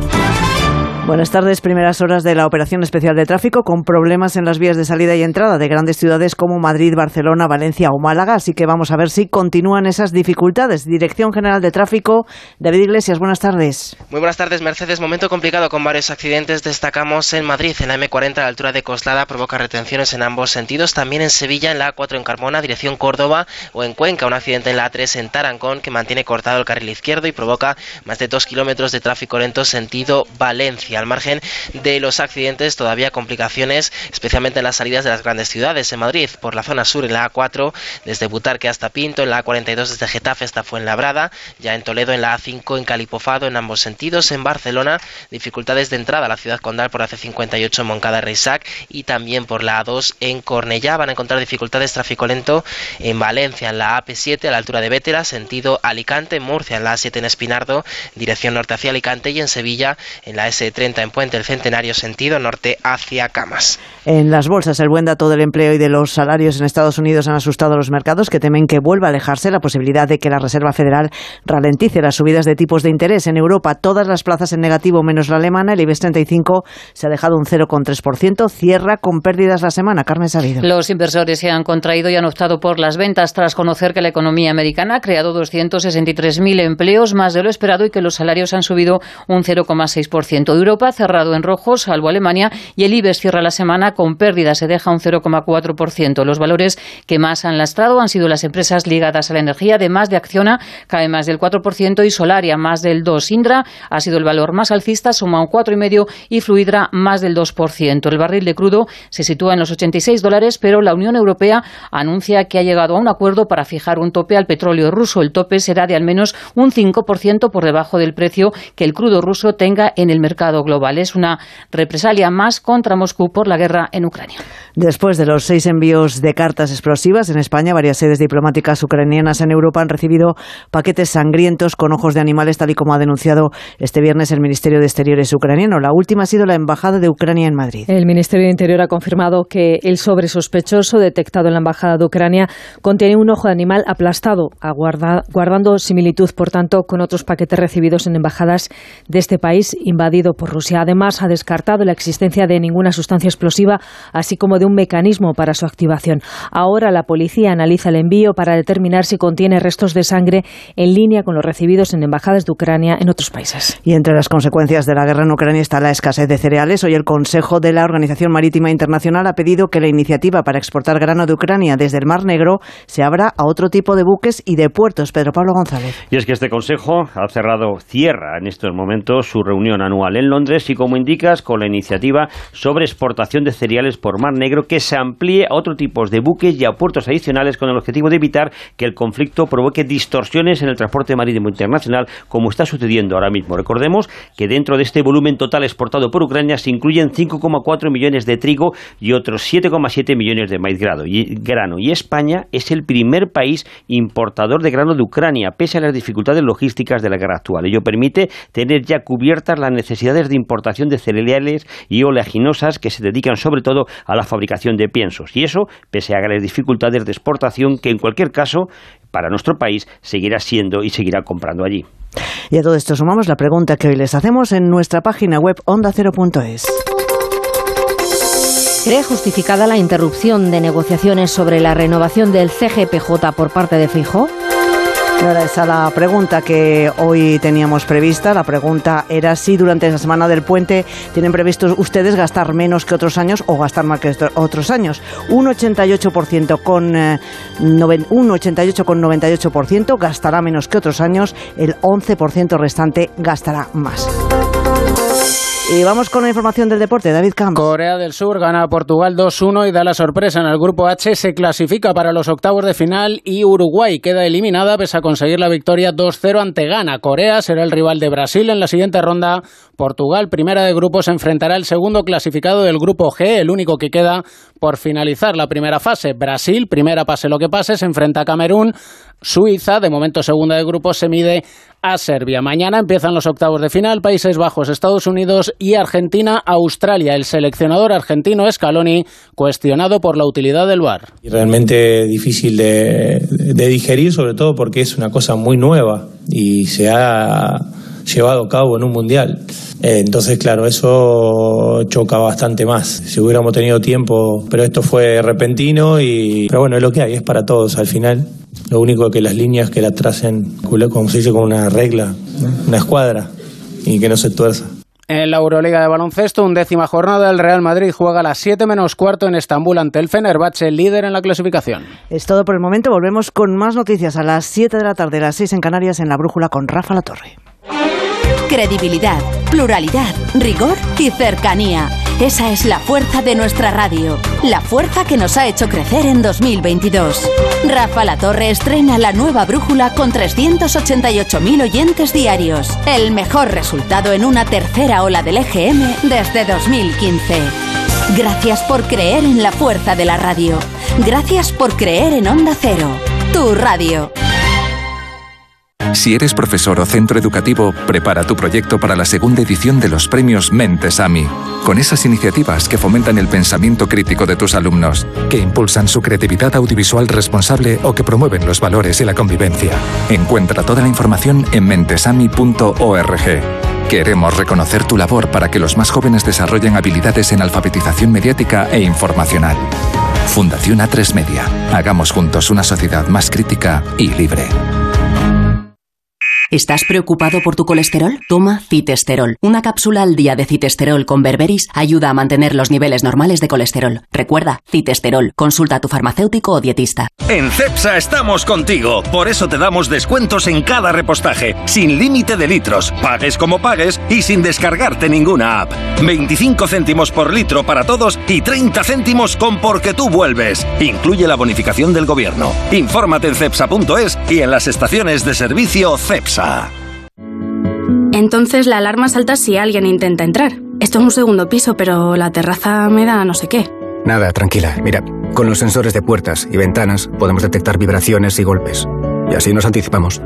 Buenas tardes, primeras horas de la operación especial de tráfico con problemas en las vías de salida y entrada de grandes ciudades como Madrid, Barcelona, Valencia o Málaga, así que vamos a ver si continúan esas dificultades. Dirección General de Tráfico, David Iglesias, buenas tardes. Muy buenas tardes, Mercedes. Momento complicado con varios accidentes. Destacamos en Madrid, en la M40 a la altura de Coslada, provoca retenciones en ambos sentidos. También en Sevilla, en la A4 en Carmona, dirección Córdoba, o en Cuenca, un accidente en la A3 en Tarancón que mantiene cortado el carril izquierdo y provoca más de dos kilómetros de tráfico lento sentido Valencia. Al margen de los accidentes, todavía complicaciones, especialmente en las salidas de las grandes ciudades. En Madrid, por la zona sur, en la A4, desde Butarque hasta Pinto, en la A42 desde Getafe hasta Fuenlabrada, ya en Toledo, en la A5 en Calipofado, en ambos sentidos. En Barcelona, dificultades de entrada a la ciudad condal por AC58 en Moncada Reisac y también por la A2 en Cornellá. Van a encontrar dificultades tráfico lento en Valencia, en la AP7 a la altura de Vétera, sentido Alicante, en Murcia, en la A7 en Espinardo, dirección norte hacia Alicante y en Sevilla, en la S30 en Puente el Centenario, sentido norte hacia Camas. En las bolsas, el buen dato del empleo y de los salarios en Estados Unidos han asustado a los mercados que temen que vuelva a alejarse la posibilidad de que la Reserva Federal ralentice las subidas de tipos de interés. En Europa, todas las plazas en negativo menos la alemana, el IBEX 35 se ha dejado un 0,3%, cierra con pérdidas la semana. Carmen Sabido. Los inversores se han contraído y han optado por las ventas tras conocer que la economía americana ha creado 263.000 empleos, más de lo esperado, y que los salarios han subido un 0,6%. Europa cerrado en rojo, salvo Alemania, y el IBEX cierra la semana con pérdidas, se deja un 0,4%. Los valores que más han lastrado han sido las empresas ligadas a la energía, además de Acciona, cae más del 4%, y Solaria más del 2%. Indra ha sido el valor más alcista, suma un 4,5% y Fluidra más del 2%. El barril de crudo se sitúa en los 86 dólares, pero la Unión Europea anuncia que ha llegado a un acuerdo para fijar un tope al petróleo ruso. El tope será de al menos un 5% por debajo del precio que el crudo ruso tenga en el mercado mercado global. Es una represalia más contra Moscú por la guerra en Ucrania. Después de los seis envíos de cartas explosivas en España, varias sedes diplomáticas ucranianas en Europa han recibido paquetes sangrientos con ojos de animales, tal y como ha denunciado este viernes el Ministerio de Exteriores ucraniano. La última ha sido la Embajada de Ucrania en Madrid. El Ministerio de Interior ha confirmado que el sobre sospechoso detectado en la Embajada de Ucrania contiene un ojo de animal aplastado, guardando similitud, por tanto, con otros paquetes recibidos en embajadas de este país invadido por Rusia. Además, ha descartado la existencia de ninguna sustancia explosiva, así como de un mecanismo para su activación. Ahora la policía analiza el envío para determinar si contiene restos de sangre en línea con los recibidos en embajadas de Ucrania en otros países. Y entre las consecuencias de la guerra en Ucrania está la escasez de cereales. Hoy el Consejo de la Organización Marítima Internacional ha pedido que la iniciativa para exportar grano de Ucrania desde el Mar Negro se abra a otro tipo de buques y de puertos. Pedro Pablo González. Y es que este Consejo ha cerrado, cierra en estos momentos su reunión anual en Londres y, como indicas, con la iniciativa sobre exportación de cereales por Mar Negro que se amplíe a otros tipos de buques y a puertos adicionales con el objetivo de evitar que el conflicto provoque distorsiones en el transporte marítimo internacional, como está sucediendo ahora mismo. Recordemos que dentro de este volumen total exportado por Ucrania se incluyen 5,4 millones de trigo y otros 7,7 millones de maíz grano. Y España es el primer país importador de grano de Ucrania, pese a las dificultades logísticas de la guerra actual. Ello permite tener ya cubiertas las necesidades de importación de cereales y oleaginosas que se dedican sobre todo a la fabricación de piensos. Y eso pese a las dificultades de exportación que en cualquier caso para nuestro país seguirá siendo y seguirá comprando allí. Y a todo esto sumamos la pregunta que hoy les hacemos en nuestra página web ondacero.es. ¿Cree justificada la interrupción de negociaciones sobre la renovación del CGPJ por parte de Fijo? No era esa la pregunta que hoy teníamos prevista. La pregunta era si durante la semana del puente tienen previsto ustedes gastar menos que otros años o gastar más que otros años. Un 88% con eh, un 88,98% gastará menos que otros años, el 11% restante gastará más. Y vamos con la información del deporte, David Camps. Corea del Sur gana a Portugal 2-1 y da la sorpresa en el grupo H, se clasifica para los octavos de final y Uruguay queda eliminada pese a conseguir la victoria 2-0 ante Ghana. Corea será el rival de Brasil en la siguiente ronda. Portugal, primera de grupo, se enfrentará al segundo clasificado del grupo G, el único que queda por finalizar la primera fase. Brasil, primera pase lo que pase, se enfrenta a Camerún. Suiza, de momento segunda de grupo, se mide a Serbia. Mañana empiezan los octavos de final, Países Bajos, Estados Unidos y Argentina, Australia. El seleccionador argentino Scaloni, cuestionado por la utilidad del VAR. Realmente difícil de, de digerir, sobre todo porque es una cosa muy nueva y se ha llevado a cabo en un mundial. Eh, entonces, claro, eso choca bastante más. Si hubiéramos tenido tiempo, pero esto fue repentino y... Pero bueno, es lo que hay, es para todos al final. Lo único que las líneas que la tracen, como se dice, con una regla, una escuadra, y que no se tuerza. En la Euroliga de baloncesto, undécima jornada, el Real Madrid juega a las 7 menos cuarto en Estambul ante el Fenerbahce, líder en la clasificación. Es todo por el momento, volvemos con más noticias a las 7 de la tarde, a las 6 en Canarias, en La Brújula con Rafa La Torre. Credibilidad, pluralidad, rigor y cercanía. Esa es la fuerza de nuestra radio, la fuerza que nos ha hecho crecer en 2022. Rafa La Torre estrena la nueva brújula con 388.000 oyentes diarios, el mejor resultado en una tercera ola del EGM desde 2015. Gracias por creer en la fuerza de la radio. Gracias por creer en Onda Cero, tu radio. Si eres profesor o centro educativo, prepara tu proyecto para la segunda edición de los premios Mentes AMI, con esas iniciativas que fomentan el pensamiento crítico de tus alumnos, que impulsan su creatividad audiovisual responsable o que promueven los valores y la convivencia. Encuentra toda la información en mentesami.org. Queremos reconocer tu labor para que los más jóvenes desarrollen habilidades en alfabetización mediática e informacional. Fundación A3 Media. Hagamos juntos una sociedad más crítica y libre. ¿Estás preocupado por tu colesterol? Toma citesterol. Una cápsula al día de citesterol con berberis ayuda a mantener los niveles normales de colesterol. Recuerda, citesterol. Consulta a tu farmacéutico o dietista. En CEPSA estamos contigo. Por eso te damos descuentos en cada repostaje, sin límite de litros, pagues como pagues y sin descargarte ninguna app. 25 céntimos por litro para todos y 30 céntimos con porque tú vuelves. Incluye la bonificación del gobierno. Infórmate en cepsa.es y en las estaciones de servicio CEPSA. Entonces la alarma salta si alguien intenta entrar. Esto es un segundo piso, pero la terraza me da no sé qué. Nada, tranquila. Mira, con los sensores de puertas y ventanas podemos detectar vibraciones y golpes. Y así nos anticipamos.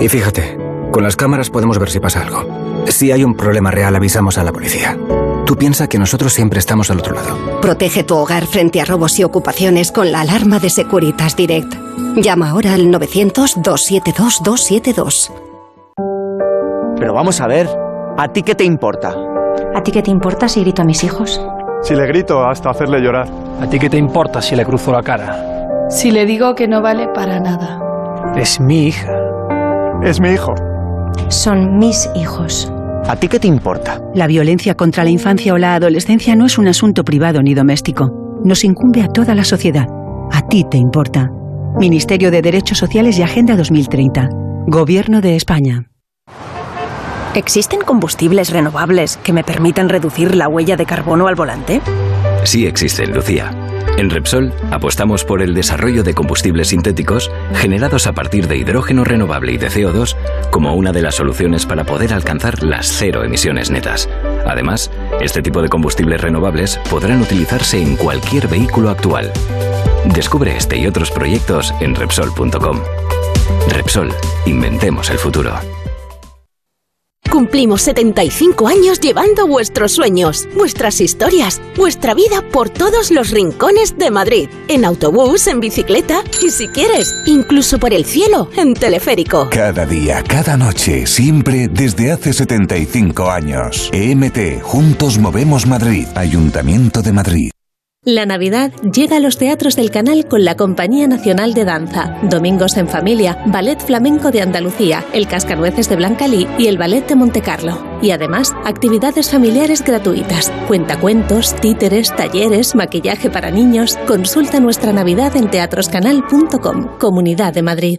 Y fíjate, con las cámaras podemos ver si pasa algo. Si hay un problema real, avisamos a la policía. Tú piensa que nosotros siempre estamos al otro lado. Protege tu hogar frente a robos y ocupaciones con la alarma de Securitas Direct. Llama ahora al 900-272-272. Pero vamos a ver, ¿a ti qué te importa? ¿A ti qué te importa si grito a mis hijos? Si le grito hasta hacerle llorar. ¿A ti qué te importa si le cruzo la cara? Si le digo que no vale para nada. Es mi hija. Es mi hijo. Son mis hijos. ¿A ti qué te importa? La violencia contra la infancia o la adolescencia no es un asunto privado ni doméstico. Nos incumbe a toda la sociedad. A ti te importa. Ministerio de Derechos Sociales y Agenda 2030. Gobierno de España. ¿Existen combustibles renovables que me permitan reducir la huella de carbono al volante? Sí existen, Lucía. En Repsol apostamos por el desarrollo de combustibles sintéticos generados a partir de hidrógeno renovable y de CO2 como una de las soluciones para poder alcanzar las cero emisiones netas. Además, este tipo de combustibles renovables podrán utilizarse en cualquier vehículo actual. Descubre este y otros proyectos en Repsol.com. Repsol, inventemos el futuro. Cumplimos 75 años llevando vuestros sueños, vuestras historias, vuestra vida por todos los rincones de Madrid. En autobús, en bicicleta y si quieres, incluso por el cielo, en teleférico. Cada día, cada noche, siempre desde hace 75 años. EMT, Juntos Movemos Madrid, Ayuntamiento de Madrid. La Navidad llega a los teatros del canal con la Compañía Nacional de Danza, Domingos en Familia, Ballet Flamenco de Andalucía, el Cascanueces de Blancalí y el Ballet de Montecarlo. Y además, actividades familiares gratuitas, cuentacuentos, títeres, talleres, maquillaje para niños. Consulta nuestra Navidad en teatroscanal.com, Comunidad de Madrid.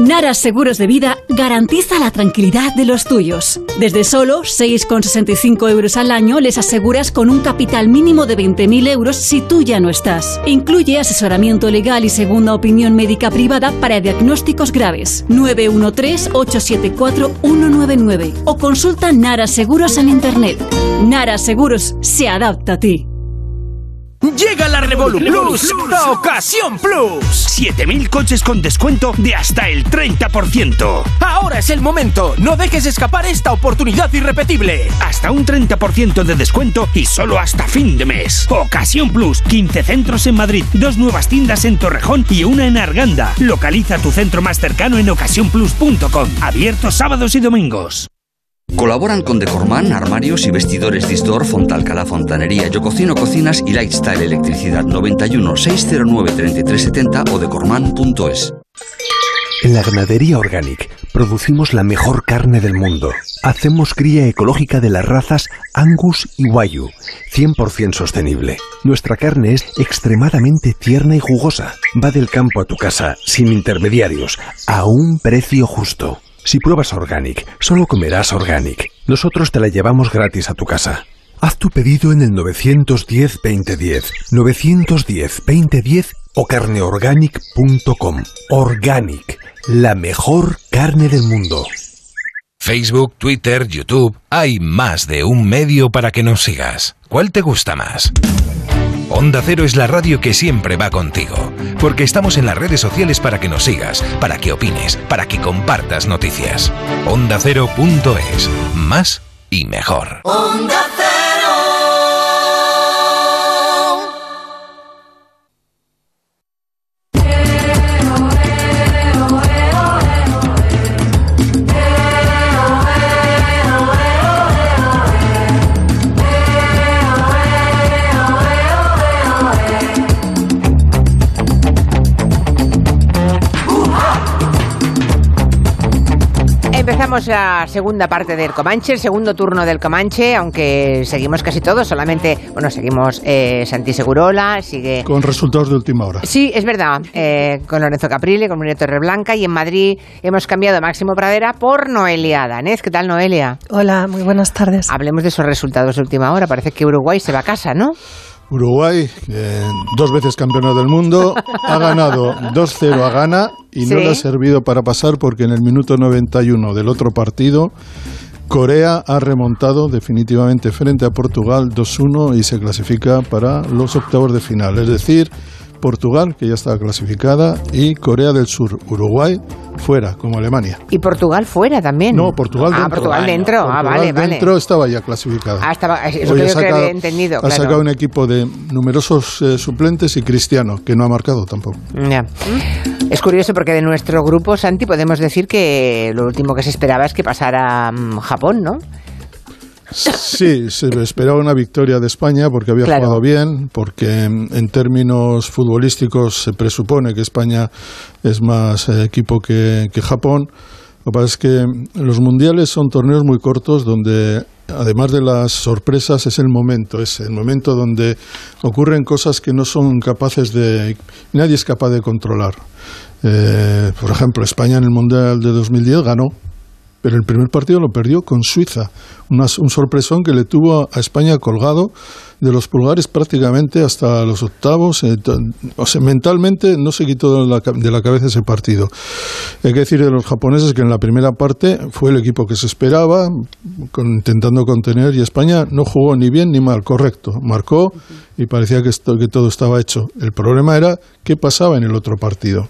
Nara Seguros de Vida garantiza la tranquilidad de los tuyos. Desde solo 6,65 euros al año les aseguras con un capital mínimo de 20.000 euros si tú ya no estás. Incluye asesoramiento legal y segunda opinión médica privada para diagnósticos graves. 913-874-199 o consulta Nara Seguros en Internet. Nara Seguros se adapta a ti. Llega la Revolu Plus, a Ocasión Plus. 7000 coches con descuento de hasta el 30%. Ahora es el momento. No dejes escapar esta oportunidad irrepetible. Hasta un 30% de descuento y solo hasta fin de mes. Ocasión Plus, 15 centros en Madrid, dos nuevas tiendas en Torrejón y una en Arganda. Localiza tu centro más cercano en ocasiónplus.com. Abierto sábados y domingos. Colaboran con Decorman, armarios y vestidores Distor, Fontalcala Fontanería, Yo Cocino Cocinas y Lifestyle Electricidad 91 609 3370 o decorman.es. En la ganadería Organic producimos la mejor carne del mundo. Hacemos cría ecológica de las razas Angus y Wayu, 100% sostenible. Nuestra carne es extremadamente tierna y jugosa. Va del campo a tu casa, sin intermediarios, a un precio justo. Si pruebas Organic, solo comerás Organic. Nosotros te la llevamos gratis a tu casa. Haz tu pedido en el 910-2010, 910-2010 o carneorganic.com. Organic, la mejor carne del mundo. Facebook, Twitter, YouTube, hay más de un medio para que nos sigas. ¿Cuál te gusta más? Onda Cero es la radio que siempre va contigo, porque estamos en las redes sociales para que nos sigas, para que opines, para que compartas noticias. OndaCero.es, más y mejor. Empezamos la segunda parte del Comanche, el segundo turno del Comanche, aunque seguimos casi todos, solamente, bueno, seguimos eh, Santi Segurola, sigue... Con resultados de última hora. Sí, es verdad, eh, con Lorenzo Caprile, con María Torreblanca, y en Madrid hemos cambiado a Máximo Pradera por Noelia Danés. ¿Qué tal, Noelia? Hola, muy buenas tardes. Hablemos de esos resultados de última hora. Parece que Uruguay se va a casa, ¿no? Uruguay, eh, dos veces campeona del mundo, ha ganado 2-0 a Ghana y no le ha servido para pasar porque en el minuto 91 del otro partido Corea ha remontado definitivamente frente a Portugal 2-1 y se clasifica para los octavos de final. Es decir, Portugal, que ya estaba clasificada, y Corea del Sur, Uruguay, fuera, como Alemania. Y Portugal fuera también. No, Portugal Ah, dentro. Portugal dentro. ah, Portugal vale, vale. dentro estaba ya clasificada. Ah, estaba, eso Hoy creo ha que sacado- había entendido, Ha claro. sacado un equipo de numerosos eh, suplentes y Cristiano, que no ha marcado tampoco. Ya. Es curioso porque de nuestro grupo, Santi, podemos decir que lo último que se esperaba es que pasara mm, Japón, ¿no? Sí, se esperaba una victoria de España porque había Claro. jugado bien, porque mm, en términos futbolísticos se presupone que España es más eh, equipo que, que Japón. Lo que pasa es que mm, los mundiales son torneos muy cortos donde, además de las sorpresas, es el momento, es el momento donde ocurren cosas que no son capaces de, nadie es capaz de controlar. Eh, por ejemplo, España en el Mundial de 2010 ganó, pero el primer partido lo perdió con Suiza. Un sorpresón que le tuvo a España colgado de los pulgares prácticamente hasta los octavos. eh, o sea, mentalmente no se quitó de la, cabeza ese partido. Hay que decir de los japoneses que en la primera parte fue el equipo que se esperaba, intentando contener, y España no jugó ni bien ni mal, correcto. Marcó y parecía que, esto, que todo estaba hecho. El problema era qué pasaba en el otro partido.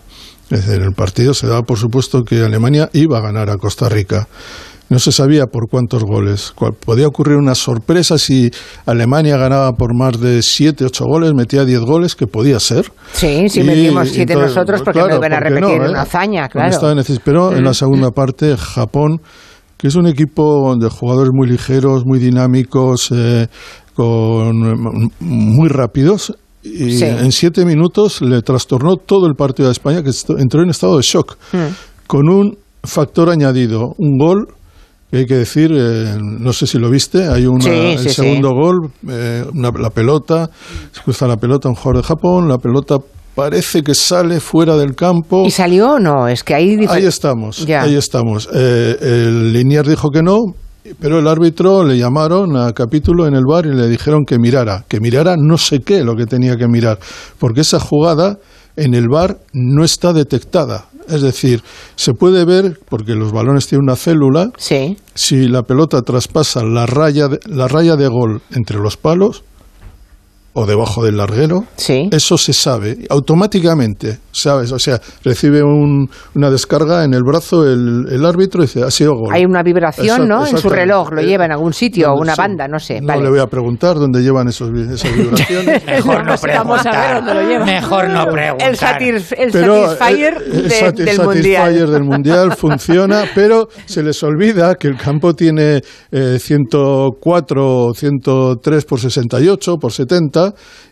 Es decir, el partido se daba por supuesto que Alemania iba a ganar a Costa Rica. No se sabía por cuántos goles. Podía ocurrir una sorpresa si Alemania ganaba por más de 7, 8 goles, metía 10 goles, que podía ser. Sí, sí, Y metimos siete entonces, nosotros porque claro, no iban a ¿por qué repetir no, eh? una hazaña, claro. Pero en la Mm. segunda parte, Japón, que es un equipo de jugadores muy ligeros, muy dinámicos, eh, con, muy rápidos, y Sí. en siete minutos le trastornó todo el partido de España, que entró en estado de shock, Mm. con un factor añadido, un gol que hay que decir, eh, no sé si lo viste, hay una, Sí, el sí, sí. segundo gol, eh, una- la pelota, se cruza la pelota un jugador de Japón, la pelota parece que sale fuera del campo. ¿Y salió o no? Es que ahí... Ahí estamos, Ya. ahí estamos. Eh, el Liniers dijo que no, pero el árbitro le llamaron a capítulo en el bar y le dijeron que mirara, que mirara no sé qué lo que tenía que mirar, porque esa jugada en el bar no está detectada. Es decir, se puede ver, porque los balones tienen una célula, si la pelota traspasa la raya de, la raya de gol entre los palos o debajo del larguero, eso se sabe automáticamente, ¿sabes? O sea, recibe un- una descarga en el brazo el, el árbitro y dice, ha sido gol. Hay una vibración, Exact- ¿no? En su reloj, lo Eh, lleva en algún sitio, o ¿dónde una son? banda, no sé. No vale. le voy a preguntar dónde llevan esos, esas vibraciones. Mejor no Vamos a ver dónde lo lleva. Mejor no preguntar. El, satis- el Pero, Satisfyer eh, el de- sati- del Satisfyer Mundial. del Mundial funciona, pero se les olvida que el campo tiene eh, 104, 103 por 68, por 70,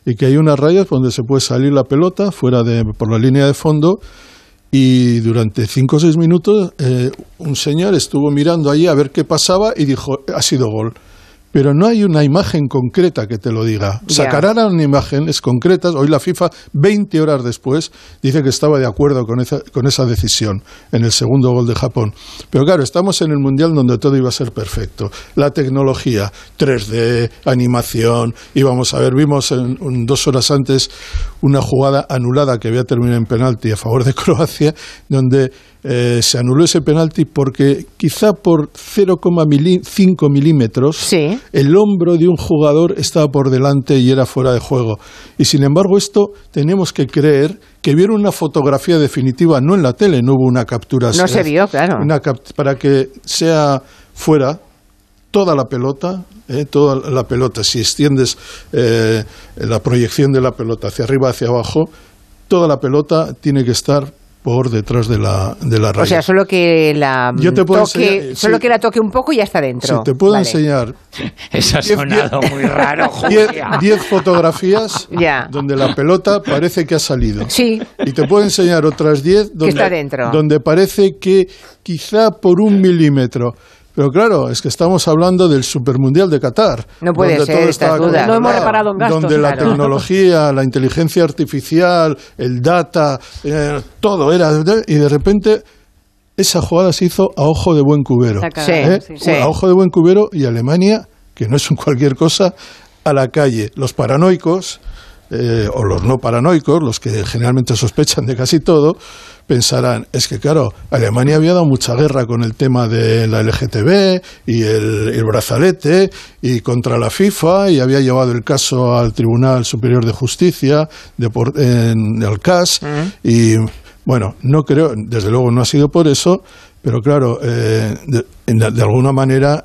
y que hay unas rayas donde se puede salir la pelota fuera de, por la línea de fondo. Y durante cinco o seis minutos eh, un señor estuvo mirando allí a ver qué pasaba y dijo, ha sido gol. Pero no hay una imagen concreta que te lo diga. Sacarán imágenes concretas. Hoy la FIFA, 20 horas después, dice que estaba de acuerdo con esa, con esa decisión en el segundo gol de Japón. Pero claro, estamos en el Mundial donde todo iba a ser perfecto. La tecnología, 3D, animación, íbamos a ver, vimos en- en dos horas antes una jugada anulada que había terminado en penalti a favor de Croacia, donde eh, se anuló ese penalti porque quizá por 0,5 milímetros el hombro de un jugador estaba por delante y era fuera de juego. Y sin embargo esto tenemos que creer que vieron una fotografía definitiva, no en la tele, no hubo una captura. No se vio, claro. Una para que sea fuera toda la pelota, eh, toda la pelota, si extiendes eh, la proyección de la pelota hacia arriba, hacia abajo, toda la pelota tiene que estar por detrás de la, de la raya. O sea, solo que la Yo te puedo toque, enseñar- solo sí. que la toque un poco y ya está dentro. Si te puedo Vale. enseñar Eso ha Diez- sonado muy raro, diez- Julia. 10 fotografías Ya. donde la pelota parece que ha salido. Sí. Y te puedo enseñar otras 10 donde, está dentro. donde parece que quizá por un milímetro. Pero claro, es que estamos hablando del Supermundial de Qatar. No puede donde ser, todo dudas. controlado, No hemos reparado en gastos, Donde la tecnología, la inteligencia artificial, el data, eh, todo era. Y de repente esa jugada se hizo a ojo de buen cubero. ¿eh? sí, sí. A ojo de buen cubero y Alemania, que no es un cualquier cosa, a la calle. Los paranoicos, eh, o los no paranoicos, los que generalmente sospechan de casi todo, pensarán, es que claro, Alemania había dado mucha guerra con el tema de la LGTB y el, el brazalete y contra la FIFA y había llevado el caso al Tribunal Superior de Justicia de por- en el CAS y bueno, no creo, desde luego no ha sido por eso, pero claro, eh, de, la- de alguna manera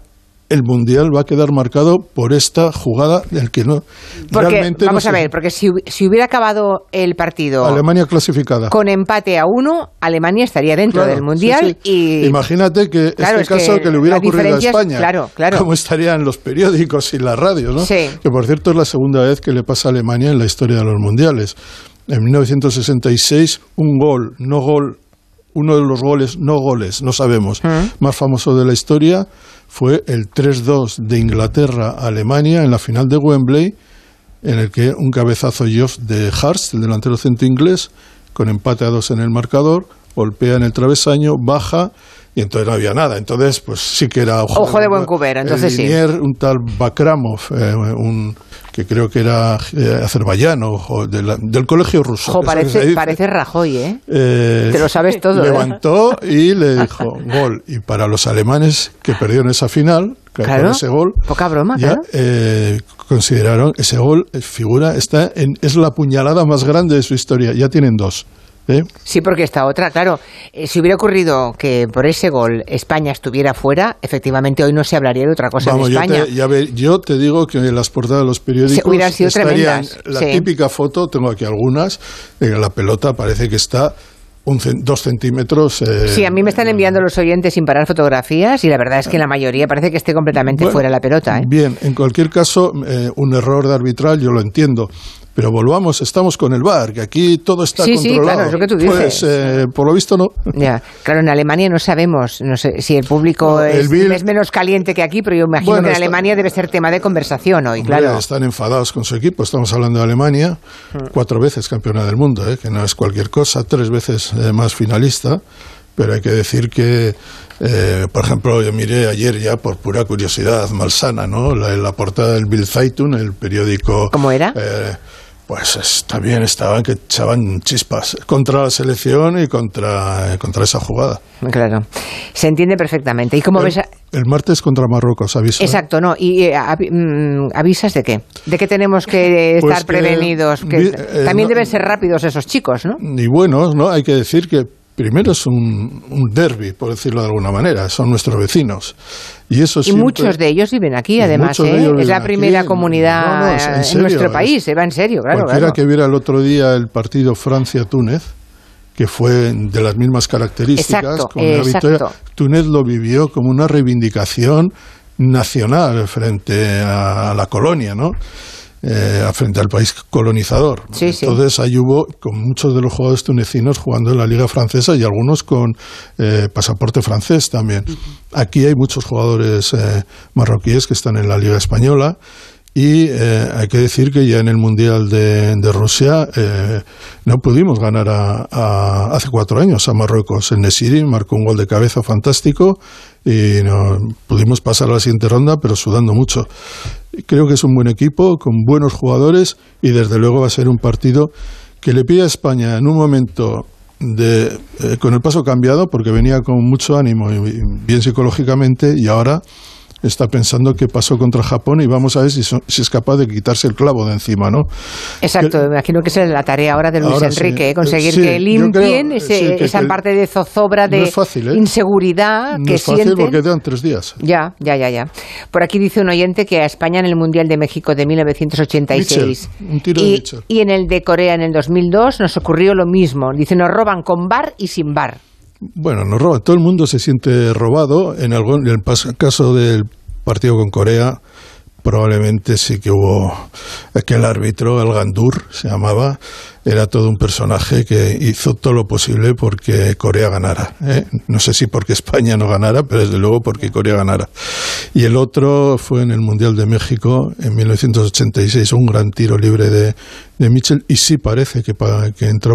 el mundial va a quedar marcado por esta jugada del que no Porque, realmente no vamos a ver, porque si, si hubiera acabado el partido Alemania clasificada. con empate a uno, Alemania estaría dentro Claro, del Mundial sí, sí. y... Imagínate que Claro, este es que caso que, le hubiera ocurrido a España, claro, claro. cómo estarían los periódicos y las radios, ¿no? Sí. Que por cierto es la segunda vez que le pasa a Alemania en la historia de los mundiales. En 1966 un gol, no gol, uno de los goles, no goles, no sabemos, más famoso de la historia fue el 3-2 de Inglaterra a Alemania en la final de Wembley, en el que un cabezazo de Harst, el delantero centro inglés, con empate a dos en el marcador, golpea en el travesaño, baja y entonces no había nada. Entonces, pues sí que era Ojo de buen cubero, entonces sí. un tal Bakramov, eh, un que creo que era eh, azerbaiyano, o de la- del colegio ruso. Jo, que es lo que se parece, dice. parece Rajoy, ¿eh? Eh, Te lo sabes todo, ¿eh? Levantó y le dijo gol. Y para los alemanes que perdieron esa final, Claro, con ese gol, poca broma, ya claro. eh, consideraron ese gol eh, figura está en, es la puñalada más grande de su historia. Ya tienen dos. ¿Eh? Sí, porque esta otra, claro, eh, si hubiera ocurrido que por ese gol España estuviera fuera, efectivamente hoy no se hablaría de otra cosa Vamos, en yo España. te, ya ve- yo te digo que en las portadas de los periódicos hubieran sido estarían tremendas, la sí. típica foto, tengo aquí algunas, la pelota parece que está un dos centímetros. eh, Sí, a mí me están enviando los oyentes sin parar fotografías y la verdad es que la mayoría parece que esté completamente Bueno, fuera la pelota. ¿eh? Bien, en cualquier caso, eh, un error de arbitral yo lo entiendo. Pero volvamos, estamos con el VAR, que aquí todo está Sí, sí, controlado. claro, es lo que tú Pues, dices. eh, por lo visto no. Ya, claro, en Alemania no sabemos no sé, si el público No, el es, Bill- es menos caliente que aquí, pero yo imagino Bueno, que en está- Alemania debe ser tema de conversación hoy, Hombre, claro. Están enfadados con su equipo. Estamos hablando de Alemania, Mm. cuatro veces campeona del mundo, ¿eh? que no es cualquier cosa, tres veces eh, más finalista. Pero hay que decir que, eh, por ejemplo, yo miré ayer ya por pura curiosidad malsana, ¿no? La, la portada del Bill Zeitung, el periódico. ¿Cómo era? eh, pues está bien, estaban que echaban chispas contra la selección y contra, contra esa jugada. Claro, se entiende perfectamente. ¿Y cómo el, ves? a- el martes contra Marruecos, aviso. ¿eh? Exacto, no. ¿Y eh, mm, avisas de qué? ¿De que tenemos que Pues estar que prevenidos? Que eh, también no- deben ser rápidos esos chicos, ¿no? y buenos, ¿no? Hay que decir que primero es un, un derby, por decirlo de alguna manera, son nuestros vecinos. Y eso Y siempre- muchos de ellos viven aquí, además. ¿eh? ellos Es viven la aquí. primera comunidad No, no, es- en eh, en, serio, nuestro es- país. Se va en serio, claro. Cualquiera claro. que viera el otro día el partido Francia-Túnez, que fue de las mismas características, Exacto, con victoria, Túnez lo vivió como una reivindicación nacional frente a la colonia, ¿no? Eh, frente al país colonizador. Sí, sí. Entonces ahí hubo con muchos de los jugadores tunecinos jugando en la liga francesa y algunos con eh, pasaporte francés también. Aquí hay muchos jugadores eh, marroquíes que están en la liga española y eh, hay que decir que ya en el Mundial de, de Rusia eh, no pudimos ganar a, hace cuatro años a Marruecos. El Nesiri marcó un gol de cabeza fantástico y no, pudimos pasar a la siguiente ronda, pero sudando mucho. Creo que es un buen equipo, con buenos jugadores y desde luego va a ser un partido que le pide a España en un momento de, eh, con el paso cambiado, porque venía con mucho ánimo y bien psicológicamente y ahora está pensando qué pasó contra Japón y vamos a ver si, son- si es capaz de quitarse el clavo de encima, ¿no? Exacto, me imagino que esa es la tarea ahora de Luis Ahora sí. Enrique, ¿eh? conseguir Sí, que limpien creo, ese- sí, que- esa que- parte de zozobra, de No fácil, ¿eh? inseguridad No que es fácil sienten. porque quedan tres días. Ya, ya, ya, ya. Por aquí dice un oyente que a España en el Mundial de México de 1986 Mitchell, un tiro de y, Mitchell. y en el de Corea en el 2002 nos ocurrió lo mismo. Dice, nos roban con bar y sin bar. Bueno, nos roba. Todo el mundo se siente robado. En, algún, el caso del partido con Corea, probablemente sí que hubo aquel árbitro, el Gandur se llamaba, era todo un personaje que hizo todo lo posible porque Corea ganara. ¿eh? No sé si porque España no ganara, pero desde luego porque Corea ganara. Y el otro fue en el Mundial de México en 1986, un gran tiro libre de, de Mitchell y sí parece que, que entró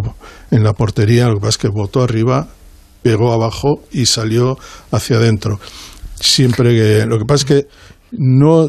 en la portería, lo que botó arriba, pegó abajo y salió hacia adentro. Siempre que. Lo que pasa es que no,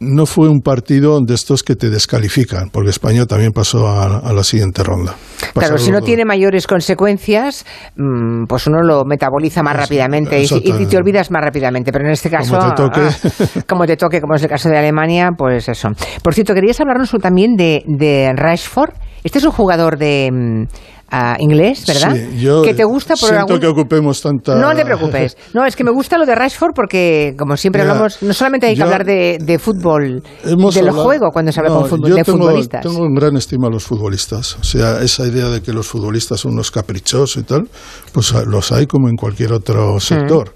no fue un partido de estos que te descalifican, porque España también pasó a, a la siguiente ronda. Claro, si no tiene mayores consecuencias, mm, pues uno lo metaboliza más rápidamente y, te olvidas más rápidamente. Pero en este caso, Como te toque. ah, como te toque, como es el caso de Alemania, pues eso. Por cierto, querías hablarnos también de, de Rashford. Este es un jugador de mm, ah, inglés, ¿verdad? Sí, yo que te gusta por siento algún- que ocupemos tanta. No te preocupes. No, es que me gusta lo de Rashford porque, como siempre Mira, hablamos, no solamente hay que hablar de, de fútbol, Hemos del hablado- juego cuando se habla No, con fútbol, yo de tengo, futbolistas. Tengo en gran estima a los futbolistas. O sea, esa idea de que los futbolistas son unos caprichosos y tal, pues los hay como en cualquier otro sector.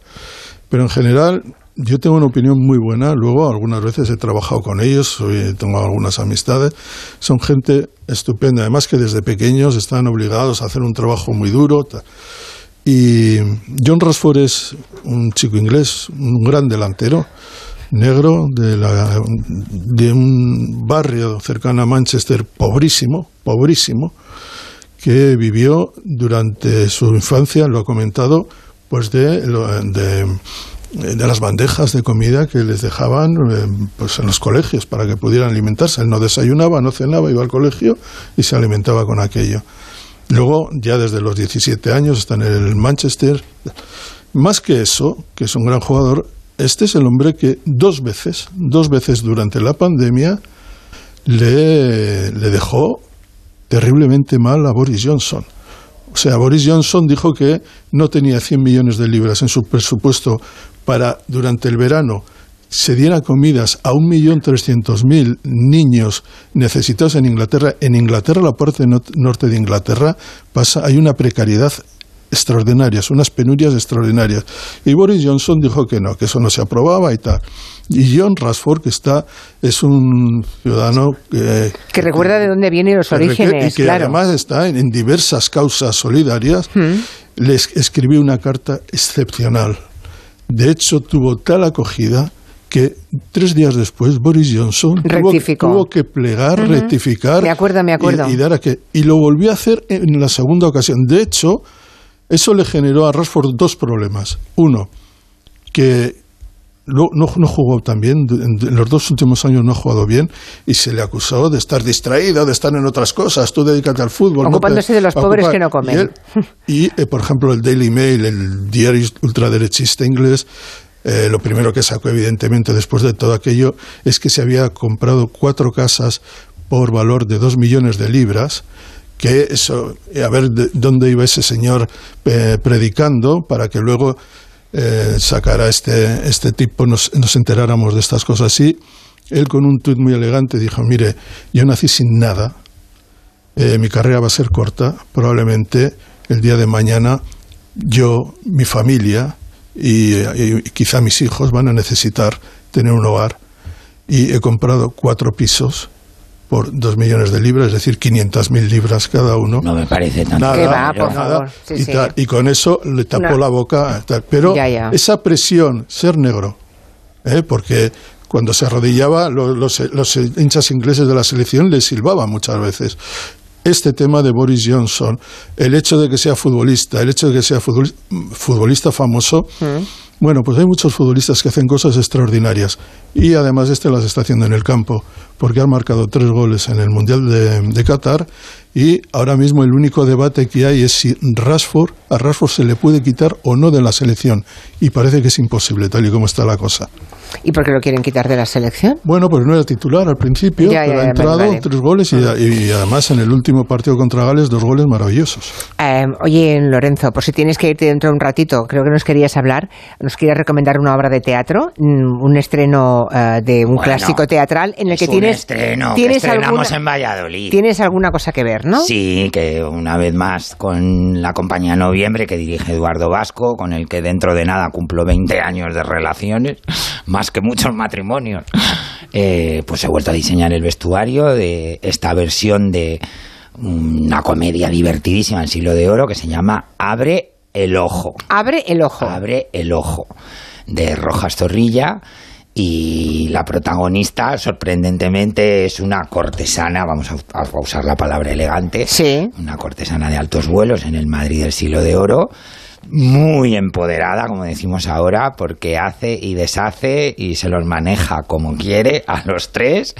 Pero en general, yo tengo una opinión muy buena. Luego, algunas veces he trabajado con ellos, tengo algunas amistades. Son gente estupenda. Además, que desde pequeños están obligados a hacer un trabajo muy duro. Y John Rashford es un chico inglés, un gran delantero, negro, de, la, de un barrio cercano a Manchester, pobrísimo, pobrísimo, que vivió durante su infancia, lo ha comentado, pues de, de, de las bandejas de comida que les dejaban eh, pues en los colegios para que pudieran alimentarse. Él no desayunaba, no cenaba, iba al colegio y se alimentaba con aquello. Luego, ya desde los 17 años, está en el Manchester. Más que eso, que es un gran jugador, este es el hombre que dos veces, dos veces durante la pandemia, le, le dejó terriblemente mal a Boris Johnson. O sea, Boris Johnson dijo que no tenía 100 millones de libras en su presupuesto para, durante el verano, se diera comidas a 1.300.000 niños necesitados en Inglaterra. En Inglaterra, la parte no- norte de Inglaterra, pasa, hay una precariedad extraordinaria, unas penurias extraordinarias. Y Boris Johnson dijo que no, que eso no se aprobaba y tal. Y John Rashford, que está, es un ciudadano que, Que recuerda de dónde vienen los orígenes, y que claro. además está en, en diversas causas solidarias, les escribió una carta excepcional. De hecho, tuvo tal acogida que tres días después Boris Johnson tuvo, que plegar, rectificar Me acuerdo, me acuerdo. Y, y dar a que y lo volvió a hacer en la segunda ocasión. De hecho, eso le generó a Rashford dos problemas. Uno, que no, no, jugó tan bien, en, los dos últimos años no ha jugado bien y se le acusó de estar distraído, de estar en otras cosas, tú dedícate al fútbol. no te- Ocupándose de los pobres ocupar. que no comen. Y, él- y, eh, por ejemplo, el Daily Mail, el diario ultraderechista inglés, eh, lo primero que sacó, evidentemente, después de todo aquello, es que se había comprado cuatro casas por valor de dos millones de libras que eso, eh, a ver de- dónde iba ese señor eh, predicando para que luego eh, sacara este, este tipo, nos, nos enteráramos de estas cosas. Y él con un tuit muy elegante dijo, mire, yo nací sin nada, eh, mi carrera va a ser corta, probablemente el día de mañana yo, mi familia y, y quizá mis hijos van a necesitar tener un hogar. Y he comprado cuatro pisos por dos millones de libras, es decir, 500.000 libras cada uno. No me parece tanto. Nada, Que va, por nada, favor. Sí, y, sí. tal. Y con eso le tapó la boca. tal. Pero Ya, ya. esa presión, ser negro, ¿eh? porque cuando se arrodillaba, lo- los, los hinchas ingleses de la selección le silbaban muchas veces. Este tema de Boris Johnson, el hecho de que sea futbolista, el hecho de que sea futbol- futbolista famoso, bueno, pues hay muchos futbolistas que hacen cosas extraordinarias. Y además este las está haciendo en el campo, porque ha marcado tres goles en el Mundial de, de Qatar. Y ahora mismo el único debate que hay es si Rashford, a Rashford se le puede quitar o no de la selección. Y parece que es imposible tal y como está la cosa. ¿Y por qué lo quieren quitar de la selección? Bueno, pues no era titular al principio, Ya, pero ya, ha entrado vale, vale. tres goles y, y además en el último partido contra Gales dos goles maravillosos. Eh, oye, Lorenzo, por si tienes que irte dentro de un ratito, creo que nos querías hablar, nos querías recomendar una obra de teatro, mm, un estreno eh, de un Bueno, clásico teatral en el que es tienes, un estreno que tienes estrenamos alguna, en Valladolid. tienes alguna cosa que ver, ¿no? Sí, que una vez más con la compañía Noviembre que dirige Eduardo Vasco, con el que dentro de nada cumplo 20 años de relaciones, más que muchos matrimonios, eh, pues he vuelto a diseñar el vestuario de esta versión de una comedia divertidísima en siglo de oro que se llama Abre el ojo. Abre el ojo. Abre el ojo de Rojas Zorrilla y la protagonista sorprendentemente es una cortesana, vamos a, a usar la palabra elegante, una cortesana de altos vuelos en el Madrid del siglo de oro, muy empoderada, como decimos ahora, porque hace y deshace y se los maneja como quiere a los tres,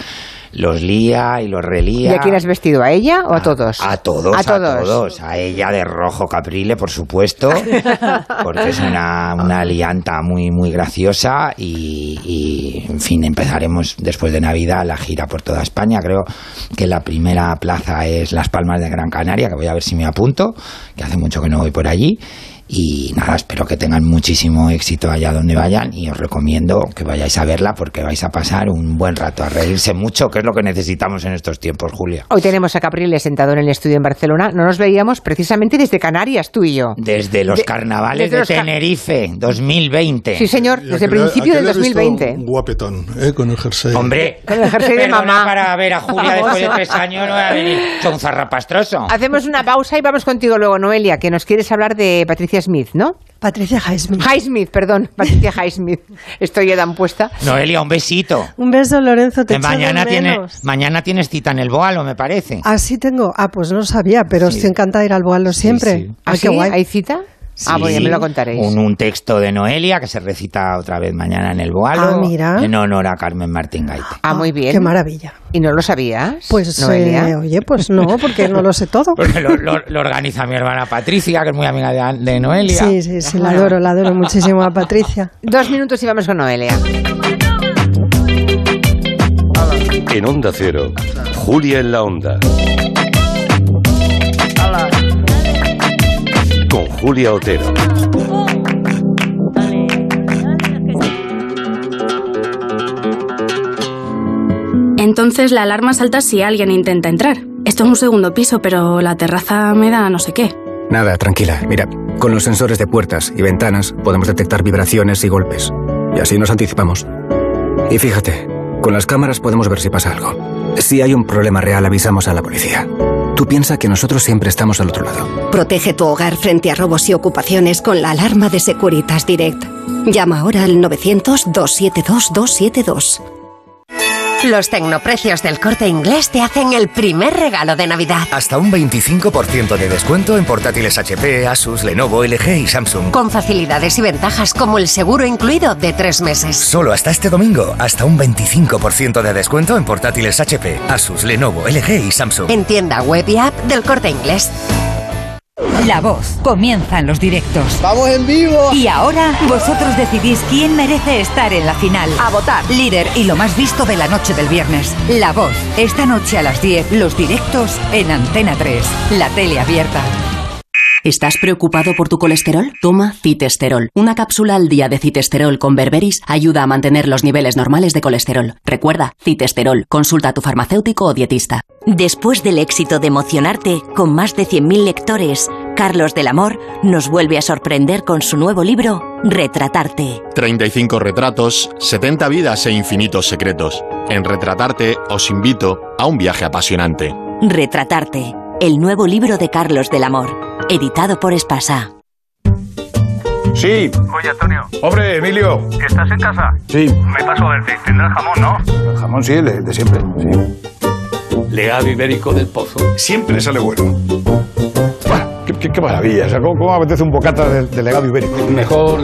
los lía y los ¿Y relía. a quién has vestido? ¿A ella o a todos? A todos, A a todos. todos. A ella de rojo caprile, por supuesto, porque es una, una alianta muy, muy graciosa y, y, en fin, empezaremos después de Navidad la gira por toda España. Creo que la primera plaza es Las Palmas de Gran Canaria, que voy a ver si me apunto, que hace mucho que no voy por allí. Y nada, espero que tengan muchísimo éxito allá donde vayan y os recomiendo que vayáis a verla porque vais a pasar un buen rato, a reírse mucho, que es lo que necesitamos en estos tiempos, Julia. Hoy tenemos a Capriles sentado en el estudio en Barcelona. No nos veíamos precisamente desde Canarias, tú y yo. Desde los De- carnavales desde de los ca- Tenerife, 2020. Sí, señor, Y desde aquel- principio del aquel he visto 2020. un Guapetón, ¿eh? con el jersey. Hombre, Con el jersey de mamá. para ver a Julia después de tres años no voy a venir. Son zarrapastroso. Hacemos una pausa y vamos contigo luego, Noelia, que nos quieres hablar de Patricia Smith, ¿no? Patricia Highsmith. Highsmith, perdón, Patricia Highsmith. Estoy ya tan puesta. Noelia, un besito. Un beso, Lorenzo, te de mañana, tiene, mañana tienes cita en el Boalo, me parece. Así tengo. Ah, pues no sabía, pero estoy encantada de ir al Boalo siempre. Ah, ¿Ah, qué sí? guay. ¿Hay cita? Ah, pues ya me lo contaréis. Un, un texto de Noelia que se recita otra vez mañana en el Boalo. Ah, mira. En honor a Carmen Martín Gaite. Ah, muy bien. Qué maravilla. ¿Y no lo sabías? Pues, Noelia? eh, oye, pues no, porque no lo sé todo. Porque lo, lo- lo organiza mi hermana Patricia, que es muy amiga de, de Noelia. Sí, sí, sí, la adoro, la adoro muchísimo a Patricia. Dos minutos y vamos con Noelia. En Onda Cero, Julia en la Onda. Julia Otero. Entonces la alarma salta si alguien intenta entrar. Esto es un segundo piso, pero la terraza me da no sé qué. Nada, tranquila. Mira, con los sensores de puertas y ventanas podemos detectar vibraciones y golpes. Y así nos anticipamos. Y fíjate, con las cámaras podemos ver si pasa algo. Si hay un problema real, avisamos a la policía. Tú piensa que nosotros siempre estamos al otro lado. Protege tu hogar frente a robos y ocupaciones con la alarma de Securitas Direct. Llama ahora al 900-272-272. Los tecnoprecios del corte inglés te hacen el primer regalo de Navidad. Hasta un 25% de descuento en portátiles HP, Asus, Lenovo, LG y Samsung. Con facilidades y ventajas como el seguro incluido de tres meses. Solo hasta este domingo, hasta un 25% de descuento en portátiles HP, Asus, Lenovo, LG y Samsung. En tienda web y app del corte inglés. La voz. Comienzan los directos. ¡Vamos en vivo! Y ahora vosotros decidís quién merece estar en la final. A votar. Líder y lo más visto de la noche del viernes. La voz. Esta noche a las 10, los directos en Antena 3. La tele abierta. ¿Estás preocupado por tu colesterol? Toma citesterol. Una cápsula al día de citesterol con berberis ayuda a mantener los niveles normales de colesterol. Recuerda, citesterol. Consulta a tu farmacéutico o dietista. Después del éxito de Emocionarte, con más de 100.000 lectores, Carlos del Amor nos vuelve a sorprender con su nuevo libro, Retratarte. 35 retratos, 70 vidas e infinitos secretos. En Retratarte os invito a un viaje apasionante. Retratarte, el nuevo libro de Carlos del Amor, editado por Espasa. Sí. Oye, Antonio. Hombre, Emilio. ¿Estás en casa? Sí. Me paso a verte. Tendrás jamón, ¿no? El jamón sí, de, de siempre. Sí. Legado ibérico del pozo. Siempre sale bueno. Qué, qué- qué maravilla. O sea, ¿cómo, apetece un bocata de, de legado ibérico? Mejor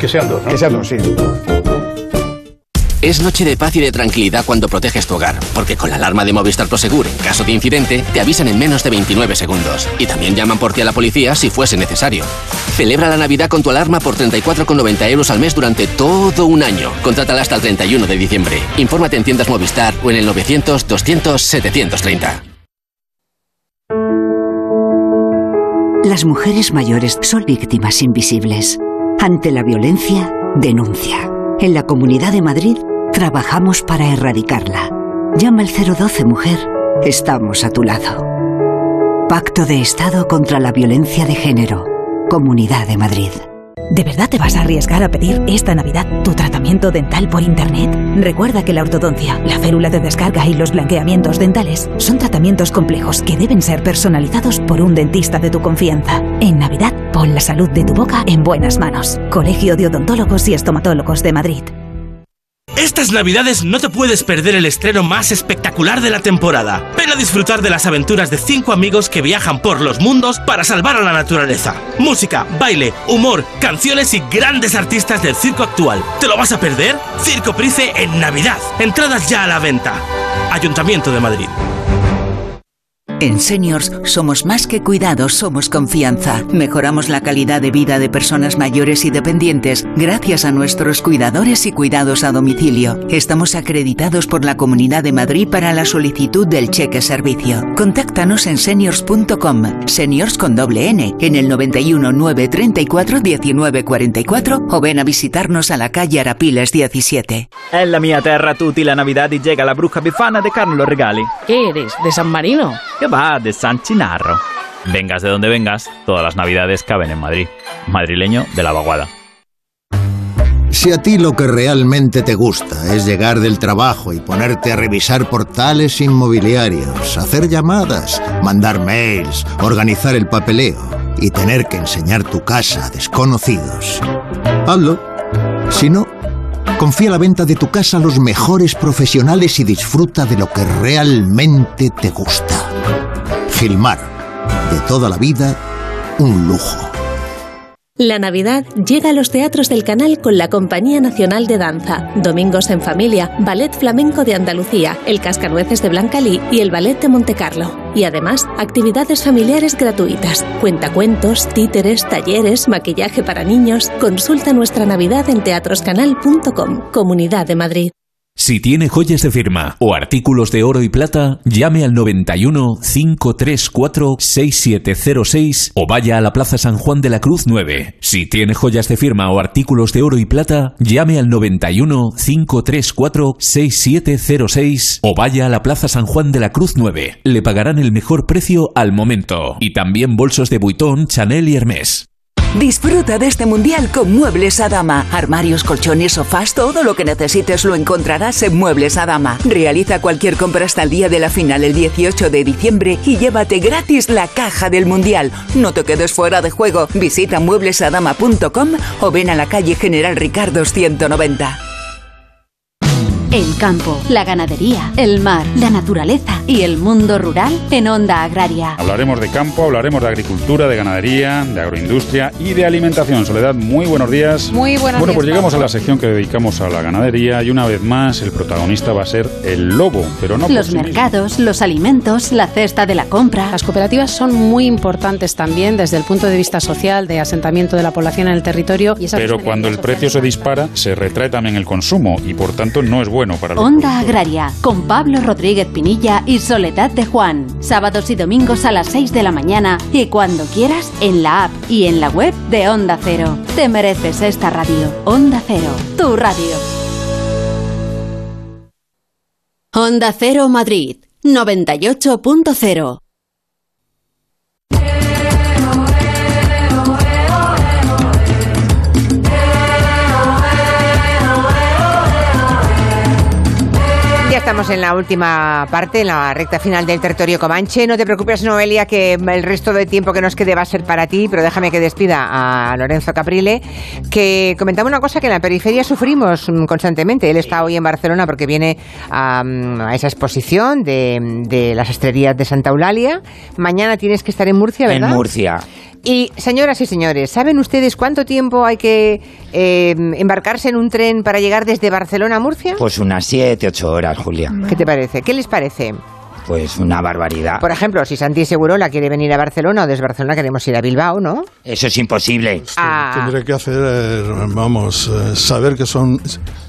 que sean dos, ¿no? Que sean dos, sí. Es noche de paz y de tranquilidad cuando proteges tu hogar, porque con la alarma de Movistar Prosegur, en caso de incidente, te avisan en menos de 29 segundos. Y también llaman por ti a la policía si fuese necesario. Celebra la Navidad con tu alarma por 34,90 euros al mes durante todo un año. Contrátala hasta el 31 de diciembre. Infórmate en tiendas Movistar o en el 900 200 730. Las mujeres mayores son víctimas invisibles. Ante la violencia, denuncia. En la Comunidad de Madrid trabajamos para erradicarla. Llama al 012 Mujer. Estamos a tu lado. Pacto de Estado contra la Violencia de Género. Comunidad de Madrid. ¿De verdad te vas a arriesgar a pedir esta Navidad tu tratamiento dental por Internet? Recuerda que la ortodoncia, la férula de descarga y los blanqueamientos dentales son tratamientos complejos que deben ser personalizados por un dentista de tu confianza. En Navidad, pon la salud de tu boca en buenas manos. Colegio de Odontólogos y Estomatólogos de Madrid. Estas navidades no te puedes perder el estreno más espectacular de la temporada. Ven a disfrutar de las aventuras de cinco amigos que viajan por los mundos para salvar a la naturaleza. Música, baile, humor, canciones y grandes artistas del circo actual. ¿Te lo vas a perder? Circo Price en Navidad. Entradas ya a la venta. Ayuntamiento de Madrid. En Seniors somos más que cuidados, somos confianza. Mejoramos la calidad de vida de personas mayores y dependientes gracias a nuestros cuidadores y cuidados a domicilio. Estamos acreditados por la Comunidad de Madrid para la solicitud del cheque servicio. Contáctanos en seniors.com, seniors con doble N, en el 91 934 1944 o ven a visitarnos a la calle Arapiles 17. Nella mia terra tutti la Navidad y llega la bruja bifana de Carlos los regali. ¿Qué eres? ¿De San Marino? Va de San Chinarro. Vengas de donde vengas, todas las Navidades caben en Madrid. Madrileño de la vaguada. Si a ti lo que realmente te gusta es llegar del trabajo y ponerte a revisar portales inmobiliarios, hacer llamadas, mandar mails, organizar el papeleo y tener que enseñar tu casa a desconocidos, hazlo. Si no, confía la venta de tu casa a los mejores profesionales y disfruta de lo que realmente te gusta. Gilmar, de toda la vida, un lujo. La Navidad llega a los teatros del canal con la Compañía Nacional de Danza, Domingos en Familia, Ballet Flamenco de Andalucía, el Cascanueces de Blancalí y el Ballet de Montecarlo. Y además, actividades familiares gratuitas, cuentacuentos, títeres, talleres, maquillaje para niños. Consulta nuestra Navidad en teatroscanal.com, Comunidad de Madrid. Si tiene joyas de firma o artículos de oro y plata, llame al 91 534 6706 o vaya a la Plaza San Juan de la Cruz 9. Si tiene joyas de firma o artículos de oro y plata, llame al 91 534 6706 o vaya a la Plaza San Juan de la Cruz 9. Le pagarán el mejor precio al momento. Y también bolsos de Vuitton, Chanel y Hermès. Disfruta de este mundial con Muebles Adama. Armarios, colchones, sofás, todo lo que necesites lo encontrarás en Muebles Adama. Realiza cualquier compra hasta el día de la final el 18 de diciembre y llévate gratis la caja del mundial. No te quedes fuera de juego. Visita mueblesadama.com o ven a la calle General Ricardo 190. El campo, la ganadería, el mar, la naturaleza y el mundo rural en Onda Agraria. Hablaremos de campo, hablaremos de agricultura, de ganadería, de agroindustria y de alimentación. Soledad, muy buenos días. Muy buenos Bueno, días, pues llegamos a la sección que dedicamos a la ganadería y una vez más el protagonista va a ser el lobo, pero no por Los sí mismo. mercados, los alimentos, la cesta de la compra. Las cooperativas son muy importantes también desde el punto de vista social, de asentamiento de la población en el territorio. Y Pero cuando el precio se dispara, se retrae también el consumo y por tanto no es bueno para los Onda Agraria, con Pablo Rodríguez Pinilla y Soledad de Juan. Sábados y domingos a las 6 de la mañana y cuando quieras en la app y en la web de Onda Cero. Te mereces esta radio. Onda Cero, tu radio. Onda Cero Madrid, 98.0. estamos en la última parte, en la recta final del territorio Comanche. No te preocupes, Noelia, que el resto del tiempo que nos quede va a ser para ti, pero déjame que despida a Lorenzo Caprile, que comentaba una cosa que en la periferia sufrimos constantemente. Él está hoy en Barcelona porque viene a, a esa exposición de, de las estrellas de Santa Eulalia. Mañana tienes que estar en Murcia, ¿verdad? En Murcia. Y señoras y señores, ¿saben ustedes cuánto tiempo hay que eh, embarcarse en un tren para llegar desde Barcelona a Murcia? Pues unas 7, 8 horas, Julia. ¿Qué te parece? ¿Qué les parece? Pues una barbaridad. Por ejemplo, si Santi Segurola quiere venir a Barcelona o desde Barcelona queremos ir a Bilbao, ¿no? Eso es imposible. Ah, Tendré que hacer, eh, vamos, eh, saber que son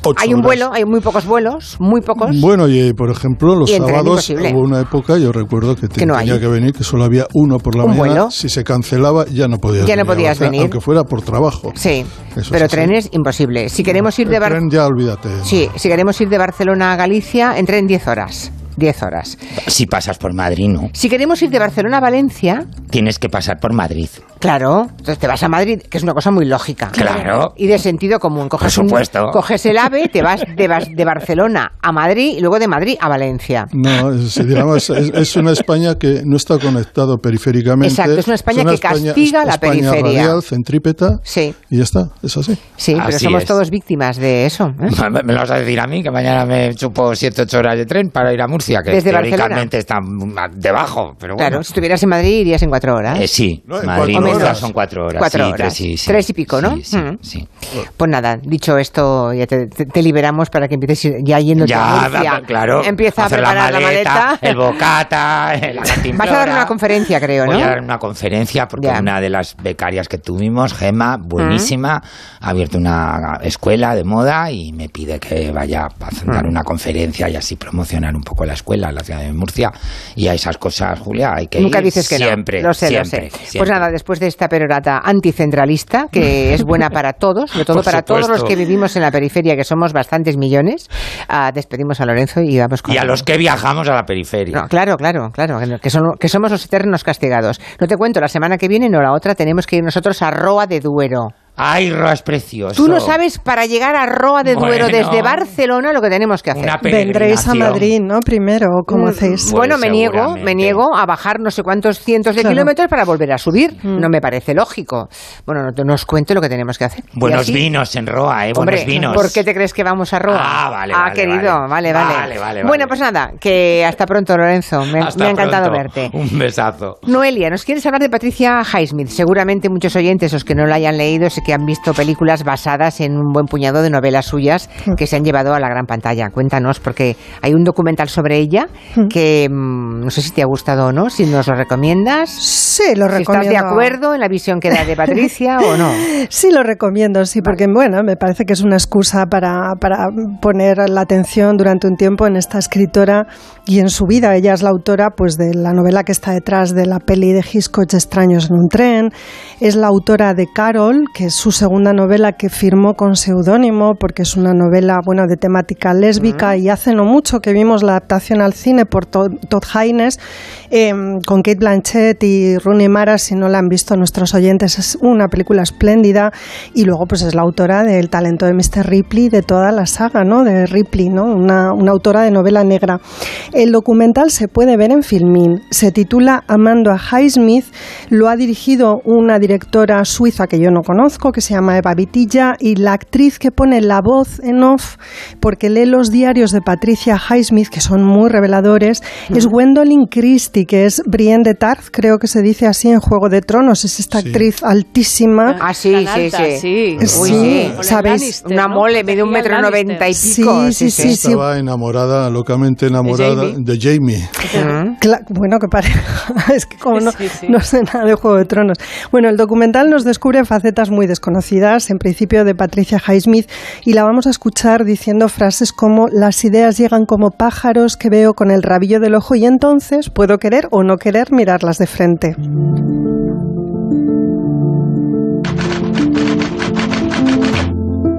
ocho hay un horas. vuelo, hay muy pocos vuelos, muy pocos. Bueno, y por ejemplo, los tren sábados imposible. hubo una época, yo recuerdo que, te- Que no tenía hay. que venir, que solo había uno por la ¿Un mañana. vuelo? Si se cancelaba, ya no podías Ya no venir a podías Barcelona, venir. Aunque fuera por trabajo. Sí, Eso pero es así. trenes imposible. Si queremos ir de El Barcelona... tren ya olvídate. Sí, si queremos ir de Barcelona a Galicia, entre en 10 horas. 10 horas. Si pasas por Madrid, no. Si queremos ir de Barcelona a Valencia, Tienes que pasar por Madrid. claro, entonces te vas a Madrid, que es una cosa muy lógica. Claro. Y de sentido común. Coges, Por un- supuesto. coges el AVE, te vas de, Bas- de Barcelona a Madrid y luego de Madrid a Valencia. No, es, digamos, es, es una España que no está conectado periféricamente. Exacto, es una España que castiga la España periferia. radial, centrípeta. Sí. Y ya está, es así. Sí, pero Así somos es. todos víctimas de eso. ¿eh? Me me lo vas a decir a mí, que mañana me chupo 7 8 horas de tren para ir a Murcia, que Desde teóricamente está mm, debajo, pero bueno. Claro, si estuvieras en Madrid irías en cuatro horas. Eh, sí, No, Madrid cuatro Murcia horas. son 4 horas. Cuatro sí, horas. Tres, sí, sí. Tres y pico, ¿no? Sí, sí, Mm. sí. Pues nada, dicho esto, ya te, te- te liberamos para que empieces ya yendo Ya, a Murcia. claro. Empieza a hacer preparar la maleta. el bocata, la Vas a dar una conferencia, creo, ¿no? Voy a dar una conferencia porque Ya. una de las becarias que tuvimos, Gema, buenísima, ha abierto una escuela de moda y me pide que vaya a dar Mm. una conferencia y así promocionar un poco la escuela en la ciudad de Murcia. Y a esas cosas, Julia, hay que Nunca ir dices que siempre, no. Lo sé, siempre, lo sé. Pues nada, después de esta perorata anticentralista, que es buena para todos, sobre todo para todos los que vivimos en la periferia, que somos bastantes millones, ah, despedimos a Lorenzo y vamos con Y a los que viajamos a la periferia. No, claro, claro, claro, que- que, son- que somos los eternos castigados. No te cuento, la semana que viene, no la otra, tenemos que ir nosotros a Roa de Duero. Ay, Roa es precioso. Tú no sabes para llegar a Roa de Duero Bueno. desde Barcelona lo que tenemos que hacer. Vendréis a. Madrid, ¿no? Primero, ¿o ¿cómo Mm, hacéis? Bueno, Pues me niego, me niego a bajar no sé cuántos cientos de Claro. kilómetros para volver a subir. No me parece lógico. Bueno, no, no os cuento lo que tenemos que hacer. Buenos así- vinos en Roa, ¿eh? Hombre, Buenos vinos. ¿por qué te crees que vamos a Roa? Ah, vale, Ah, vale, querido, vale, vale. vale. Vale, vale, Bueno, pues nada, que hasta pronto, Lorenzo. Me, ha encantado pronto. verte. Un besazo. Noelia, nos quieres hablar de Patricia Highsmith. Seguramente muchos oyentes, los que no la hayan leído, sé que han visto películas basadas en un buen puñado de novelas suyas que se han llevado a la gran pantalla. Cuéntanos, porque hay un documental sobre ella que mm, no sé si te ha gustado o no, si nos lo recomiendas. Sí, lo Si estás recomiendo. de acuerdo en la visión que da de Patricia o no. Sí, lo recomiendo, sí, porque bueno, me parece que es una excusa para, para poner la atención durante un tiempo en esta escritora y en su vida. Ella es la autora pues, de la novela que está detrás de la peli de Hitchcock Extraños en un tren. Es la autora de Carol, que es su segunda novela que firmó con seudónimo, porque es una novela bueno, de temática lésbica y hace no mucho que vimos la adaptación al cine por To- Todd Haynes eh, con Kate Blanchett y Rooney Mara, si no la han visto nuestros oyentes, es una película espléndida y luego pues es la autora del talento de Mr. Ripley, de toda la saga, ¿no? De Ripley, ¿no? Una, una autora de novela negra. El documental se puede ver en Filmin, se titula Amanda Highsmith, lo ha dirigido una directora suiza que yo no conozco, que se llama Eva Vitilla, y la actriz que pone la voz en off, porque lee los diarios de Patricia Highsmith, que son muy reveladores, es Gwendolyn Christie, que es Brienne de Tarth, creo que se dice así en Juego de Tronos, es esta actriz altísima. Ah, sí, sí, sí. sí. Uy, Una mole, mide un metro noventa y pico. Sí, sí, sí. Estaba enamorada, locamente enamorada Jamie? de Jamie. Cla- bueno, que pareja. es que como no, Sí, sí. no sé nada de Juego de Tronos. Bueno, el documental nos descubre facetas muy desconocidas, en principio de Patricia Highsmith, y la vamos a escuchar diciendo frases como las ideas llegan como pájaros que veo con el rabillo del ojo y entonces puedo querer o no querer mirarlas de frente.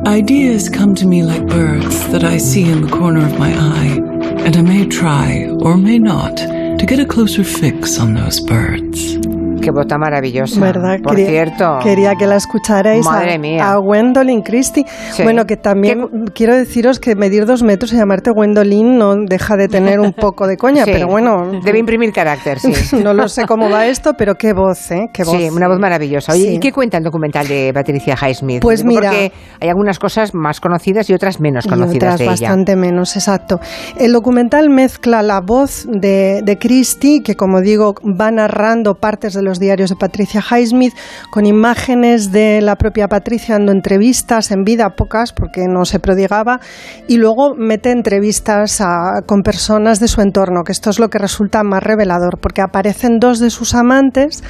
Ideas come to me like birds that I see in the corner of my eye, and I may try, or may not, to get a closer fix on those birds. Qué bota maravillosa. ¿Verdad? Por quería, cierto. Quería que la escucharais Madre a, mía. a Gwendolyn Christie. Sí. Bueno, que también quiero deciros que medir dos metros y llamarte Gwendolyn no deja de tener un poco de coña, Sí. pero bueno. Debe imprimir carácter, sí. no lo sé cómo va esto, pero qué voz, ¿eh? Qué voz. Sí, una voz maravillosa. Oye, Sí. ¿y qué cuenta el documental de Patricia Highsmith? Pues Digo, mira- Porque hay algunas cosas más conocidas y otras menos y conocidas otras de ella. bastante menos, exacto. El documental mezcla la voz de, de Christie, que como digo, va narrando partes de los diarios de Patricia Highsmith, con imágenes de la propia Patricia dando entrevistas en vida, pocas, porque no se prodigaba, y luego mete entrevistas con personas de su entorno, que esto es lo que resulta más revelador, porque aparecen dos de sus amantes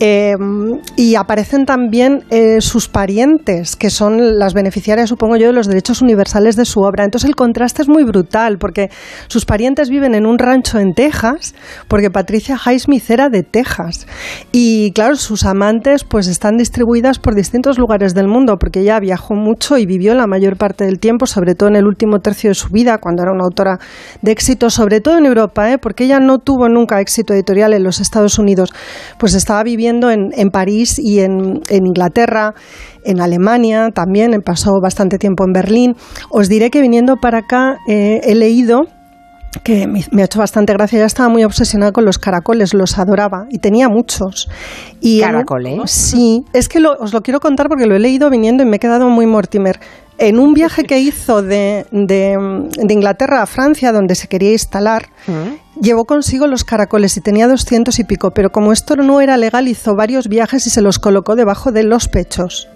eh, y aparecen también eh, sus parientes, que son las beneficiarias, supongo yo, de los derechos universales de su obra. Entonces el contraste es muy brutal, porque sus parientes viven en un rancho en Texas, porque Patricia Highsmith era de Texas. Y claro, sus amantes pues están distribuidas por distintos lugares del mundo, porque ella viajó mucho y vivió la mayor parte del tiempo, sobre todo en el último tercio de su vida, cuando era una autora de éxito, sobre todo en Europa, ¿eh? porque ella no tuvo nunca éxito editorial en los Estados Unidos, pues estaba viviendo en, París y en, Inglaterra, en Alemania también, pasó bastante tiempo en Berlín. Os diré que viniendo para acá eh, he leído que me, ha hecho bastante gracia. Ella estaba muy obsesionada con los caracoles, los adoraba y tenía muchos. Y ¿Caracoles? sí, es que os lo quiero contar porque lo he leído viniendo y me he quedado muy Mortimer. En un viaje que hizo de, Inglaterra a Francia, donde se quería instalar, mm. llevó consigo los caracoles y tenía doscientos y pico, pero como esto no era legal, hizo varios viajes y se los colocó debajo de los pechos.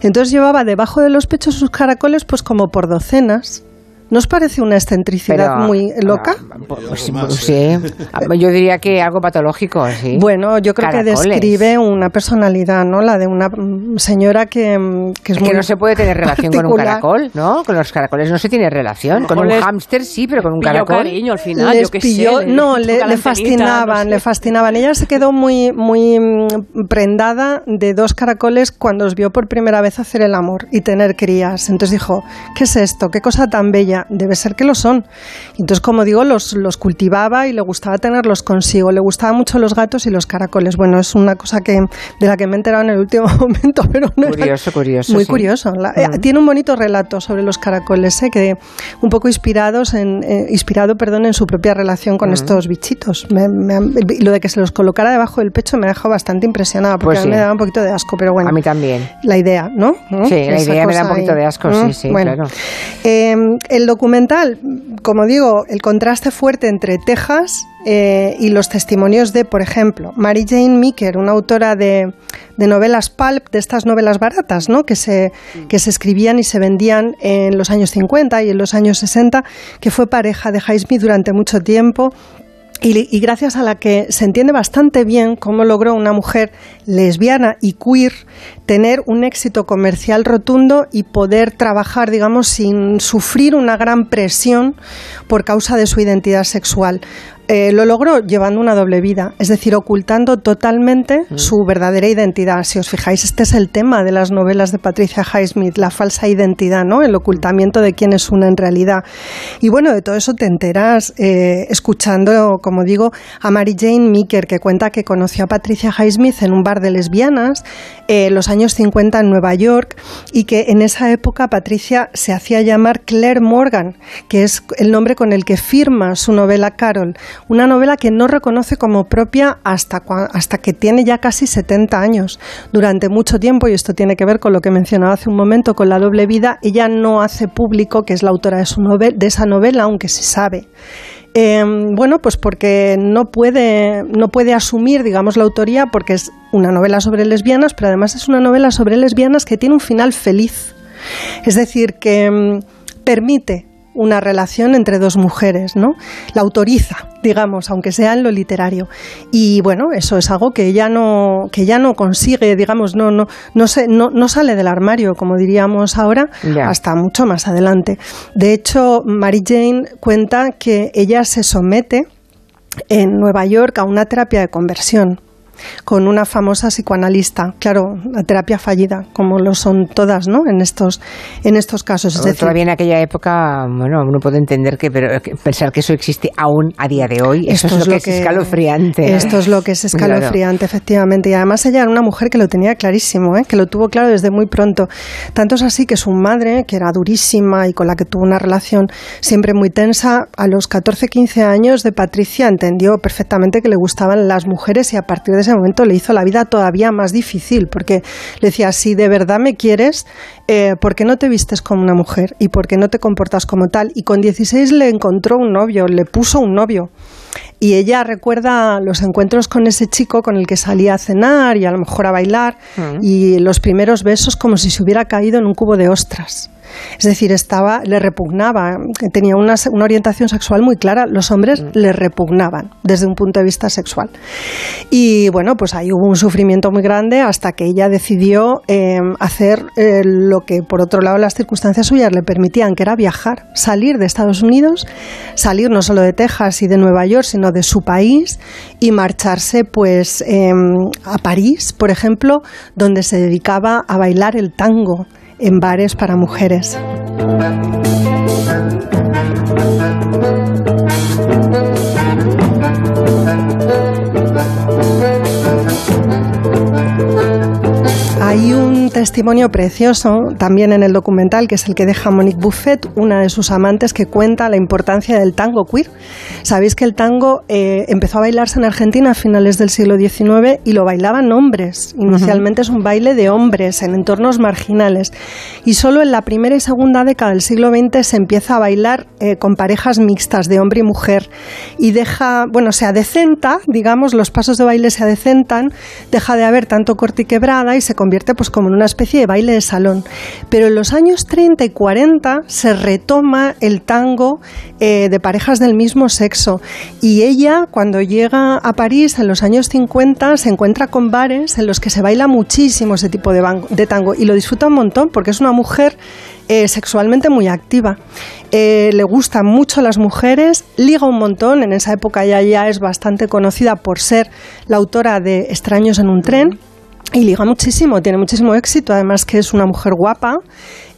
Entonces llevaba debajo de los pechos sus caracoles pues como por docenas ¿No os parece una excentricidad muy loca? Ah, pues, pues, sí, yo diría que algo patológico, sí. Bueno, yo creo que describe una personalidad, ¿no? La de una señora que, que es, que no se puede tener relación con un caracol, ¿no? Con los caracoles no se tiene relación. Con un hámster sí, pero con un caracol. cariño al final, yo sé, no, le, fascinaban, le fascinaban. Ella se quedó muy, muy mm, prendada de dos caracoles cuando os vio por primera vez hacer el amor y tener crías. Entonces dijo, ¿qué es esto? ¿Qué cosa tan bella? Debe ser que lo son. Entonces, como digo, los, los cultivaba y le gustaba tenerlos consigo. Le gustaban mucho los gatos y los caracoles. Bueno, es una cosa que de la que me he enterado en el último momento, pero no curioso, curioso, muy curioso. Eh, mm. Tiene un bonito relato sobre los caracoles, ¿eh? que un poco inspirados en, eh, inspirado, perdón, en su propia relación con mm. estos bichitos. lo de que se los colocara debajo del pecho me ha dejado bastante impresionada porque pues a mí me daba un poquito de asco, pero bueno. A mí también. La idea, ¿no? Sí, la idea me da un poquito de asco, sí, sí, bueno, claro. el documental, como digo, el contraste fuerte entre Texas eh, y los testimonios de, por ejemplo, Mary Jane Meeker, una autora de, novelas pulp, de estas novelas baratas, ¿no? que, se, que se escribían y se vendían en los años 50 y en los años 60, que fue pareja de Highsmith durante mucho tiempo y, gracias a la que se entiende bastante bien cómo logró una mujer lesbiana y queer tener un éxito comercial rotundo y poder trabajar, digamos, sin sufrir una gran presión por causa de su identidad sexual. Eh, lo logró llevando una doble vida, es decir, ocultando totalmente mm. su verdadera identidad. Si os fijáis, este es el tema de las novelas de Patricia Highsmith, la falsa identidad, ¿no? El ocultamiento de quién es una en realidad. Y bueno, de todo eso te enteras eh, escuchando, como digo, a Mary Jane Meeker, que cuenta que conoció a Patricia Highsmith en un bar de lesbianas en eh, los años 50 en Nueva York y que en esa época Patricia se hacía llamar Claire Morgan, que es el nombre con el que firma su novela Carol una novela que no reconoce como propia hasta, hasta que tiene ya casi 70 años. Durante mucho tiempo, y esto tiene que ver con lo que mencionaba hace un momento, con la doble vida, ella no hace público que es la autora de, su de esa novela, aunque se sabe. Em, bueno, pues porque no puede, no puede asumir, digamos, la autoría porque es una novela sobre lesbianas, pero además es una novela sobre lesbianas que tiene un final feliz. Es decir, que em, permite una relación entre dos mujeres, ¿no? La autoriza, digamos, aunque sea en lo literario. Y bueno, eso es algo que ella no, que ya no consigue, digamos, no, no, no, se, no, no sale del armario, como diríamos ahora, hasta mucho más adelante. De hecho, Mary Jane cuenta que ella se somete en Nueva York a una terapia de conversión con una famosa psicoanalista. Claro, la terapia fallida, como lo son todas, ¿no? En estos, en estos casos. Es decir, todavía en aquella época, bueno, uno puede entender que, pero pensar que eso existe aún a día de hoy, esto es, lo, que, es escalofriante. Esto es lo que es escalofriante, efectivamente. Y además ella era una mujer que lo tenía clarísimo, ¿eh? que lo tuvo claro desde muy pronto. Tanto es así que su madre, que era durísima y con la que tuvo una relación siempre muy tensa, a los 14, 15 años de Patricia entendió perfectamente que le gustaban las mujeres y a partir de ese momento le hizo la vida todavía más difícil, porque le decía, si de verdad me quieres, eh, ¿por qué no te vistes como una mujer? ¿Y por qué no te comportas como tal? Y con 16 le encontró un novio, le puso un novio. y ella recuerda los encuentros con ese chico con el que salía a cenar y a lo mejor a bailar Mm. y los primeros besos como si se hubiera caído en un cubo de ostras. Es decir, estaba, le repugnaba, tenía una, orientación sexual muy clara. Los hombres le repugnaban desde un punto de vista sexual. Y bueno, pues ahí hubo un sufrimiento muy grande hasta que ella decidió eh, hacer eh, lo que, por otro lado, las circunstancias suyas le permitían, que era viajar, salir de Estados Unidos, salir no solo de Texas y de Nueva York, sino de su país y marcharse, pues, eh, a París, por ejemplo, donde se dedicaba a bailar el tango en bares para mujeres. Hay un testimonio precioso también en el documental, que es el que deja Monique Buffet, una de sus amantes, que cuenta la importancia del tango queer. Sabéis que el tango eh, empezó a bailarse en Argentina a finales del siglo XIX y lo bailaban hombres. Inicialmente es un baile de hombres en entornos marginales. Y solo en la primera y segunda década del siglo XX se empieza a bailar eh, con parejas mixtas de hombre y mujer. Y deja, bueno, se adecenta, digamos, los pasos de baile se adecentan, deja de haber tanto corte y quebrada y se convierte pues como en una especie de baile de salón. Pero en los años 30 y 40 se retoma el tango eh, de parejas del mismo sexo. Y ella, cuando llega a París en los años 50, se encuentra con bares en los que se baila muchísimo ese tipo de, tango y lo disfruta un montón porque es una mujer eh, sexualmente muy activa. Eh, le gustan mucho las mujeres, liga un montón, en esa época ya, ya es bastante conocida por ser la autora de Extraños en un tren. Y liga muchísimo, tiene muchísimo éxito, además que es una mujer guapa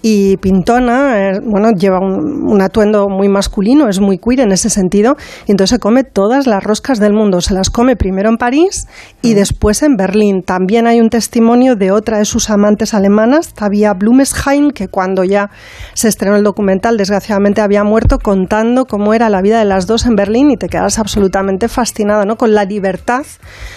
y pintona, eh, bueno, lleva un, un atuendo muy masculino, es muy queer en ese sentido, y entonces se come todas las roscas del mundo, se las come primero en París y después en Berlín. También hay un testimonio de otra de sus amantes alemanas, Tabia Blumesheim, que cuando ya se estrenó el documental, desgraciadamente había muerto contando cómo era la vida de las dos en Berlín y te quedas absolutamente fascinado, ¿no? Con la libertad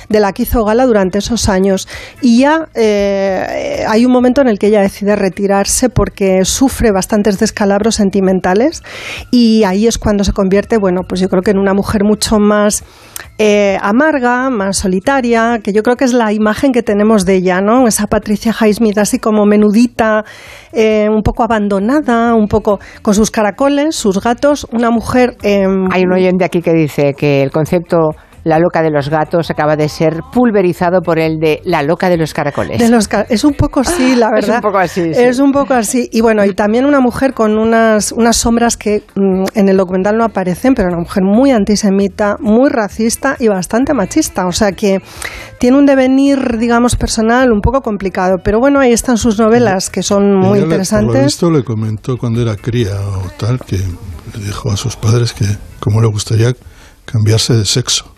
de la que hizo gala durante esos años. Y ya eh, hay un momento en el que ella decide retirarse porque sufre bastantes descalabros sentimentales y ahí es cuando se convierte, bueno, pues yo creo que en una mujer mucho más eh, amarga, más solitaria, que yo creo que es la imagen que tenemos de ella, ¿no? Esa Patricia Highsmith así como menudita, eh, un poco abandonada, un poco con sus caracoles, sus gatos, una mujer... em, Hay un oyente aquí que dice que el concepto la loca de los gatos acaba de ser pulverizado por el de la loca de los caracoles. De los ca- es un poco así, la Es verdad. un poco así, sí. Es un poco así. Y bueno, y también una mujer con unas, unas sombras que mm, en el documental no aparecen, pero una mujer muy antisemita, muy racista y bastante machista. O sea que tiene un devenir, digamos, personal un poco complicado. Pero bueno, ahí están sus novelas que son muy Ella le- Por lo interesantes. visto le comentó cuando era cría o tal, que le dijo a sus padres que cómo le gustaría cambiarse de sexo.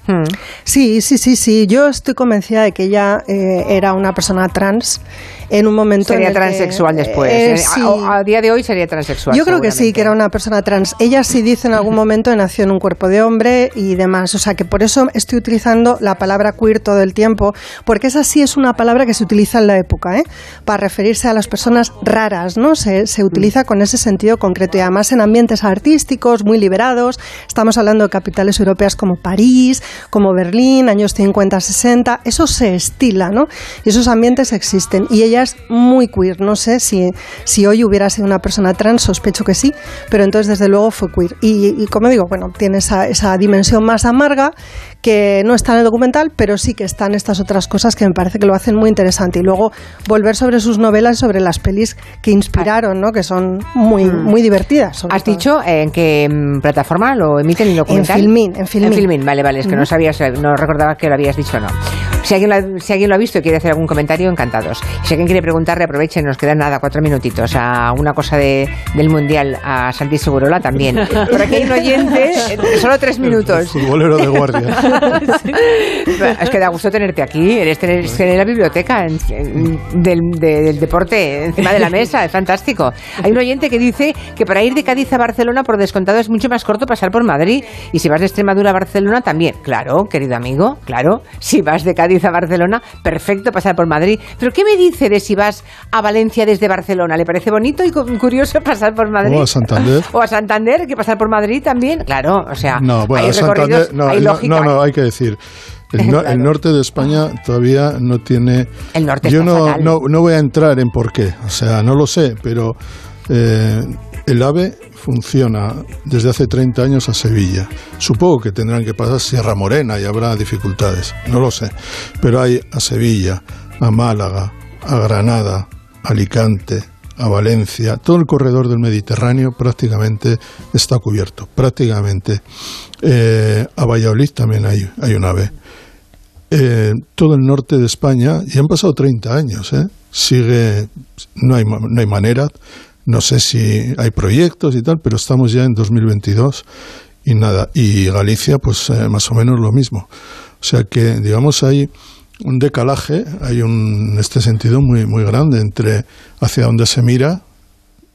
Sí, sí, sí, sí. Yo estoy convencida de que ella eh, era una persona trans en un momento. Sería en el que- transexual después. Eh, Eh, sí. a, a día de hoy sería transexual. Yo creo que sí, que era una persona trans. Ella sí dice en algún momento que nació en un cuerpo de hombre y demás. O sea que por eso estoy utilizando la palabra queer todo el tiempo, porque esa sí es una palabra que se utiliza en la época, ¿eh? para referirse a las personas raras, ¿no? Se, se utiliza con ese sentido concreto y además en ambientes artísticos muy liberados. Estamos hablando de capitales europeas como París, como Berlín, años 50, 60. Eso se estila, ¿no? Y esos ambientes existen. Y ella es muy queer. No sé si, si hoy hubiera sido una persona trans, sospecho que sí, pero entonces desde luego fue queer. Y, y como digo, bueno, tiene esa, esa dimensión más amarga que no está en el documental, pero sí que están estas otras cosas que me parece que lo hacen muy interesante. Y luego volver sobre sus novelas, sobre las pelis que inspiraron, ¿no? Que son muy, muy divertidas. sobre ¿Has todo. dicho en qué mm, plataforma lo emiten el documental? Filmin, en Filmin. vale, vale, es que no Ujú. sabías, no recordaba que lo habías dicho o no. Si alguien, lo ha, si alguien lo ha visto y quiere hacer algún comentario, encantados. Si alguien quiere preguntarle, aprovechen, nos quedan nada, cuatro minutitos, a una cosa de, del Mundial, a Santi Segurola también. Por aquí hay un oyente, solo tres minutos. Futbolero de guardia. Es que da gusto tenerte aquí, eres tener, es tener la biblioteca en- en- del, de- del deporte encima de la mesa, es fantástico. Hay un oyente que dice que para ir de Cádiz a Barcelona, por descontado, es mucho más corto pasar por Madrid. Y si vas de Extremadura a Barcelona, también. Claro, querido amigo, claro. Si vas de Cádiz a Barcelona, perfecto pasar por Madrid. Pero ¿qué me dice de si vas a Valencia desde Barcelona? ¿Le parece bonito y cu- curioso pasar por Madrid? O a Santander. O a Santander, que pasar por Madrid también. Claro, o sea, No, bueno, hay Santander, recorridos, no, hay lógica. no, no, hay que decir. El, no- el norte de España todavía no tiene. El norte Yo no, no, no voy a entrar en por qué, o sea, no lo sé, pero eh, el AVE funciona desde hace 30 años a Sevilla. Supongo que tendrán que pasar Sierra Morena y habrá dificultades, no lo sé. Pero hay a Sevilla, a Málaga, a Granada, a Alicante, a Valencia, todo el corredor del Mediterráneo prácticamente está cubierto, prácticamente. Eh, a Valladolid también hay, hay un AVE. Eh, todo el norte de España, y han pasado 30 años, ¿eh? sigue, no hay, no hay manera, no sé si hay proyectos y tal, pero estamos ya en 2022 y nada, y Galicia pues eh, más o menos lo mismo. O sea que, digamos, hay un decalaje, hay un, en este sentido muy, muy grande entre hacia dónde se mira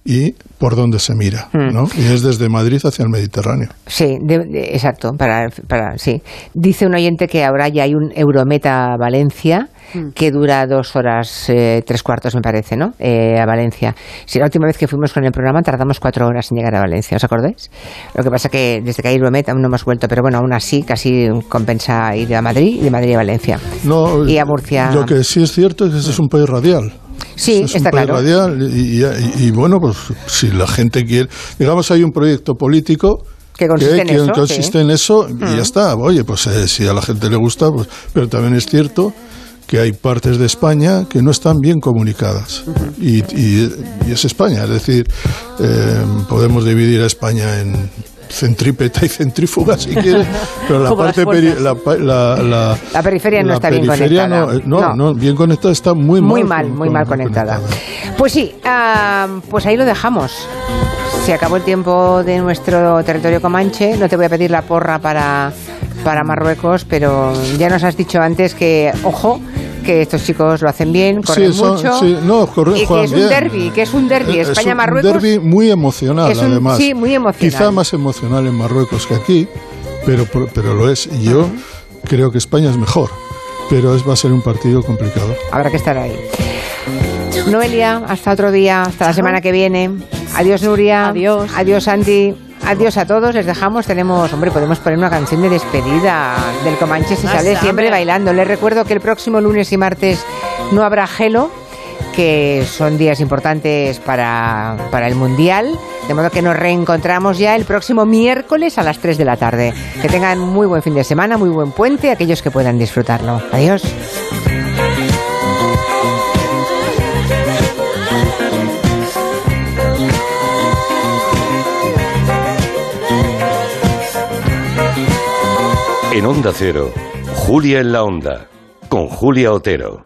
y por dónde se mira, Hmm. ¿no? Y es desde Madrid hacia el Mediterráneo. Sí, de- de- exacto, para, para, sí. Dice un oyente que ahora ya hay un Eurometa Valencia que dura dos horas, eh, tres cuartos, me parece, ¿no? Eh, a Valencia. Si la última vez que fuimos con el programa tardamos cuatro horas en llegar a Valencia, ¿os acordáis? Lo que pasa que desde que hay Eurometa aún no hemos vuelto, pero bueno, aún así casi compensa ir a Madrid y de Madrid a Valencia. No, Y a Murcia. Lo que sí es cierto es que este es un país radial. Sí, es está un país claro. radial y, y- y, bueno, pues si la gente quiere, digamos, hay un proyecto político Que consiste en que eso, consiste sí. en eso y Mm. ya está. Oye, pues eh, si a la gente le gusta, pues, pero también es cierto que hay partes de España que no están bien comunicadas y, y- y es España, es decir, eh, podemos dividir a España en centrípeta y centrífuga si quieres, pero la parte peri- la, la- la- La periferia no está bien conectada. No, eh, no, no, bien conectada está muy mal. Muy mal, con- muy mal conectada. Pues sí, ah, pues ahí lo dejamos. Se acabó el tiempo de nuestro territorio comanche. No te voy a pedir la porra para, para Marruecos, pero ya nos has dicho antes que, ojo, que estos chicos lo hacen bien, corren Sí, son- mucho. sí, no, corren, y que es un derby, que es un derby. Es un España-Marruecos. derbi muy emocional, es un- además. sí, muy emocional. Quizá más emocional en Marruecos que aquí, pero, pero lo es. Y yo creo que España es mejor, pero es, va a ser un partido complicado. Habrá que estar ahí. Noelia, hasta otro día, hasta la semana que viene. Adiós, Nuria. Adiós. Adiós, Santi. Adiós a todos, les dejamos. Tenemos, hombre, podemos poner una canción de despedida del Comanche si sale siempre bailando. Les recuerdo que el próximo lunes y martes no habrá gelo, que son días importantes para, para el Mundial. De modo que nos reencontramos ya el próximo miércoles a las 3 de la tarde. Que tengan muy buen fin de semana, muy buen puente, aquellos que puedan disfrutarlo. Adiós. En Onda Cero, Julia en la Onda, con Julia Otero.